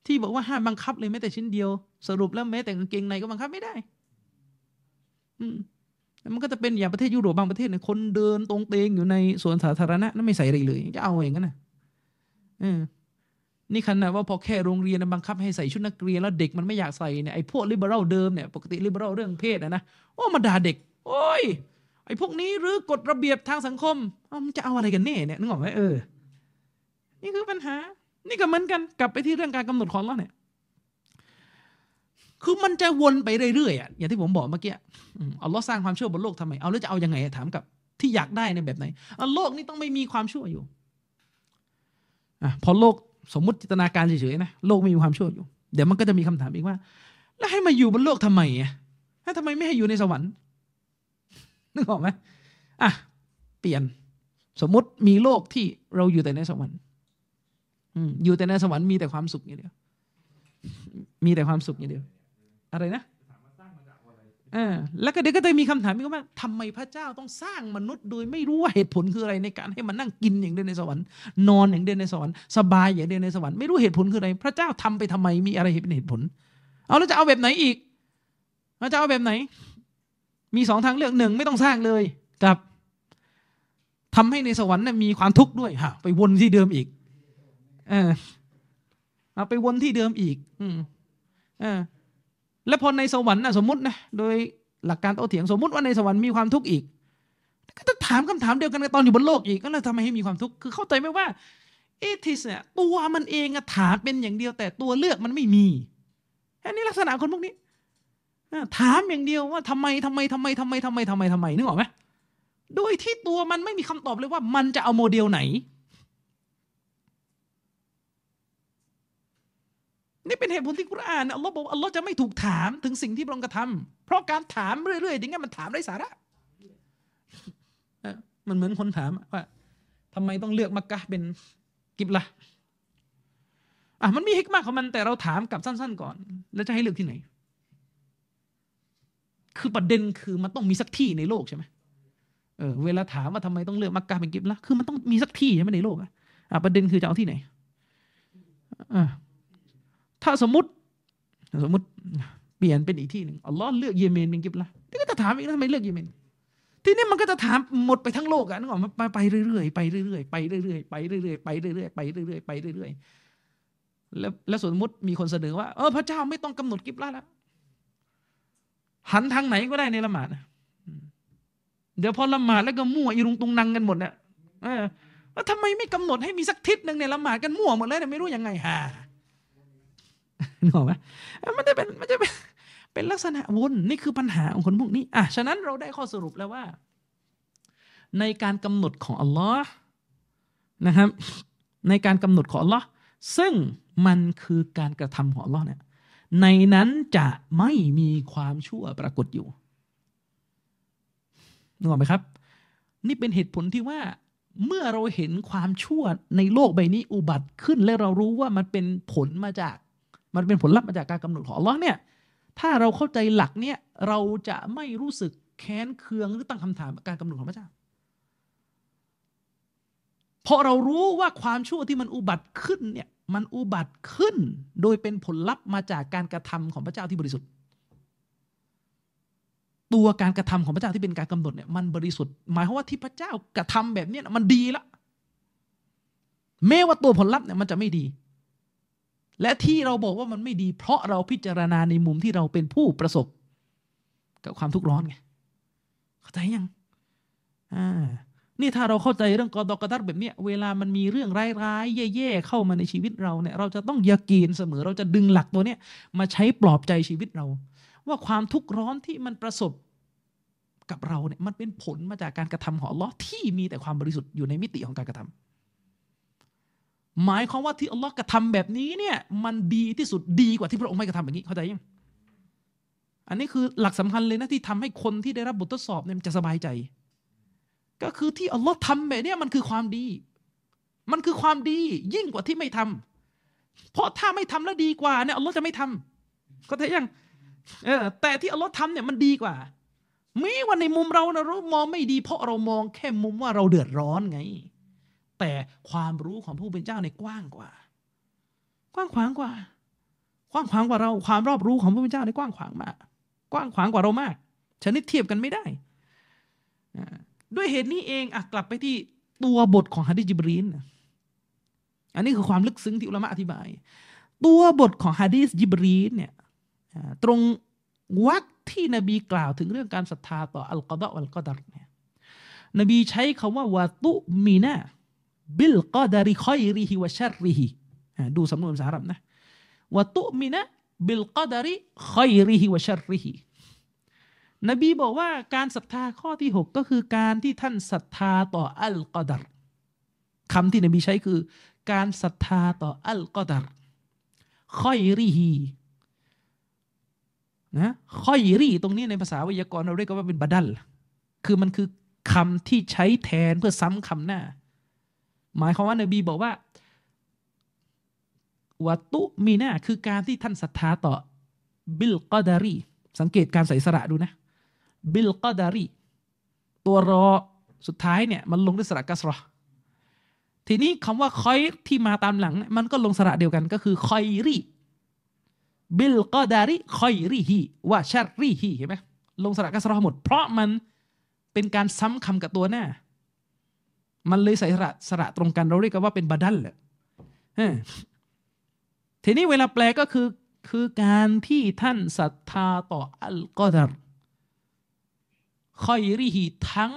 ที่บอกว่าห้ามบังคับเลยแม้แต่ชิ้นเดียว สรุปแล้วแม้แต่กางเกงในก็บังคับไม่ได้ อืมมันก็จะเป็นอย่างประเทศยุโรปบางประเทศเนี่ยคนเดินโตงเตงอยู่ในสวนสาธารณะนั่นไม่ใส่อะไรเลยจะเอาอย่างนั้นนะเออ นี่ขนาดว่าพอแค่โรงเรียนบังคับให้ใส่ชุดนักเรียนแล้วเด็กมันไม่อยากใส่เนี่ยไอ้พวก liberal เดิมเนี่ยปกติ liberal เรื่องเพศนะนะโอ้มาด่าเด็ก โอ้ยไอ้พวกนี้หรือกฎระเบียบทางสังคมมันจะเอาอะไรกันแน่เนี่ยนึกออกไหมเออ นี่คือปัญหา นี่ก็เหมือนกันกลับไปที่เรื่องการกำหนดของเราเนี่ย คือมันจะวนไปเรื่อยๆอะอย่างที่ผมบอกเมื่อกี้อัลลอฮ์สร้างความชั่วบนโลกทำไมเอาแล้วจะเอายังไงถามกับที่อยากได้ในแบบไหนโลกนี้ต้องไม่มีความชั่วอยู่อะพอโลก สมมติจินตนาการเฉยๆนะโลกมีความชั่วอยู่ เดี๋ยวมันก็จะมีคำถามอีกว่า แล้วให้มาอยู่บนโลกทำไมอะให้ทำไมไม่ให้อยู่ในสวรรค์นึกออกไหมอะเปลี่ยนสมมติมีโลกที่เราอยู่แต่ในสวรรค์อยู่แต่ในสวรรค์มีแต่ความสุขอย่างเดียว มีแต่ความสุขอย่างเดียว อะไรนะ ออแล้วก็เดี๋ยวก็จะมีคำถามอีกว่าทำไมพระเจ้าต้องสร้างมนุษย์โดยไม่รู้ว่าเหตุผลคืออะไรในการให้มันนั่งกินอย่างเดียวในสวรรค์นอนอย่างเดียวในสวรรค์สบายอย่างเดียวในสวรรค์ไม่รู้เหตุผลคืออะไร พระเจ้าทำไปทำไมมีอะไรเป็นเหตุผล เอาแล้วจะเอาแบบไหนอีกเราจะเอาแบบไหน มีสองทางเลือกหนึ่งไม่ต้องสร้างเลยกับทำให้ในสวรรค์น่ะมีความทุกข์ด้วยฮะไปวนที่เดิมอีก เออเอาไปวนที่เดิมอีก อืมเออ แล้วพอในสวรรค์นะสมมตินะโดยหลักการโต้เถียงสมมติว่าในสวรรค์มีความทุกข์อีกก็จะถามคำถามเดียวกันกับตอนอยู่บนโลกอีกก็เลยทำไมให้มีความทุกข์คือเข้าใจไหมว่าเอทิสเนี่ยตัวมันเองอะถามเป็นอย่างเดียว แต่ตัวเลือกมันไม่มีอันนี้ลักษณะคนพวกนี้ถามอย่างเดียวว่าทำไมทำไมทำไมทำไมทำไมทำไมทำไมนึกออกไหมโดยที่ตัวมันไม่มีคำตอบเลยว่ามันจะเอาโมเดลไหน นี่เป็นเหตุผลที่กุรอานเนี่ยอัลลอฮ์บอกว่าอัลลอฮ์จะไม่ถูกถามถึงสิ่งที่พระองค์กระทำเพราะการถามเรื่อยๆอย่างเงี้ยมันถามไร้สาระมันเหมือนคนถามว่าทำไมต้องเลือกมักกะเป็นกิบละอะมันมีฮิกมะของมันแต่เราถามกลับสั้น ๆ ก่อน แล้วจะให้เลือกที่ไหน คือประเด็นคือมันต้องมีสักที่ในโลกใช่ไหมเออเวลาถามว่าทำไมต้องเลือกมักกะเป็นกิบละคือมันต้องมีสักที่ใช่ไหมในโลกอะอะประเด็นคือจะเอาที่ไหนอ่า ถ้าสมมติ สมมติเปลี่ยนเป็นอีกที่หนึ่งอัลลอฮ์เลือกเยเมนเป็นกิบละที่ก็จะถามอีกแล้วทำไมเลือกเยเมน ทีนี้มันก็จะถามหมดไปทั้งโลกอะนึกออกไหมไปไปเรื่อยๆไปเรื่อยๆไปเรื่อยๆไปเรื่อยๆไปเรื่อยๆไปเรื่อยๆไปเรื่อยๆแล้วแล้วสมมติมีคนเสนอว่าเออพระเจ้าไม่ต้องกำหนดกิบละแล้วหันทางไหนก็ได้ในละหมาดเดี๋ยวพอละหมาดแล้วก็มั่วอีรุงตุงนังกันหมดเนี่ยเออแล้วทำไมไม่กำหนดให้มีสักทิศหนึ่งในละหมาดกันมั่วหมดเลยเนี่ยไม่รู้ยังไงฮ่า นึกออกไหมมันจะเป็นมันจะเป็นเป็นลักษณะวนนี่คือปัญหาของคนพวกนี้อะฉะนั้นเราได้ข้อสรุปแล้วว่า ในการกำหนดของอัลลอฮ์นะครับ ในการกำหนดของอัลลอฮ์ซึ่งมันคือการกระทำของอัลลอฮ์เนี่ยในนั้นจะไม่มีความชั่วปรากฏอยู่นึกออกไหมครับ นี่เป็นเหตุผลที่ว่าเมื่อเราเห็นความชั่วในโลกใบนี้อุบัติขึ้นและเรารู้ว่ามันเป็นผลมาจาก มันเป็นผลลัพธ์มาจากการกำหนดของอัลลอฮ์เนี่ยถ้าเราเข้าใจหลักเนี่ยเราจะไม่รู้สึกแค้นเคืองหรือตั้งคำถามการกำหนดของพระเจ้า เพราะเรารู้ว่าความชั่วที่มันอุบัติขึ้นเนี่ยมันอุบัติขึ้นโดยเป็นผลลัพธ์มาจากการกระทำของพระเจ้าที่บริสุทธิ์ ตัวการกระทำของพระเจ้าที่เป็นการกำหนดเนี่ยมันบริสุทธิ์หมายความว่าที่พระเจ้ากระทำแบบนี้มันดีละแม้ว่าตัวผลลัพธ์เนี่ยมันจะไม่ดี และที่เราบอกว่ามันไม่ดี เพราะเราพิจารณาในมุมที่เราเป็นผู้ประสบ กับความทุกข์ร้อนไงเข้าใจยังอ่านี่ถ้าเราเข้าใจเรื่องกอดอกกระดัรแบบเนี้ยเวลามันมีเรื่องร้ายๆแย่ๆเข้ามาในชีวิตเราเนี่ย เราจะต้องยากีนเสมอเราจะดึงหลักตัวเนี้ยมาใช้ปลอบใจชีวิตเรา ว่าความทุกข์ร้อนที่มันประสบกับเราเนี่ยมันเป็นผลมาจากการกระทำของลอที่มีแต่ความบริสุทธิ์อยู่ในมิติของการกระทำ หมายความว่าที่อัลลอฮ์กระทำแบบนี้เนี่ยมันดีที่สุดดีกว่าที่พระองค์ไม่กระทำแบบนี้เข้าใจยังอันนี้คือหลักสำคัญเลยนะที่ทำให้คนที่ได้รับบททดสอบเนี่ยมันจะสบายใจ ก็คือที่อัลลอฮ์ทำแบบนี้มันคือความดี มันคือความดียิ่งกว่าที่ไม่ทำเพราะถ้าไม่ทำแล้วดีกว่าเนี่ยอัลลอฮ์จะไม่ทำเข้าใจยังเออแต่ที่อัลลอฮ์ทำเนี่ยมันดีกว่า มีว่าในมุมเรานะเรามองไม่ดี เพราะเรามองแค่มุมว่าเราเดือดร้อนไง แต่ความรู้ของผู้เป็นเจ้าในกว้างกว่า กว้างขวางกว่า กว้างขวางกว่าเราความรอบรู้ของผู้เป็นเจ้าในกว้างขวางมาก กว้างขวางกว่าเรามาก ชนิดเทียบกันไม่ได้ ด้วยเหตุนี้เองอะกลับไปที่ตัวบทของฮะดิจิบรีนอันนี้คือความลึกซึ้งที่อุลามะอธิบาย ตัวบทของฮะดีษจิบรีนเนี่ยตรงวักที่นบีกล่าวถึงเรื่องการศรัทธาต่ออัลกอดะอัลกอดัรเนี่ยนบีใช้คำว่าوتؤمن بالقدر خيره وشرهดูสำนวนภาษาอาหรับนะوتؤمن بالقدر خيره وشرهนบีบอกว่าการศรัทธาข้อที่ 6 ก็คือการที่ท่านศรัทธาต่อالقدرคำที่นบีใช้คือ การศรัทธาต่อالقدر خيرهนะค่อยรีตรงนี้ในภาษาไวยากรณ์เราเรียกว่าเป็นบดัล คือมันคือคำที่ใช้แทนเพื่อซ้ำคำหน้า หมายความว่านบีบอกว่าวัตุมีนาคือการที่ท่านศรัทธาต่อบิลกอดารีสังเกตการใส่สระดูนะ บิลกอดารีตัวรอสุดท้ายเนี่ยมันลงด้วยสระกัสรอทีนี้คำว่าคอยที่มาตามหลัง มันก็ลงสระเดียวกันก็คือคอยรีบิลกอดาริคอยริฮีวะชัรริฮีเห็นไหมลงสระกัสรอหมด เพราะมันเป็นการซ้ำคำกับตัวหน้า มันเลยใส่สระสระตรงกันเราเรียกกันว่าเป็นบาดัลเลยทีนี้เวลาแปลก็คือคือการที่ท่านศรัทธาต่ออัลกอดัรคอยริฮีทั้ง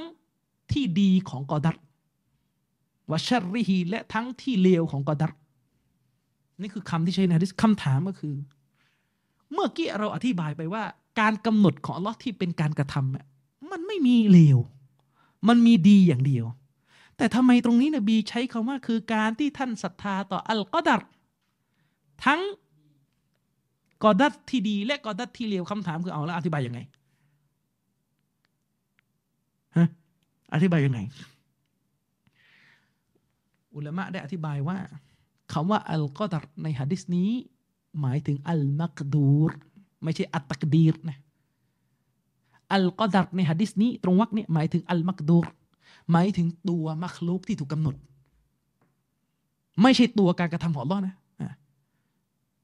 ที่ดีของกอดัรวชัรริฮีและทั้งที่เลวของกอดัรนี่คือคำที่ใช้ในฮะดิษคำถามก็คือ เมื่อกี้เราอธิบายไปว่า การกำหนดของลอที่เป็นการกระทำมันไม่มีเลว มันมีดีอย่างเดียว แต่ทำไมตรงนี้นบีใช้คำว่าคือการที่ท่านศรัทธาต่ออัลกอดัรทั้งกอดัตที่ดี และกอดัตที่เลวคำถามคือเอาแล้วอธิบายยังไงฮะอธิบายยังไง อุลามะได้อธิบายว่าคำว่าอัลกอดัรในฮะดิษนี้ หมายถึงอัลมักดูรไม่ใช่อัตตักดีรนะอัลกอดัรในฮะดิษนี้ ตรงวรรคนี้หมายถึงอัลมักดูร หมายถึงตัวมักลุกที่ถูกกาหนด ไม่ใช่ตัวการกระทำของอัลลอฮ์นะ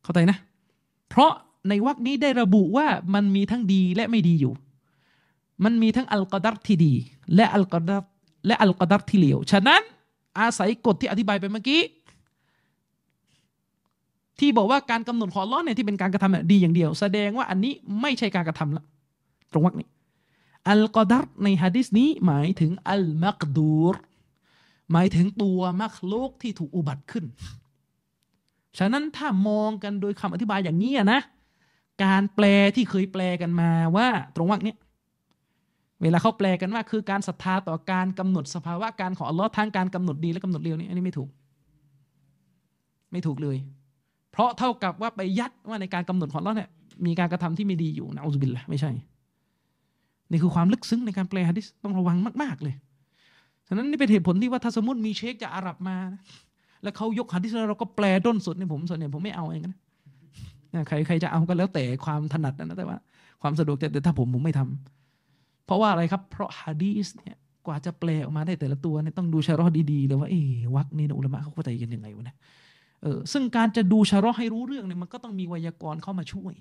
เข้าใจนะ เพราะในวรรคนี้ได้ระบุว่ามันมีทั้งดีและไม่ดีอยู่ มันมีทั้งอัลกอดัรที่ดี และอัลกอดัรและอัลกอดัรที่เลวฉะนั้นอาศัยกฎที่อธิบายไปเมื่อกี้ ที่บอกว่าการกำหนดของล้อเนี่ยที่เป็นการกระทำดีอย่างเดียว แสดงว่าอันนี้ไม่ใช่การกระทำละตรงวรรคนี้ อัลกอดัรในฮะดิษนี้หมายถึงอัลมักดูรหมายถึงตัวมักโลกที่ถูกอุบัติขึ้น ฉะนั้นถ้ามองกันโดยคำอธิบายอย่างนี้นะ การแปลที่เคยแปลกันมาว่าตรงวรรคนี้เวลาเขาแปลกันว่าคือการศรัทธาต่อการกำหนดสภาวะการของอัลลอฮ์ทางการกำหนดดีและกำหนดเลวนี่อันนี้ไม่ถูก ไม่ถูกเลย เพราะเท่ากับว่าไปยัดว่าในการกำหนดของเราเนี่ยมีการกระทำที่ไม่ดีอยู่นะอุบิลละไม่ใช่ นี่คือความลึกซึ้งในการแปลฮะดิษต้องระวังมาก ๆ เลย ฉะนั้นนี่เป็นเหตุผลที่ว่าถ้าสมมติมีเชคจากอาหรับมานะแล้วเขายกฮะดิษแล้วเราก็แปลด้นสุดเนี่ผมส่วนใหญ่ผมไม่เอาเองนะใครใครจะเอาก็แล้วแต่ความถนัดนะแต่ว่า ความสะดวกแต่ถ้าผมผมไม่ทำเพราะว่าอะไรครับ เพราะฮะดีสเนี่ยกว่าจะแปลออกมาได้แต่ละตัวเนี่ยต้องดูชารอดีๆเลยว่าเอ๊วักนี่นะอุลามะเขาเข้าใจกันยังไงวะนี่ยเออซึ่งการจะดูชะรอให้รู้เรื่องเนี่ยมันก็ต้องมีไวยากรณ์เข้ามาช่วย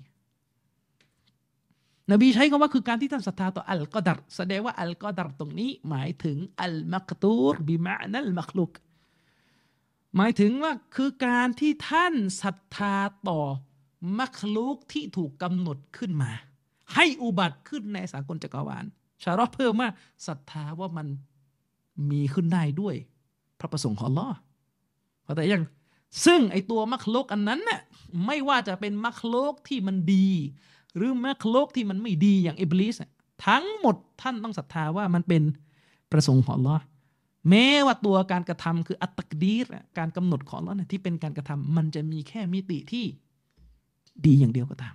นบีใช้คำว่าคือการที่ท่านศรัทธาต่ออัลกอดัรแสดงว่าอัลกอดัรตรงนี้ หมายถึงอัลมักตูรบิมานัลมักลุก หมายถึงว่าคือการที่ท่านศรัทธาต่อมักลุกที่ถูกกำหนดขึ้นมา ให้อุบัติขึ้นในสากลจักรวาลชารอเพิ่มว่าศรัทธาว่ามันมีขึ้นได้ด้วย พระประสงค์ของลอเข้าใจยังซึ่งไอตัวมัคโลกอันนั้นน่ะไม่ว่าจะเป็นมัคโลกที่มันดี หรือมัคโลกที่มันไม่ดีอย่างอิบลิสทั้งหมดท่านต้องศรัทธาว่ามันเป็นประสงค์ของลอแม้ว่าตัวการกระทำคืออัตกดีรการกำหนดของลอเนี่ยที่เป็นการกระทำมันจะมีแค่มิติที่ดีอย่างเดียวก็ตาม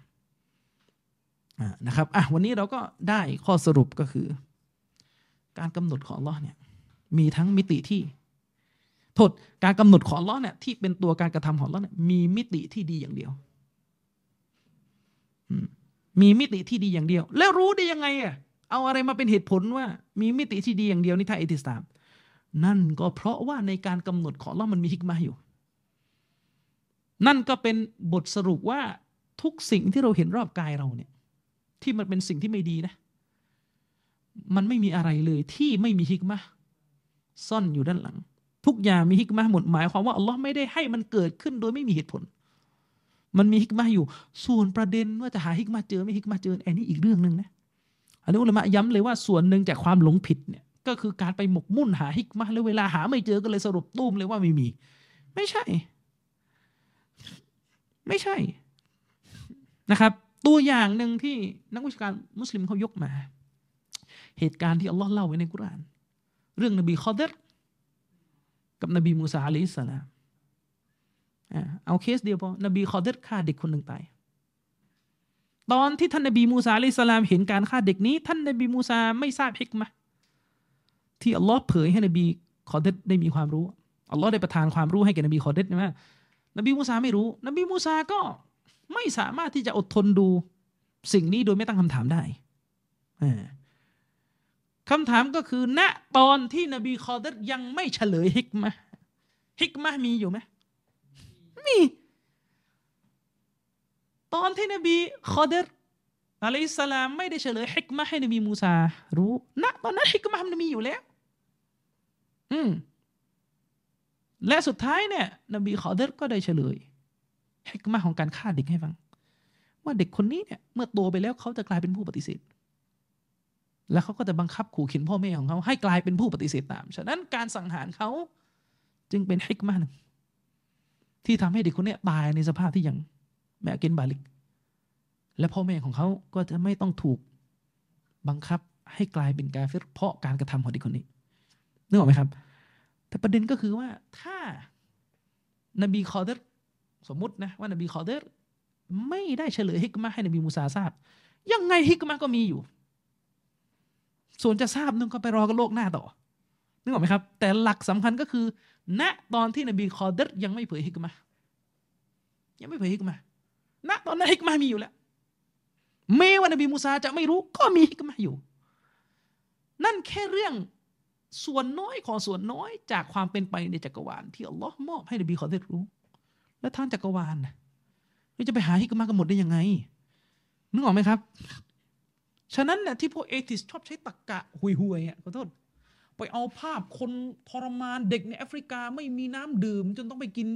นะครับอะวันนี้เราก็ได้ข้อสรุปก็คือ การกำหนดของลอเนี่ยมีทั้งมิติที่โทษการกำหนดของล้อเนี่ยที่เป็นตัวการกระทำของล้อเนี่ยมีมิติที่ดีอย่างเดียว อืม มีมิติที่ดีอย่างเดียว แล้วรู้ได้ยังไงอะเอาอะไรมาเป็นเหตุผลว่า มีมิติที่ดีอย่างเดียวนี่ถ้าอิติสามนั่นก็เพราะว่าในการกำหนดของล้อมันมีฮิกมาอยู่ นั่นก็เป็นบทสรุปว่าทุกสิ่งที่เราเห็นรอบกายเราเนี่ย ที่มันเป็นสิ่งที่ไม่ดีนะ มันไม่มีอะไรเลยที่ไม่มีฮิกมาซ่อนอยู่ด้านหลัง ทุกอย่างมีฮิกมาหมดหมายความว่าอัลลอฮ์ไม่ได้ให้มันเกิดขึ้นโดยไม่มีเหตุผล มันมีฮิกมาอยู่ ส่วนประเด็นว่าจะหาฮิกมาเจอไม่ฮิกมาเจออันนี้อีกเรื่องหนึ่งนะอันนี้อุลามะย้ำเลยว่าส่วนหนึ่งจากความหลงผิดเนี่ยก็คือการไปหมกมุ่นหาฮิกมาแล้วเวลาหาไม่เจอก็เลยสรุปตุ้มเลยว่าไม่มี ไม่ใช่ ไม่ใช่นะครับ ตัวอย่างหนึ่งที่นักวิชาการมุสลิมเขายกมา เหตุการณ์ที่อัลลอฮ์เล่าไว้ในกุราน เรื่องนบีคอเดรกับนบีมูซาعليه السلام เอาเคสเดียวพอนบีคอเดรฆ่าเด็กคนหนึ่งตายตอนที่ท่านนบีมูซาعليه السلامเห็นการฆ่าเด็กนี้ ท่านนบีมูซาไม่ทราบحكمةที่อัลลอฮ์เผยให้นบีคอเดรได้มีความรู้อัลลอฮ์ได้ประทานความรู้ให้แก่นบีคอเดรนะนบีมูซาไม่รู้ นบีมูซาก็ไม่สามารถที่จะอดทนดูสิ่งนี้โดยไม่ตั้งคำถามได้คำถามก็คือ ณตอนที่นบีคอเดตยังไม่เฉลยฮิกมะฮิกมะมีอยู่ไหม มีตอนที่นบีคอเดตอะลัยสลามไม่ได้เฉลยฮิกมะให้นบีมูซารู้ณตอนนั้นฮิกมะมันมีอยู่แล้ว อืมและสุดท้ายเนี่ย นบีขอเดรก็ได้เฉลยฮิกมะของการฆ่าเด็กให้ฟัง ว่าเด็กคนนี้เนี่ย เมื่อโตไปแล้วเขาจะกลายเป็นผู้ปฏิเสธ แล้วเขาก็จะบังคับขู่เข็นพ่อแม่ของเขาให้กลายเป็นผู้ปฏิเสธตาม ฉะนั้นการสังหารเขาจึงเป็นحكمة หนึ่ง ที่ทำให้เด็กคนนี้ตายในสภาพที่ยังไม่ عاقل بالغ และพ่อแม่ของเขาก็จะไม่ต้องถูกบังคับให้กลายเป็นكافر เพราะการกระทำของเด็กคนนี้นึกออกไหมครับ แต่ประเด็นก็คือว่าถ้านบีคอเดรสมมตินะว่านบีคอเดรไม่ได้เฉลยฮิกมะให้นบีมูซาทราบ ยังไงฮิกมะก็มีอยู่ ส่วนจะทราบนึงก็ไปรอกันโลกหน้าต่อนึกออกไหมครับ แต่หลักสำคัญก็คือ ณตอนที่นบีคอเดรยังไม่เผยฮิกมะยังไม่เผยฮิกมะณตอนนั้นฮิกมะมีอยู่แล้วแม้ว่านบีมูซาจะไม่รู้ก็มีฮิกมะอยู่ นั่นแค่เรื่องส่วนน้อยของส่วนน้อยจากความเป็นไปในจักรวาล ที่อัลลอฮ์มอบให้นบีขอได้รู้ และทางจักรวาลนะจะไปหาฮิกมะกันหมดได้ยังไงนึกออกไหมครับ ฉะนั้นเนี่ยที่พวกเอทิสชอบใช้ตรกกะหุยหุยอะขอโทษ ไปเอาภาพคนทรมานเด็กในแอฟริกาไม่มีน้ำดื่ม จนต้องไปกิน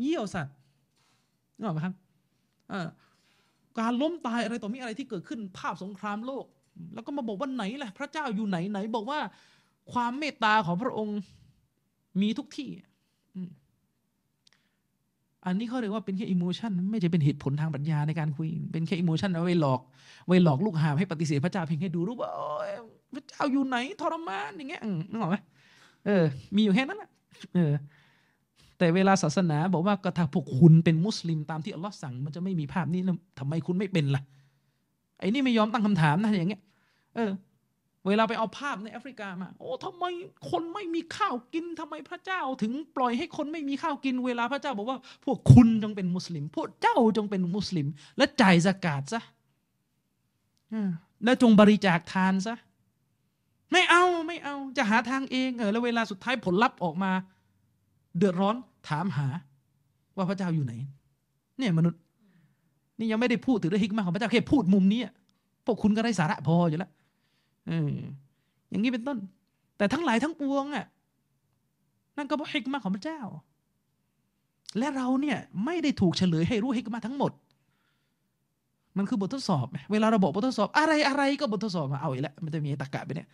เยี่ยวสัตว์นึกออกไหมครับการล้มตายอะไรต่อมีอะไรที่เกิดขึ้นภาพสงครามโลก แล้วก็มาบอกว่าไหนแหละพระเจ้าอยู่ไหนไหน บอกว่าความเมตตาของพระองค์มีทุกที่ อันนี้เขาเรียกว่าเป็นแค่อิโมชันไม่ใช่เป็นเหตุผลทางปรัชญาในการคุย เป็นแค่อิโมชันเอาไว้หลอก ไว้หลอกลูกหาให้ปฏิเสธพระเจ้าเพียงแค่ดูรู้ว่า พระเจ้าอยู่ไหนทรมานอย่างเงี้ยนึกออกไหมเออ มีอยู่แค่นั้นแหละเออ แต่เวลาศาสนาบอกว่าก็ถ้าพวกคุณเป็นมุสลิมตามที่อัลลอฮ์สั่ง มันจะไม่มีภาพนี้นะทำไมคุณไม่เป็นล่ะ ไอ้นี่ไม่ยอมตั้งคำถามนะอย่างเงี้ย เออ เวลาไปเอาภาพในแอฟริกามา โอ้ทำไมคนไม่มีข้าวกินทำไมพระเจ้า ถึงปล่อยให้คนไม่มีข้าวกิน เวลาพระเจ้าบอกว่า พวกคุณจงเป็นมุสลิม พวกเจ้าจงเป็นมุสลิม และจ่ายสกาดซะแล้วจงบริจาคทานซะ ไม่เอาไม่เอาจะหาทางเองเออแล้วเวลาสุดท้ายผลลัพธ์ออกมา เดือดร้อนถามหา ว่าพระเจ้าอยู่ไหน เนี่ยมนุษย์ นี่ยังไม่ได้พูดถึงเรื่องฮิกมาของพระเจ้าแค่พูดมุมนี้พวกคุณก็ได้สาระพออยู่แล้วออย่างนี้เป็นต้น แต่ทั้งหลายทั้งปวงอะนั่นก็เพราะฮิกมาของพระเจ้า และเราเนี่ยไม่ได้ถูกเฉลยให้รู้ฮิกมาทั้งหมด มันคือบททดสอบ เวลาเราบอกบททดสอบ อะไรอะไรก็บททดสอบมาเอาอีกแล้วมันจะมีตะกะไปเนี่ย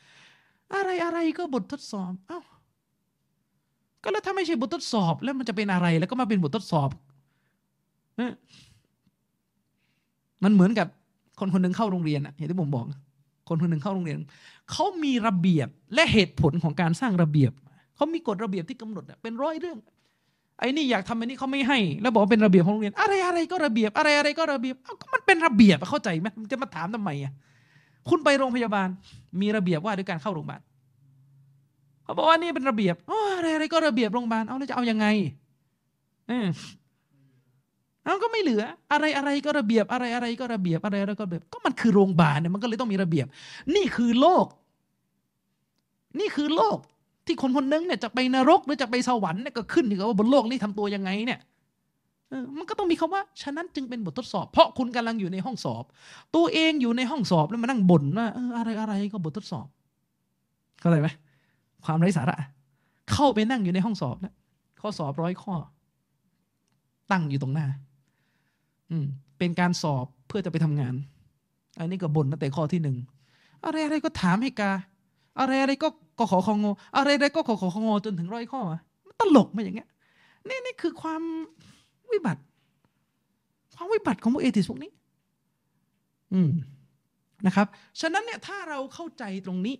อะไรอะไรก็บททดสอบเอ้าก็แล้วถ้าไม่ใช่บททดสอบแล้วมันจะเป็นอะไรแล้วก็มาเป็นบททดสอบมันเหมือนกับคนคนหนึ่งเข้าโรงเรียนอะอย่างที่ผมบอก คนคนหนึ่งเข้าโรงเรียนเขามีระเบียบและเหตุผลของการสร้างระเบียบเขามีกฎระเบียบที่กำหนดเป็นร้อยเรื่องไอ้นี่อยากทำอันนี้เขาไม่ให้ แล้วบอกว่าเป็นระเบียบของโรงเรียน อะไรอะไรก็ระเบียบอะไรอะไรก็ระเบียบก็มันเป็นระเบียบเข้าใจไหมจะมาถามทำไมอะ คุณไปโรงพยาบาล มีระเบียบว่าด้วยการเข้าโรงพยาบาลเขาบอกว่านี่เป็นระเบียบอะไรอะไรก็ระเบียบโรงพยาบาลเอาแล้วจะเอายังไงเออแล้วก็ไม่เหลือ อะไรอะไรก็ระเบียบอะไรอะไรก็ระเบียบอะไรอะไรก็ระเบียบก็มันคือโรงพยาบาลเนี่ยมันก็เลยต้องมีระเบียบ นี่คือโลก นี่คือโลกที่คนคนนึงเนี่ยจะไปนรกหรือจะไปสวรรค์เนี่ยก็ขึ้นอยู่กับว่าบนโลกนี้ทำตัวยังไงเนี่ย มันก็ต้องมีคำว่า ฉะนั้นจึงเป็นบททดสอบ เพราะคุณกำลังอยู่ในห้องสอบ ตัวเองอยู่ในห้องสอบแล้วมานั่งบ่นว่าอะไรอะไรก็บททดสอบ เข้าใจไหมความไร้สาระ เข้าไปนั่งอยู่ในห้องสอบแล้วข้อสอบร้อยข้อ ตั้งอยู่ตรงหน้า อืม เป็นการสอบเพื่อจะไปทำงาน อันนี้ก็บ่นตั้งแต่ข้อที่หนึ่งอะไรอะไรก็ถามให้กา อะไรอะไรก็กขอของงอะไรอะไรก็ขอขอของงจนถึงร้อยข้อมันตลกมาอย่างเงี้ยนี่นี่คือความ วิบัติ ความวิบัติของพวกเอติสพวกนี้ อืมนะครับ ฉะนั้นเนี่ยถ้าเราเข้าใจตรงนี้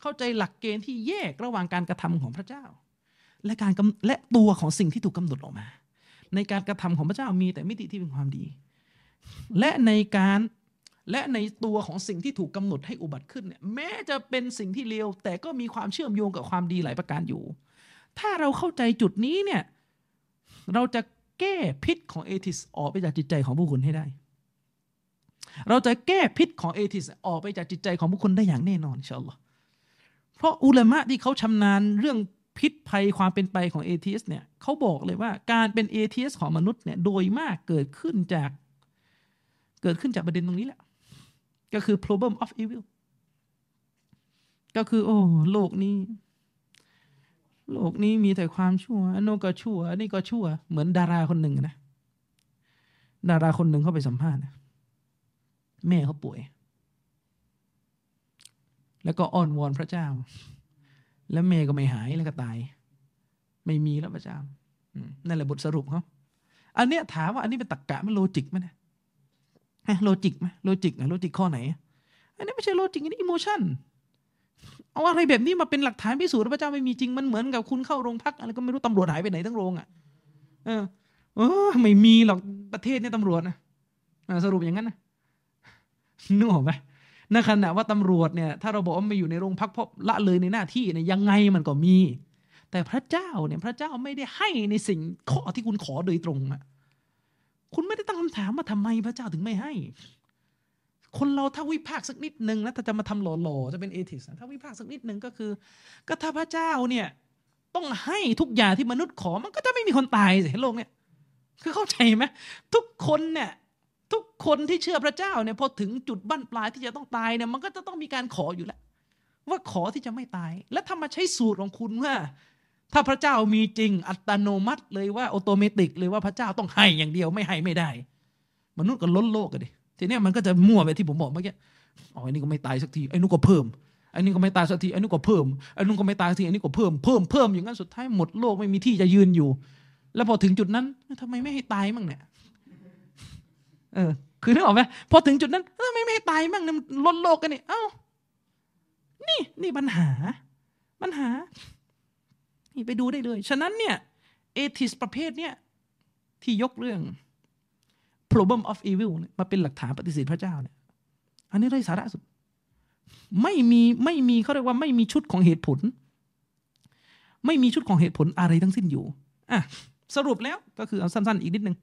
เข้าใจหลักเกณฑ์ที่แยกระหว่างการกระทำของพระเจ้า และการและตัวของสิ่งที่ถูกกาหนดออกมา ในการกระทำของพระเจ้ามีแต่มิติที่เป็นความดี และในการและในตัวของสิ่งที่ถูกกำหนดให้อุบัติขึ้นเนี่ยแม้จะเป็นสิ่งที่เลวแต่ก็มีความเชื่อมโยงกับความดีหลายประการอยู่ ถ้าเราเข้าใจจุดนี้เนี่ยเราจะ แก้พิษของเอทิสออกไปจากจิตใจของผู้คนให้ได้ เราจะแก้พิษของเอทิสออกไปจากจิตใจของผู้คนได้อย่างแน่นอนเชียวเพราะอุลามะที่เขาชำนาญเรื่องพิษภัยความเป็นไปของเอทีสเนี่ยเขาบอกเลยว่าการเป็นเอทีสของมนุษย์เนี่ยโดยมากเกิดขึ้นจากเกิดขึ้นจากประเด็นตรงนี้แหละ ก็คือ problem of evil ก็คือ โอ้ โลกนี้ โลกนี้มีแต่ความชั่วโน้ก็ชั่วอันนี้ก็ชั่ว เหมือนดาราคนหนึ่งนะ ดาราคนหนึ่งเขาไปสัมภาษณ์แม่เขาป่วย แล้วก็อ้อนวอนพระเจ้า แล้วแม่ก็ไม่หายแล้วก็ตาย ไม่มีแล้วพระเจ้านั่นแหละบทสรุปเขาอันเนี้ยถามว่าอันนี้เป็นตรรกกะมันโลจิกไหมเนี่ยฮะโลจิกไหมโลจิกนะโลจิกข้อไหน อันนี้ไม่ใช่ logic อันนี้ emotion เอาอะไรแบบนี้มาเป็นหลักฐานพิสูจน์ว่าพระเจ้าไม่มีจริงมันเหมือนกับคุณเข้าโรงพักอะไรก็ไม่รู้ตำรวจหายไปไหนทั้งโรงอะเออเออไม่มีหรอกประเทศเนี่ยตำรวจนะสรุปอย่างนั้นนะนึกออกไหมในขณะว่าตำรวจเนี่ยถ้าเราบอกว่าไม่อยู่ในโรงพักเพราะละเลยในหน้าที่เนี่ยยังไงมันก็มี แต่พระเจ้าเนี่ยพระเจ้าไม่ได้ให้ในสิ่งข้อที่คุณขอโดยตรงอะคุณไม่ได้ตั้งคำถามว่าทำไมพระเจ้าถึงไม่ให้ คนเราถ้าวิพากษ์สักนิดนึงนะถ้าจะมาทำหล่อๆจะเป็นเอทิสถ้าวิพากษ์สักนิดนึงก็คือ ก็ถ้าพระเจ้าเนี่ยต้องให้ทุกอย่างที่มนุษย์ขอมันก็จะไม่มีคนตายสิโลกเนี่ยคือเข้าใจไหมทุกคนเนี่ยทุกคนที่เชื่อพระเจ้าเนี่ยพอถึงจุดบั้นปลายที่จะต้องตายเนี่ยมันก็จะต้องมีการขออยู่แล้ว ว่าขอที่จะไม่ตาย และถ้ามาใช้สูตรของคุณว่า ถ้าพระเจ้ามีจริงอัตโนมัติเลยว่าออโตเมติกเลยว่าพระเจ้าต้องให้อย่างเดียวไม่ให้ไม่ได้ มนุษย์ก็ล้นโลกกันดิ ทีเนี้ยมันก็จะมั่วไปที่ผมบอกเมื่อกี้อ๋อไอ้นี่ก็ไม่ตายสักทีไอ้นู่นก็เพิ่มไอ้นี่ก็ไม่ตายสักทีไอ้นู่นก็เพิ่มไอ้นู่นก็ไม่ตายสักทีไอ้นี่ก็เพิ่มเพิ่มเพิ่มอย่างนั้นสุดท้ายหมดโลกไม่มีที่จะยืนอยู่ แล้วพอถึงจุดนั้นทำไมไม่ให้ตายมั่งเนี่ยเออคือนึกออกไหมพอถึงจุดนั้นทำไมไม่ให้ตายมั่งเนี่ยมันล้นโลกกันนี่เอ้านี่นี่ปัญหาปัญหานี่ไปดูได้เลย ฉะนั้นเนี่ยเอทิสประเภทเนี่ยที่ยกเรื่อง problem of evil มาเป็นหลักฐานปฏิเสธพระเจ้าเนี่ย อันนี้ไร้สาระสุด ไม่มีไม่มีเขาเรียกว่าไม่มีชุดของเหตุผล ไม่มีชุดของเหตุผลอะไรทั้งสิ้นอยู่อะสรุปแล้วก็คือเอาสั้น ๆ อีกนิดนึง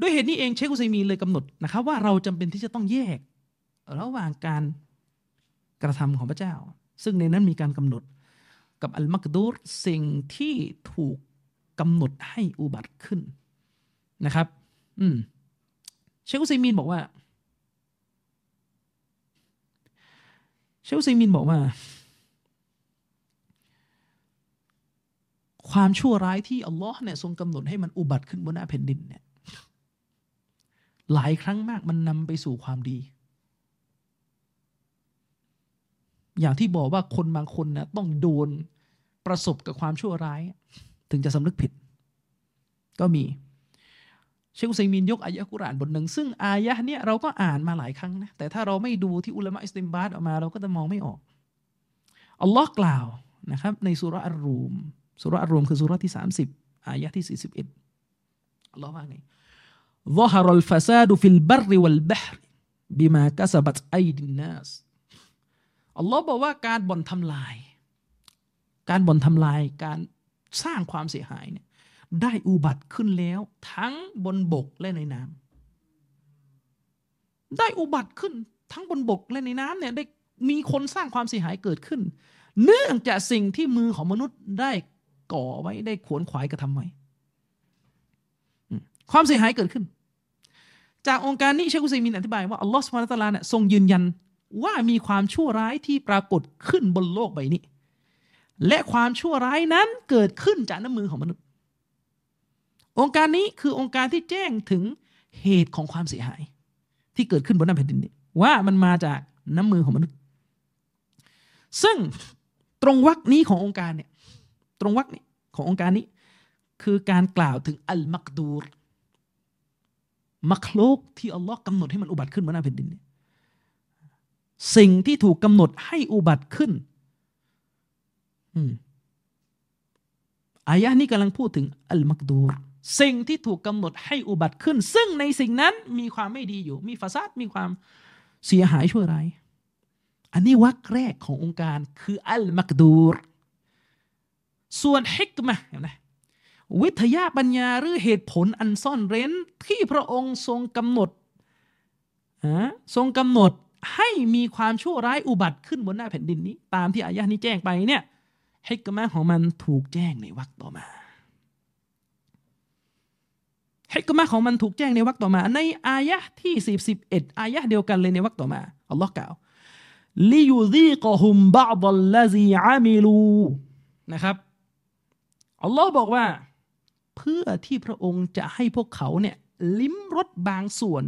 ด้วยเหตุนี้เองเชคุซัยมีเลยกำหนดนะครับ ว่าเราจำเป็นที่จะต้องแยก ระหว่างการกระทำของพระเจ้า ซึ่งในนั้นมีการกำหนดกับอัลมักดูรสิ่งที่ถูกกำหนดให้อุบัติขึ้นนะครับ อืม เชคอุซัยมีนบอกว่า เชคอุซัยมีนบอกว่า ความชั่วร้ายที่อัลลอฮ์เนี่ยทรงกำหนดให้มันอุบัติขึ้นบนหน้าแผ่นดินเนี่ย หลายครั้งมากมันนำไปสู่ความดี อย่างที่บอกว่าคนบางคนนะต้องโดนประสบกับความชั่วร้าย ถึงจะสำนึกผิด ก็มี เชคอุซัยมินยกอายะกุรอานบทหนึ่ง ซึ่งอายะเนี่ยเราก็อ่านมาหลายครั้งนะ แต่ถ้าเราไม่ดูที่อุลามะอิสติมบาตออกมา เราก็จะมองไม่ออก อัลลอฮ์กล่าวนะครับ ในสุรอัลรูมสุรอัลรูมคือสุรที่ 30 อายะที่ 41 อัลลอฮ์ว่าไง ظهر الفساد في البر والبحر بما كسبت أيدي الناس อัลลอฮ์บอกว่าการบ่อนทำลาย การบ่อนทำลาย การสร้างความเสียหายเนี่ย ได้อุบัติขึ้นแล้ว ทั้งบนบกและในน้ำได้อุบัติขึ้นทั้งบนบกและในน้ำเนี่ยได้มีคนสร้างความเสียหายเกิดขึ้น เนื่องจากสิ่งที่มือของมนุษย์ได้ก่อไว้ได้ขวนขวายกระทำไว้ความเสียหายเกิดขึ้น จากองค์การนี้เชคุซัยมินอธิบายว่าอัลลอฮฺสุบฮานะตะลาเนี่ยทรงยืนยันว่ามีความชั่วร้ายที่ปรากฏขึ้นบนโลกใบนี้ และความชั่วร้ายนั้นเกิดขึ้นจากน้ำมือของมนุษย์ องค์การนี้คือองค์การที่แจ้งถึงเหตุของความเสียหาย ที่เกิดขึ้นบนน้ำแผ่นดินนี้ว่ามันมาจากน้ำมือของมนุษย์ ซึ่งตรงวรรคนี้ขององค์การเนี่ยตรงวรรคนี้ขององค์การนี้ คือการกล่าวถึงอัลมักดูรมักโลกที่อัลลอฮ์กำหนดให้มันอุบัติขึ้นบนหน้าแผ่นดินนี่ยสิ่งที่ถูกกำหนดให้อุบัติขึ้นอืมอายะนี้กำลังพูดถึงอัลมักดูร สิ่งที่ถูกกำหนดให้อุบัติขึ้น ซึ่งในสิ่งนั้นมีความไม่ดีอยู่ มีฟาซาดมีความเสียหายชั่วร้ายอันนี้วรรคแรกขององค์การคืออัลมักดูร ส่วนฮิกมะเห็นไหมวิทยาปัญญาหรือเหตุผลอันซ่อนเร้นที่พระองค์ทรงกำหนดทรงกำหนดให้มีความชั่วร้ายอุบัติขึ้นบนหน้าแผ่นดินนี้ ตามที่อายะนี้แจ้งไปเนี่ยฮิกมะของมันถูกแจ้งในวรรคต่อมา ฮิกมะของมันถูกแจ้งในวรรคต่อมา ในอายะที่สิบสิบเอ็ดอายะเดียวกันเลยในวรรคต่อมาอัลลอฮ์กล่าวลิยูซีกฮุมบะดัลลซีอามิลูนะครับอัลลอฮ์บอกว่า เพื่อที่พระองค์จะให้พวกเขาเนี่ยลิ้มรสบางส่วน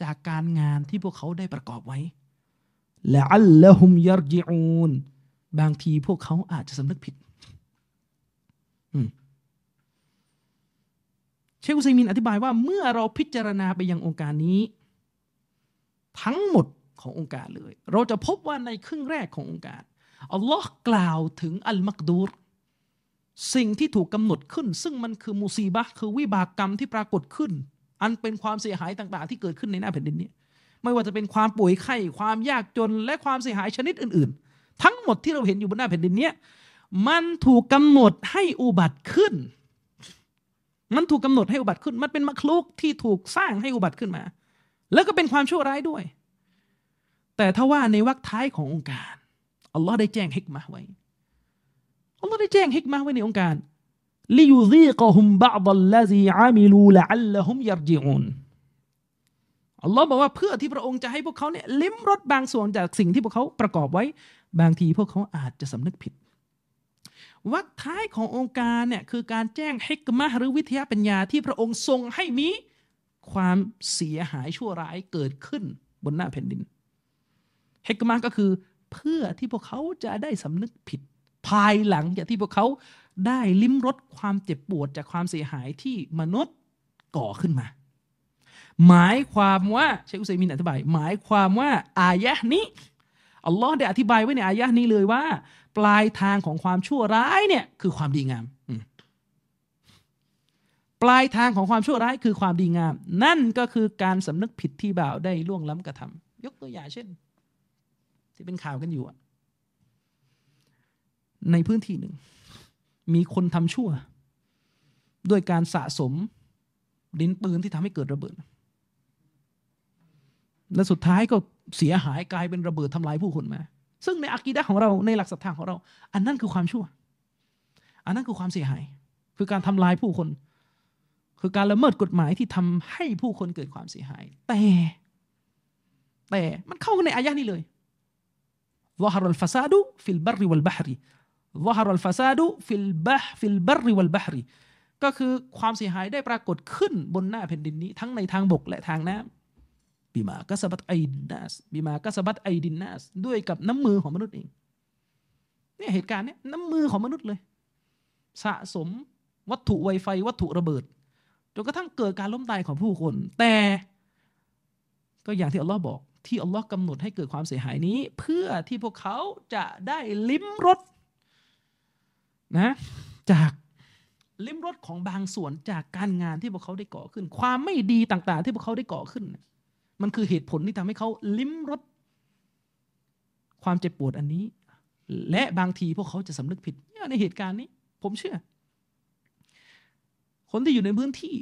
จากการงานที่พวกเขาได้ประกอบไว้และอัลละฮุมยารจิอูนบางทีพวกเขาอาจจะสำนึกผิด เชคุซัยมินอธิบายว่าเมื่อเราพิจารณาไปยังองค์การนี้ ทั้งหมดขององค์การเลย เราจะพบว่าในครึ่งแรกขององค์การอัลลอฮ์กล่าวถึงอัลมักดูรสิ่งที่ถูกกำหนดขึ้น ซึ่งมันคือมุซีบะคือวิบากกรรมที่ปรากฏขึ้น อันเป็นความเสียหายต่างๆ ที่เกิดขึ้นในหน้าแผ่นดินนี้ไม่ว่าจะเป็นความป่วยไข้ความยากจนและความเสียหายชนิดอื่น ๆ ทั้งหมดที่เราเห็นอยู่บนหน้าแผ่นดินนี้มันถูกกำหนดให้อุบัติขึ้น มันถูกกาหนดให้อุบัติขึ้น มันเป็นมรคลุกที่ถูกสร้างให้อุบัติขึ้นมา แล้วก็เป็นความชั่วร้ายด้วย แต่ถ้าว่าในวรรคท้ายขององค์การอัลลอฮ์ได้แจ้งฮิกมาไว้อัลลอฮ์ได้แจ้งฮิกมาไว้ในองค์การลิยูซีกฮุมบะดัลลซีอามิลูละอัลละฮุมยารจิอูนอัลลอฮ์บอกว่าเพื่อที่พระองค์จะให้พวกเขาเนี่ยลิ้มรสบางส่วนจากสิ่งที่พวกเขาประกอบไว้ บางทีพวกเขาอาจจะสำนึกผิด วรรคท้ายขององค์การเนี่ยคือการแจ้งฮิกมะหรือวิทยาปัญญาที่พระองค์ทรงให้มีความเสียหายชั่วร้ายเกิดขึ้นบนหน้าแผ่นดินฮิกมะก็คือเพื่อที่พวกเขาจะได้สำนึกผิด ภายหลังจากที่พวกเขาได้ลิ้มรสความเจ็บปวดจากความเสียหายที่มนุษย์ก่อขึ้นมา หมายความว่าเชคอุซัยมินอธิบาย หมายความว่าอายะนี้อัลลอฮ์ได้อธิบายไว้ในอายะนี้เลยว่า ปลายทางของความชั่วร้ายเนี่ยคือความดีงาม ปลายทางของความชั่วร้ายคือความดีงาม นั่นก็คือการสำนึกผิดที่บ่าวได้ล่วงล้ำกระทำยกตัวอย่างเช่น ที่เป็นข่าวกันอยู่ในพื้นที่หนึ่ง มีคนทำชั่ว ด้วยการสะสมดินปืนที่ทำให้เกิดระเบิด และสุดท้ายก็เสียหายกลายเป็นระเบิดทำลายผู้คนมา ซึ่งในอากีดะของเราในหลักศรัทธาของเรา อันนั้นคือความชั่ว อันนั้นคือความเสียหาย คือการทำลายผู้คน คือการละเมิดกฎหมายที่ทำให้ผู้คนเกิดความเสียหาย แต่ แต่มันเข้าในอายะนี้เลย ظهر الفساد في البر والبحر ظهر الفساد في البح في البر والبحر ก็คือความเสียหายได้ปรากฏขึ้นบนหน้าแผ่นดินนี้ ทั้งในทางบกและทางน้ำ บิมากัสบัตไอดินนัสบิมากัสบัตไอดินนัสด้วยกับน้ำมือของมนุษย์เองเนี่ยเหตุการณ์เนี้ยน้ำมือของมนุษย์เลย สะสมวัตถุไวไฟวัตถุระเบิดจนกระทั่งเกิดการล้มตายของผู้คน แต่ก็อย่างที่อัลลอฮ์บอกที่อัลลอฮ์กำหนดให้เกิดความเสียหายนี้ เพื่อที่พวกเขาจะได้ลิ้มรสนะจากลิ้มรสของบางส่วนจากการงานที่พวกเขาได้ก่อขึ้น ความไม่ดีต่าง ๆ ที่พวกเขาได้ก่อขึ้น มันคือเหตุผลที่ทำให้เขาลิ้มรสความเจ็บปวดอันนี้ และบางทีพวกเขาจะสำนึกผิดในเหตุการณ์นี้ ผมเชื่อ คนที่อยู่ในพื้นที่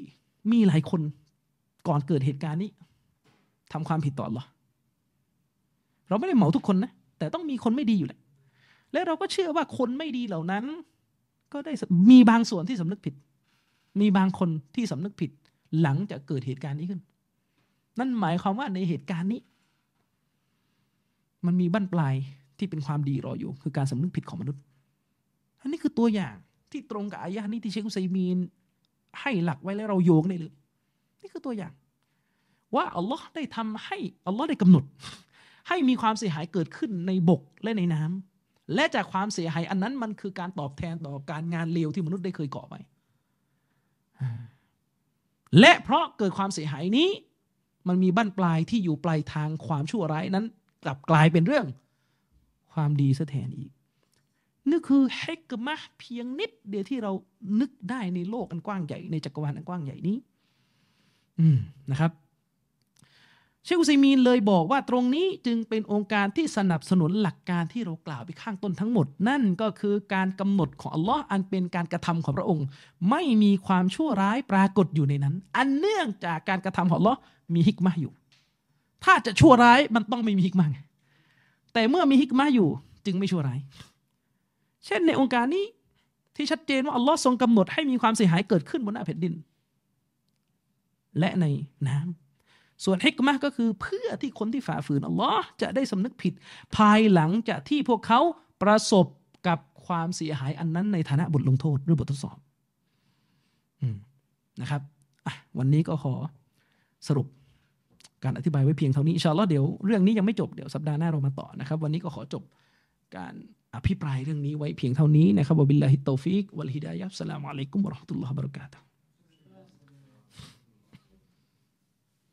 มีหลายคนก่อนเกิดเหตุการณ์นี้ทำความผิดต่อหรอเราไม่ได้เหมาทุกคนนะ แต่ต้องมีคนไม่ดีอยู่แหละและเราก็เชื่อว่าคนไม่ดีเหล่านั้น ก็ได้มีบางส่วนที่สำนึกผิด มีบางคนที่สำนึกผิดหลังจากเกิดเหตุการณ์นี้ขึ้น นั่นหมายความว่าในเหตุการณ์นี้ มันมีบั้นปลายที่เป็นความดีรออยู่ คือการสำนึกผิดของมนุษย์ อันนี้คือตัวอย่างที่ตรงกับอายะนี้ที่เชคุซัยมีนให้หลักไว้แล้วเราโยงได้เลย นี่คือตัวอย่าง ว่าอัลลอฮ์ได้ทำให้อัลลอฮ์ได้กำหนด ให้มีความเสียหายเกิดขึ้นในบกและในน้ำและจากความเสียหายอันนั้นมันคือการตอบแทนต่อการงานเลวที่มนุษย์ได้เคยก่อไว้และเพราะเกิดความเสียหายนี้ มันมีบั้นปลายที่อยู่ปลายทางความชั่วร้ายนั้น กลับกลายเป็นเรื่อง ความดีซะแทนอีกนี่คือเฮกมะเพียงนิด เดียวที่เรานึกได้ในโลกอันกว้างใหญ่ในจักรวาลอันกว้างใหญ่นี้ อืมนะครับ เชคุซีมีนเลยบอกว่าตรงนี้จึงเป็นองค์การที่สนับสนุนหลักการที่เรากล่าวไปข้างต้นทั้งหมด นั่นก็คือการกำหนดของอัลลอฮ์อันเป็นการกระทำของพระองค์ ไม่มีความชั่วร้ายปรากฏอยู่ในนั้น อันเนื่องจากการกระทำของอัลลอฮ์มีฮิกมาอยู่ ถ้าจะชั่วร้ายมันต้องไม่มีฮิกมาแต่เมื่อมีฮิกมาอยู่จึงไม่ชั่วร้าย เช่นในองค์การนี้ที่ชัดเจนว่าอัลลอฮ์ทรงกำหนดให้มีความเสียหายเกิดขึ้นบนหน้าแผ่นดิน และในน้ำ ส่วนฮิกมะก็คือเพื่อที่คนที่ฝ่าฝืนอัลลอฮ์จะได้สำนึกผิด ภายหลังจากที่พวกเขาประสบกับความเสียหายอันนั้นในฐานะบทลงโทษหรือบททดสอบอนะครับวันนี้ก็ขอสรุปการอธิบายไว้เพียงเท่านี้إن شاء الله เดี๋ยวเรื่องนี้ยังไม่จบเดี๋ยวสัปดาห์หน้าเรามาต่อนะครับ วันนี้ก็ขอจบการอภิปรายเรื่องนี้ไว้เพียงเท่านี้นะครับوبالله التوفيق والهداية والسلام عليكم ورحمة الله وبركاته